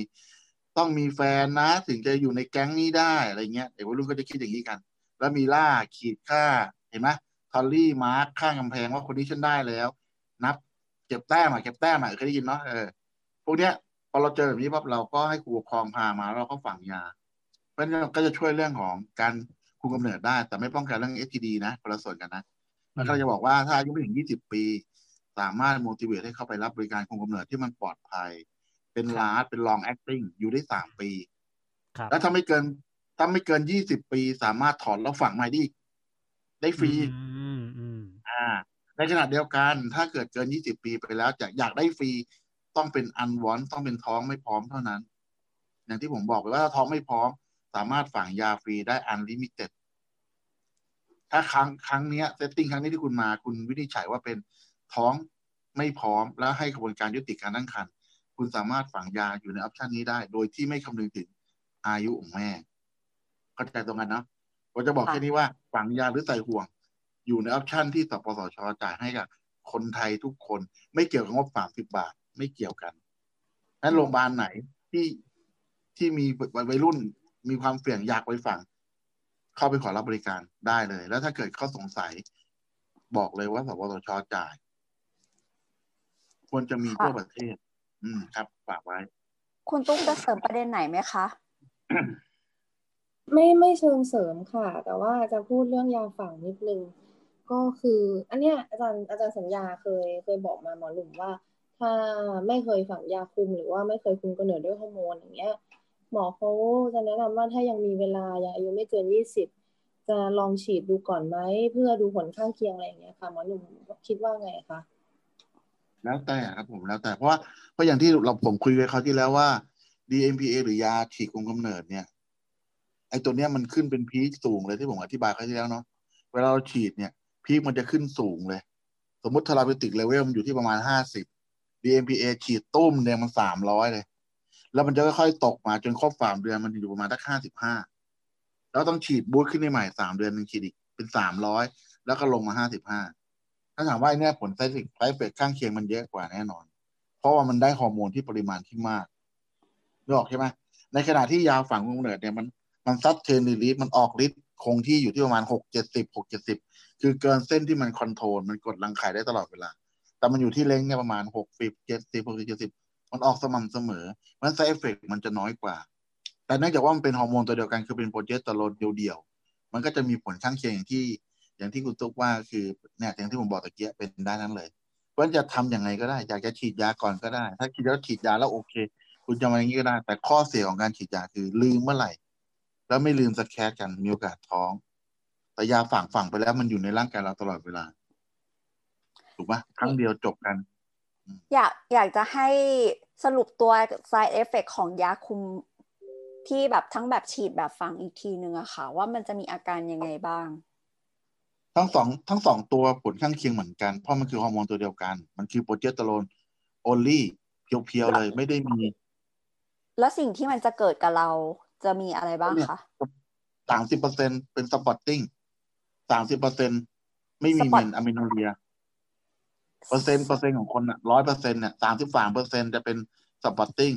ต้องมีแฟนนะ ถึงจะอยู่ในแก๊งนี้ได้อะไรเงี้ยเด็กวัยรุ่นก็จะคิดอย่างนี้กัน แล้วมีล่าขีดฆ่าเห็นไหม tally mark ข้างกำแพงว่าคนนี้ฉันได้แล้ว นับเก็บแต้มอะเก็บแต้มอะเคยได้ยินเนาะเออพวกเนี้ยพอเราเจอแบบนี้ปั๊บเราก็ให้ครูปกครองพามาแล้วเราก็ฝังยาเพราะนั้นก็จะช่วยเรื่องของการคุมกำเนิดได้ แต่ไม่ป้องกันเรื่อง STD นะคนละส่วนกันนะมันก็จะบอกว่าถ้าอายุไม่ถึง 20 ปี สามารถ motivate ให้เข้าไปรับบริการคุมกำเนิดที่มันปลอดภัย เป็นลาสเป็น long acting อยู่ได้สามปีครับแล้วถ้าไม่เกินถ้าไม่เกิน20ปีสามารถถอนแล้วฝังใหม่ได้อีกได้ฟรีอืมอืมอ่า ในขณะเดียวกันถ้าเกิดเกิน20ปีไปแล้วจะอยากได้ฟรีต้องเป็น unwanted ต้องเป็นท้องไม่พร้อมเท่านั้น อย่างที่ผมบอกไปว่าถ้าท้องไม่พร้อม สามารถฝังยาฟรีได้ unlimited ถ้าครั้งครั้งเนี้ย setting ครั้งนี้ที่คุณมา คุณวินิจฉัยว่าเป็นท้องไม่พร้อมแล้วให้กระบวนการยุติการตั้งครรภ์ คุณสามารถฝังยาอยู่ใน option นี้ได้ โดยที่ไม่คำนึงถึงอายุของแม่เข้าใจตรงกันเนาะผมจะบอกแค่นี้ว่าฝังยาหรือใส่ห่วง อยู่ในออปชันที่สปสชจ่ายให้กับคนไทยทุกคน ไม่เกี่ยวกับงบสามสิบบาท ไม่เกี่ยวกันนั้นโรงพยาบาลไหนที่ที่มีวัยรุ่นมีความเสี่ยงอยากไปฝัง เข้าไปขอรับบริการได้เลย แล้วถ้าเกิดข้อสงสัย บอกเลยว่าสปสชจ่าย ควรจะมีทั่วประเทศ อืมครับฝากไว้ คุณตุ๊กจะเสริมประเด็นไหนไหมคะ ไม่ไม่เชิงเสริมค่ะ แต่ว่าจะพูดเรื่องยาฝังนิดนึงก็คือ อันเนี้ยอาจารย์อาจารย์สัญญาเคยเคยบอกมาหมอหนุ่มว่า ถ้าไม่เคยฝังยาคุมหรือว่าไม่เคยคุมกำเนิดด้วยฮอร์โมนอย่างเงี้ย หมอเขาจะแนะนำว่าถ้ายังมีเวลายังอายุไม่เกินยี่สิบจะลองฉีดดูก่อนไหมเพื่อดูผลข้างเคียงอะไรอย่างเงี้ยค่ะหมอหนุ่มคิดว่าไงคะ แล้วแต่ครับผมแล้วแต่เพราะว่าเพราะอย่างที่เราผมคุยไว้เขาวที่แล้วว่า DMPA หรือยาฉีดคุมกำเนิดเนี่ย ไอตัวเนี้ยมันขึ้นเป็นพีคสูงเลยที่ผมอธิบายครั้งที่แล้วเนาะเวลาเราฉีดเนี่ย พีคมันจะขึ้นสูงเลย สมมติทาราพิติกเลเวลมันอยู่ที่ประมาณห้าสิบ DMPA ฉีดตุ้มเนี่ยมันสามร้อยเลย แล้วมันจะค่อยๆตกมาจนครบสามเดือนมันอยู่ประมาณสักห้าสิบห้าแล้วต้องฉีดบูสต์ขึ้นในใหม่สามเดือนหนึ่งฉีดอีกเป็นสามร้อยแล้วก็ลงมาห้าสิบห้า ถ้าถามว่าไอเนี่ยผล side effect side effect ข้างเคียงมันเยอะกว่าแน่นอน เพราะว่ามันได้ฮอร์โมนที่ปริมาณที่มากนึกออกใช่ไหมในขณะที่ยาฝังกำเนิดเนี่ยมันมัน sustained release มันออกฤทธิ์คงที่อยู่ที่ประมาณหกเจ็ดสิบหกเจ็ดสิบคือเกินเส้นที่มัน control มันกดรังไข่ได้ตลอดเวลา แต่มันอยู่ที่ range เนี่ยประมาณหกสิบเจ็ดสิบหกสิบเจ็ดสิบมันออกสม่ำเสมอมัน side effect มันจะน้อยกว่า แต่เนื่องจากว่ามันเป็นฮอร์โมนตัวเดียวกันคือเป็นโปรเจสเตอโรนเดียวๆมันก็จะมีผลข้างเคียงอย่างที่ อย่างที่คุณตุ๊กว่าคือเนี่ยอย่างที่ผมบอกตะเกียเป็นได้นั้นเลยเพราะฉะนั้นจะทำยังไงก็ได้อยากจะฉีดยาก่อนก็ได้ ถ้าคิดว่าฉีดยาแล้วโอเค คุณจะมาอย่างนี้ก็ได้ แต่ข้อเสียของการฉีดยาคือลืมเมื่อไหร่ แล้วไม่ลืมสแครกันมีโอกาสท้อง แต่ยาฝังฝังไปแล้วมันอยู่ในร่างกายเราตลอดเวลา ถูกปะครั้งเดียวจบกัน อยากอยากจะให้สรุปตัว side effect ของยาคุมที่แบบทั้งแบบฉีดแบบฝังอีกทีนึงอะค่ะ ว่ามันจะมีอาการยังไงบ้าง ทั้งสองทั้งสองตัวผลข้างเคียงเหมือนกัน เพราะมันคือฮอร์โมนตัวเดียวกัน มันคือโปรเจสเตอโรน only pure ๆเลยไม่ได้มี แล้วสิ่งที่มันจะเกิดกับเราจะมีอะไรบ้างคะสามสิบเปอร์เซ็นเป็น spotting สามสิบเปอร์เซ็นไม่มีสปเมอตน amenorrhea เปอร์เซ็นต์เปอร์เซ็นต์ของคนอะร้อยเปอร์เซ็นต์เนี่ยสามสิบสามเปอร์เซ็นจะเป็นspotting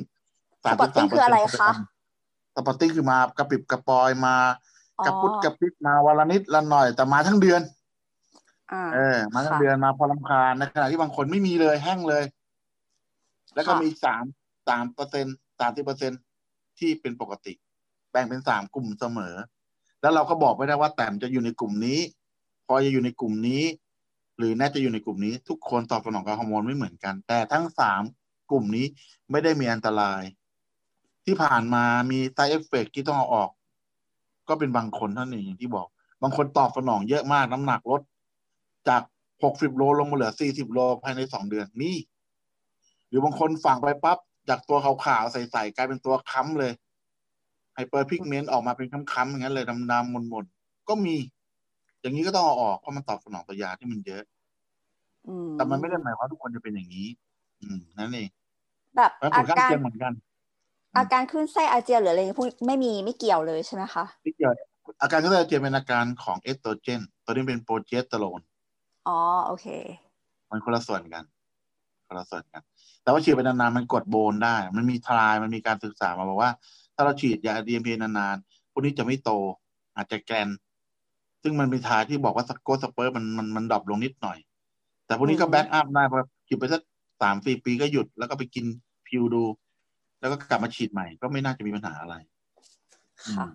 spotting คืออะไรคะ spotting คือมากะปริบกะปรอยมาอ๋อ กระปุดกระปิบมาวันละนิดละหน่อย แต่มาทั้งเดือนอ่าเออ มาทั้งค่ะเดือนมาพอรำคาญในขณะที่บางคนไม่มีเลยแห้งเลย แล้วก็ค่ะมีสามสามเปอร์เซ็นสามสิบเปอร์เซ็นที่เป็นปกติ แบ่งเป็นสามกลุ่มเสมอ แล้วเราก็บอกไม่ได้ว่าแต้มจะอยู่ในกลุ่มนี้ พอจะอยู่ในกลุ่มนี้ หรือน่าจะอยู่ในกลุ่มนี้ ทุกคนตอบสนองกับฮอร์โมนไม่เหมือนกัน แต่ทั้งสามกลุ่มนี้ไม่ได้มีอันตราย ที่ผ่านมามี side effect ที่ต้องเอาออก ก็เป็นบางคนเท่านั้นเองอย่างที่บอก บางคนตอบสนองเยอะมากน้ำหนักลด จากหกสิบโลลงมาเหลือสี่สิบโลภายในสองเดือนมีหรือบางคนฝังไปปั๊บจากตัวขาวๆใสๆกลายเป็นตัวคล้ำเลย hyperpigment ออกมาเป็นคล้ำๆอย่างนั้นเลยดำๆมนๆก็มี อย่างนี้ก็ต้องเอาออกเพราะมันตอบสนองต่อยาที่มันเยอะอืมแต่มันไม่ได้หมายความว่าทุกคนจะเป็นอย่างนี้ อืมนั่นเองแบบแล้วผอาลข้างการเคียงเหมือนกัน อาการคลื่นไส้อาเจียนหรืออะไรพวกนี้ไม่มีไม่เกี่ยวเลยใช่ไหมคะที่เกี่ยวอาการก็จะเจเป็นอาการของเอสโตรเจน ตัวนี้เป็นโปรเจสเตอโรนอ๋อโอเค มันคนละส่วนกันคนละส่วนกัน แต่ว่าฉีดไปนานๆมันกดโบนได้ มันมีทรายมันมีการศึกษามาบอกว่า ถ้าเราฉีดยา DMP นานๆพวกนี้จะไม่โต อาจจะแกรนซึ่งมันเป็นทรายที่บอกว่าสกโกสเปอร์มันมันมันดรอปลงนิดหน่อย แต่พวกนี้ก็อืมแบ็กอัพได้พอฉีดไปสักสามสี่ปีก็หยุดแล้วก็ไปกินพิวดู แล้วก็กลับมาฉีดใหม่ก็ไม่น่าจะมีปัญหาอะไรค่ะ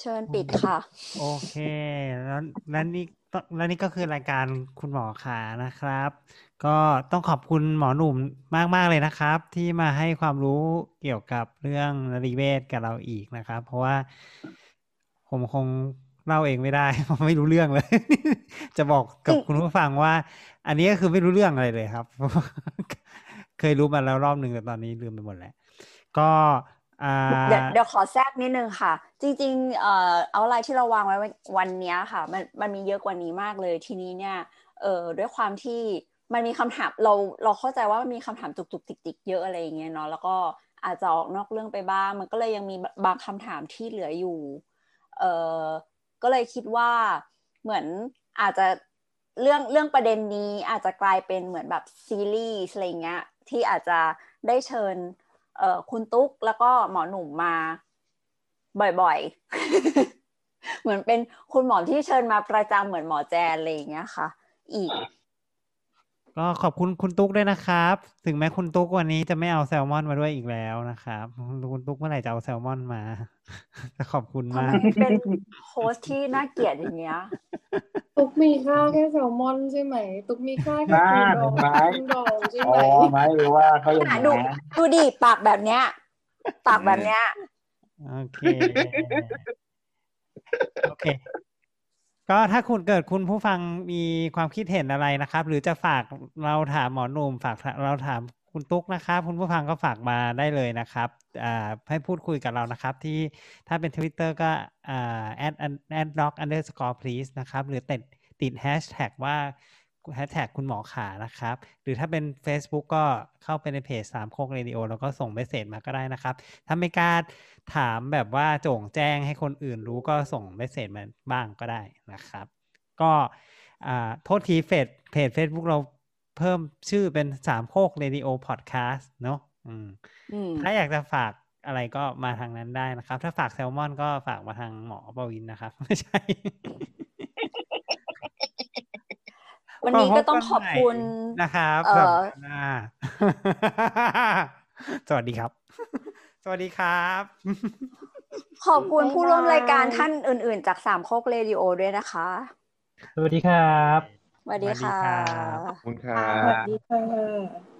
เชิญปิดค่ะ โอเค แล้วแล้วนี่ก็แล้วนี่ก็คือรายการคุณหมอขานะครับ ก็ต้องขอบคุณหมอหนุ่มมากๆเลยนะครับ ที่มาให้ความรู้เกี่ยวกับเรื่องนริเวศกับเราอีกนะครับ เพราะว่าผมคง เล่าเองไม่ได้เพราะไม่รู้เรื่องเลย จะบอกกับจริงคุณผู้ฟังว่า อันนี้ก็คือไม่รู้เรื่องอะไรเลยครับ เคยรู้มาแล้วรอบหนึ่งแต่ตอนนี้ลืมไปหมดแล้ว ก็อ่าเดี๋ยวเดี๋ยวขอแทรกนิดนึงค่ะ จริงๆ เอ่อเอาอะไรที่เราวางไว้วันเนี้ยค่ะ มันมันมีเยอะกว่านี้มากเลยทีนี้เนี่ยเอ่อด้วยความที่มันมีคำถามเราเราเข้าใจว่ามันมีคำถามจุกจุกติกติกๆเยอะอะไรอย่างเงี้ยเนาะแล้วก็อาจจะออกนอกเรื่องไปบ้าง มันก็เลยยังมีบางคำถามที่เหลืออยู่ เอ่อ ก็เลยคิดว่าเหมือนอาจจะเรื่องเรื่องประเด็นนี้อาจจะกลายเป็นเหมือนแบบซีรีส์อะไรเงี้ยที่อาจจะได้เชิญเอ่อคุณตุ๊กแล้วก็หมอหนุ่มมาบ่อยๆ เหมือนเป็นคุณหมอที่เชิญมาประจำเหมือนหมอแจนอะไรอย่างเงี้ยค่ะ อีก ก็ขอบคุณคุณตุ๊กด้วยนะครับ ถึงแม้คุณตุ๊กวันนี้จะไม่เอาแซลมอนมาด้วยอีกแล้วนะครับ คุณตุ๊กเมื่อไหร่จะเอาแซลมอนมาจะขอบคุณทำมาไมกเป็นโฮสต์ที่น่าเกลียดอย่างเงี้ย ตุ๊กมีค่าแค่แซลมอนใช่ไหม ตุ๊กมีค่าแค่น่าปูดองเห็นไหมกุ้งดองใช่อ๋ไหอมไหมหรือว่าเขาอย่างอะดูนั้นดูดิปากแบบเนี้ยปากแบบเนี้ยโอเคโอเค ก็ถ้าคุณเกิดคุณผู้ฟังมีความคิดเห็นอะไรนะครับ หรือจะฝากเราถามหมอหนุ่มฝากเราถามคุณตุ๊กนะครับ คุณผู้ฟังก็ฝากมาได้เลยนะครับอให้พูดคุยกับเรานะครับ ที่ถ้าเป็น Twitter ก็อ่า add add dog underscore please นะครับ หรือติดติดแฮชแท็กว่า แฮชแท็กคุณหมอขานะครับ หรือถ้าเป็น Facebook ก็เข้าไปในเพจสามโคกเรดิโอแล้วก็ส่ง message มาก็ได้นะครับ ถ้าไม่กล้าถามแบบว่าโจ่งแจ้งให้คนอื่นรู้ก็ส่ง message มาบ้างก็ได้นะครับ ก็อ่าโทษทีเฟซเพจ Facebook เราเพิ่มชื่อเป็นสามโคก Radio Podcast เนาะอืมอืมถ้าอยากจะฝากอะไรก็มาทางนั้นได้นะครับ ถ้าฝากแซลมอนก็ฝากมาทางหมอปวินนะครับ ไม่ใช่ วันนี้ก็ต้องขอบคุณนะครับเอ่อสำหรับหน้าสวัสดีครับ สวัสดีครับ ขอบคุณผู้ร่วมรายการท่านอื่น ๆ จากสามโคกเรดิโอด้วยนะคะ สวัสดีครับสวัสดีค่ะขอบคุณครัสวับสดีค่ะ